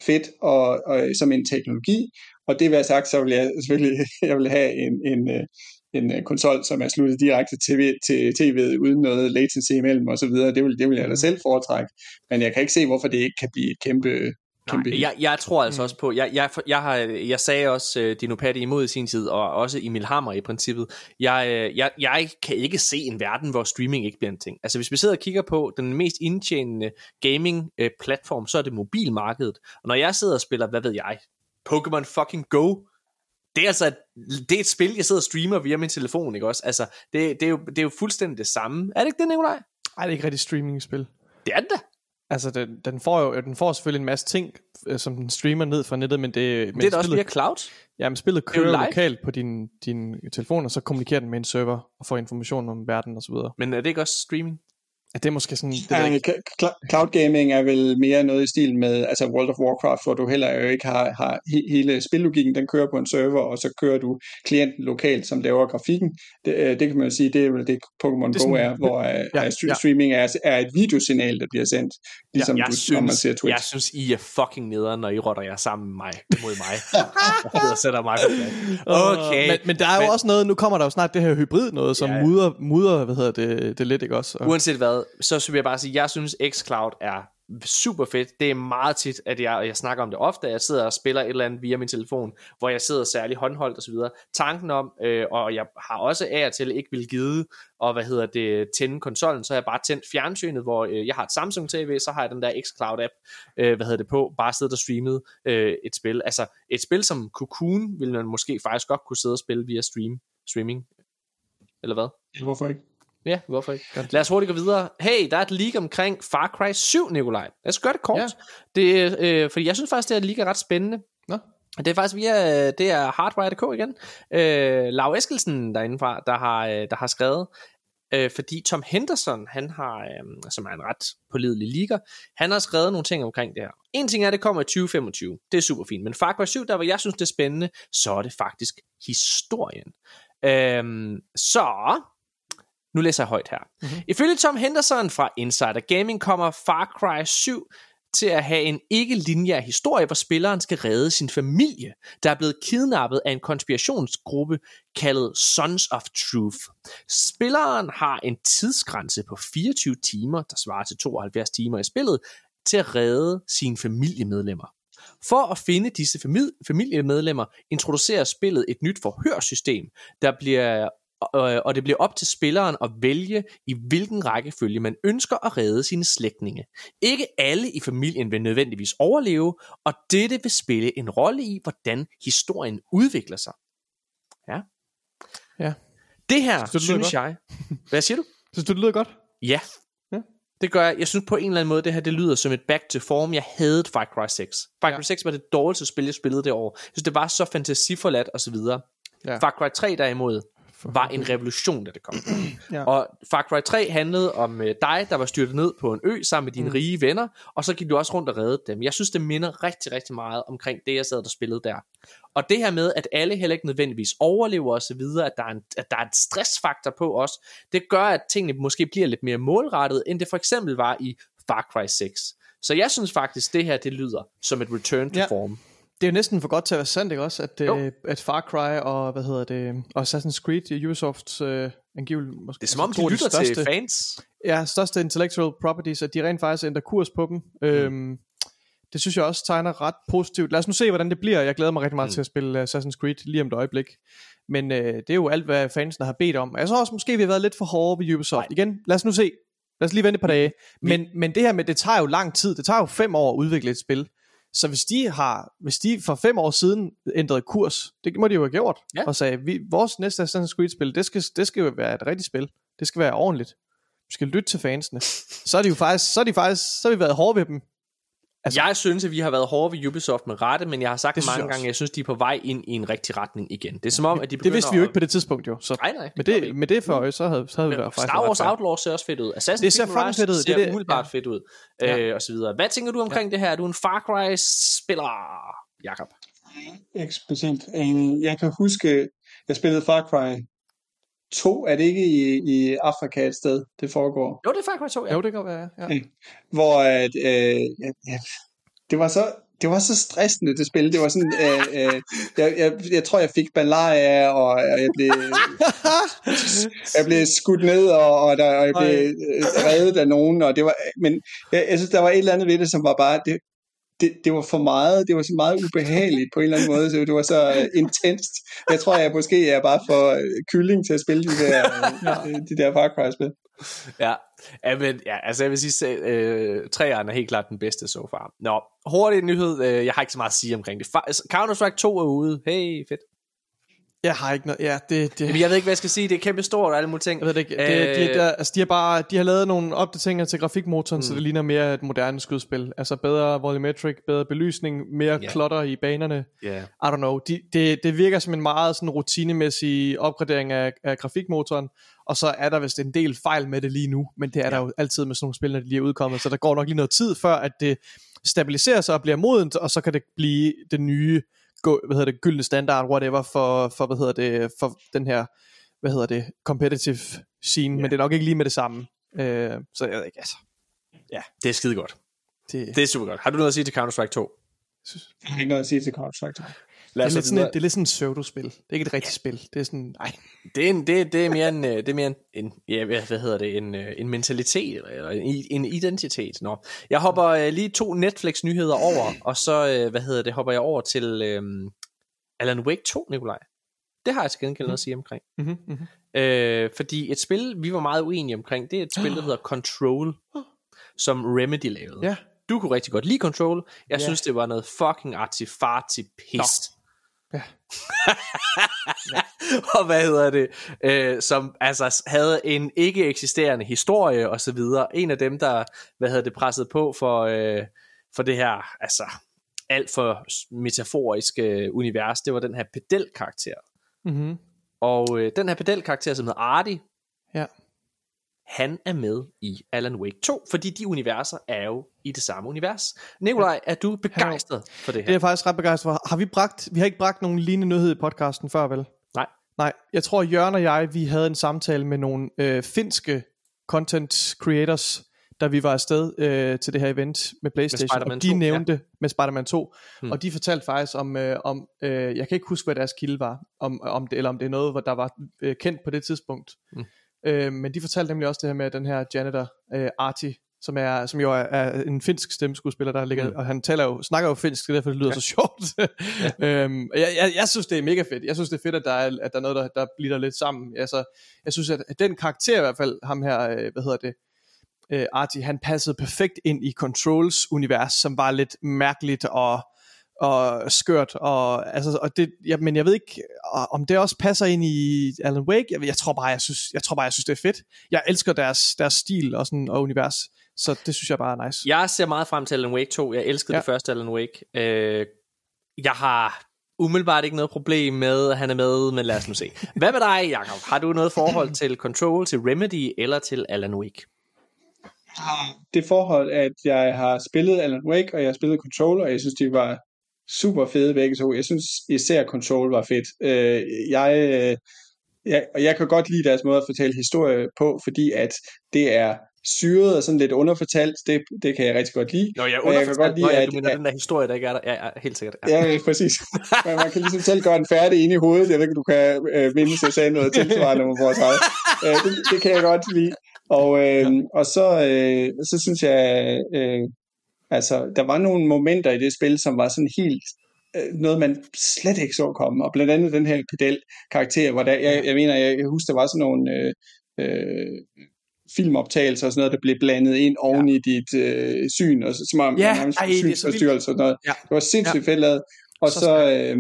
fedt og, og, som en teknologi, og det vil jeg sagt, så vil jeg selvfølgelig jeg vil have en, en, øh, en uh, konsol, som er sluttet direkte til, til tv'et uden noget latency imellem og så videre. Det vil, det vil jeg da mm. selv foretrække. Men jeg kan ikke se, hvorfor det ikke kan blive et kæmpe Nej, jeg, jeg tror altså mm. også på, jeg, jeg, jeg, har, jeg sagde også uh, Dino Patti imod i sin tid, og også Emil Hammer i princippet. Jeg, uh, jeg, jeg kan ikke se en verden, hvor streaming ikke bliver en ting. Altså hvis vi sidder og kigger på den mest indtjenende gaming-platform, uh, så er det mobilmarkedet. Og når jeg sidder og spiller, hvad ved jeg, Pokémon fucking Go, det er altså et, det er et spil, jeg sidder og streamer via min telefon, ikke også? Altså, det, det, er, jo, det er jo fuldstændig det samme. Er det ikke det, Nikolaj? Nej, det er ikke rigtig streaming-spil. Det er det Altså, den, den, får jo den får selvfølgelig en masse ting, øh, som den streamer ned fra nettet, men det... Men det er da også via cloud? Ja, men spillet kører lokalt på din, din telefon, og så kommunikerer den med en server og får information om verden og så videre. Men er det ikke også streaming? Ja, det er måske sådan... Det ja, ikke. Cloud gaming er vel mere noget i stil med altså World of Warcraft, hvor du heller jo ikke har, har hele spillogikken, den kører på en server, og så kører du klienten lokalt, som laver grafikken. Det, øh, det kan man jo sige, det er vel det Pokémon Go sådan, er, hvor øh, ja, ja. streaming er, er et videosignal, der bliver sendt, ligesom ja, du, synes, når man ser Twitch. Jeg synes, I er fucking nederen, når I rotter jer sammen med mig, mod mig. og sætter mig på Okay. Men, men der er jo men, også noget, nu kommer der jo snart det her hybrid noget, som ja, ja. mudder, mudder hvad hedder det, det lidt, ikke også? Og, Uanset hvad, så vil jeg bare sige, jeg synes xCloud er super fedt. Det er meget tit, at jeg, og jeg snakker om det ofte, at jeg sidder og spiller et eller andet via min telefon, hvor jeg sidder særlig håndholdt osv. Tanken om, øh, og jeg har også af og til ikke vil give, og hvad hedder det, tænde konsollen, så har jeg bare tændt fjernsynet, hvor øh, jeg har et Samsung TV, så har jeg den der xCloud app, øh, hvad hedder det på, bare siddet og streamet øh, et spil. Altså et spil som Cocoon, ville man måske faktisk godt kunne sidde og spille via stream, streaming. Eller hvad? Hvorfor ikke? Ja, hvorfor ikke? Godt. Lad os hurtigt gå videre. Hey, der er et leak omkring Far Cry 7, Nikolaj. Lad os gøre det kort. Ja. Det, øh, fordi jeg synes faktisk, det er leak er ret spændende. Nå. Det er faktisk via, det er Hardware.dk igen. Øh, Lav Eskelsen derindefra, der har, øh, der har skrevet, øh, fordi Tom Henderson, han har, øh, som er en ret pålidelig leaker, han har skrevet nogle ting omkring det her. En ting er, at det kommer i 2025. Det er super fint. Men Far Cry 7, der hvor jeg synes, det er spændende, så er det faktisk historien. Øh, så nu læser jeg højt her. Mm-hmm. Ifølge Tom Henderson fra Insider Gaming kommer Far Cry 7 til at have en ikke-lineær historie, hvor spilleren skal redde sin familie, der er blevet kidnappet af en konspirationsgruppe kaldet Sons of Truth. Spilleren har en tidsgrænse på 24 timer, der svarer til 72 timer i spillet, til at redde sine familiemedlemmer. For at finde disse familiemedlemmer introducerer spillet et nyt forhørsystem, der bliver og det bliver op til spilleren at vælge, i hvilken rækkefølge man ønsker at redde sine slægtninge. Ikke alle i familien vil nødvendigvis overleve, og dette vil spille en rolle i, hvordan historien udvikler sig. Ja. Ja. Det her, synes, synes jeg... Hvad siger du? Synes du, det lyder godt? Ja. ja. Det gør jeg. Jeg synes på en eller anden måde, det her det lyder som et back to form. Jeg havde Far Cry 6. Far Cry ja. 6 var det dårligste spil, jeg spillede det år. Jeg synes, det var så fantasiforladt og så videre. Ja. Far Cry 3 derimod, var en revolution, da det kom. ja. Og Far Cry 3 handlede om øh, dig, der var styrtet ned på en ø sammen med dine mm. rige venner, og så gik du også rundt og redde dem. Jeg synes, det minder rigtig, rigtig meget omkring det, jeg sad og spillede der. Og det her med, at alle heller ikke nødvendigvis overlever osv., at, der er en, at der er en stressfaktor på os, det gør, at tingene måske bliver lidt mere målrettet, end det for eksempel var i Far Cry 6. Så jeg synes faktisk, det her det lyder som et return to ja. form det er jo næsten for godt til at være sandt, ikke også? At, øh, at Far Cry og, hvad hedder det, og Assassin's Creed, Ubisofts øh, angiveligt måske... Det er som om, de lytter de største, til fans. Ja, største intellectual properties, at de rent faktisk ændrer kurs på dem. Mm. Øhm, det synes jeg også tegner ret positivt. Lad os nu se, hvordan det bliver. Jeg glæder mig rigtig meget mm. til at spille Assassin's Creed lige om et øjeblik. Men øh, det er jo alt, hvad fansene har bedt om. Jeg tror også, måske vi har været lidt for hårde ved Ubisoft. Nej. Igen, lad os nu se. Lad os lige vente et par dage. Men, men det her med, det tager jo lang tid. Det tager jo fem år at udvikle et spil. Så hvis de har, hvis de for fem år siden ændrede kurs, det må de jo have gjort, ja. og sagde, vi, vores næste Assassin's Creed spil, det skal, det skal jo være et rigtigt spil. Det skal være ordentligt. vi skal lytte til fansene, så er de jo faktisk, så er de faktisk, så har vi været hårde ved dem. Altså, jeg synes, at vi har været hårde ved Ubisoft med rette, men jeg har sagt det mange gange, at jeg synes, de er på vej ind i en rigtig retning igen. Det er som om, at de Det vidste vi jo ikke på det tidspunkt, jo. Så nej, nej. Med det, med det for øje, så havde, så havde vi været faktisk Star Wars Outlaws ser også fedt ud. Assassin's det ser Creed fedt ud. ser det, umiddelbart ja. fedt ud. Ja. Øh, og så videre. Hvad tænker du omkring ja. det her? Er du en Far Cry-spiller, Jakob? Ikke specielt. Jeg kan huske, jeg spillede Far Cry 2, er det ikke i, i Afrika et sted, det foregår? Jo, det er Far Cry 2, ja. Jo, det kan være, ja. Hvor at, øh, ja, det var så det var så stressende det spil. Det var sådan, øh, øh, jeg, jeg, jeg tror jeg fik malaria og, og jeg blev jeg blev skudt ned og, og, der, og jeg blev reddet af nogen og det var men jeg, jeg synes der var et eller andet ved det som var bare det, det, det var for meget, det var så meget ubehageligt på en eller anden måde, så det var så uh, intenst. Jeg tror, jeg måske er bare for uh, kylling til at spille de der, uh, de der Far Cry-spil. Ja, ja, men, ja, altså jeg vil sige, øh, træerne er helt klart den bedste så far. Nå, hurtig nyhed, øh, jeg har ikke så meget at sige omkring det. Counter-Strike 2 er ude, hey, fedt. Jeg har ikke noget, ja, det, det... Jamen, jeg ved ikke, hvad jeg skal sige, det er kæmpe stort og alle mulige ting. Jeg ved det ikke, det, de, der, altså, de, har bare, de har lavet nogle opdateringer til grafikmotoren, mm. så det ligner mere et moderne skydspil. Altså bedre volumetric, bedre belysning, mere yeah. klotter i banerne. Yeah. I don't know, de, det, det virker som en meget sådan rutinemæssig opgradering af, af grafikmotoren, og så er der vist en del fejl med det lige nu, men det er der jo altid med sådan nogle spil, når de lige er udkommet, så der går nok lige noget tid før, at det stabiliserer sig og bliver modent, og så kan det blive det nye hvad hedder det, gyldne standard, whatever, for, for, hvad hedder det, for den her, hvad hedder det, competitive scene, yeah. men det er nok ikke lige med det samme. Øh, så jeg ved ikke, altså. Ja, det er skide godt. Det, det er super godt. Har du noget at sige til Counter-Strike 2? Jeg har ikke noget at sige til Counter-Strike 2. Lad det, er lidt sådan, det er lidt sådan et pseudo-spil. Det er ikke et rigtigt spil. Det er sådan, nej. Det er, en, det, det er mere en, øh, det er mere en, en ja, hvad hedder det, en, øh, en mentalitet, eller en, en identitet. Nå. Jeg hopper uh, lige to Netflix-nyheder over, og så, hvad hedder det, hopper jeg over til um, Alan Wake 2, Nikolaj. Det har jeg til gengæld noget at sige omkring. Mm-hmm, mm-hmm. Uh, fordi et spil, vi var meget uenige omkring, det er et spil, der hedder Control, som Remedy lavede. Ja. Du kunne rigtig godt lide Control. Jeg ja. synes, det var noget fucking artifarti pist. Og hvad hedder det, øh, som altså havde en ikke eksisterende historie og så videre. En af dem, der, hvad hedder det, presset på for, øh, for det her, altså alt for metaforiske univers, det var den her pedel-karakter. Mm-hmm. Og øh, den her pedel-karakter, som hedder Artie, ja han er med i Alan Wake 2, fordi de universer er jo i det samme univers. Nikolaj, er du begejstret for det her? Det er jeg faktisk ret begejstret for. Har vi bragt, vi har ikke bragt nogen lignende nyhed i podcasten før, vel? Nej. Nej, jeg tror Jørgen og jeg, vi havde en samtale med nogle øh, finske content creators, da vi var afsted øh, til det her event med Playstation, med og de 2, nævnte ja. med Spider-Man 2, hmm. og de fortalte faktisk om, øh, om øh, jeg kan ikke huske, hvad deres kilde var, om, om det, eller om det er noget, hvor der var øh, kendt på det tidspunkt. Hmm. Øh, men de fortalte nemlig også det her med den her janitor, øh, Arti, som, er, som jo er, er en finsk stemmeskuespiller, der ligger, mm. og han taler jo, snakker jo finsk, det er derfor det lyder ja. så sjovt. ja. øhm, jeg, jeg, jeg, synes, det er mega fedt. Jeg synes, det er fedt, at der er, at der er noget, der, der bliver lidt sammen. Altså, jeg synes, at, at den karakter i hvert fald, ham her, øh, hvad hedder det, øh, Arti, han passede perfekt ind i Controls univers, som var lidt mærkeligt og og skørt, og, altså, og det, ja, men jeg ved ikke, om det også passer ind i Alan Wake, jeg, jeg tror bare, jeg synes, jeg tror bare, jeg synes, det er fedt. Jeg elsker deres, deres stil og, sådan, og univers, så det synes jeg bare er nice. Jeg ser meget frem til Alan Wake 2, jeg elskede ja. det første Alan Wake. Øh, jeg har umiddelbart ikke noget problem med, at han er med, men lad os nu se. Hvad med dig, Jacob? Har du noget forhold til Control, til Remedy eller til Alan Wake? Det forhold, at jeg har spillet Alan Wake, og jeg har spillet Control, og jeg synes, de var super fede begge to. Jeg synes især Control var fedt. Øh, jeg, øh, jeg, og jeg kan godt lide deres måde at fortælle historie på, fordi at det er syret og sådan lidt underfortalt, det, det kan jeg rigtig godt lide. Nå, jeg, og jeg kan godt lide, Nå, ja, at, du mener at, den der historie, der ikke er der? Ja, ja helt sikkert. Ja, ja præcis. Men man kan ligesom selv gøre den færdig inde i hovedet. Jeg ved ikke, du kan øh, minde sig sagde noget tilsvarende vores eget. Øh, det, det kan jeg godt lide. Og, øh, og så, øh, så synes jeg, øh, Altså, der var nogle momenter i det spil, som var sådan helt øh, noget, man slet ikke så komme. Og blandt andet den her pedel-karakter, hvor der, jeg, jeg mener, jeg, jeg husker, der var sådan nogle øh, øh, filmoptagelser og sådan noget, der blev blandet ind oven ja. i dit øh, syn, og som om ja, ej, synsforstyrrelse og noget. Ja. Det var sindssygt ja. fedt lavet. Og så, så øh,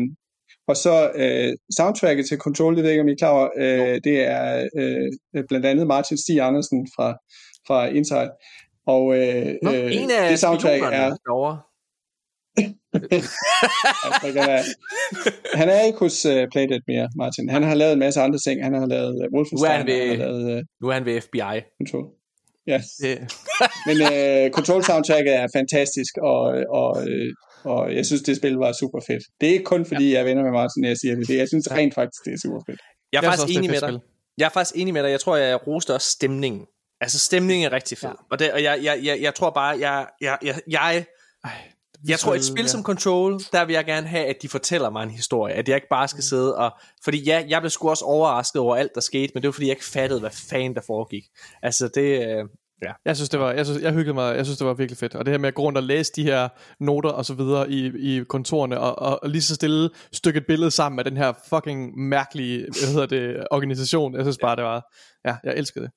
Og så øh, soundtracket til Control, det ved jeg ikke, om I er klar over, øh, det er øh, blandt andet Martin Stig Andersen fra, fra Inside. Og øh, Nå, øh, en af det soundtrack er... Derovre. han er ikke hos uh, Playdead mere, Martin. Han har lavet en masse andre ting. Han har lavet uh, Wolfenstein. Nu er han ved, han lavet, uh, nu er han ved FBI. Control. Ja. Yeah. Men uh, Control soundtracket er fantastisk, og, og, og jeg synes, det spil var super fedt. Det er ikke kun fordi, ja. jeg er venner med Martin, når jeg siger det. Jeg synes rent faktisk, det er super fedt. Jeg er faktisk enig med dig. Jeg er faktisk enig med dig. Jeg tror, jeg roste også stemningen. Altså, stemningen er rigtig fed. Ja. Og, det, og jeg, jeg, jeg, jeg tror bare, jeg, jeg, jeg, jeg Ej, jeg tror, et spil ja. som Control, der vil jeg gerne have, at de fortæller mig en historie. At jeg ikke bare skal mm. sidde og... Fordi ja, jeg blev sgu også overrasket over alt, der skete, men det var fordi, jeg ikke fattede, hvad fanden der foregik. Altså, det... Øh, ja. Jeg synes, det var, jeg, synes, jeg hyggede mig, jeg synes, det var virkelig fedt. Og det her med at gå rundt og læse de her noter og så videre i, i kontorerne, og, og, og lige så stille stykke et billede sammen med den her fucking mærkelige, hvad hedder det, organisation. Jeg synes bare, det var... Ja, jeg elskede det.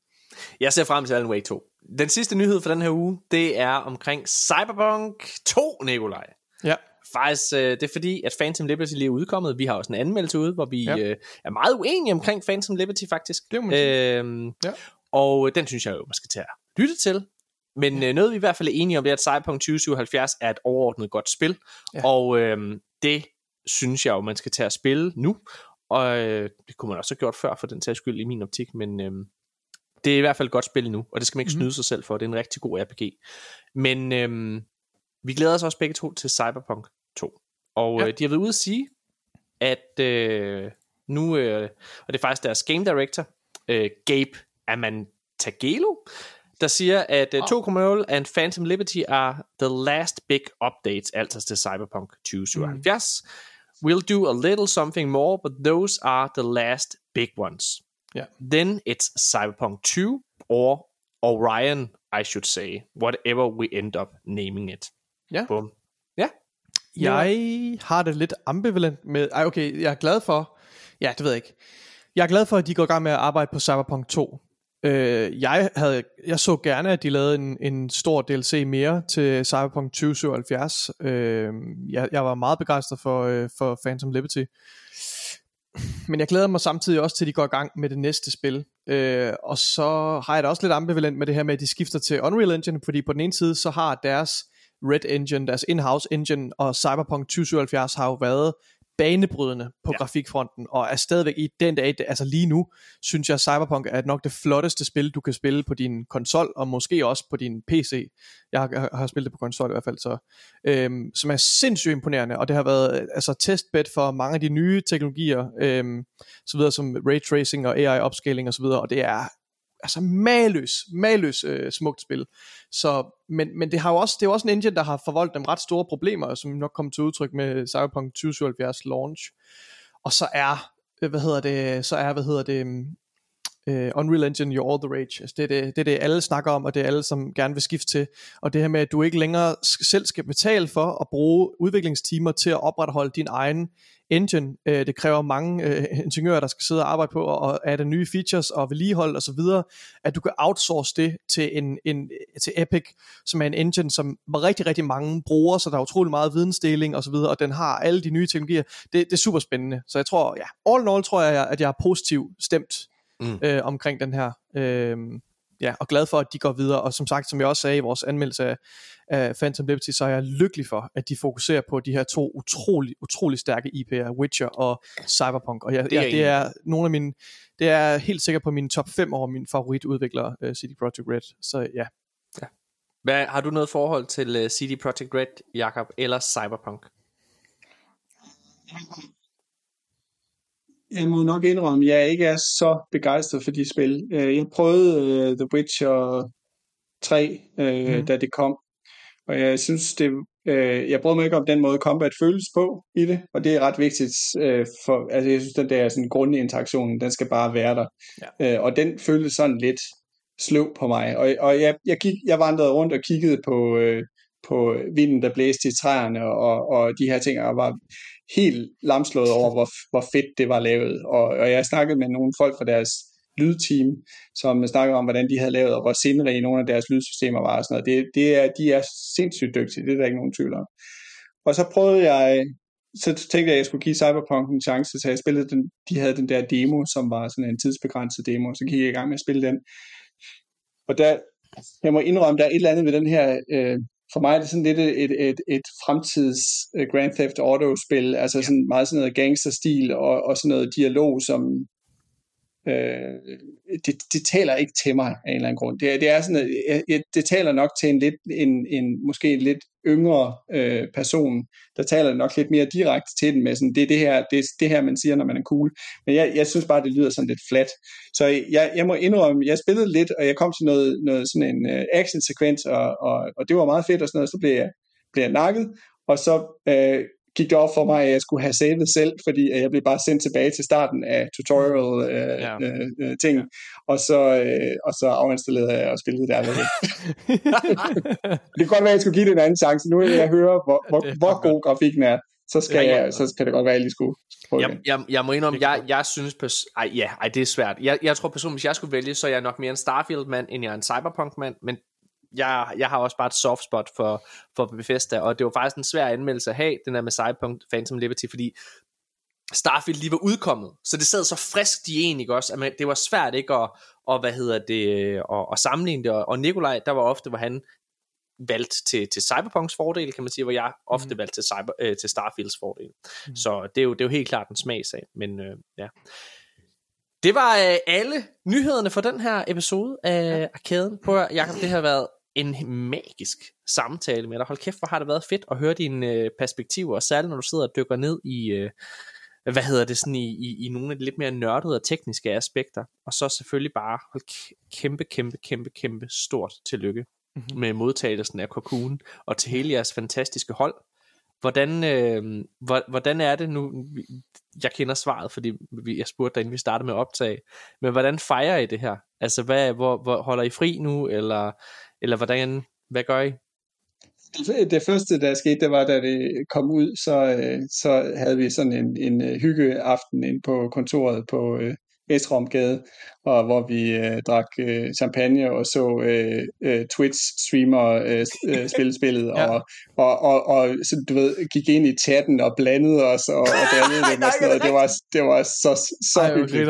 Jeg ser frem til Alan Wake 2. Den sidste nyhed for den her uge, det er omkring Cyberpunk 2, Nikolaj. Ja. Faktisk, øh, det er fordi, at Phantom Liberty lige er udkommet. Vi har også en anmeldelse ude, hvor vi ja. øh, er meget uenige omkring Phantom Liberty faktisk. Det er øhm, ja. Og den synes jeg jo, man skal tage at lytte til. Men ja. øh, noget vi i hvert fald er enige om, det er, at Cyberpunk 2077 er et overordnet godt spil. Ja. Og øh, det synes jeg jo, man skal tage at spille nu. Og øh, det kunne man også have gjort før, for den sags skyld i min optik. Men øh, det er i hvert fald et godt spil nu, og det skal man ikke mm-hmm. snyde sig selv for. Det er en rigtig god RPG. Men øhm, vi glæder os også begge to til Cyberpunk 2. Og ja. øh, de har været ude at sige, at øh, nu, øh, og det er faktisk deres game director, øh, Gabe Amantagelo, der siger, at øh, 2.0 and Phantom Liberty are the last big updates, altså til Cyberpunk 2077. Mm. We'll do a little something more, but those are the last big ones. Yeah. Then it's Cyberpunk 2 or Orion, I should say, whatever we end up naming it. Ja. Bum. Ja. Jeg har det lidt ambivalent med, ej okay, jeg er glad for, ja det ved jeg ikke, jeg er glad for, at de går i gang med at arbejde på Cyberpunk 2. Øh, jeg, havde, jeg så gerne, at de lavede en, en stor DLC mere til Cyberpunk 2077. Øh, jeg, jeg var meget begejstret for, øh, for Phantom Liberty men jeg glæder mig samtidig også til, at de går i gang med det næste spil. Øh, og så har jeg da også lidt ambivalent med det her med, at de skifter til Unreal Engine, fordi på den ene side, så har deres Red Engine, deres in-house engine, og Cyberpunk 2077 har jo været banebrydende på ja. grafikfronten, og er stadigvæk i den dag, altså lige nu, synes jeg, Cyberpunk er nok det flotteste spil, du kan spille på din konsol, og måske også på din PC. Jeg har, har spillet det på konsol i hvert fald, så, øhm, som er sindssygt imponerende, og det har været altså testbed for mange af de nye teknologier, øhm, så videre som ray tracing og AI upscaling og så videre, og det er altså maløs, maløs øh, smukt spil. Så, men, men det, har jo også, det er jo også en engine, der har forvoldt dem ret store problemer, som nok kommer til udtryk med Cyberpunk 2077 launch. Og så er, øh, hvad hedder det, så er, hvad hedder det, mm, uh, Unreal Engine, you're all the rage. Altså det, er det, det er det, alle snakker om, og det er alle, som gerne vil skifte til. Og det her med, at du ikke længere selv skal betale for at bruge udviklingstimer til at opretholde din egen engine. Øh, det kræver mange øh, ingeniører, der skal sidde og arbejde på og adde nye features og vedligehold og så videre, at du kan outsource det til, en, en, til Epic, som er en engine, som rigtig, rigtig mange bruger, så der er utrolig meget vidensdeling og så videre, og den har alle de nye teknologier. Det, det er super spændende. Så jeg tror, ja, all in all tror jeg, at jeg er positiv stemt mm. øh, omkring den her. Øh, ja, og glad for, at de går videre. Og som sagt, som jeg også sagde i vores anmeldelse af, af Phantom Liberty, så er jeg lykkelig for, at de fokuserer på de her to utrolig, utrolig stærke IP'er, Witcher og Cyberpunk. Og jeg, det, er ja, det er nogle af mine, det er helt sikkert på mine top 5 over mine favoritudviklere, uh, CD Projekt Red. Så ja. ja. Hvad, har du noget forhold til uh, øh, CD Projekt Red, Jakob, eller Cyberpunk? Jeg må nok indrømme, at jeg ikke er så begejstret for de spil. Øh, jeg prøvede uh, The Witcher 3, uh, mm. da det kom, og jeg synes, det, jeg brød mig ikke om den måde, combat føles på i det, og det er ret vigtigt. For, altså, jeg synes, den der sådan grundige interaktion, den skal bare være der. Ja. Og den føltes sådan lidt sløv på mig. Og, og jeg, jeg, gik, jeg vandrede rundt og kiggede på, på vinden, der blæste i træerne, og, og de her ting, og var helt lamslået over, hvor, hvor fedt det var lavet. Og, og jeg snakkede med nogle folk fra deres lydteam, som snakkede om, hvordan de havde lavet, og hvor sindrige nogle af deres lydsystemer var. Og sådan noget. Det, det er, de er sindssygt dygtige, det er der ikke nogen tvivl om. Og så prøvede jeg så tænkte jeg, at jeg skulle give Cyberpunk en chance, så jeg spillede den, de havde den der demo, som var sådan en tidsbegrænset demo, så gik jeg i gang med at spille den. Og der, jeg må indrømme, der er et eller andet ved den her, øh, for mig er det sådan lidt et, et, et, et fremtids uh, Grand Theft Auto-spil, altså sådan meget sådan noget gangsterstil og, og sådan noget dialog, som øh, det, det taler ikke til mig af en eller anden grund. Det, det er sådan, at, det taler nok til en lidt, en, en måske en lidt yngre øh, person, der taler nok lidt mere direkte til den med sådan, det er det her, det, det her, man siger, når man er cool. Men jeg, jeg synes bare, det lyder sådan lidt flat. Så jeg, jeg må indrømme, jeg spillede lidt, og jeg kom til noget, noget sådan en øh, action-sekvens, og, og, og det var meget fedt og sådan noget, så blev jeg, blev jeg nakket, og så øh, gik det op for mig, at jeg skulle have savet selv, fordi jeg blev bare sendt tilbage til starten af tutorial øh, ja. øh, øh, og, så, øh, og så afinstallerede jeg og spillede det aldrig. det kan godt være, at jeg skulle give det en anden chance. Nu vil jeg høre, hvor, hvor, hvor god grafikken er så skal ja, jeg, så kan det godt være, at jeg lige skulle prøve jeg, jeg, jeg må indrømme, jeg, jeg synes, pers- ej, ja, ej, det er svært. Jeg, jeg tror personligt, hvis jeg skulle vælge, så er jeg nok mere en Starfield-mand, end jeg er en Cyberpunk-mand, men jeg, jeg har også bare et soft spot for, for Bethesda, og det var faktisk en svær anmeldelse at have, den der med Cyberpunk Phantom Liberty, fordi Starfield lige var udkommet, så det sad så frisk i en, ikke også, at man, det var svært ikke at, og hvad hedder det, at, at sammenligne det, og, og Nikolaj, der var ofte, hvor han valgt til, til Cyberpunks fordel, kan man sige, hvor jeg ofte mm. valgt til, cyber, øh, til Starfields fordel. Mm. Så det er, jo, det er jo helt klart en smagsag, men øh, ja. Det var øh, alle nyhederne for den her episode af Arkaden. På Jacob, det har været en magisk samtale med dig. Hold kæft, hvor har det været fedt at høre dine øh, perspektiver, og særligt når du sidder og dykker ned i, øh, hvad hedder det, sådan i, i, i nogle af de lidt mere nørdede og tekniske aspekter. Og så selvfølgelig bare hold kæmpe, kæmpe, kæmpe, kæmpe stort tillykke mm-hmm. med modtagelsen af Cocoon, og til hele jeres fantastiske hold. Hvordan, øh, hvordan er det nu? Jeg kender svaret, fordi jeg spurgte dig, inden vi startede med at optage. Men hvordan fejrer I det her? Altså, hvad, hvor, hvor holder I fri nu? Eller, eller hvordan, hvad gør I? Det første, der skete, det var, da det kom ud, så, øh, så havde vi sådan en, en øh, hyggeaften ind på kontoret på, øh, øh, Vestromgade, og hvor vi øh, drak øh, champagne og så øh, øh, Twitch-streamer øh, øh, spille spillet, ja. og, og, og, og så, du ved, gik ind i chatten og blandede os og, og blandede dem og sådan noget. Det var, det var så, så Ej, hyggeligt.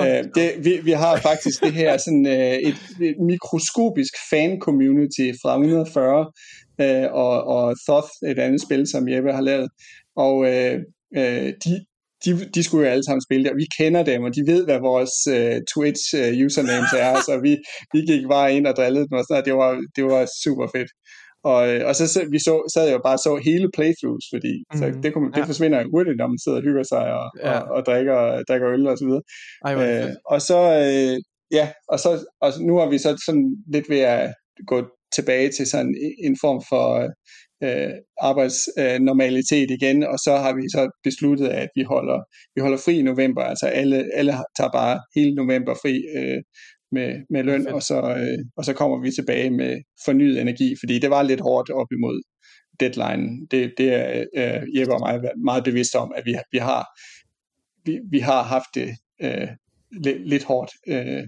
Uh, det, vi, vi har faktisk det her sådan uh, et, et mikroskopisk fan-community fra 140, uh, og, og Thoth, et andet spil, som Jeppe har lavet, og uh, uh, de, de, de skulle jo alle sammen spille det, og vi kender dem, og de ved, hvad vores uh, Twitch uh, usernames er, så vi, vi gik bare ind og drillede dem, og sådan, det var, det var super fedt. Og, øh, og så, så vi så, sad jeg jo bare så hele playthroughs, fordi mm, så det, kunne, det ja. forsvinder jo hurtigt, når man sidder og hygger sig og, ja. og, og drikker, drikker øl og så videre. Ej, øh, og så, øh, ja, og så og nu har vi så sådan lidt ved at gå tilbage til sådan en form for øh, arbejdsnormalitet øh, igen, og så har vi så besluttet, at vi holder, vi holder fri i november, altså alle, alle tager bare hele november fri øh, med, med løn, og så, øh, og så kommer vi tilbage med fornyet energi, fordi det var lidt hårdt op imod deadline. Det, det er øh, Jeppe og mig meget bevidst om, at vi, vi har vi, vi har haft det øh, lidt, lidt hårdt. Øh,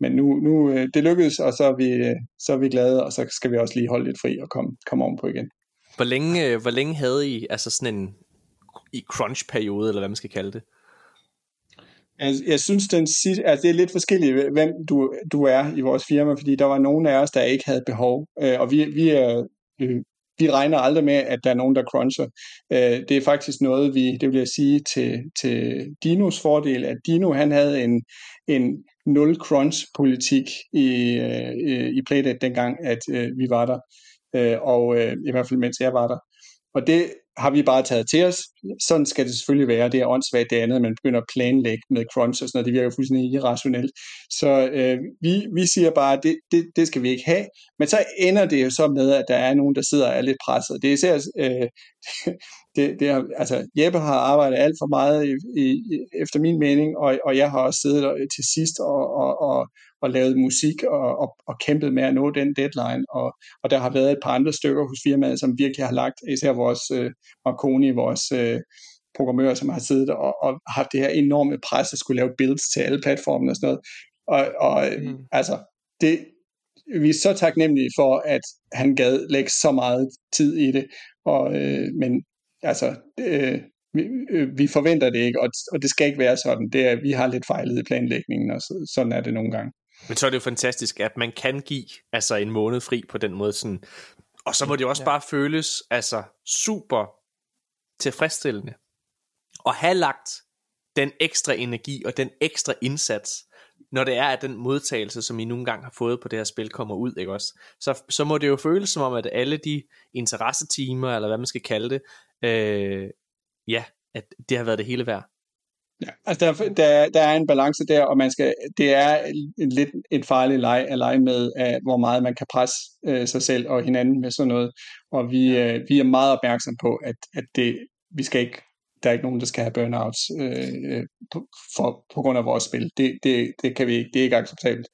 men nu, nu øh, det lykkedes, og så er, vi, øh, så er vi glade, og så skal vi også lige holde lidt fri og komme, komme ovenpå igen. Hvor længe, øh, hvor længe havde I altså sådan en i crunch-periode, eller hvad man skal kalde det? Altså, jeg synes, den sit, altså det er lidt forskelligt, hvem du, du er i vores firma, fordi der var nogle af os, der ikke havde behov, øh, og vi, vi er øh, vi regner aldrig med, at der er nogen, der cruncher. Øh, det er faktisk noget, vi, det vil jeg sige til, til Dinos fordel, at Dino han havde en, en nul crunch politik øh, i, i Playdate dengang, at øh, vi var der øh, og øh, i hvert fald mens jeg var der. Og det har vi bare taget til os. Sådan skal det selvfølgelig være. Det er åndssvagt det andet, at man begynder at planlægge med crunch og sådan noget. Det virker jo fuldstændig irrationelt. Så øh, vi, vi siger bare, at det, det, det skal vi ikke have. Men så ender det jo så med, at der er nogen, der sidder og er lidt presset. Det er især, øh, det, det er, altså Jeppe har arbejdet alt for meget i, i, efter min mening, og, og jeg har også siddet til sidst og, og, og, og lavet musik og, og, og kæmpet med at nå den deadline, og, og der har været et par andre stykker hos firmaet, som virkelig har lagt, især vores øh, Marconi, vores øh, programmører, som har siddet og, og haft det her enorme pres at skulle lave builds til alle platformene og sådan noget. Og, og mm. altså, det, vi er så taknemmelige for, at han gad lægge så meget tid i det, og, øh, men altså, øh, vi, øh, vi forventer det ikke, og, og det skal ikke være sådan. Det er, vi har lidt fejlet i planlægningen, og så, sådan er det nogle gange. Men så er det jo fantastisk, at man kan give altså en måned fri på den måde. Sådan, og så må det jo også ja. bare føles altså super tilfredsstillende at have lagt den ekstra energi og den ekstra indsats, når det er, at den modtagelse, som I nogle gange har fået på det her spil, kommer ud, ikke også? Så, så må det jo føles som om, at alle de interessetimer, eller hvad man skal kalde det, øh, ja, at det har været det hele værd. Ja, altså der, der, der er en balance der, og man skal, det er en, lidt en farlig leg at lege med, at, hvor meget man kan presse øh, sig selv og hinanden med sådan noget. Og vi, øh, vi er meget opmærksom på, at, at det, vi skal ikke, der er ikke nogen, der skal have burnouts øh, på, for, på grund af vores spil. Det, det, det kan vi ikke, det er ikke acceptabelt.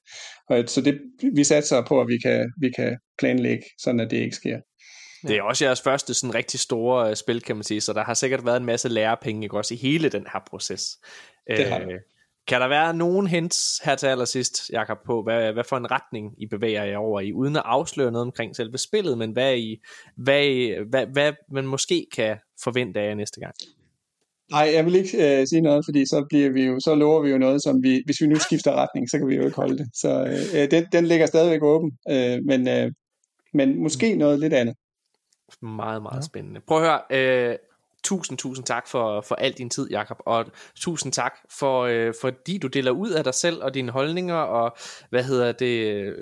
Og, så det, vi satser på, at vi kan, vi kan planlægge, sådan at det ikke sker. Det er også jeres første sådan rigtig store uh, spil, kan man sige, så der har sikkert været en masse lærepenge ikke, også i hele den her proces. Det har uh, kan der være nogen hints her til allersidst, Jakob, på, hvad, hvad for en retning I bevæger jer over i, uden at afsløre noget omkring selve spillet, men hvad, I, hvad, I, hvad, hvad man måske kan forvente af jer næste gang? Nej, jeg vil ikke øh, sige noget, fordi så bliver vi jo, så lover vi jo noget, som vi, hvis vi nu skifter retning, så kan vi jo ikke holde det. Så øh, den, den ligger stadigvæk åben, øh, men, øh, men måske noget lidt andet. Meget, meget ja. spændende. Prøv at høre, øh, tusind, tusind tak for, for al din tid, Jakob, og tusind tak for, øh, fordi du deler ud af dig selv og dine holdninger, og hvad hedder det,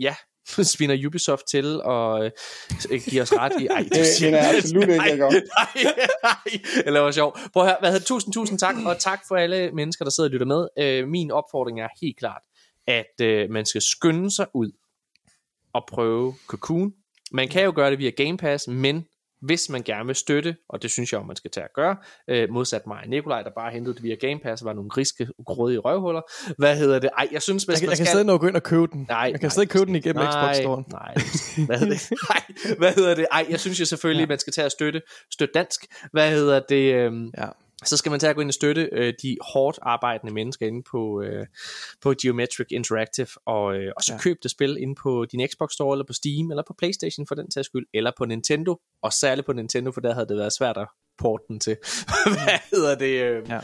ja, spinner Ubisoft til og øh, giver os ret i... Ej, det siger er absolut ikke, jeg Nej, nej, eller var sjov. Prøv at høre, hvad hedder, tusind, tusind tak, og tak for alle mennesker, der sidder og lytter med. Øh, min opfordring er helt klart, at øh, man skal skynde sig ud og prøve Cocoon, man kan jo gøre det via Game Pass, men hvis man gerne vil støtte, og det synes jeg jo, man skal tage at gøre, øh, modsat mig og Nikolaj, der bare hentede det via Game Pass, og var nogle griske, grådige røvhuller. Hvad hedder det? Ej, jeg synes, hvis jeg, man jeg skal... kan stadig nå gå ind og købe den. Nej, jeg kan stadig købe den igennem nej, Xbox Store. Nej, hvad hedder det? Nej, hvad hedder det? Ej, jeg synes jo selvfølgelig, ja. man skal tage at støtte, støtte dansk. Hvad hedder det? Øhm, ja så skal man tage at gå ind og støtte øh, de hårdt arbejdende mennesker inde på, øh, på Geometric Interactive, og, øh, og så ja. køb det spil ind på din Xbox Store, eller på Steam, eller på Playstation for den tages skyld, eller på Nintendo, og særligt på Nintendo, for der havde det været svært at porte den til. Hvad hedder det? Øh, ja.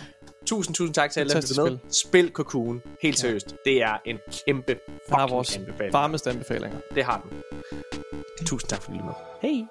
Tusind, tusind tak til alle, der med. Spil. Cocoon. Helt seriøst. Ja. Det er en kæmpe fucking har vores anbefaling. varmeste anbefalinger. Det har den. Tusind tak for at med. Hej.